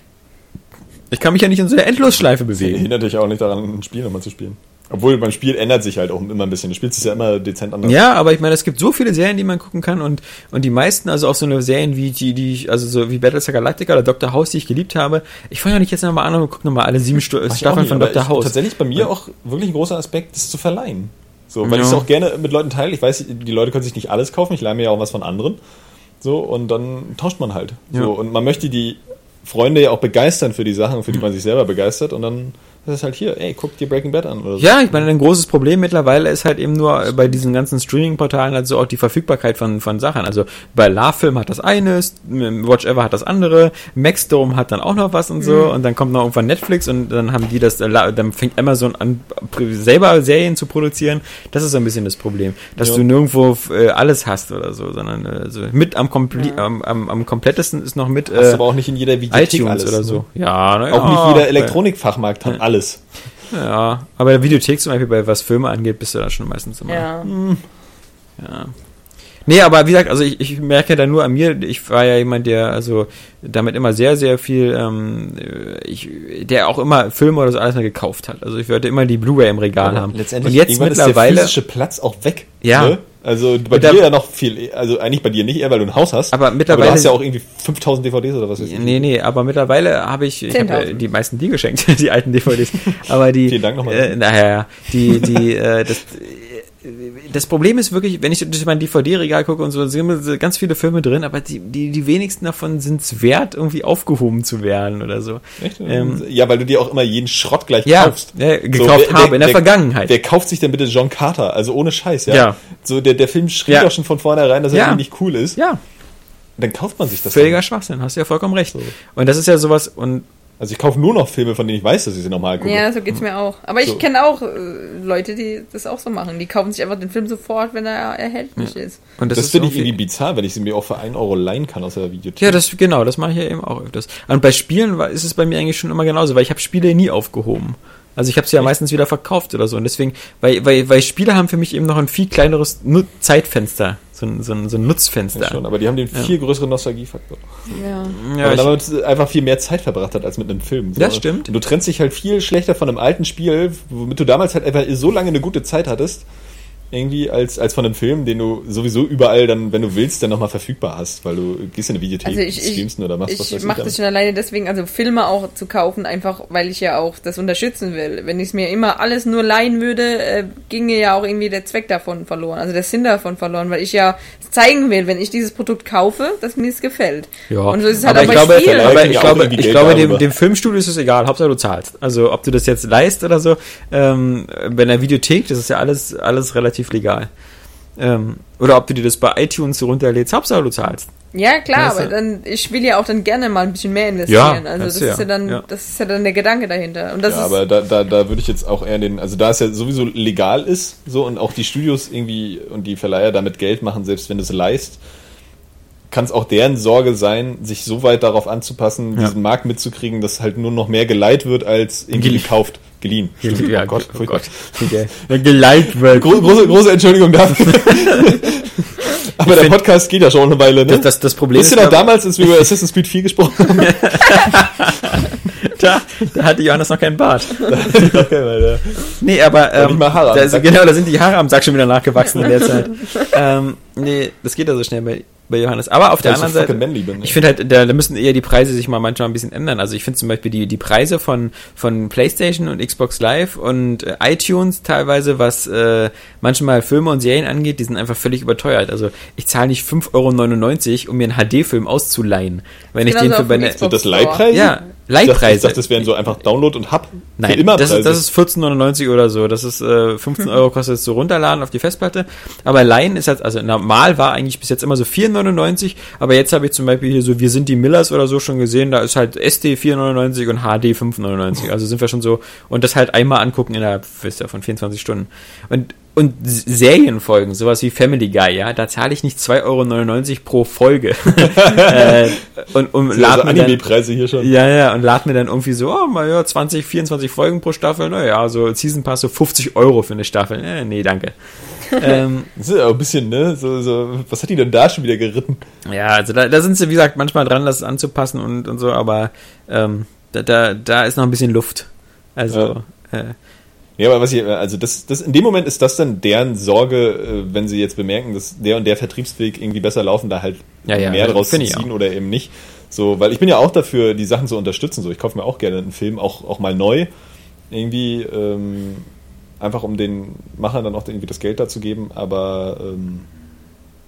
Ich kann mich ja nicht in so einer Endlosschleife bewegen. Hindert dich auch nicht daran, ein Spiel nochmal zu spielen. Obwohl beim Spiel ändert sich halt auch immer ein bisschen. Du spielst es ja immer dezent anders. Ja, aber ich meine, es gibt so viele Serien, die man gucken kann und, und die meisten, also auch so eine Serien wie die, die ich, also so wie Battlestar Galactica oder Dr. House, die ich geliebt habe. Ich fange ja nicht jetzt nochmal an und gucke nochmal alle sieben auch Staffeln nicht, von Dr. House. Tatsächlich bei mir auch wirklich ein großer Aspekt, das zu verleihen. So, weil Ja. ich es auch gerne mit Leuten teile. Ich weiß, die Leute können sich nicht alles kaufen. Ich leihe mir ja auch was von anderen. So, und dann tauscht man halt. Ja. So, und man möchte die Freunde ja auch begeistern für die Sachen, für die man sich selber begeistert. Und dann ist es halt hier, ey, guck dir Breaking Bad an. Oder so. Ja, ich meine, ein großes Problem mittlerweile ist halt eben nur bei diesen ganzen Streaming-Portalen also auch die Verfügbarkeit von, von Sachen. Also bei LaFilm hat das eine, Watch Ever hat das andere, Maxdome hat dann auch noch was und so und dann kommt noch irgendwann Netflix und dann haben die das, La- dann fängt Amazon an, selber Serien zu produzieren. Das ist so ein bisschen das Problem, dass Ja. du nirgendwo äh, alles hast oder so, sondern äh, so mit am, kompli am, am, am komplettesten ist noch mit Hast äh, aber auch nicht in jeder Videothek iTunes alles. oder ne? so. Ja, na ja, Auch nicht jeder Elektronikfachmarkt hat alles. Ja, aber der Videothek zum Beispiel, bei was Filme angeht, bist du da schon meistens immer. Ja. ja. Nee, aber wie gesagt, also ich, ich merke da nur an mir, ich war ja jemand, der also damit immer sehr, sehr viel, ähm, ich, der auch immer Filme oder so alles mal gekauft hat. Also ich wollte immer die Blu-ray im Regal Aber haben. Letztendlich Und jetzt mittlerweile, ist der physische Platz auch weg. Ja. Ne? Also bei da- dir ja noch viel, also eigentlich bei dir nicht eher, weil du ein Haus hast. Aber mittlerweile- du hast ja auch irgendwie 5000 DVDs oder was weiß ich. Nee, nee, aber mittlerweile habe ich, ich habe ja 10.000. die meisten die geschenkt, die alten DVDs. Aber die, Vielen Dank nochmal. Äh, naja, die, die, äh, das, das Problem ist wirklich, wenn ich durch mein DVD-Regal gucke und so, sind immer so ganz viele Filme drin, aber die, die, die wenigsten davon sind es wert, irgendwie aufgehoben zu werden oder so. Ähm, ja, weil du dir auch immer jeden Schrott gleich Ja, kaufst. ja, gekauft habe in der Vergangenheit. Wer kauft sich denn bitte John Carter? Also ohne Scheiß, ja. Ja. So, der, der Film schrieb Ja. doch schon von vornherein, dass er Ja. irgendwie nicht cool ist. Ja, Dann kauft man sich das. völliger dann. Schwachsinn, hast du ja vollkommen recht. So. Und das ist ja sowas, und Also ich kaufe nur noch Filme, von denen ich weiß, dass ich sie nochmal gucke. Ja, so geht's mir auch. Aber ich So. kenne auch äh, Leute, die das auch so machen. Die kaufen sich einfach den Film sofort, wenn er erhältlich ist. und Das, das, ist finde ich irgendwie- bizarr, wenn ich sie mir auch für 1 Euro leihen kann aus der Videothek. Ja, das genau, das mache ich ja eben auch öfters. Und bei Spielen war, ist es bei mir eigentlich schon immer genauso, weil ich habe Spiele nie aufgehoben. Also ich habe sie ja meistens wieder verkauft oder so. Und deswegen, weil, weil, weil Spiele haben für mich eben noch ein viel kleineres Nu Zeitfenster, so ein, so ein, so ein Nutzfenster. Ja, schon, aber die haben den viel größeren Nostalgiefaktor. Ja. Ja, ich, damit einfach viel mehr Zeit verbracht hat als mit einem Film. So. Das stimmt. Und du trennst dich halt viel schlechter von einem alten Spiel, womit du damals halt einfach so lange eine gute Zeit hattest, irgendwie als, als von einem Film, den du sowieso überall dann, wenn du willst, dann nochmal verfügbar hast, weil du gehst in eine Videothek, Also ich, streamst ich, oder machst was ich mache ich. das schon alleine deswegen, also Filme auch zu kaufen, einfach weil ich ja auch das unterstützen will. Wenn ich es mir immer alles nur leihen würde, äh, ginge ja auch irgendwie der Zweck davon verloren, also der Sinn davon verloren, weil ich ja zeigen will, wenn ich dieses Produkt kaufe, dass mir es gefällt. Ja, Und so ist es halt aber auch ich glaube, Spielen. aber ich glaube, ich glaube dem, dem Filmstudio ist es egal, Hauptsache du zahlst. Also ob du das jetzt leist oder so, ähm, bei einer Videothek, das ist ja alles, alles relativ legal. Ähm, oder ob du dir das bei iTunes runterlädst, Hauptsache du zahlst. Ja, klar, Weißt du? aber dann, ich will ja auch dann gerne mal ein bisschen mehr investieren. Ja, also das das, ja, ist ja dann, ja. das ist ja dann der Gedanke dahinter. Und das Ja, ist, aber da, da, da würde ich jetzt auch eher den, also da es ja sowieso legal ist, so und auch die Studios irgendwie und die Verleiher damit Geld machen, selbst wenn du es leist, kann es auch deren Sorge sein, sich so weit darauf anzupassen, Ja. diesen Markt mitzukriegen, dass halt nur noch mehr geleiht wird als irgendwie gekauft, geliehen. Stimmt. Ja, oh Gott, oh. Gott. Ja, geleitet wird. Gro große, große Entschuldigung dafür. Aber der find- Podcast geht ja schon eine Weile, ne? Das, das, das Problem Wisst ihr ist, noch glaub- damals, als wir über Assassin's Creed 4 gesprochen haben? da, da hatte Johannes noch keinen Bart. okay, weil, Nee, aber ähm, nicht mal Haare da, ist- genau, da sind die Haare am Sack schon wieder nachgewachsen in der Zeit. ähm, nee, das geht ja so schnell bei, bei Johannes. Aber auf der ich so anderen Seite, bin. ne? ich finde halt, da, da müssen eher die Preise sich mal manchmal ein bisschen ändern. Also ich finde zum Beispiel die, die Preise von, von PlayStation und Xbox Live und äh, iTunes teilweise, was äh, manchmal Filme und Serien angeht, die sind einfach völlig überteuert. Also ich zahle nicht 5,99 Euro, um mir einen HD-Film auszuleihen. Wenn ich Genauso den für Xbox. Sind das Leihpreise? Ja, Dachte, ich Leihpreise. dachte, das wären so einfach Download und Hub. Nein, immer das, ist, das ist 14,99 oder so. Das ist äh, 15 Euro kostet es so runterladen auf die Festplatte. Aber Leihen ist halt, also normal war eigentlich bis jetzt immer so 4,99. Aber jetzt habe ich zum Beispiel hier so Wir sind die Millers oder so schon gesehen. Da ist halt SD 4,99 und HD 5,99. Also sind wir schon so. Und das halt einmal angucken innerhalb wisst ihr, von 24 Stunden. Und und Serienfolgen, sowas wie Family Guy, ja, da zahle ich nicht 2,99 Euro pro Folge. äh, und also lad mir dann, Anime-Preise hier schon. ja, ja, und lad mir dann irgendwie so, oh, mal ja, 20, 24 Folgen pro Staffel, naja, so Season Pass so 50 Euro für eine Staffel. Äh, nee, danke. ähm, Das ist ja auch ein bisschen, ne? So, so, was hat die denn da schon wieder geritten? ja, also da, da sind sie, wie gesagt, manchmal dran, das anzupassen und, und so, aber ähm, da, da, da ist noch ein bisschen Luft. Also, äh, Ja, aber was ich, also das, das, in dem Moment ist das dann deren Sorge, äh, wenn sie jetzt bemerken, dass der und der Vertriebsweg irgendwie besser laufen, da halt Ja, ja, mehr also draus zu ziehen oder eben nicht. So, weil ich bin ja auch dafür, die Sachen zu unterstützen. So, ich kaufe mir auch gerne einen Film, auch, auch mal neu. Irgendwie, ähm, einfach um den Machern dann auch irgendwie das Geld dazu geben. Aber ähm,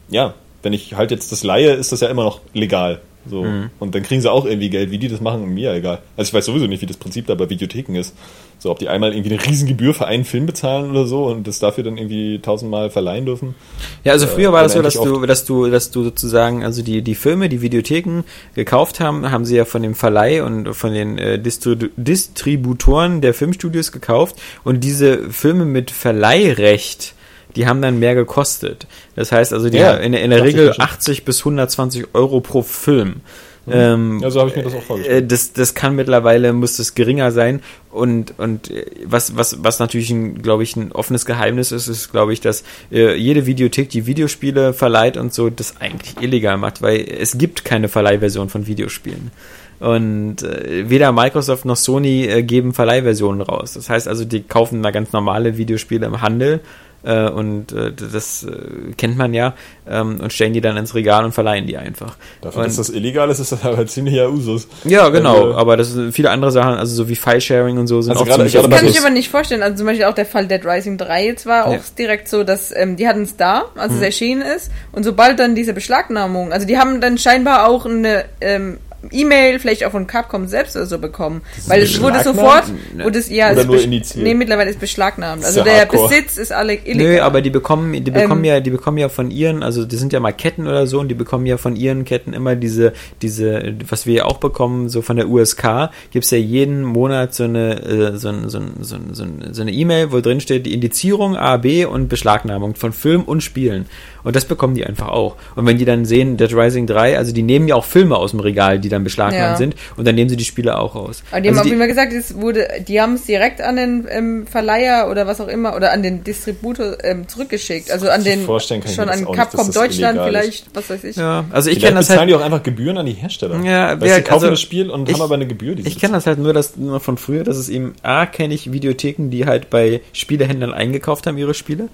ja, wenn ich halt jetzt das leihe, ist das ja immer noch legal. So. Mhm. Und dann kriegen sie auch irgendwie Geld, wie die das machen, mir egal. Also ich weiß sowieso nicht, wie das Prinzip da bei Videotheken ist. So, ob die einmal irgendwie eine Riesengebühr für einen Film bezahlen oder so und das dafür dann irgendwie tausendmal verleihen dürfen. Ja, also früher war das so, dass du, dass du, dass du sozusagen, also die, die Filme, die Videotheken gekauft haben, haben sie ja von dem Verleih und von den äh, Distri Distributoren der Filmstudios gekauft und diese Filme mit Verleihrecht, die haben dann mehr gekostet. Das heißt also, die Ja, haben in, in der Regel mir schon. 80 bis 120 Euro pro Film. Ähm, Ja, so habe ich mir das auch äh, vorgestellt. das, das kann mittlerweile, muss das geringer sein. Und, und äh, was, was, was natürlich, glaube ich, ein offenes Geheimnis ist, ist, glaube ich, dass äh, jede Videothek, die Videospiele verleiht und so, das eigentlich illegal macht, weil es gibt keine Verleihversion von Videospielen. Und äh, weder Microsoft noch Sony äh, geben Verleihversionen raus. Das heißt also, die kaufen da ganz normale Videospiele im Handel äh, und äh, das äh, kennt man ja ähm, und stellen die dann ins Regal und verleihen die einfach. Dafür, und, dass das illegal ist, ist das aber ziemlicher Usus. ja, genau, Also- aber das sind viele andere Sachen, also so wie File-Sharing und so sind Also auch gerade- ziemlich Das kann ich aber nicht vorstellen. Also zum Beispiel auch der Fall Dead Rising 3 jetzt war auch Ja. direkt so, dass ähm, die hatten es da, als Mhm. es erschienen ist. Und sobald dann diese Beschlagnahmung, also die haben dann scheinbar auch eine ähm, E-Mail, vielleicht auch von Capcom selbst oder so bekommen. Weil es wurde sofort, wurde es, ja, Oder nur indiziert? Nee, mittlerweile ist beschlagnahmt. Also der hardcore. Besitz ist alle illegal. Nö, aber die bekommen, die bekommen Ähm. ja, die bekommen ja von ihren, also die sind ja mal Ketten oder so und die bekommen ja von ihren Ketten immer diese, diese, was wir ja auch bekommen, so von der USK, gibt's ja jeden Monat so eine, äh, so, ein- so, so, so, so eine E-Mail, wo drin steht die Indizierung A, B und Beschlagnahmung von Film und Spielen. Und das bekommen die einfach auch. Und wenn die dann sehen, Dead Rising 3, also die nehmen ja auch Filme aus dem Regal, die dann beschlagnahmt Ja. sind und dann nehmen sie die Spiele auch raus. Aber die haben also auch immer gesagt, es wurde, die haben es direkt an den ähm, Verleiher oder was auch immer oder an den Distributor ähm, zurückgeschickt. Also an den vorstellen kann ich schon an nicht, Capcom dass das Deutschland vielleicht, was weiß ich. ja, also ich kenne das halt. die auch einfach Gebühren an die Hersteller. Ja, weißt, ja, die kaufen also das Spiel und ich- haben aber eine Gebühr. Die sie Ich kenne das halt nur, das, nur von früher, dass es eben, A, kenne ich Videotheken, die halt bei Spielehändlern eingekauft haben, ihre Spiele.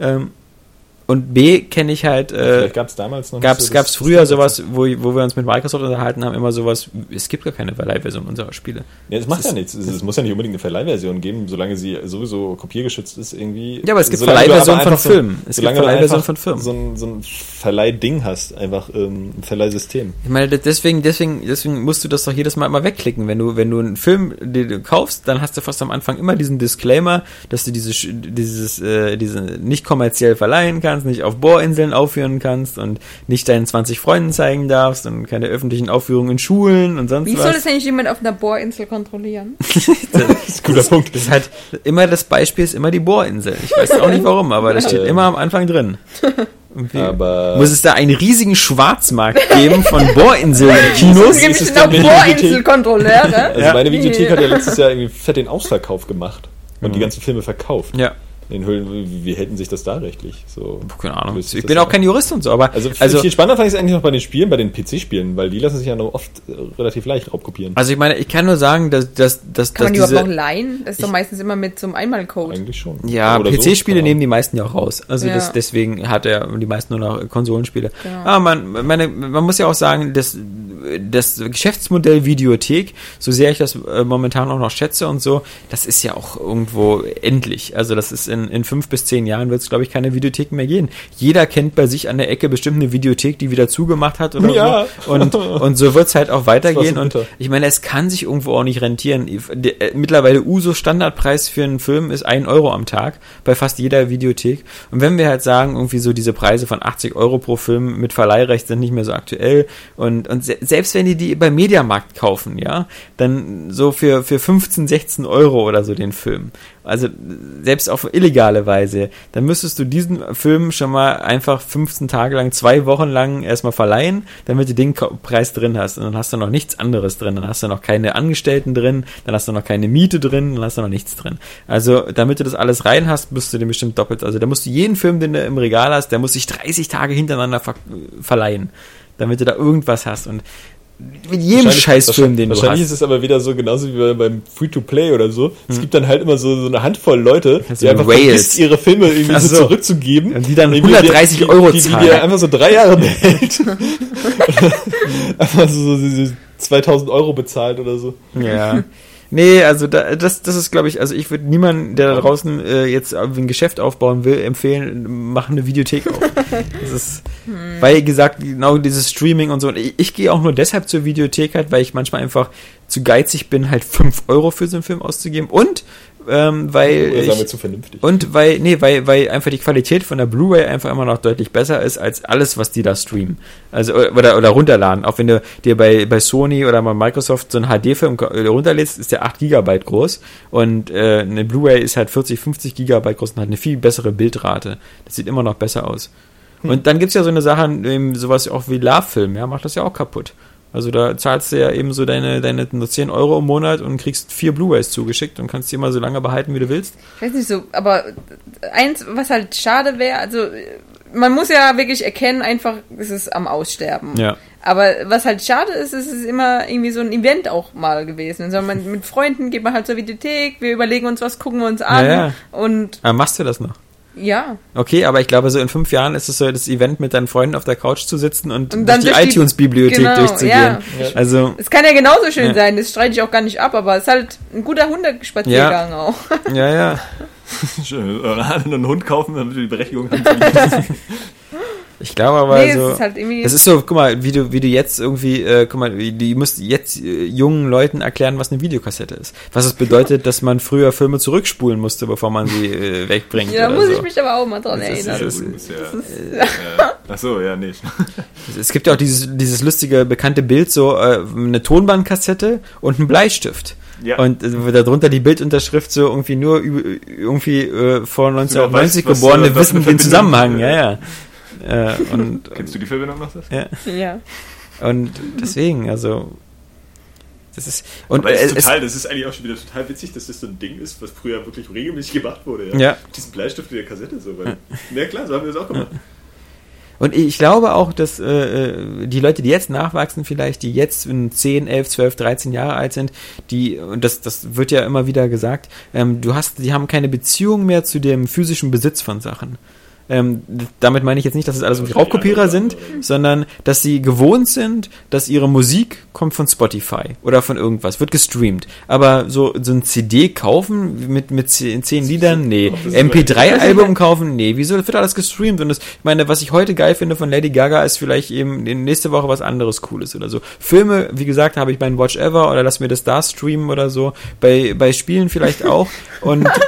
Ähm, und B kenne ich halt, äh, gab es damals noch nicht gab's, so früher sowas, wo, wo wir uns mit Microsoft unterhalten haben, immer sowas, es gibt gar keine Verleihversion unserer Spiele. Ja, das macht Das ja ist- nichts. Es, es muss ja nicht unbedingt eine Verleihversion geben, solange sie sowieso kopiergeschützt ist irgendwie. Ja, aber es gibt Verleihversionen von so- Filmen. Es gibt Verleihversionen von Filmen. So ein, so ein Verleihding hast, einfach ähm, ein Verleihsystem. Ich meine, deswegen, deswegen, deswegen musst du das doch jedes Mal immer wegklicken. Wenn du, wenn du einen Film den du kaufst, dann hast du fast am Anfang immer diesen Disclaimer, dass du diese, dieses, äh, diese nicht kommerziell verleihen kannst, nicht auf Bohrinseln aufführen kannst und nicht deinen 20 Freunden zeigen darfst und keine öffentlichen Aufführungen in Schulen und sonst Wie was. soll das eigentlich jemand auf einer Bohrinsel kontrollieren? Das ist ein guter Punkt. Das ist halt immer das Beispiel ist immer die Bohrinsel. Ich weiß auch nicht warum, aber das steht immer am Anfang drin. Aber muss es da einen riesigen Schwarzmarkt geben von Bohrinseln-Kinos? Es gibt ist es wenn die Bohrinselkontrolleure. also meine Videothek hat ja letztes Jahr irgendwie fett den Ausverkauf gemacht und Mhm. die ganzen Filme verkauft. Ja, In Höhlen, wie, wie hätten sich das da rechtlich? So. keine Ahnung. Ich bin auch kein Jurist und so, aber Also, also viel spannender fand ich es eigentlich noch bei den Spielen, bei den PC-Spielen, weil die lassen sich ja noch oft äh, relativ leicht raubkopieren. Also ich meine, ich kann nur sagen, dass, dass, dass, Kann man die dass überhaupt diese, noch leihen? Das ist doch meistens immer mit so einem Einmalcode. Eigentlich schon. ja, Oder so, PC-Spiele keine nehmen die meisten ja auch raus. Also Ja. das, deswegen hat er die meisten nur noch Konsolenspiele. Genau. Aber man, meine, man muss ja auch sagen, dass das Geschäftsmodell Videothek, so sehr ich das äh, momentan auch noch schätze und so, das ist ja auch irgendwo endlich. Also das ist in, in fünf bis zehn Jahren wird es, glaube ich, keine Videotheken mehr geben. Jeder kennt bei sich an der Ecke bestimmt eine Videothek, die wieder zugemacht hat oder Ja. so. Und, und so wird es halt auch weitergehen. Und ich meine, es kann sich irgendwo auch nicht rentieren. Äh, mittlerweile USO Standardpreis für einen Film ist ein Euro am Tag bei fast jeder Videothek. Und wenn wir halt sagen, irgendwie so diese Preise von 80 Euro pro Film mit Verleihrecht sind nicht mehr so aktuell und, und se selbst wenn die die beim Mediamarkt kaufen, ja, dann so für, für 15, 16 Euro oder so den Film. Also selbst auf illegale Weise, dann müsstest du diesen Film schon mal einfach 15 Tage lang, zwei Wochen lang erstmal verleihen, damit du den Preis drin hast. Und dann hast du noch nichts anderes drin. Dann hast du noch keine Angestellten drin, dann hast du noch keine Miete drin, dann hast du noch nichts drin. Also damit du das alles rein hast, musst du den bestimmt doppelt. Also da musst du jeden Film, den du im Regal hast, der muss sich 30 Tage hintereinander ver verleihen, damit du da irgendwas hast. Und mit jedem Wahrscheinlich- Scheißfilm, den du Wahrscheinlich hast. ist es aber wieder so, genauso wie bei- beim Free-to-Play oder so. Es gibt dann halt immer so, so eine Handvoll Leute, Das die einfach vergisst, ihre Filme irgendwie so, so. zurückzugeben. Und die dann Irgendwie 130 die, Euro die, die, die zahlen. dir einfach so drei Jahre behält. einfach so, so diese 2000 Euro bezahlt oder so. Ja. Nee, also da, das, das ist, glaube ich, also ich würde niemanden, der da draußen äh, jetzt ein Geschäft aufbauen will, empfehlen, mach eine Videothek auf. Das ist, weil gesagt, genau dieses Streaming und so. Und ich, ich gehe auch nur deshalb zur Videothek halt, weil ich manchmal einfach zu geizig bin, halt 5 Euro für so einen Film auszugeben. Und ähm, weil Oder sagen wir ich, zu vernünftig. und weil, nee, weil, weil einfach die Qualität von der Blu-ray einfach immer noch deutlich besser ist als alles, was die da streamen. Also, oder, oder runterladen. Auch wenn du dir bei, bei Sony oder bei Microsoft so einen HD-Film äh, runterlädst, ist der 8 Gigabyte groß. Und äh, eine Blu-ray ist halt 40, 50 Gigabyte groß und hat eine viel bessere Bildrate. Das sieht immer noch besser aus. Und dann gibt's ja so eine Sache, eben sowas auch wie Love-Film, ja, macht das ja auch kaputt. Also da zahlst du ja eben so deine, deine nur 10 Euro im Monat und kriegst vier Blu-rays zugeschickt und kannst die immer so lange behalten, wie du willst. Ich weiß nicht so, aber eins, was halt schade wäre, also man muss ja wirklich erkennen, einfach, es ist am Aussterben. Ja. Aber was halt schade ist, ist es ist immer irgendwie so ein Event auch mal gewesen. Also man, mit Freunden geht man halt zur Videothek, wir überlegen uns was, gucken wir uns an Ja, ja. und Aber machst du das noch? Ja. Okay, aber ich glaube, so in fünf Jahren ist es so das Event mit deinen Freunden auf der Couch zu sitzen und, Und dann durch die die- iTunes-Bibliothek genau, durchzugehen. ja. Also, Es kann ja genauso schön Ja. sein, das streite ich auch gar nicht ab, aber es ist halt ein guter Hundespaziergang auch. ja, ja. Schön, einen Hund kaufen, damit wir die Berechtigung haben. Ich glaube aber nee, so. es ist halt irgendwie. Es ist so, guck mal, wie du, wie du jetzt irgendwie, äh, guck mal, wie- du musst jetzt äh, jungen Leuten erklären, was eine Videokassette ist. Was es bedeutet, dass man früher Filme zurückspulen musste, bevor man sie äh, wegbringt. ja, da muss so. ich mich aber auch mal dran Das ist, erinnern. ist- ungefähr, äh, ach so, ja, nicht. Es gibt ja auch dieses, dieses lustige, bekannte Bild, so äh, eine Tonbandkassette und ein Bleistift. Ja. Und äh, darunter die Bildunterschrift so irgendwie nur irgendwie äh, vor 1990 weißt, Geborene äh, wissen den Verbindung- Zusammenhang, ja, ja. Äh, und, Kennst du die Verbindung noch? Das? ja, Ja. und deswegen, also das ist und Aber das äh, ist es, total, das ist eigentlich auch schon wieder total witzig, dass das so ein Ding ist, was früher wirklich regelmäßig gemacht wurde. Ja. Ja. Mit Diesen Bleistift in der Kassette so. Weil, ja klar, so haben wir das auch gemacht. Und ich glaube auch, dass äh, äh, die Leute, die jetzt nachwachsen, vielleicht, die jetzt in 10, 11, 12, 13 Jahre alt sind, die, und das, das wird ja immer wieder gesagt, ähm, du hast, die haben keine Beziehung mehr zu dem physischen Besitz von Sachen. Ähm, damit meine ich jetzt nicht, dass es alles irgendwie Raubkopierer sind, sondern dass sie gewohnt sind, dass ihre Musik kommt von Spotify oder von irgendwas, wird gestreamt. Aber so, so ein CD kaufen mit, mit zehn Liedern, nee. MP3-Album kaufen, nee. Wieso wird alles gestreamt? Und das, ich meine, was ich heute geil finde von Lady Gaga, ist vielleicht eben nächste Woche was anderes Cooles oder so. Filme, wie gesagt, habe ich beim Watch Ever oder lass mir das da streamen oder so. Bei, bei Spielen vielleicht auch. Und,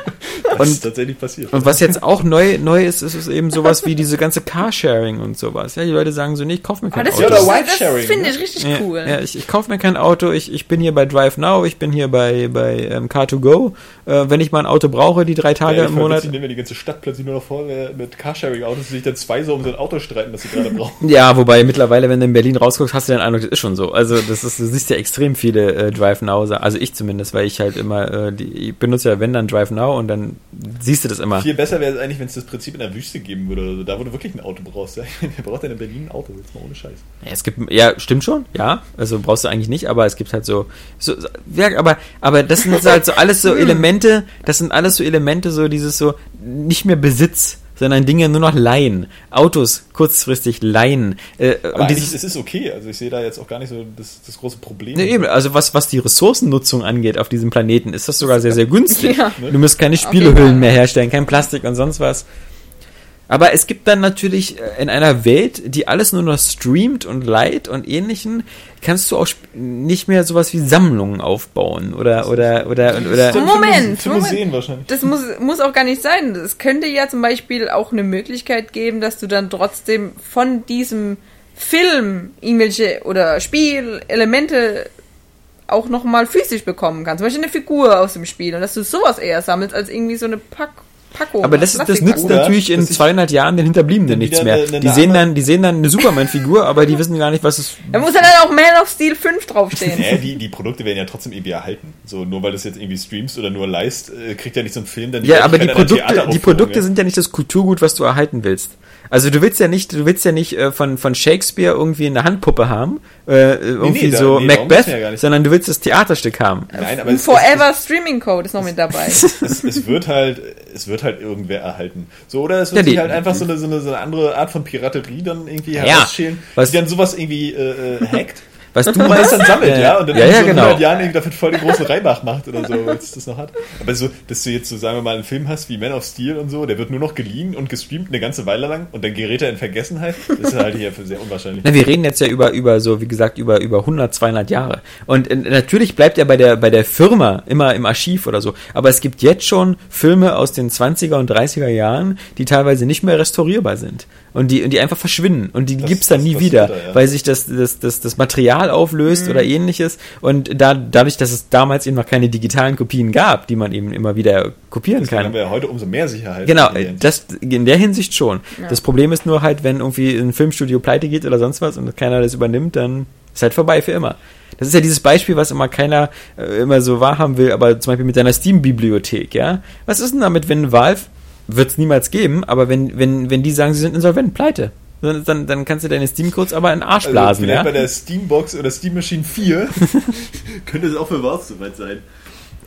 Das und ist tatsächlich passiert. und was jetzt auch neu, neu ist, ist es eben sowas wie diese ganze Carsharing und sowas. Ja, die Leute sagen so, nee, ich kaufe mir kein Aber das, Auto. oder das, finde ne? ich richtig ja, cool. ja, ich, ich kaufe mir kein Auto, ich, ich bin hier bei Drive Now, ich bin hier bei, bei ähm, Car2Go. Äh, wenn ich mal ein Auto brauche, die drei Tage Ja, ich im Monat. witzig, wenn die ganze Stadt plötzlich nur noch voll wäre mit Carsharing-Autos, die sich dann zwei so um so ein Auto streiten, das sie gerade brauchen. Ja, wobei mittlerweile, wenn du in Berlin rausguckst, hast du den Eindruck, das ist schon so. Also das ist, du siehst ja extrem viele äh, Drive Now, also ich zumindest, weil ich halt immer, äh, die, ich benutze ja wenn dann Drive Now und dann siehst du das immer. Viel besser wäre es eigentlich, wenn es das Prinzip in der Wüste geben würde. Also da, wo du wirklich ein Auto brauchst. Ja? Wer braucht denn in Berlin ein Auto? Jetzt mal ohne Scheiß. Ja, es gibt, ja, stimmt schon, ja. Also brauchst du eigentlich nicht, aber es gibt halt so, so, so ja, aber, aber das sind jetzt halt so alles so Elemente, das sind alles so Elemente, so dieses so, nicht mehr Besitz, sondern Dinge nur noch leihen. Autos kurzfristig leihen. Äh, Aber und dieses, es ist okay. Also ich sehe da jetzt auch gar nicht so das, das große Problem. Ne, eben, also was, was die Ressourcennutzung angeht auf diesem Planeten, ist das sogar sehr, sehr günstig. Ja. Du musst keine. Spielehüllen mehr herstellen, kein Plastik und sonst was. Aber es gibt dann natürlich äh, in einer Welt, die alles nur noch streamt und leiht und ähnlichen, kannst du auch nicht mehr sowas wie Sammlungen aufbauen oder oder oder oder, oder Dann Moment, für, Muse- für Moment. Museen wahrscheinlich. Das muss, muss auch gar nicht sein. Es könnte ja zum Beispiel auch eine Möglichkeit geben, dass du dann trotzdem von diesem Film irgendwelche oder Spielelemente auch nochmal physisch bekommen kannst. Zum Beispiel eine Figur aus dem Spiel. Und dass du sowas eher sammelst, als irgendwie so eine Pack Packung. aber das, ist- das nützt Oder, natürlich in dass ich- 200 Jahren den Hinterbliebenen nichts mehr. eine- eine Die sehen dann, die sehen dann eine Superman-Figur, aber die wissen gar nicht, was es. Da muss ja dann auch Man of Steel 5 draufstehen. Nee, die, die Produkte werden ja trotzdem irgendwie erhalten. So, nur weil du es jetzt irgendwie streamst oder nur leist, äh, kriegt ja nicht so ein Film dann Ja, aber die Produkte, die Produkte sind ja nicht das Kulturgut, was du erhalten willst. Also du willst ja nicht, du willst ja nicht äh, von, von Shakespeare irgendwie eine Handpuppe haben, äh, irgendwie nee, da- so nee, Macbeth, ja sondern du willst das Theaterstück haben. Nein, aber Ein es, es, Forever Streaming Code ist noch mit dabei. es, es wird halt, es wird halt irgendwer erhalten. So, oder es wird Ja, die- sich halt einfach so eine, so, eine, so eine andere Art von Piraterie dann irgendwie Ja, herausschälen, was- die dann sowas irgendwie äh, äh, hackt. Was du es dann sammelt, Äh, ja, und dann ja, ja, so genau. 100 Jahren irgendwie dafür voll den großen Reibach macht oder so, weil es das noch hat. Aber so, dass du jetzt so, sagen wir mal, einen Film hast wie Man of Steel und so, der wird nur noch geliehen und gestreamt eine ganze Weile lang und dann gerät er in Vergessenheit, das ist halt hier für sehr unwahrscheinlich. Na, wir reden jetzt ja über, über so, wie gesagt, über, über 100, 200 Jahre. Und äh, natürlich bleibt er bei der, bei der Firma immer im Archiv oder so. Aber es gibt jetzt schon Filme aus den 20er und 30er Jahren, die teilweise nicht mehr restaurierbar sind. Und die, und die einfach verschwinden. Und die Das- gibt's dann das nie wieder, da, ja. weil sich das, das, das, das Material auflöst oder ähnliches. Und da, dadurch, dass es damals eben noch keine digitalen Kopien gab, die man eben immer wieder kopieren Deswegen kann. haben wir ja heute umso mehr Sicherheit. Genau, in der Hinsicht. das in der Hinsicht schon. Das Problem ist nur halt, wenn irgendwie ein Filmstudio pleite geht oder sonst was und keiner das übernimmt, dann ist halt vorbei für immer. Das ist ja dieses Beispiel, was immer keiner äh, immer so wahrhaben will, aber zum Beispiel mit deiner Steam-Bibliothek, ja? Was ist denn damit, wenn Valve, wird es niemals geben, aber wenn, wenn, wenn die sagen, sie sind insolvent, pleite, dann, dann, kannst du deine Steam-Codes aber in den Arsch Also blasen, vielleicht ja? bei der Steambox oder Steam Machine 4 könnte es auch für Valve soweit sein.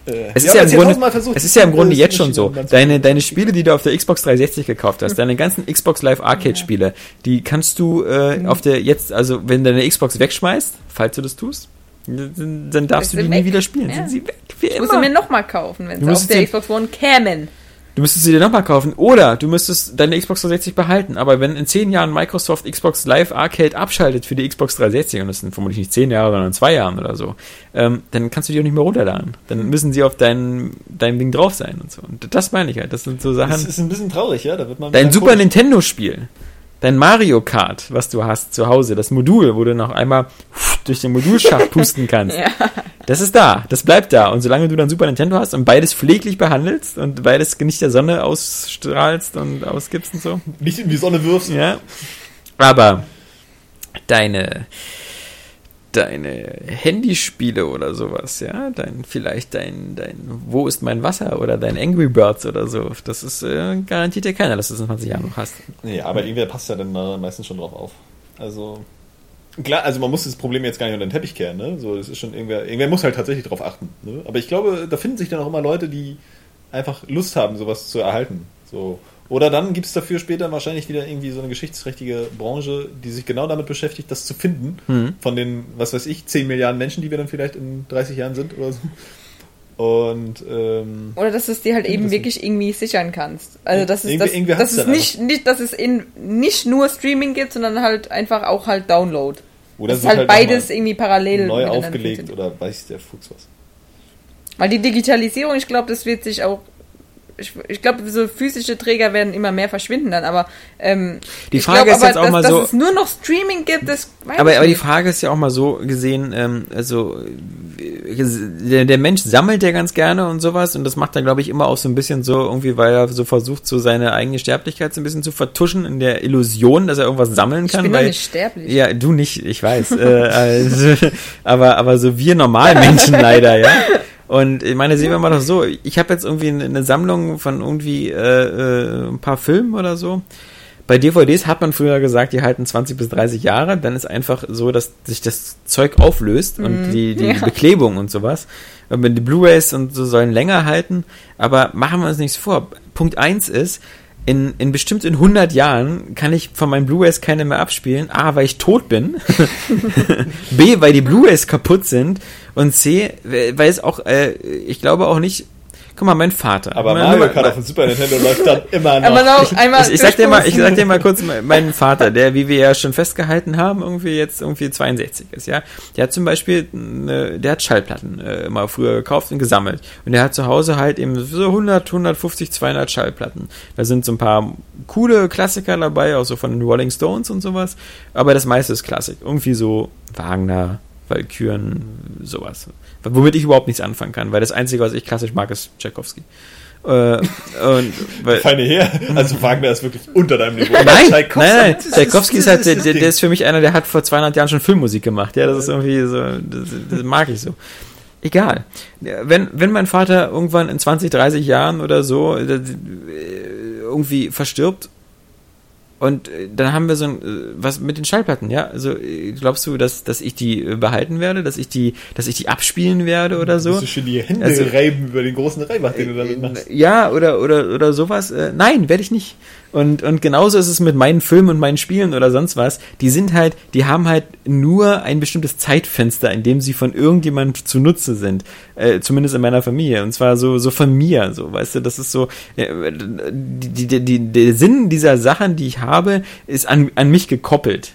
Äh, Es ist ja, im jetzt Grunde, versucht, es ist ja im Grunde jetzt schon so. Deine, deine Spiele, die du auf der Xbox 360 gekauft hast, deine ganzen Xbox Live Arcade Spiele, die kannst du äh, auf der jetzt, also wenn du deine Xbox wegschmeißt, falls du das tust, dann, dann darfst Ist du die sie nie weg. wieder spielen. Ja. Sind sie weg. Wie Ich muss sie mir immer. nochmal kaufen, wenn Du sie auf der Xbox One kämen. Du müsstest sie dir nochmal kaufen. Oder du müsstest deine Xbox 360 behalten. Aber wenn in zehn Jahren Microsoft Xbox Live Arcade abschaltet für die Xbox 360, und das sind vermutlich nicht zehn Jahre, sondern zwei Jahren oder so, ähm, dann kannst du die auch nicht mehr runterladen. Dann müssen sie auf dein, deinem Ding drauf sein und so. Und das meine ich halt. Das sind so Sachen. Das ist ein bisschen traurig, ja. Da wird man Dein Super. Nintendo-Spiel, dein Mario Kart, was du hast zu Hause, das Modul, wo du noch einmal durch den Modulschacht pusten kannst, Ja. das ist da, das bleibt da. Und solange du dann Super Nintendo hast und beides pfleglich behandelst und beides nicht der Sonne ausstrahlst und ausgibst und so, nicht in die Sonne wirfst. ja. Aber deine deine Handyspiele oder sowas, ja, dein vielleicht dein dein Wo ist mein Wasser oder dein Angry Birds oder so, das ist äh, garantiert dir keiner, dass du das in 20 Jahren noch hast. Nee, aber irgendwer passt ja dann da meistens schon drauf auf. Also, klar, also man muss das Problem jetzt gar nicht unter den Teppich kehren, ne? So, das ist schon irgendwer, irgendwer muss halt tatsächlich drauf achten, ne? Aber ich glaube, da finden sich dann auch immer Leute, die einfach Lust haben, sowas zu erhalten. So. Oder dann gibt es dafür später wahrscheinlich wieder irgendwie so eine geschichtsträchtige Branche, die sich genau damit beschäftigt, das zu finden. Mhm. Von den, was weiß ich, 10 Milliarden Menschen, die wir dann vielleicht in 30 Jahren sind oder so. Und ähm, Oder dass du es dir halt eben wirklich irgendwie sichern kannst. Also dass es, Irgendwie- dass, irgendwie dass es dann nicht, nicht, dass es in, nicht nur Streaming gibt, sondern halt einfach auch halt Download. oder dass es halt wird beides irgendwie parallel neu aufgelegt oder weiß der Fuchs was. Weil die Digitalisierung, ich glaube, das wird sich auch. Ich, ich glaube, so physische Träger werden immer mehr verschwinden dann, aber ähm, Die ich Frage glaub ist jetzt auch dass, mal dass so- es nur noch Streaming gibt, das weiß Aber, ich aber die. Frage ist ja auch mal so gesehen, ähm, also der, der Mensch sammelt ja ganz gerne und sowas und das macht er, glaube ich, immer auch so ein bisschen so, irgendwie, weil er so versucht, so seine eigene Sterblichkeit so ein bisschen zu vertuschen in der Illusion, dass er irgendwas sammeln ich kann. bin doch weil, nicht sterblich. Ja, du nicht, ich weiß. äh, also, aber, aber so wir Normalmenschen leider, ja. Und ich meine, sehen wir mal doch so, ich habe jetzt irgendwie eine, eine Sammlung von irgendwie äh, äh, ein paar Filmen oder so. Bei DVDs hat man früher gesagt, die halten 20 bis 30 Jahre. Dann ist einfach so, dass sich das Zeug auflöst und die, die ja. Beklebung und sowas. Und die Blu-rays und so sollen länger halten. Aber machen wir uns nichts vor. Punkt eins ist, in, in bestimmt in 100 Jahren kann ich von meinen Blu-rays keine mehr abspielen. A, weil ich tot bin. B, weil die Blu-rays kaputt sind. Und C, weil es auch, äh, ich glaube auch nicht, guck mal, mein Vater. Aber Mein- Mario mein- Kart auf dem Super Nintendo läuft dann immer noch. Aber noch einmal. ich, ich sag dir mal, ich sag dir mal kurz, meinen Vater, der, wie wir ja schon festgehalten haben, irgendwie jetzt irgendwie 62 ist, ja. Der hat zum Beispiel, eine, der hat Schallplatten äh, immer früher gekauft und gesammelt. Und der hat zu Hause halt eben so 100, 150, 200 Schallplatten. Da sind so ein paar coole Klassiker dabei, auch so von den Rolling Stones und sowas. Aber das meiste ist Klassik. Irgendwie so Wagner, Walküren, sowas. Womit ich überhaupt nichts anfangen kann, weil das Einzige, was ich klassisch mag, ist Tchaikovsky. Äh, und, weil, Feine her. Also Wagner ist wirklich unter deinem Niveau. Nein, nein, nein. Tchaikovsky ist halt, der, der ist für mich einer, der hat vor 200 Jahren schon Filmmusik gemacht. Ja, das ist irgendwie so, das, das mag ich so. Egal. Wenn, wenn mein Vater irgendwann in 20, 30 Jahren oder so äh, irgendwie verstirbt und äh, dann haben wir so ein, äh, was mit den Schallplatten, ja? Also äh, glaubst du, dass, dass ich die behalten werde, dass ich die, dass ich die abspielen werde oder so? Musst du schon die Hände Also- reiben über den großen Reibach, den du damit machst. Ja, oder, oder, oder sowas. Nein, werde ich nicht. Und, und genauso ist es mit meinen Filmen und meinen Spielen oder sonst was. Die sind halt, die haben halt nur ein bestimmtes Zeitfenster, in dem sie von irgendjemand zunutze sind. Äh, zumindest in meiner Familie. Und zwar so, so von mir, so, weißt du, das ist so, äh, die, die, die, der Sinn dieser Sachen, die ich habe, ist an, an mich gekoppelt.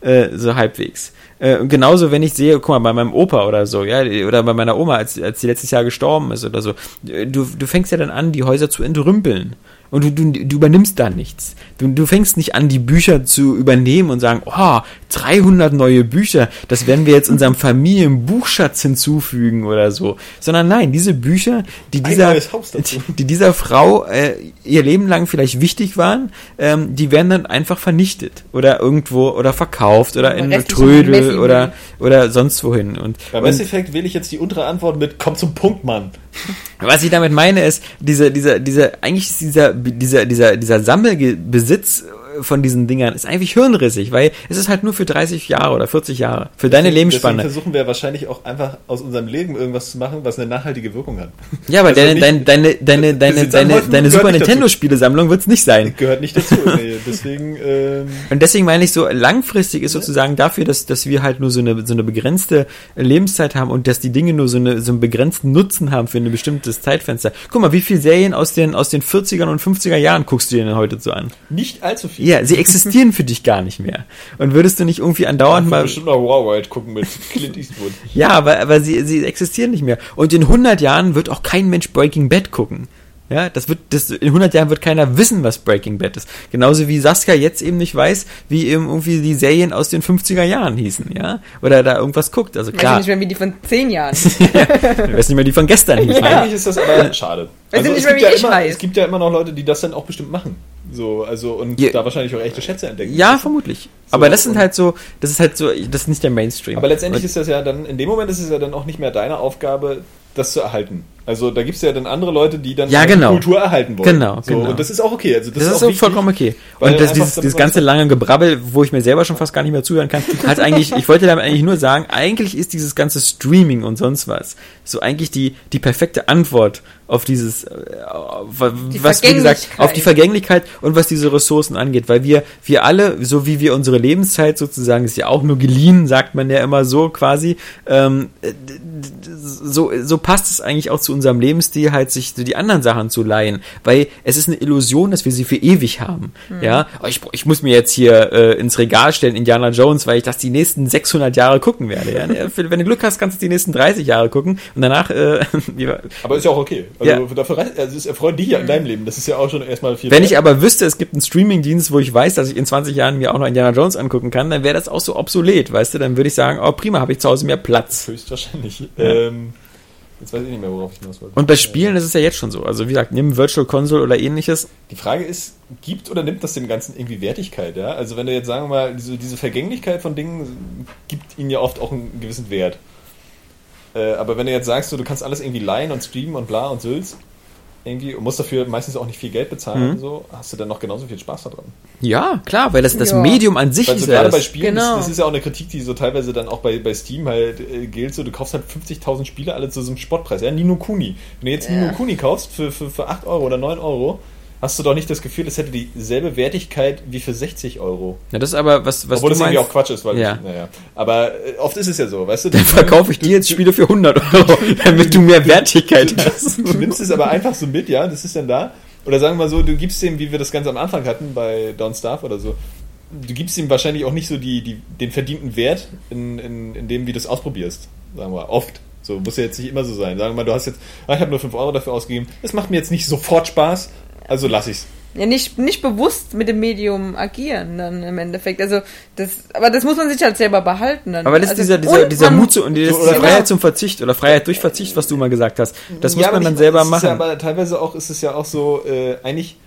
Äh, so halbwegs. Äh, genauso, wenn ich sehe, guck mal, bei meinem Opa oder so, ja, oder bei meiner Oma, als, als die letztes Jahr gestorben ist oder so, äh, du, du fängst ja dann an, die Häuser zu entrümpeln. Und du, du, du übernimmst da nichts. Du, du fängst nicht an, die Bücher zu übernehmen und sagen, oh, 300 neue Bücher, das werden wir jetzt unserem Familienbuchschatz hinzufügen oder so. Sondern nein, diese Bücher, die dieser, die dieser Frau äh, ihr Leben lang vielleicht wichtig waren, ähm, die werden dann einfach vernichtet oder irgendwo oder verkauft oder in Restlichen Trödel oder oder sonst wohin. Und, Bei Mass Effect wähle ich jetzt die untere Antwort mit Komm zum Punkt, Mann. Was ich damit meine ist, dieser, dieser, dieser, eigentlich ist dieser, dieser, dieser, dieser Sammelbesitz von diesen Dingern ist eigentlich hirnrissig, weil es ist halt nur für 30 Jahre oder 40 Jahre. Für deine Deswegen Lebensspanne. versuchen wir wahrscheinlich auch einfach aus unserem Leben irgendwas zu machen, was eine nachhaltige Wirkung hat. Ja, aber Also deine, deine, deine, deine, deine, deine, deine Super. Nintendo-Spielesammlung wird's nicht sein. Gehört nicht dazu. nee, deswegen, ähm, Und deswegen meine ich so, langfristig ist sozusagen dafür, dass, dass wir halt nur so eine, so eine begrenzte Lebenszeit haben und dass die Dinge nur so, eine, so einen begrenzten Nutzen haben für ein bestimmtes Zeitfenster. Guck mal, wie viele Serien aus den, aus den 40er und 50er Jahren guckst du dir denn heute so an? nicht allzu viel. Ja, sie existieren für dich gar nicht mehr. Und würdest du nicht irgendwie andauernd mal mal... bestimmt noch Warwild gucken mit Clint Eastwood. Ja, aber, aber sie, sie existieren nicht mehr. Und in 100 Jahren wird auch kein Mensch Breaking Bad gucken. Ja, das wird, das, in 100 Jahren wird keiner wissen, was Breaking Bad ist. Genauso wie Saskia jetzt eben nicht weiß, wie eben irgendwie die Serien aus den 50er Jahren hießen, ja? Oder da irgendwas guckt. Also Weiß ich klar, nicht mehr, wie die von zehn Jahren. ich weiß nicht mehr, die von gestern hießen. Ja. Eigentlich ist das aber schade. Weiß ich nicht es, mehr, gibt wie ja ich immer, weiß. es gibt ja immer noch Leute, die das dann auch bestimmt machen. So, also und Ja. da wahrscheinlich auch echte Schätze entdecken. ja, vermutlich. Aber das sind halt so, das ist halt so, das ist nicht der Mainstream. Aber letztendlich Und- ist das ja dann, in dem Moment ist es ja dann auch nicht mehr deine Aufgabe, das zu erhalten. Also da gibt es ja dann andere Leute, die dann Ja, die genau. Kultur erhalten wollen. Genau, so, genau. Und das ist auch okay. Also das, Das ist auch wichtig, vollkommen okay. Und das, dieses, dieses ganze lange Gebrabbel, wo ich mir selber schon fast gar nicht mehr zuhören kann, hat eigentlich, ich wollte damit eigentlich nur sagen, eigentlich ist dieses ganze Streaming und sonst was so eigentlich die, die perfekte Antwort auf dieses, äh, was, Die was wie gesagt, auf die Vergänglichkeit und was diese Ressourcen angeht, weil wir, wir alle, so wie wir unsere Lebenszeit sozusagen, ist ja auch nur geliehen, sagt man ja immer so quasi, ähm, d- so, so passt es eigentlich auch zu unserem Lebensstil, halt sich die anderen Sachen zu leihen, weil es ist eine Illusion, dass wir sie für ewig haben, ja, Oh, ich, ich muss mir jetzt hier äh, ins Regal stellen, Indiana Jones, weil ich das die nächsten 600 Jahre gucken werde, ja, wenn du Glück hast, kannst du die nächsten 30 Jahre gucken und danach, äh, Aber ist ja auch okay. Also Ja. dafür also es erfreut dich ja in deinem Leben. Das ist ja auch schon erstmal viel. Wenn wert. ich aber wüsste, es gibt einen Streamingdienst, wo ich weiß, dass ich in 20 Jahren mir auch noch Indiana Jones angucken kann, dann wäre das auch so obsolet, weißt du? Dann würde ich sagen, oh prima, habe ich zu Hause mehr Platz. Höchstwahrscheinlich. Ähm, jetzt weiß ich nicht mehr, worauf ich hinaus wollte. Und bei Spielen ist es ja jetzt schon so. Also wie gesagt, nimm Virtual Console oder ähnliches. Die Frage ist, gibt oder nimmt das dem Ganzen irgendwie Wertigkeit? Ja? Also wenn du jetzt sagen wir mal, diese, diese Vergänglichkeit von Dingen gibt ihnen ja oft auch einen gewissen Wert. Äh, aber wenn du jetzt sagst, so, du kannst alles irgendwie leihen und streamen und bla und sülz, irgendwie und musst dafür meistens auch nicht viel Geld bezahlen Mhm. und so, hast du dann noch genauso viel Spaß daran. Ja, klar, weil das, das Ja. Medium an sich Also ist ja gerade bei das. Spielen, Genau. das, das ist ja auch eine Kritik, die so teilweise dann auch bei, bei Steam halt äh, gilt. So, du kaufst halt 50.000 Spiele alle zu so einem Spottpreis. Ja, Nino Kuni. Wenn du jetzt Ja. Nino Kuni kaufst für, für, für 8 Euro oder 9 Euro, hast du doch nicht das Gefühl, es hätte dieselbe Wertigkeit wie für 60 Euro. Ja, das ist aber, was, was Obwohl du das irgendwie meinst, auch Quatsch ist, weil Ja. ich, naja. Aber äh, oft ist es ja so, weißt du? dann verkaufe ich dir jetzt Spiele für 100 Euro, damit du mehr Wertigkeit hast. Du nimmst es aber einfach so mit, ja, das ist dann da. Oder sagen wir mal so, du gibst dem, wie wir das ganz am Anfang hatten bei Don't Starve oder so, du gibst ihm wahrscheinlich auch nicht so die, die, den verdienten Wert in, in, in dem, wie du es ausprobierst. Sagen wir, oft. So muss ja jetzt nicht immer so sein. Sagen wir mal, du hast jetzt, ah, ich habe nur 5 Euro dafür ausgegeben, das macht mir jetzt nicht sofort Spaß, also lass ich's. Ja, nicht, nicht bewusst mit dem Medium agieren dann im Endeffekt. Also das, aber das muss man sich halt selber behalten. Dann. Aber das ist also, dieser, dieser, und dieser man- Mut zu, und diese So, oder- Freiheit zum Verzicht oder Freiheit durch Verzicht, was du mal gesagt hast. Das muss Ja, aber man dann selber Ist machen. ja, aber teilweise auch ist es ja auch so, äh, eigentlich,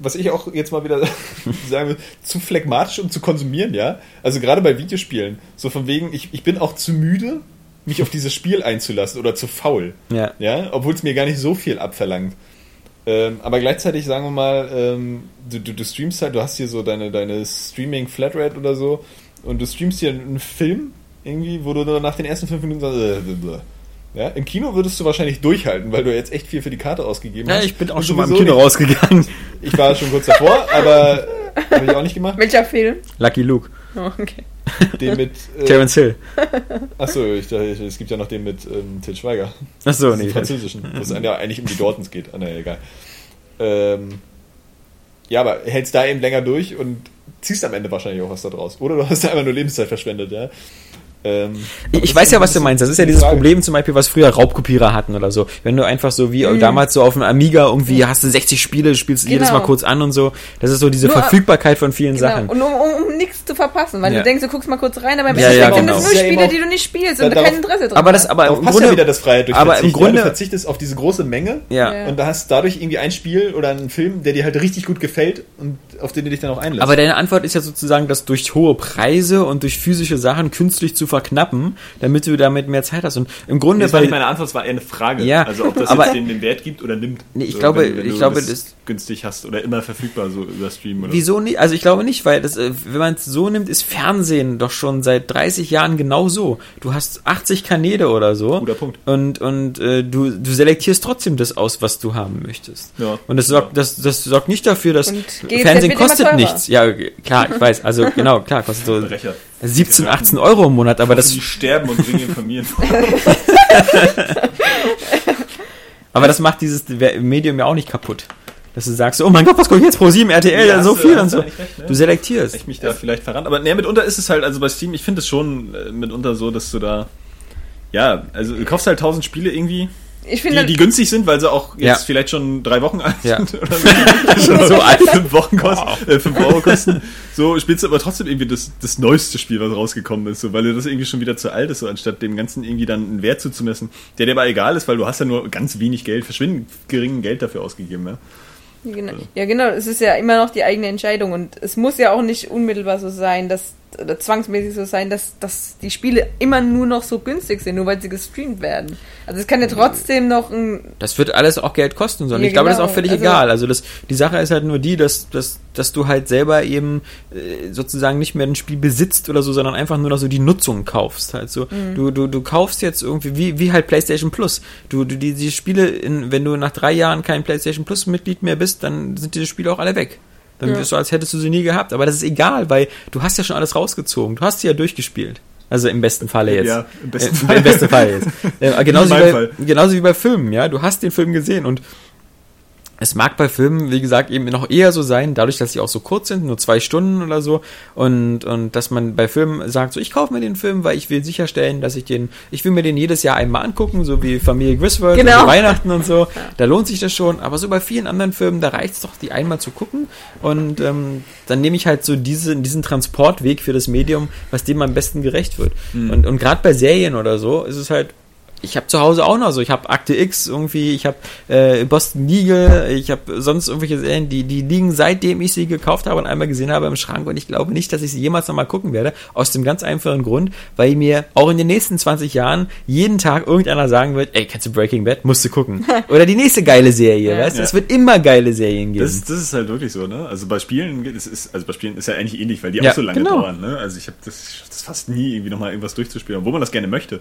was ich auch jetzt mal wieder sagen will, zu phlegmatisch, um zu konsumieren, ja. Also gerade bei Videospielen, so von wegen, ich, ich bin auch zu müde, mich auf dieses Spiel einzulassen oder zu faul. Ja. Ja, obwohl es mir gar nicht so viel abverlangt. Ähm, aber gleichzeitig, sagen wir mal, ähm, du, du, du streamst halt, du hast hier so deine, deine Streaming-Flatrate oder so und du streamst hier einen Film irgendwie, wo du nur nach den ersten fünf Minuten sagst, äh, blah. ja, im Kino würdest du wahrscheinlich durchhalten, weil du jetzt echt viel für die Karte ausgegeben Ja, hast. ich bin auch schon mal im Kino nicht- rausgegangen. Ich war schon kurz davor, aber habe ich auch nicht gemacht. Welcher Film? Lucky Luke. Oh, okay. Den mit, äh, Terence Hill. achso, ich dachte, es gibt ja noch den mit ähm, Til Schweiger. Achso, Den nee. französischen, wo es ja eigentlich um die Dortons geht. Ah, naja, egal. Ähm, ja, aber hältst da eben länger durch und ziehst am Ende wahrscheinlich auch was da draus. Oder du hast da einfach nur Lebenszeit verschwendet, ja. Ähm, Ich, weiß ja, was du meinst. Das ist ja die dieses Frage. Problem zum Beispiel, was früher Raubkopierer hatten oder so. Wenn du einfach so wie damals so auf dem Amiga irgendwie hast du 60 Spiele, spielst jedes Genau. Mal kurz an und so. Das ist so diese Nur- Verfügbarkeit von vielen Genau. Sachen. Und um, um, um nichts zu verpassen, weil Ja. du denkst, du guckst mal kurz rein, aber im Ja, Endeffekt ja, sind genau. das Das nur Spiele, die du nicht spielst Da- und du darauf- kein Interesse dran Aber das, aber im Grunde, ja wieder das Freiheit durch aber Verzicht. im Grunde- ja, du verzichtest auf diese große Menge ja. Ja. und da hast dadurch irgendwie ein Spiel oder einen Film, der dir halt richtig gut gefällt und auf den du dich dann auch einlässt. Aber deine Antwort ist ja sozusagen, das durch hohe Preise und durch physische Sachen künstlich zu verknappen, damit du damit mehr Zeit hast. Und im Grunde, Das war weil, nicht meine Antwort, es war eher eine Frage. Ja, also ob das aber- jetzt den, den Wert gibt oder nimmt. Nee, ich glaube- wenn, wenn ich du glaube, das, das- günstig hast oder immer verfügbar so über Stream oder wieso nicht? Also ich glaube nicht, weil das, äh, wenn man es so nimmt, ist Fernsehen doch schon seit 30 Jahren genau so. Du hast 80 Kanäle oder so. Guter Punkt. Und, und äh, du, du selektierst trotzdem das aus, was du haben möchtest. Ja. Und das sorgt, das, das sorgt nicht dafür, dass Und GZ Fernsehen kostet nichts. Ja, klar, ich weiß. Also genau, klar, kostet so Brecher. 17, 18 Euro im Monat, aber das die sterben und bringen ihre Familien vor. Aber das macht dieses Medium ja auch nicht kaputt. Dass du sagst, oh mein Gott, was gucke ich jetzt pro 7 RTL, Ja, so viel und so. recht, ne? Du selektierst. ich mich da vielleicht verrannt. Aber ne, mitunter ist es halt, also bei Steam, ich finde es schon äh, mitunter so, dass du da, ja, also du kaufst halt tausend Spiele irgendwie, Ich die, finde, die günstig sind, weil sie auch jetzt Ja. vielleicht schon drei Wochen alt Ja. sind oder so. schon so alt, fünf Wochen kosten, äh, fünf Euro kosten. So spielst du aber trotzdem irgendwie das, das neueste Spiel, was rausgekommen ist, so, weil dir das irgendwie schon wieder zu alt ist, so anstatt dem Ganzen irgendwie dann einen Wert zuzumessen, der dir aber egal ist, weil du hast ja nur ganz wenig Geld, verschwindend geringen Geld dafür ausgegeben, ja. Genau. Ja, genau. Es ist ja immer noch die eigene Entscheidung und es muss ja auch nicht unmittelbar so sein, dass oder zwangsmäßig so sein, dass, dass die Spiele immer nur noch so günstig sind, nur weil sie gestreamt werden. Also es kann ja trotzdem noch ein. Das wird alles auch Geld kosten, sondern Ja, ich glaube, das ist genau. auch völlig Also- egal. Also das, die Sache ist halt nur die, dass, dass, dass du halt selber eben äh, sozusagen nicht mehr ein Spiel besitzt oder so, sondern einfach nur noch so die Nutzung kaufst. Halt so. Mhm. Du, du, du kaufst jetzt irgendwie, wie, wie halt PlayStation Plus. Du, du die, die Spiele, in, wenn du nach drei Jahren kein PlayStation Plus Mitglied mehr bist, dann sind diese Spiele auch alle weg. Dann Ja. wirst du, als hättest du sie nie gehabt. Aber das ist egal, weil du hast ja schon alles rausgezogen. Du hast sie ja durchgespielt. Also im besten Falle jetzt. Ja, im besten äh, Fall. Im besten Fall jetzt. Äh, genauso, wie bei, Fall. genauso wie bei Filmen, ja. Du hast den Film gesehen und es mag bei Filmen, wie gesagt, eben noch eher so sein, dadurch, dass sie auch so kurz sind, nur zwei Stunden oder so, und, und dass man bei Filmen sagt, so, ich kaufe mir den Film, weil ich will sicherstellen, dass ich den, ich will mir den jedes Jahr einmal angucken, so wie Familie Griswold, Genau. und Weihnachten und so, da lohnt sich das schon, aber so bei vielen anderen Filmen, da reicht es doch, die einmal zu gucken, und ähm, dann nehme ich halt so diese, diesen Transportweg für das Medium, was dem am besten gerecht wird. Und, und gerade bei Serien oder so, ist es halt, ich habe zu Hause auch noch so, ich habe Akte X irgendwie, ich habe äh, Boston Legal, ich habe sonst irgendwelche Serien, die, die liegen seitdem ich sie gekauft habe und einmal gesehen habe im Schrank und ich glaube nicht, dass ich sie jemals nochmal gucken werde, aus dem ganz einfachen Grund, weil mir auch in den nächsten 20 Jahren jeden Tag irgendeiner sagen wird, ey, kennst du Breaking Bad? Musst du gucken. Oder die nächste geile Serie, Ja. weißt du? Ja. Es wird immer geile Serien geben. Das, das ist halt wirklich so, ne? Also bei Spielen, geht- es ist, also bei Spielen ist ja eigentlich ähnlich, weil die Ja, auch so lange genau. dauern, ne? Also ich habe das, ich das fast nie irgendwie nochmal irgendwas durchzuspielen, obwohl man das gerne möchte.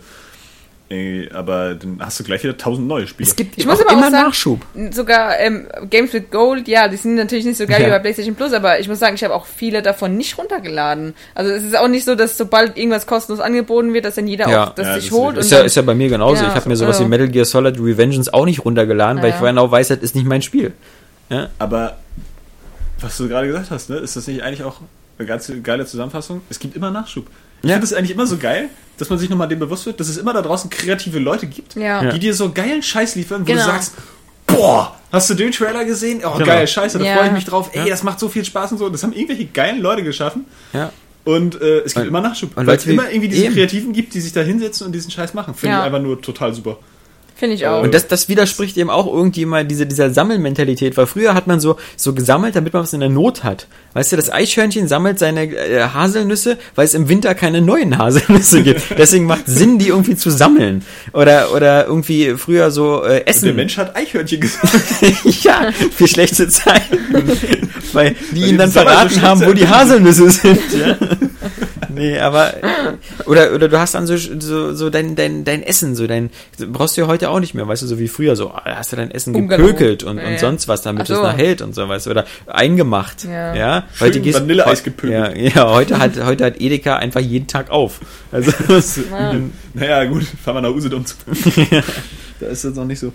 Aber dann hast du gleich wieder tausend neue Spiele. es gibt Ich muss aber immer auch sagen, Nachschub. Sogar ähm, Games with Gold, ja, die sind natürlich nicht so geil Ja. wie bei PlayStation Plus, aber ich muss sagen, ich habe auch viele davon nicht runtergeladen. Also es ist auch nicht so, dass sobald irgendwas kostenlos angeboten wird, dass dann jeder Ja. auch das Ja, sich das holt. Ist und ja, dann- ist ja bei mir genauso. Ja, ich habe mir sowas ja. wie Metal Gear Solid Revengeance auch nicht runtergeladen, weil ich genau weiß, das ist nicht mein Spiel. Ja? Aber was du gerade gesagt hast, ne? Ist das nicht eigentlich auch eine ganz geile Zusammenfassung? Es gibt immer Nachschub. Ich Ja. finde es eigentlich immer so geil, dass man sich nochmal dem bewusst wird, dass es immer da draußen kreative Leute gibt, Ja. die dir so geilen Scheiß liefern, wo Genau. du sagst, boah, hast du den Trailer gesehen? Oh, Genau. geil, scheiße, da Ja. freue ich mich drauf. Ey, Ja. das macht so viel Spaß und so. Das haben irgendwelche geilen Leute geschaffen. Ja. Und äh, es gibt Und- immer Nachschub. und Weil es immer irgendwie diese eben. Kreativen gibt, die sich da hinsetzen und diesen Scheiß machen. Finde Ja. ich einfach nur total super. Finde ich auch. Und das, das widerspricht eben auch irgendwie immer diese, dieser Sammelmentalität, weil früher hat man so, so gesammelt, damit man was in der Not hat. Weißt du, das Eichhörnchen sammelt seine äh, Haselnüsse, weil es im Winter keine neuen Haselnüsse gibt. Deswegen macht Sinn, die irgendwie zu sammeln. Oder, oder irgendwie früher so äh, Und Essen. der Mensch hat Eichhörnchen gesagt. ja, für schlechte Zeiten. weil die Weil ihm dann so verraten haben, wo die Haselnüsse sind. Ja. Nee, aber oder oder du hast dann so so, so dein, dein dein Essen, so dein brauchst du ja heute auch nicht mehr, weißt du, so wie früher so, ah, hast du dein Essen gepökelt und, Ja, und sonst was, damit so. es noch hält und so weißt du, oder eingemacht. Ja. Ja, Schön Vanilleeis gepökelt. Ja, ja, heute hat heute hat Edeka einfach jeden Tag auf. Also naja, gut, fahren wir nach Usedom zu. da ist das noch nicht so.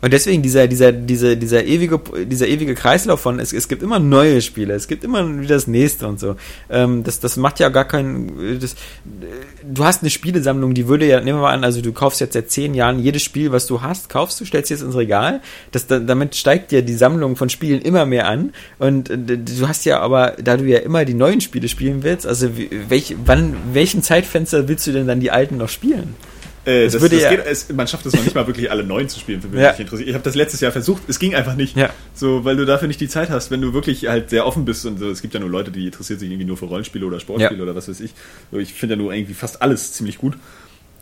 Und deswegen dieser, dieser, dieser, dieser ewige, dieser ewige Kreislauf von, es, es gibt immer neue Spiele, es gibt immer wieder das nächste und so. Ähm, das, das macht ja gar keinen, das, du hast eine Spielesammlung, die würde ja, nehmen wir mal an, also du kaufst jetzt seit zehn Jahren jedes Spiel, was du hast, kaufst du, stellst jetzt ins Regal. Das, da, damit steigt ja die Sammlung von Spielen immer mehr an. Und äh, du hast ja aber, da du ja immer die neuen Spiele spielen willst, also welch, wann, welchen Zeitfenster willst du denn dann die alten noch spielen? Äh, Das das, würde das ja- geht, es, man schafft es noch nicht mal wirklich alle neun zu spielen, für mich Ja. interessiert. Ich habe das letztes Jahr versucht, es ging einfach nicht. Ja. So, weil du dafür nicht die Zeit hast, wenn du wirklich halt sehr offen bist und so, es gibt ja nur Leute, die interessieren sich irgendwie nur für Rollenspiele oder Sportspiele Ja. oder was weiß ich. So, ich finde ja nur irgendwie fast alles ziemlich gut.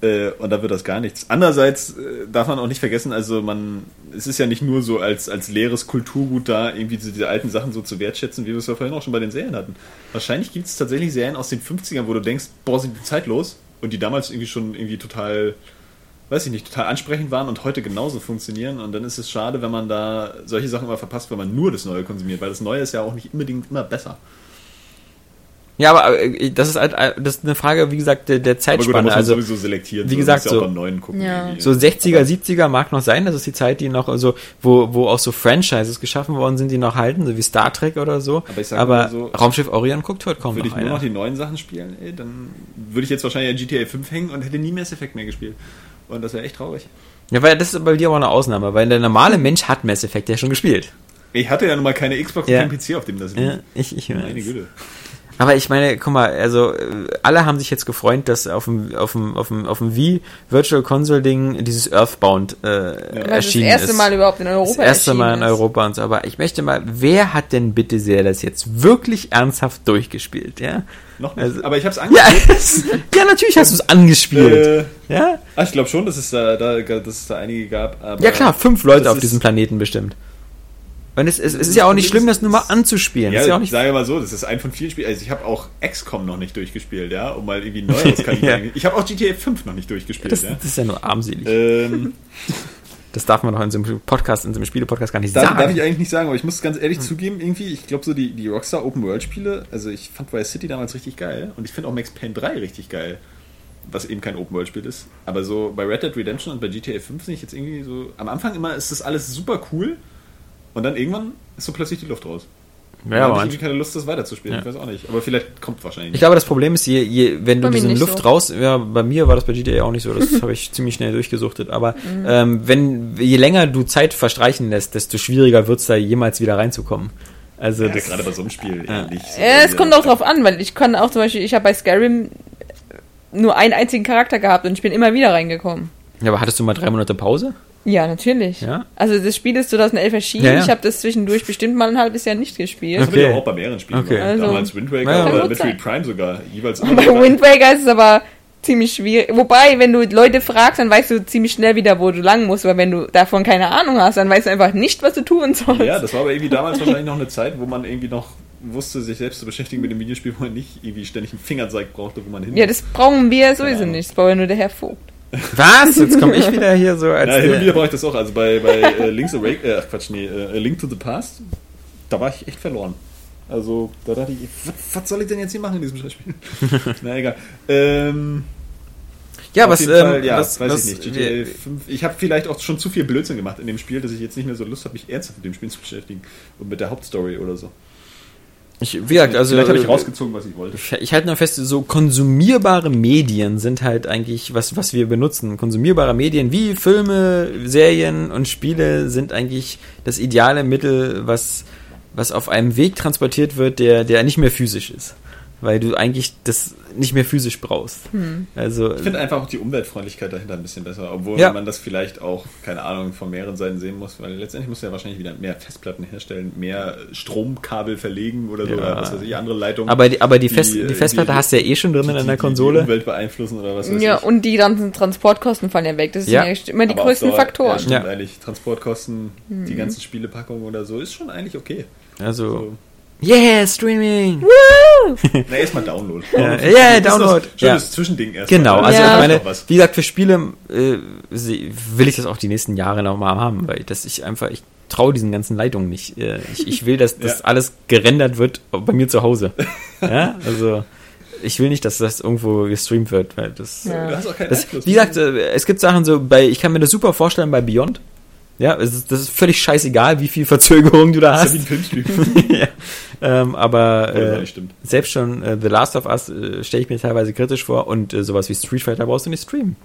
Äh, und da wird das gar nichts. Andererseits äh, darf man auch nicht vergessen, also man, es ist ja nicht nur so als, als leeres Kulturgut da, irgendwie diese, diese alten Sachen so zu wertschätzen, wie wir es ja vorhin auch schon bei den Serien hatten. Wahrscheinlich gibt es tatsächlich Serien aus den 50ern, wo du denkst, boah, sind die zeitlos und die damals irgendwie schon irgendwie total, weiß ich nicht, total ansprechend waren und heute genauso funktionieren. Und dann ist es schade, wenn man da solche Sachen immer verpasst, weil man nur das Neue konsumiert, weil das Neue ist ja auch nicht unbedingt immer besser. Ja, aber äh, das ist halt, äh, das ist eine Frage, wie gesagt, der, der Aber gut, da Zeitspanne. muss man also sowieso selektieren. wie so, gesagt, so- auch beim Neuen gucken. Ja. So 60er, 70er mag noch sein, das ist die Zeit, die noch so, wo, wo auch so Franchises geschaffen worden sind, die noch halten, so wie Star Trek oder so. Aber ich sag Aber so, Raumschiff Orion guckt heute kaum Würde ich nur einer. noch die neuen Sachen spielen, ey, dann würde ich jetzt wahrscheinlich an GTA 5 hängen und hätte nie Mass Effect mehr gespielt. Und das wäre echt traurig. Ja, weil das ist bei dir aber eine Ausnahme, weil der normale Mensch hat Mass Effect ja schon gespielt. Ich hatte ja nun mal keine Xbox Ja. und keinen PC, auf dem das lief. Ja, ich, ich Meine. Güte. Aber ich meine, guck mal, also äh, alle haben sich jetzt gefreut, dass auf dem, auf dem, auf dem, auf dem Wii Virtual Console Ding dieses Earthbound äh, das erschienen erste ist. Mal überhaupt in Europa das erste Mal in ist. Europa und so. Aber ich möchte mal, wer hat denn bitte sehr das jetzt wirklich ernsthaft durchgespielt, ja? Noch nicht. Also- aber ich habe es Ja, angespielt. es- ja, natürlich hast du es angespielt. Äh, ja? ah, ich glaube schon, dass es da, da, dass es da einige gab. Aber ja klar, fünf Leute das auf diesem Planeten bestimmt. Und es, es, es ist ja auch nicht schlimm, das nur mal anzuspielen. Ja, ja nicht sage mal so, das ist ein von vielen Spielen. Also ich habe auch XCOM noch nicht durchgespielt, ja, um mal irgendwie neues kann ich Ja. Ich habe auch GTA 5 noch nicht durchgespielt, das, ja. das ist ja nur armselig. Ähm, Das darf man doch in so einem Podcast, in so einem Spiele-Podcast gar nicht darf, sagen. darf ich eigentlich nicht sagen, aber ich muss ganz ehrlich zugeben, irgendwie, ich glaube so die, die Rockstar Open World Spiele, also ich fand Vice City damals richtig geil und ich finde auch Max Payne 3 richtig geil, was eben kein Open World Spiel ist. Aber so bei Red Dead Redemption und bei GTA 5 finde ich jetzt irgendwie so, am Anfang immer ist das alles super cool und dann irgendwann ist so plötzlich die Luft raus. ja, aber habe ich irgendwie keine Lust, das weiterzuspielen. Ja. Ich weiß auch nicht. Aber vielleicht kommt wahrscheinlich Ich nicht. glaube, das Problem ist, je, je, wenn du Bei mir diese Luft so. raus, ja, bei mir war das bei GTA auch nicht so, das habe ich ziemlich schnell durchgesuchtet, aber ähm, wenn, je länger du Zeit verstreichen lässt, desto schwieriger wird's da jemals wieder reinzukommen. Also, Ja, das, gerade bei so einem Spiel Ja. nicht. so. Ja, es kommt auch drauf an, weil ich kann auch zum Beispiel, ich habe bei Skyrim nur einen einzigen Charakter gehabt und ich bin immer wieder reingekommen. ja, aber hattest du mal drei Monate Pause? Ja, natürlich. Ja? Also das Spiel ist 2011 erschienen. Ja, ja. Ich habe das zwischendurch bestimmt mal ein halbes Jahr nicht gespielt. Das Okay. habe ich auch bei mehreren Spielen Okay. Also- Damals Wind Waker Ja, oder Metroid. Prime sogar. Jeweils Bei. Wind Waker ist es aber ziemlich schwierig. Wobei, wenn du Leute fragst, dann weißt du ziemlich schnell wieder, wo du lang musst. Aber wenn du davon keine Ahnung hast, dann weißt du einfach nicht, was du tun sollst. Ja, das war aber irgendwie damals wahrscheinlich noch eine Zeit, wo man irgendwie noch wusste, sich selbst zu beschäftigen mit dem Videospiel, wo man nicht irgendwie ständig einen Fingerzeig brauchte, wo man hin Ja, das brauchen wir sowieso nicht. Das braucht ja nur der Herr Vogt. Was? Jetzt komme ich wieder hier so als Ja, hin und wieder der, brauche ich das auch. Also bei, bei äh, Link's Awake, äh, Quatsch, nee, äh, Link to the Past, da war ich echt verloren. Also, da dachte ich, was, was soll ich denn jetzt hier machen in diesem Spiel? Na egal. Ähm, Ja, was, ähm, Fall, ja, was, weiß was, ich nicht. GTA 5, ich habe vielleicht auch schon zu viel Blödsinn gemacht in dem Spiel, dass ich jetzt nicht mehr so Lust habe, mich ernsthaft mit dem Spiel zu beschäftigen und mit der Hauptstory oder so. Ich, wie gesagt, also, vielleicht habe ich rausgezogen, was ich wollte. Ich, ich halte nur fest, so konsumierbare Medien sind halt eigentlich was, was wir benutzen. Konsumierbare Medien wie Filme, Serien und Spiele sind eigentlich das ideale Mittel, was, was auf einem Weg transportiert wird, der, der nicht mehr physisch ist. Weil du eigentlich das nicht mehr physisch brauchst. Also, Ich finde einfach auch die Umweltfreundlichkeit dahinter ein bisschen besser, obwohl Ja. man das vielleicht auch, keine Ahnung, von mehreren Seiten sehen muss, weil letztendlich muss ja wahrscheinlich wieder mehr Festplatten herstellen, mehr Stromkabel verlegen oder so, Ja. oder was weiß ich, andere Leitungen. aber die, aber die, die, Fest, äh, die Festplatte die- hast du ja eh schon drin die, in die, der die Konsole. Die Umwelt beeinflussen oder was weiß Ja, ich. und die ganzen Transportkosten fallen ja weg. Das sind Ja. immer die Aber größten Dauer- Faktoren. Ja, stimmt Ja. eigentlich. Transportkosten, die Mhm. ganzen Spielepackungen oder so, ist schon eigentlich okay. Also, So. Yeah, Streaming! Na, erstmal Download. Ja, das Download. Schönes Ja. Zwischending erst. Genau, also Ja. ich meine, wie gesagt, für Spiele äh, will ich das auch die nächsten Jahre noch mal haben, weil das ich einfach, ich traue diesen ganzen Leitungen nicht. Äh, Ich, ich will, dass das Ja. alles gerendert wird bei mir zu Hause. Ja, also ich will nicht, dass das irgendwo gestreamt wird, weil das, Ja. Du hast auch keinen das Einfluss. wie gesagt, äh, es gibt Sachen so bei, ich kann mir das super vorstellen bei Beyond. Ja, ist, das ist völlig scheißegal, wie viel Verzögerung du da das hast. ist ja wie ein Filmstream. ja. ähm, aber äh, stimmt. selbst schon äh, The Last of Us äh, stelle ich mir teilweise kritisch vor und äh, sowas wie Street Fighter brauchst du nicht streamen.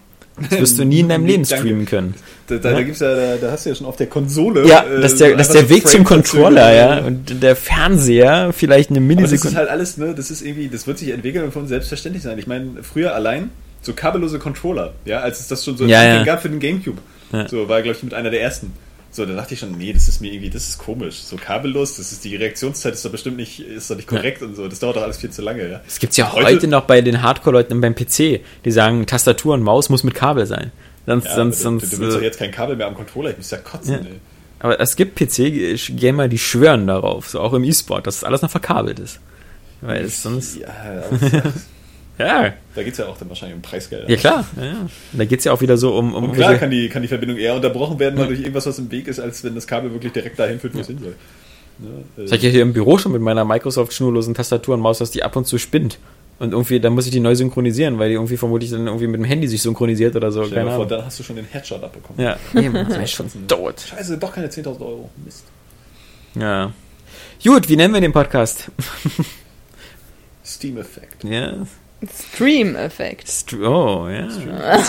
Das wirst du nie in deinem Leben streamen können. Da, da, Ja. da, gibt's ja, da, da hast du ja schon auf der Konsole. Ja, äh, das ist der, das ist der Weg zum. Controller, ja. Und der Fernseher vielleicht eine Aber das ist Millisekunde. halt alles, ne, das ist irgendwie, das wird sich entwickeln und von selbstverständlich sein. Ich meine, früher allein so kabellose Controller, ja, als es das schon so Ja, ja. gab für den Gamecube. Ja. So, war, glaube ich, mit einer der ersten. So, da dachte ich schon, nee, das ist mir irgendwie, das ist komisch. So kabellos, das ist die Reaktionszeit ist doch bestimmt nicht, ist doch nicht korrekt und so. Das dauert doch alles viel zu lange, ja. Das gibt's ja Heute- heute, noch bei den Hardcore-Leuten beim PC, die sagen, Tastatur und Maus muss mit Kabel sein. Sonst, ja sonst, du, sonst. du willst doch äh, jetzt kein Kabel mehr am Controller, ich muss ja kotzen, Ja. ey. aber es gibt PC-Gamer, die schwören darauf, so auch im E-Sport, dass alles noch verkabelt ist. Weil es sonst. Ja, Ja, da geht's ja auch dann wahrscheinlich um Preisgelder. ja klar. Ja, ja. Da geht's ja auch wieder so um. um Und klar kann die, kann die Verbindung eher unterbrochen werden, mal durch irgendwas, was im Weg ist, als wenn das Kabel wirklich direkt dahin führt, wo es hin soll. Das hatte ich ja hier im Büro schon mit meiner Microsoft schnurlosen Tastatur und Maus, dass die ab und zu spinnt. Und irgendwie, dann muss ich die neu synchronisieren, weil die irgendwie vermutlich dann irgendwie mit dem Handy sich synchronisiert oder so. Stell Keine vor, dann hast du schon den Headshot abbekommen. Ja, eben, das wäre schon tot. Scheiße, doch keine 10.000 Euro. Mist. Ja. Gut, wie nennen wir den Podcast? Steam-Effekt. Ja. Stream-Effekt. Str oh, ja.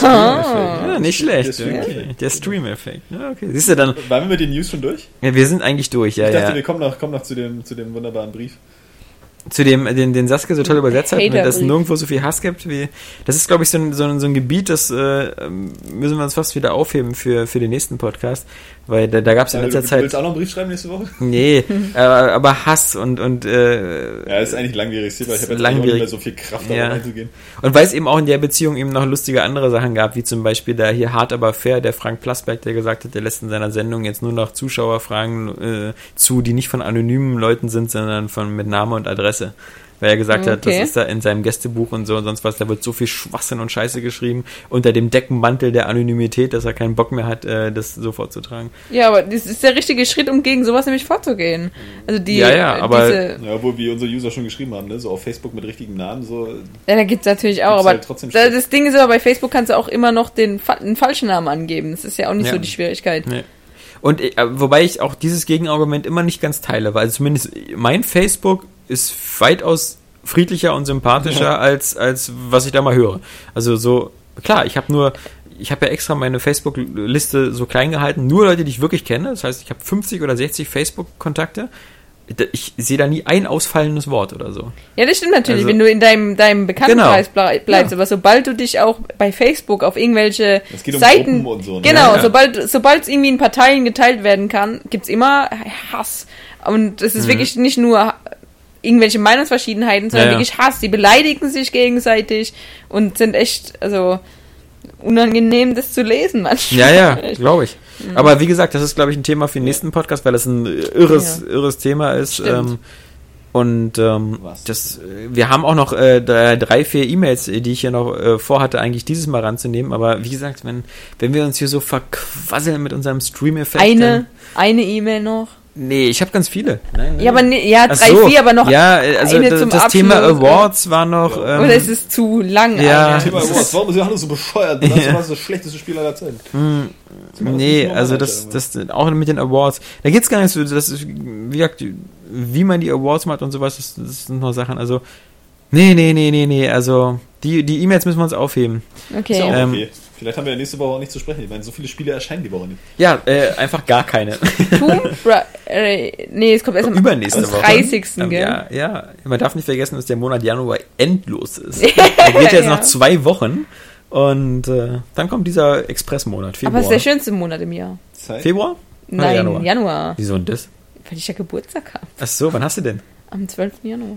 Ah. Ja, nicht schlecht. Der Stream- Okay. Stream-Effekt. Ja, okay. Siehst du dann, Waren wir mit den News schon durch? ja, wir sind eigentlich durch, ja, ich dachte, ja. wir kommen noch, kommen noch zu, dem, zu dem wunderbaren Brief. zu dem, den, den Saskia so toll übersetzt hat, mit, dass es nirgendwo so viel Hass gibt wie. Das ist, glaube ich, so ein, so, ein, so ein Gebiet, das äh, müssen wir uns fast wieder aufheben für, für den nächsten Podcast. Weil da, da gab es in letzter du, du Zeit. willst auch noch einen Brief schreiben nächste Woche? Nee, aber, aber Hass und, und äh, Ja, ist eigentlich langwierig, Thema. Ich habe jetzt nicht mehr so viel Kraft, da Ja. reinzugehen. Und weil es eben auch in der Beziehung eben noch lustige andere Sachen gab, wie zum Beispiel da hier hart aber fair, der Frank Plasberg, der gesagt hat, der lässt in seiner Sendung jetzt nur noch Zuschauerfragen äh, zu, die nicht von anonymen Leuten sind, sondern von mit Name und Adresse. Weil er gesagt hat, das Okay. ist da in seinem Gästebuch und so und sonst was, da wird so viel Schwachsinn und Scheiße geschrieben unter dem Deckenmantel der Anonymität, dass er keinen Bock mehr hat, äh, das so vorzutragen. Ja, aber das ist der richtige Schritt, um gegen sowas nämlich vorzugehen. Also die, Ja, ja, äh, aber- diese, Ja, obwohl wir unsere User schon geschrieben haben, ne? So auf Facebook mit richtigen Namen, so. ja, da gibt's natürlich auch, Gibt's aber halt trotzdem das Ding ist aber, bei Facebook kannst du auch immer noch den, den falschen Namen angeben. Das ist ja auch nicht Ja. so die Schwierigkeit. Nee. Und äh, wobei ich auch dieses Gegenargument immer nicht ganz teile, weil zumindest mein Facebook ist weitaus friedlicher und sympathischer als als was ich da mal höre. Also so klar, ich habe nur ich habe ja extra meine Facebook-Liste so klein gehalten, nur Leute, die ich wirklich kenne. Das heißt, ich habe 50 oder 60 Facebook-Kontakte. Ich sehe da nie ein ausfallendes Wort oder so. Ja, das stimmt natürlich, Also- wenn du in deinem, deinem Bekanntenkreis Genau. blei- bleibst. Ja. Aber sobald du dich auch bei Facebook auf irgendwelche Es geht um Seiten. Gruppen und so, ne? Genau, Ja, ja. sobald sobald es irgendwie in Parteien geteilt werden kann, gibt's immer Hass. Und es ist wirklich nicht nur irgendwelche Meinungsverschiedenheiten, sondern Ja, ja. wirklich Hass. Die beleidigen sich gegenseitig und sind echt, also unangenehm, das zu lesen manchmal. Ja, ja, glaube ich. Aber wie gesagt, das ist, glaube ich, ein Thema für den nächsten Podcast, weil das ein irres, irres Thema ist. Stimmt. Ähm, und ähm, Was? das, äh, wir haben auch noch äh, drei, vier E-Mails, äh, die ich hier noch äh, vorhatte, eigentlich dieses Mal ranzunehmen. Aber wie gesagt, wenn, wenn wir uns hier so verquasseln mit unserem Stream-Effekt. Eine, eine E-Mail noch. Nee, ich habe ganz viele. Nein, nein. Ja, aber ne, ja, drei, so. vier, aber noch Ja, also eine das, zum das Abschluss. Thema Awards war noch. Ähm, Oder ist es zu lang? Ja. eine? Thema Awards, warum ist Johannes so bescheuert? Das Ja. war das schlechteste Spiel aller Zeiten. Nee, nur also das, das auch mit den Awards. Da geht's gar nicht so, das ist, wie gesagt, wie man die Awards macht und sowas, das, das sind nur Sachen, also, nee, nee, nee, nee, nee, also, die, die E-Mails müssen wir uns aufheben. Okay. Ist ja auch Ähm, okay. Vielleicht haben wir ja nächste Woche auch nicht zu sprechen. Ich meine, so viele Spiele erscheinen die Woche nicht. Ja, äh, einfach gar keine. Tomb Ra äh, nee, es kommt erst am Übernächste am Woche. 30. Ähm, gell? Ja, ja, man darf nicht vergessen, dass der Monat Januar endlos ist. Da geht jetzt Ja. noch zwei Wochen und äh, dann kommt dieser Expressmonat, Februar. Aber es ist der schönste Monat im Jahr. Zeit? Februar? Oder Nein, Januar? Januar. Wieso denn das? Weil ich ja Geburtstag habe. Ach so, wann hast du denn? Am 12. Januar.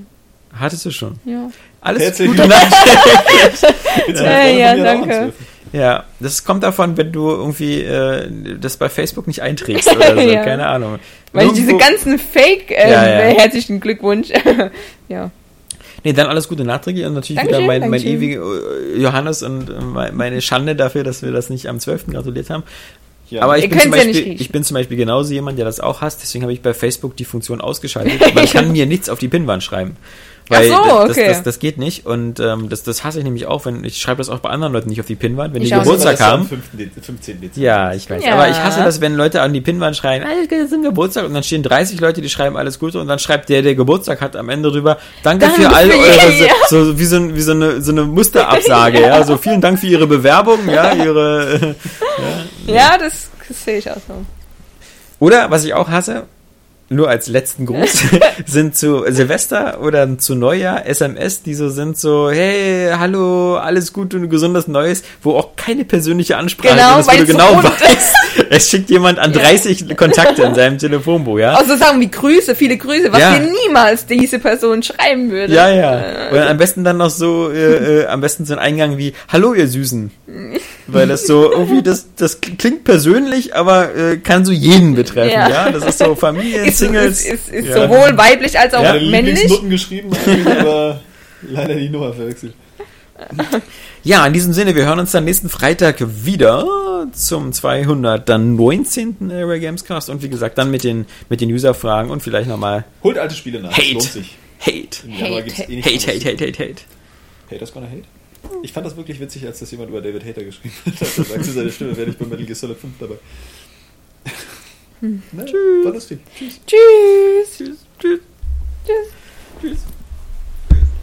Hattest du schon? Ja. Alles Herzlichen Gute. Du Äh, ja, noch danke. Ja, das kommt davon, wenn du irgendwie äh, das bei Facebook nicht einträgst oder so, Ja. keine Ahnung. Weil ich diese ganzen Fake, äh, Ja, ja. herzlichen Glückwunsch. ja. Nee, dann alles Gute nachträglich und natürlich Dankeschön, wieder mein, mein ewiger äh, Johannes und äh, mein- meine Schande dafür, dass wir das nicht am 12. gratuliert haben. Ja. Aber ich Ihr bin, zum ja Beispiel, nicht riechen. ich bin zum Beispiel genauso jemand, der das auch hasst, deswegen habe ich bei Facebook die Funktion ausgeschaltet. Man kann mir nichts auf die Pinnwand schreiben. Weil Ach so, das, okay. das, das, das geht nicht und ähm, das, das hasse ich nämlich auch, wenn ich schreibe das auch bei anderen Leuten nicht auf die Pinnwand, wenn Ich die. Geburtstag haben. ist am 5. Dez- 15. Dezember. Ja, ich weiß. Ja. Aber ich hasse das, wenn Leute an die Pinnwand schreien, alles Gute zum Geburtstag und dann stehen 30 Leute, die schreiben alles Gute und dann schreibt der, der Geburtstag hat, am Ende drüber, danke, Danke für all für- eure, ja. so, wie, so, wie so, eine, so eine Musterabsage, ja, so vielen Dank für Ihre Bewerbung, ja, Ihre, ja, das, das sehe ich auch so. oder, was ich auch hasse, nur als letzten Gruß, sind zu Silvester oder zu Neujahr SMS, die so sind so, hey, hallo, alles Gute und gesundes Neues, wo auch keine persönliche Ansprache Genau, drin ist, wo du genau weißt, es schickt jemand an Ja. 30 Kontakte in seinem Telefonbuch, ja? Also sagen wie Grüße, viele Grüße, was Ja. dir niemals diese Person schreiben würde. Ja, ja. Und am besten dann noch so, äh, äh, am besten so ein Eingang wie, hallo ihr Süßen. Weil das so, irgendwie, das, das klingt persönlich, aber äh, kann so jeden betreffen, ja. Ja. Das ist so Familien, Ist, Singles. ist, ist, ist ja. sowohl weiblich als auch Ja, männlich. Lieblingsnutten geschrieben, aber leider die Nummer verwechselt. Ja, in diesem Sinne, wir hören uns dann nächsten Freitag wieder zum 219. Area Gamescast und wie gesagt, dann mit den, mit den User-Fragen und vielleicht nochmal Holt alte Spiele nach. Hate. Lohnt sich. Hate. Hate, eh hate, Hate, hate, hate, hate, hate. Haters gonna hate? Ich fand das wirklich witzig, als das jemand über David Hater geschrieben hat. Er sagte, seine Stimme wäre nicht bei Metal Gear Solid 5 dabei. Ne, War lustig. Tschüss. Tschüss. Tschüss, tschüss. Tschüss. Tschüss.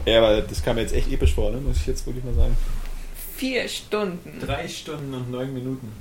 Ja, aber das kam mir jetzt echt episch vor, ne? muss ich jetzt wirklich mal sagen. Vier Stunden. Drei Stunden und neun Minuten.